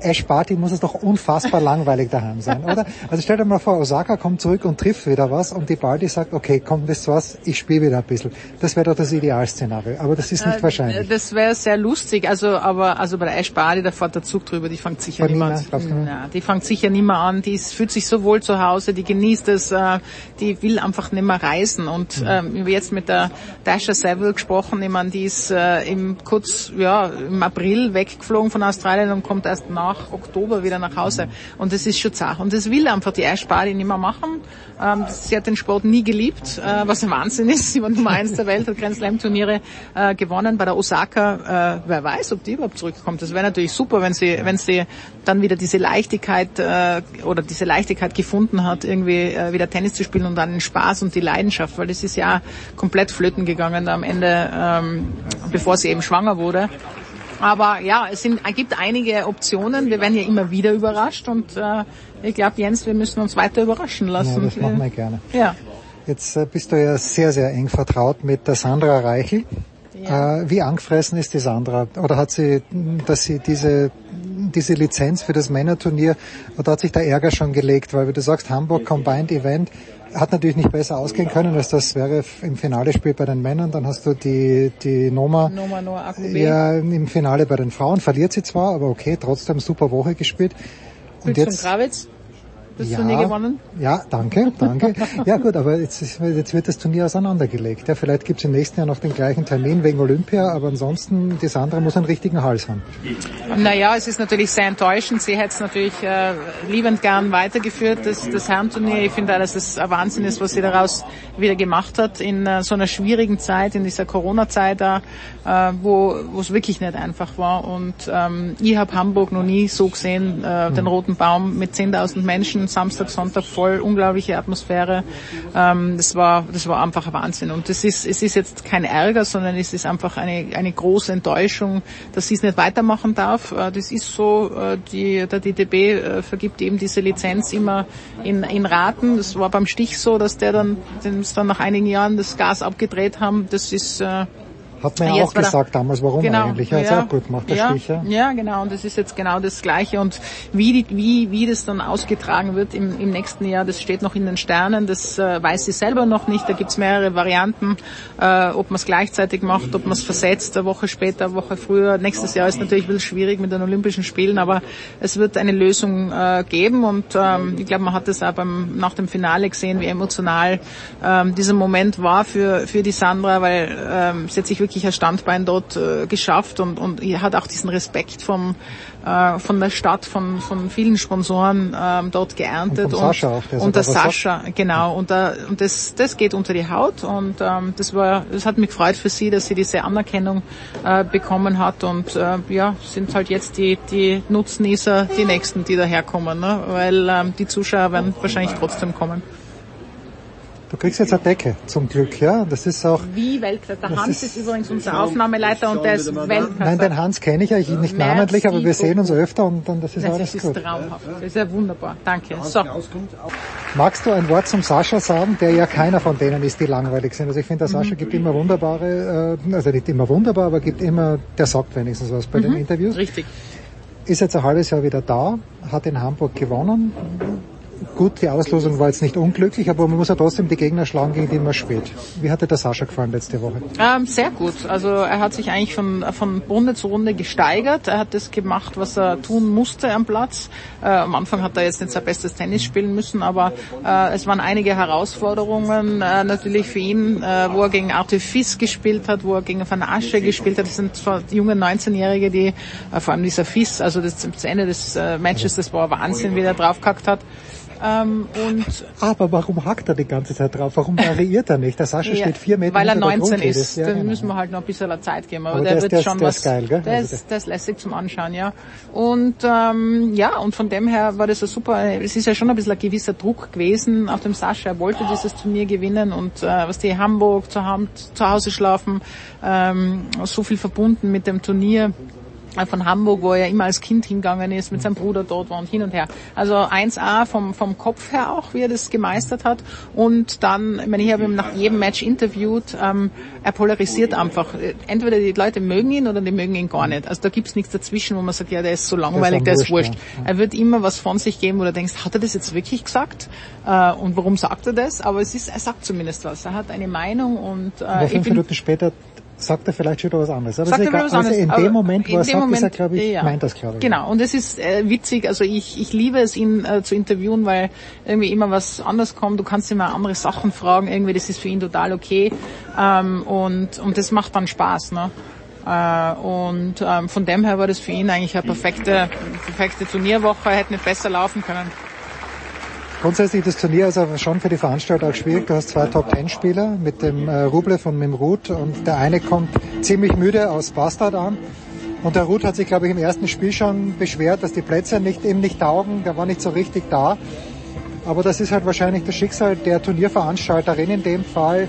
Ash Barty muss es doch unfassbar langweilig daheim sein, oder? Also stell dir mal vor, Osaka kommt zurück und trifft wieder was und die Barty sagt, okay, komm, wisst was, ich spiele wieder ein bisschen. Das wäre doch das Idealszenario, aber das ist nicht äh, wahrscheinlich. Das wäre sehr lustig, also aber also bei der Ash Barty, da fährt der Zug drüber, die fängt sicher niemand. Ja, die fängt sicher nicht mehr an, die ist, fühlt sich so wohl zu Hause, die genießt es, äh, die will einfach nicht mehr reisen und mhm. ähm, wir jetzt mit der Dasha Seville gesprochen, ich meine, die ist äh, im kurz, ja, im April weggeflogen von Australien und kommt erst nach nach Oktober wieder nach Hause. Und das ist schon zart. Und das will einfach die Eisspari nicht mehr machen. Ähm, sie hat den Sport nie geliebt, äh, was ein Wahnsinn ist. Sie war Nummer eins der Welt, hat Grand Slam Turniere äh, gewonnen. Bei der Osaka, äh, wer weiß, ob die überhaupt zurückkommt. Das wäre natürlich super, wenn sie, wenn sie dann wieder diese Leichtigkeit äh, oder diese Leichtigkeit gefunden hat, irgendwie äh, wieder Tennis zu spielen und dann den Spaß und die Leidenschaft, weil das ist ja komplett flöten gegangen am Ende, ähm, bevor sie eben schwanger wurde. Aber ja, es sind, gibt einige Optionen. Wir werden ja immer wieder überrascht und äh, ich glaube, Jens, wir müssen uns weiter überraschen lassen. Ja, das machen wir gerne. Ja. Jetzt äh, bist du ja sehr, sehr eng vertraut mit der Sandra Reichel. Ja. Äh, wie angefressen ist die Sandra? Oder hat sie, dass sie diese, diese Lizenz für das Männerturnier, oder hat sich der Ärger schon gelegt? Weil, wie du sagst, Hamburg Combined Event, hat natürlich nicht besser ausgehen können, als das wäre im Finale Spiel bei den Männern. Dann hast du die, die Noma, Noma Noah ja, im Finale bei den Frauen. Verliert sie zwar, aber okay, trotzdem super Woche gespielt. Und jetzt, Kravitz? Das ja, Turnier gewonnen? Ja, danke, danke. ja gut, aber jetzt, ist, jetzt wird das Turnier auseinandergelegt. Ja, vielleicht gibt es im nächsten Jahr noch den gleichen Termin wegen Olympia, aber ansonsten, die Sandra muss einen richtigen Hals haben. Naja, es ist natürlich sehr enttäuschend. Sie hätte es natürlich äh, liebend gern weitergeführt, das, das Herrenturnier. Ich finde, dass es ein Wahnsinn ist, was sie daraus wieder gemacht hat in äh, so einer schwierigen Zeit, in dieser Corona-Zeit da, äh, wo es wirklich nicht einfach war. Und ähm, ich habe Hamburg noch nie so gesehen, äh, den hm. Roten Baum mit 10.000 Menschen Samstag, Sonntag voll, unglaubliche Atmosphäre. Ähm, das war, das war einfach ein Wahnsinn. Und das ist, es ist jetzt kein Ärger, sondern es ist einfach eine, eine große Enttäuschung, dass sie es nicht weitermachen darf. Äh, das ist so, äh, die, der DTB äh, vergibt eben diese Lizenz immer in, in Raten. Das war beim Stich so, dass der dann, dem dann nach einigen Jahren das Gas abgedreht haben. Das ist, äh, hat man ja auch gesagt damals, warum genau, eigentlich. Er ja, auch gut gemacht, der ja, Stich. Ja. genau. Und das ist jetzt genau das Gleiche. Und wie, wie, wie das dann ausgetragen wird im, im nächsten Jahr, das steht noch in den Sternen. Das äh, weiß sie selber noch nicht. Da gibt's mehrere Varianten, äh, ob man es gleichzeitig macht, ob man es versetzt, eine Woche später, eine Woche früher. Nächstes Jahr ist natürlich ein bisschen schwierig mit den Olympischen Spielen, aber es wird eine Lösung äh, geben. Und ähm, ich glaube, man hat das auch beim, nach dem Finale gesehen, wie emotional ähm, dieser Moment war für, für die Sandra, weil ähm, sie hat sich wirklich ein Standbein dort äh, geschafft und, und er hat auch diesen Respekt vom, äh, von der Stadt, von, von vielen Sponsoren ähm, dort geerntet. Und, Sascha auch, der und der Sascha, sagt. genau. Und, da, und das, das geht unter die Haut und ähm, das war, das hat mich gefreut für sie, dass sie diese Anerkennung äh, bekommen hat und äh, ja, sind halt jetzt die, die Nutznießer, die Nächsten, die daherkommen, ne? weil ähm, die Zuschauer werden wahrscheinlich trotzdem kommen. Du kriegst jetzt eine Decke, zum Glück, ja. Das ist auch. Wie Weltklasse. Der Hans ist, ist, übrigens unser Aufnahmeleiter und der ist Weltklasse. Nein, den Hans kenne ich ja, ich nicht namentlich, aber wir sehen uns öfter und dann das ist das alles ist gut. Das ist traumhaft. Das ist ja wunderbar. Danke. So. Magst du ein Wort zum Sascha sagen, der ja keiner von denen ist, die langweilig sind? Also ich finde, der Sascha mhm. gibt immer wunderbare, äh, also nicht immer wunderbar, aber gibt immer, der sagt wenigstens was bei mhm. den Interviews. Richtig. Ist jetzt ein halbes Jahr wieder da, hat in Hamburg gewonnen Gut, die Auslosung war jetzt nicht unglücklich, aber man muss ja trotzdem die Gegner schlagen, gegen die man spielt. Wie hat dir der Sascha gefallen letzte Woche? Ähm, sehr gut. Also er hat sich eigentlich von, von Runde zu Runde gesteigert. Er hat das gemacht, was er tun musste am Platz. Äh, am Anfang hat er jetzt nicht sein bestes Tennis spielen müssen, aber äh, es waren einige Herausforderungen äh, natürlich für ihn, äh, wo er gegen Artifice gespielt hat, wo er gegen Van Asche gespielt hat. Das sind zwar junge 19-Jährige, die äh, vor allem dieser Fiss, also das, das Ende des äh, Matches, das war Wahnsinn, wie er draufgehackt hat. Ähm, und Aber warum hackt er die ganze Zeit drauf? Warum variiert er nicht? Der Sascha ja, steht vier Meter Weil er 19 ist. Ja, dann genau. müssen wir halt noch ein bisschen Zeit geben. Aber, Aber der, der, wird der, schon der was. Ist geil, gell? Der, also ist, der ist lässig zum Anschauen, ja. Und ähm, ja, und von dem her war das ein super. Es ist ja schon ein bisschen ein gewisser Druck gewesen auf dem Sascha. Er wollte dieses Turnier gewinnen und äh, was die Hamburg zu, zu Hause schlafen, ähm, so viel verbunden mit dem Turnier von Hamburg, wo er immer als Kind hingegangen ist, mit seinem Bruder dort war und hin und her. Also 1A vom, vom Kopf her auch, wie er das gemeistert hat. Und dann, ich meine, ich habe ihn nach jedem Match interviewt, ähm, er polarisiert einfach. Entweder die Leute mögen ihn oder die mögen ihn gar nicht. Also da gibt's nichts dazwischen, wo man sagt, ja, der ist so langweilig, der ist wurscht. Ja. Er wird immer was von sich geben, wo du denkst, hat er das jetzt wirklich gesagt? Äh, und warum sagt er das? Aber es ist, er sagt zumindest was. Er hat eine Meinung und äh, fünf Minuten später sagt er vielleicht schon was anderes. Aber sagt er was anderes. Also in dem Moment, wo er sagt, Moment, ist er, glaube ich, ja. meint das, glaube ich. Genau, und es ist äh, witzig, also ich, ich liebe es, ihn äh, zu interviewen, weil irgendwie immer was anderes kommt. Du kannst immer andere Sachen fragen, irgendwie, das ist für ihn total okay. Ähm, und, und das macht dann Spaß. Ne? Äh, und ähm, von dem her war das für ihn eigentlich eine perfekte, perfekte Turnierwoche, hätte nicht besser laufen können. Grundsätzlich das Turnier ist aber schon für die Veranstalter auch schwierig. Du hast zwei Top-Ten-Spieler mit dem äh, Rublev und mit dem Ruth und der eine kommt ziemlich müde aus Bastard an. Und der Ruth hat sich, glaube ich, im ersten Spiel schon beschwert, dass die Plätze nicht, eben nicht taugen. Der war nicht so richtig da. Aber das ist halt wahrscheinlich das Schicksal der Turnierveranstalterin in dem Fall,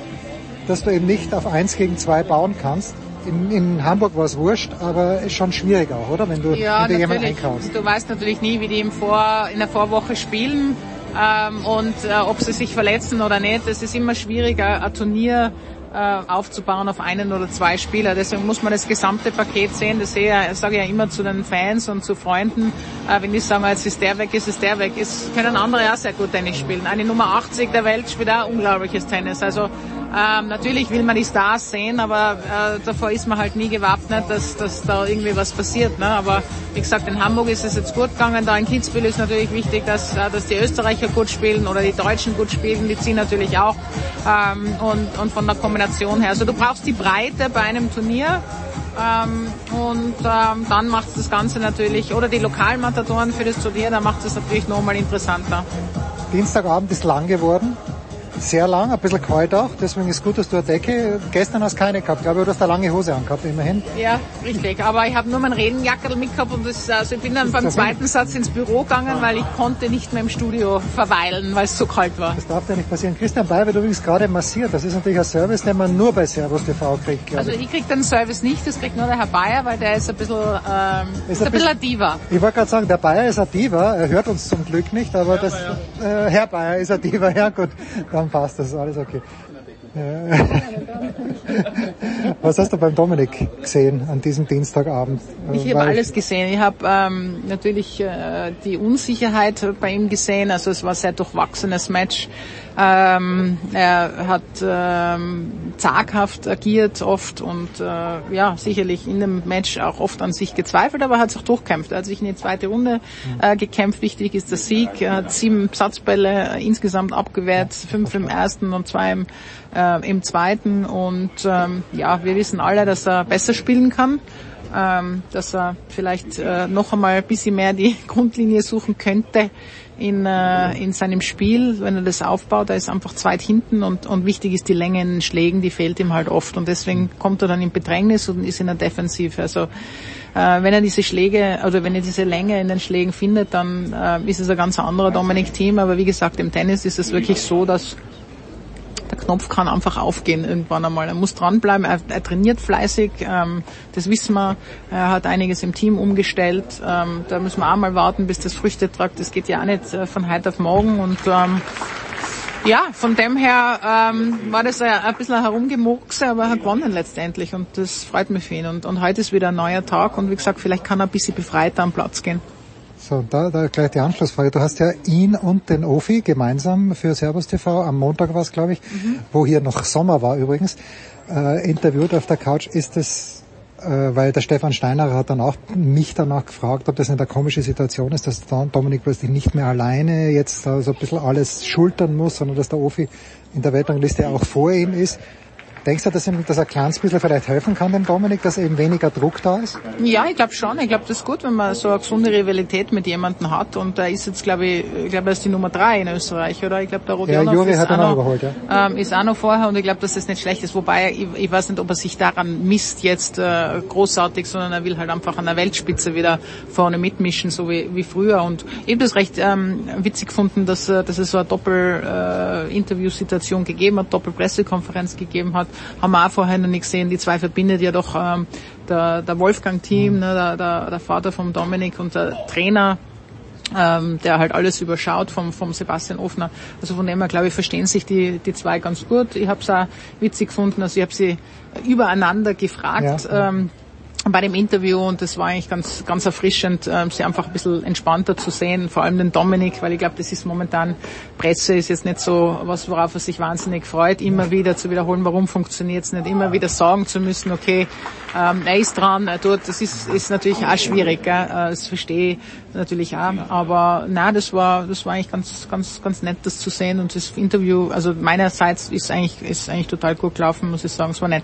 dass du eben nicht auf eins gegen zwei bauen kannst. In, in Hamburg war es wurscht, aber ist schon schwierig auch, oder? Wenn du, ja, wenn du jemanden einkaufst. Du weißt natürlich nie, wie die im Vor, in der Vorwoche spielen ähm, und äh, ob sie sich verletzen oder nicht. Es ist immer schwieriger, ein Turnier äh, aufzubauen auf einen oder zwei Spieler. Deswegen muss man das gesamte Paket sehen. Das sehe ich, sage ich ja immer zu den Fans und zu Freunden. Äh, wenn die sagen, jetzt ist der weg, ist es der weg, ist, können andere auch sehr gut Tennis spielen. Eine Nummer 80 der Welt spielt auch unglaubliches Tennis. Also ähm, natürlich will man die Stars sehen, aber äh, davor ist man halt nie gewappnet, dass, dass da irgendwie was passiert. Ne? Aber wie gesagt, in Hamburg ist es jetzt gut gegangen. Da in Kitzbühel ist natürlich wichtig, dass, äh, dass die Österreicher gut spielen oder die Deutschen gut spielen. Die ziehen natürlich auch. Ähm, und, und von der Kombination her. Also du brauchst die Breite bei einem Turnier. Ähm, und ähm, dann macht das Ganze natürlich, oder die Lokalmatatoren für das Turnier, da macht es natürlich nochmal interessanter. Dienstagabend ist lang geworden sehr lang, ein bisschen kalt auch, deswegen ist gut, dass du eine Decke, gestern hast du keine gehabt, glaube ich, du hast eine lange Hose angehabt, immerhin. Ja, richtig, aber ich habe nur mein Regenjackerl mitgehabt und das, also ich bin dann beim zweiten Satz ins Büro gegangen, weil ich konnte nicht mehr im Studio verweilen, weil es so kalt war. Das darf ja nicht passieren. Christian Bayer wird übrigens gerade massiert, das ist natürlich ein Service, den man nur bei Servus TV kriegt, Also ich krieg den Service nicht, das kriegt nur der Herr Bayer, weil der ist ein bisschen, ähm, ist, ist ein bisschen ein Diva. Ich wollte gerade sagen, der Bayer ist ein Diva, er hört uns zum Glück nicht, aber Herr das, Bayer. Äh, Herr Bayer ist ein Diva, ja gut, dann passt das, alles okay. Was hast du beim Dominik gesehen an diesem Dienstagabend? Ich habe alles gesehen. Ich habe ähm, natürlich äh, die Unsicherheit bei ihm gesehen. Also es war ein sehr durchwachsenes Match. Ähm, er hat ähm, zaghaft agiert oft und äh, ja, sicherlich in dem Match auch oft an sich gezweifelt, aber hat sich auch durchkämpft. Er hat sich in die zweite Runde äh, gekämpft. Wichtig ist der Sieg. Er hat sieben Satzbälle insgesamt abgewehrt, fünf im ersten und zwei im, äh, im zweiten. Und ähm, ja, wir wissen alle, dass er besser spielen kann. Ähm, dass er vielleicht äh, noch einmal ein bisschen mehr die Grundlinie suchen könnte in, äh, in seinem Spiel, wenn er das aufbaut. Er ist einfach zweit hinten und, und wichtig ist die Länge in den Schlägen, die fehlt ihm halt oft und deswegen kommt er dann in Bedrängnis und ist in der Defensive. Also äh, wenn er diese Schläge oder wenn er diese Länge in den Schlägen findet, dann äh, ist es ein ganz anderer Dominik Team. Aber wie gesagt, im Tennis ist es wirklich so, dass der Knopf kann einfach aufgehen irgendwann einmal. Er muss dranbleiben, er, er trainiert fleißig, ähm, das wissen wir. Er hat einiges im Team umgestellt. Ähm, da müssen wir auch mal warten, bis das Früchte tragt. Das geht ja auch nicht äh, von heute auf morgen. Und ähm, ja, von dem her ähm, war das ein, ein bisschen herumgemurkse, aber er hat gewonnen letztendlich und das freut mich für ihn. Und, und heute ist wieder ein neuer Tag und wie gesagt, vielleicht kann er ein bisschen befreiter am Platz gehen. So, da, da gleich die Anschlussfrage. Du hast ja ihn und den Ofi gemeinsam für Servus TV, am Montag war es, glaube ich, mhm. wo hier noch Sommer war übrigens, äh, interviewt auf der Couch. Ist es, äh, weil der Stefan Steiner hat dann auch mich danach gefragt, ob das eine komische Situation ist, dass Dominik plötzlich nicht mehr alleine jetzt so ein bisschen alles schultern muss, sondern dass der Ofi in der Weltrangliste auch vor ihm ist. Denkst du, dass, ihm, dass er kleines bisschen vielleicht helfen kann, dem Dominik, dass eben weniger Druck da ist? Ja, ich glaube schon. Ich glaube, das ist gut, wenn man so eine gesunde Rivalität mit jemandem hat. Und er ist jetzt, glaube ich, ich glaube, er ist die Nummer drei in Österreich, oder? Ich glaube, der Rodionov ja, Juri ist, hat auch noch, überholt, ja. ähm, ist auch noch vorher und ich glaube, dass das nicht schlecht ist. Wobei, ich, ich weiß nicht, ob er sich daran misst jetzt äh, großartig, sondern er will halt einfach an der Weltspitze wieder vorne mitmischen, so wie, wie früher. Und ich habe das recht ähm, witzig gefunden, dass, äh, dass es so eine Doppel-Interview-Situation äh, gegeben hat, Doppel-Pressekonferenz gegeben hat haben wir auch vorher noch nicht gesehen. Die zwei verbindet ja doch ähm, der, der Wolfgang-Team, mhm. ne, der, der, der Vater vom Dominik und der Trainer ähm, der halt alles überschaut vom, vom Sebastian Offner. Also von dem her, glaube ich, verstehen sich die, die zwei ganz gut. Ich habe es auch witzig gefunden, also ich habe sie übereinander gefragt. Ja. Ähm, bei dem Interview und das war eigentlich ganz, ganz erfrischend, äh, sie einfach ein bisschen entspannter zu sehen, vor allem den Dominik, weil ich glaube, das ist momentan, Presse ist jetzt nicht so was, worauf er sich wahnsinnig freut, immer wieder zu wiederholen, warum funktioniert es nicht, immer wieder sagen zu müssen, okay, ähm, er ist dran, er tut, das ist, ist natürlich auch schwierig, gell? Äh, das verstehe ich natürlich auch, aber na, das war, das war eigentlich ganz, ganz, ganz nett, das zu sehen und das Interview, also meinerseits ist eigentlich, ist eigentlich total gut gelaufen, muss ich sagen, es war nett.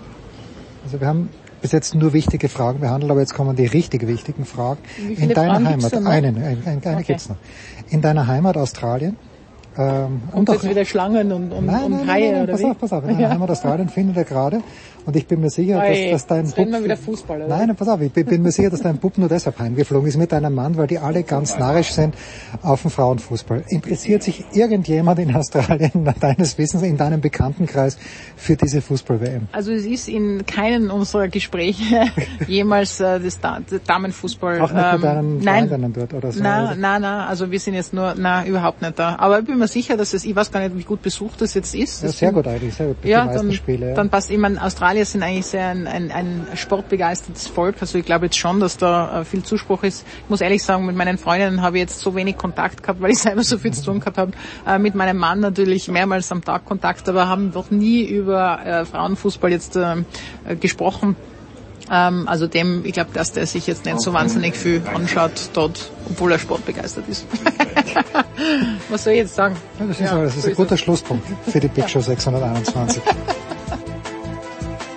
Also wir haben bis jetzt nur wichtige Fragen behandelt, aber jetzt kommen die richtig wichtigen Fragen. In deiner Fragen Heimat, einen, einen, eine, eine okay. gibt's noch. In deiner Heimat Australien, ähm, und, und jetzt wieder Schlangen und, und, nein, und Haie nein, nein, oder pass wie? auf, pass auf. In deiner ja. Heimat Australien findet er gerade und ich bin mir sicher, Oi, dass, dass dein Bub... wieder Fußball, oder? Nein, pass auf, ich bin mir sicher, dass dein Bub nur deshalb heimgeflogen ist mit deinem Mann, weil die alle ganz narrisch sind auf den Frauenfußball. Interessiert sich irgendjemand in Australien, deines Wissens, in deinem Bekanntenkreis für diese Fußball-WM? Also es ist in keinem unserer Gespräche jemals äh, das da Damenfußball... Auch nicht mit deinen nein, Freundinnen dort oder so? Nein, nein, nein, also wir sind jetzt nur, nein, überhaupt nicht da. Aber ich bin mir sicher, dass es, ich weiß gar nicht, wie gut besucht das jetzt ist. Ja, sehr gut eigentlich, sehr gut. Ja, dann, Spiele, ja. dann passt. Ich meine, Australier sind eigentlich sehr ein, ein, ein sportbegeistertes Volk. Also ich glaube jetzt schon, dass da äh, viel Zuspruch ist. Ich muss ehrlich sagen, mit meinen Freundinnen habe ich jetzt so wenig Kontakt gehabt, weil ich selber so viel zu tun gehabt habe. Äh, mit meinem Mann natürlich mehrmals am Tag Kontakt, aber haben noch nie über äh, Frauenfußball jetzt äh, gesprochen. Ähm, also dem, ich glaube, dass der sich jetzt nicht so wahnsinnig viel anschaut dort, obwohl er sportbegeistert ist. Was soll ich jetzt sagen? Ja, das ist, ja, das ist ein guter Schlusspunkt für die Big Show 621.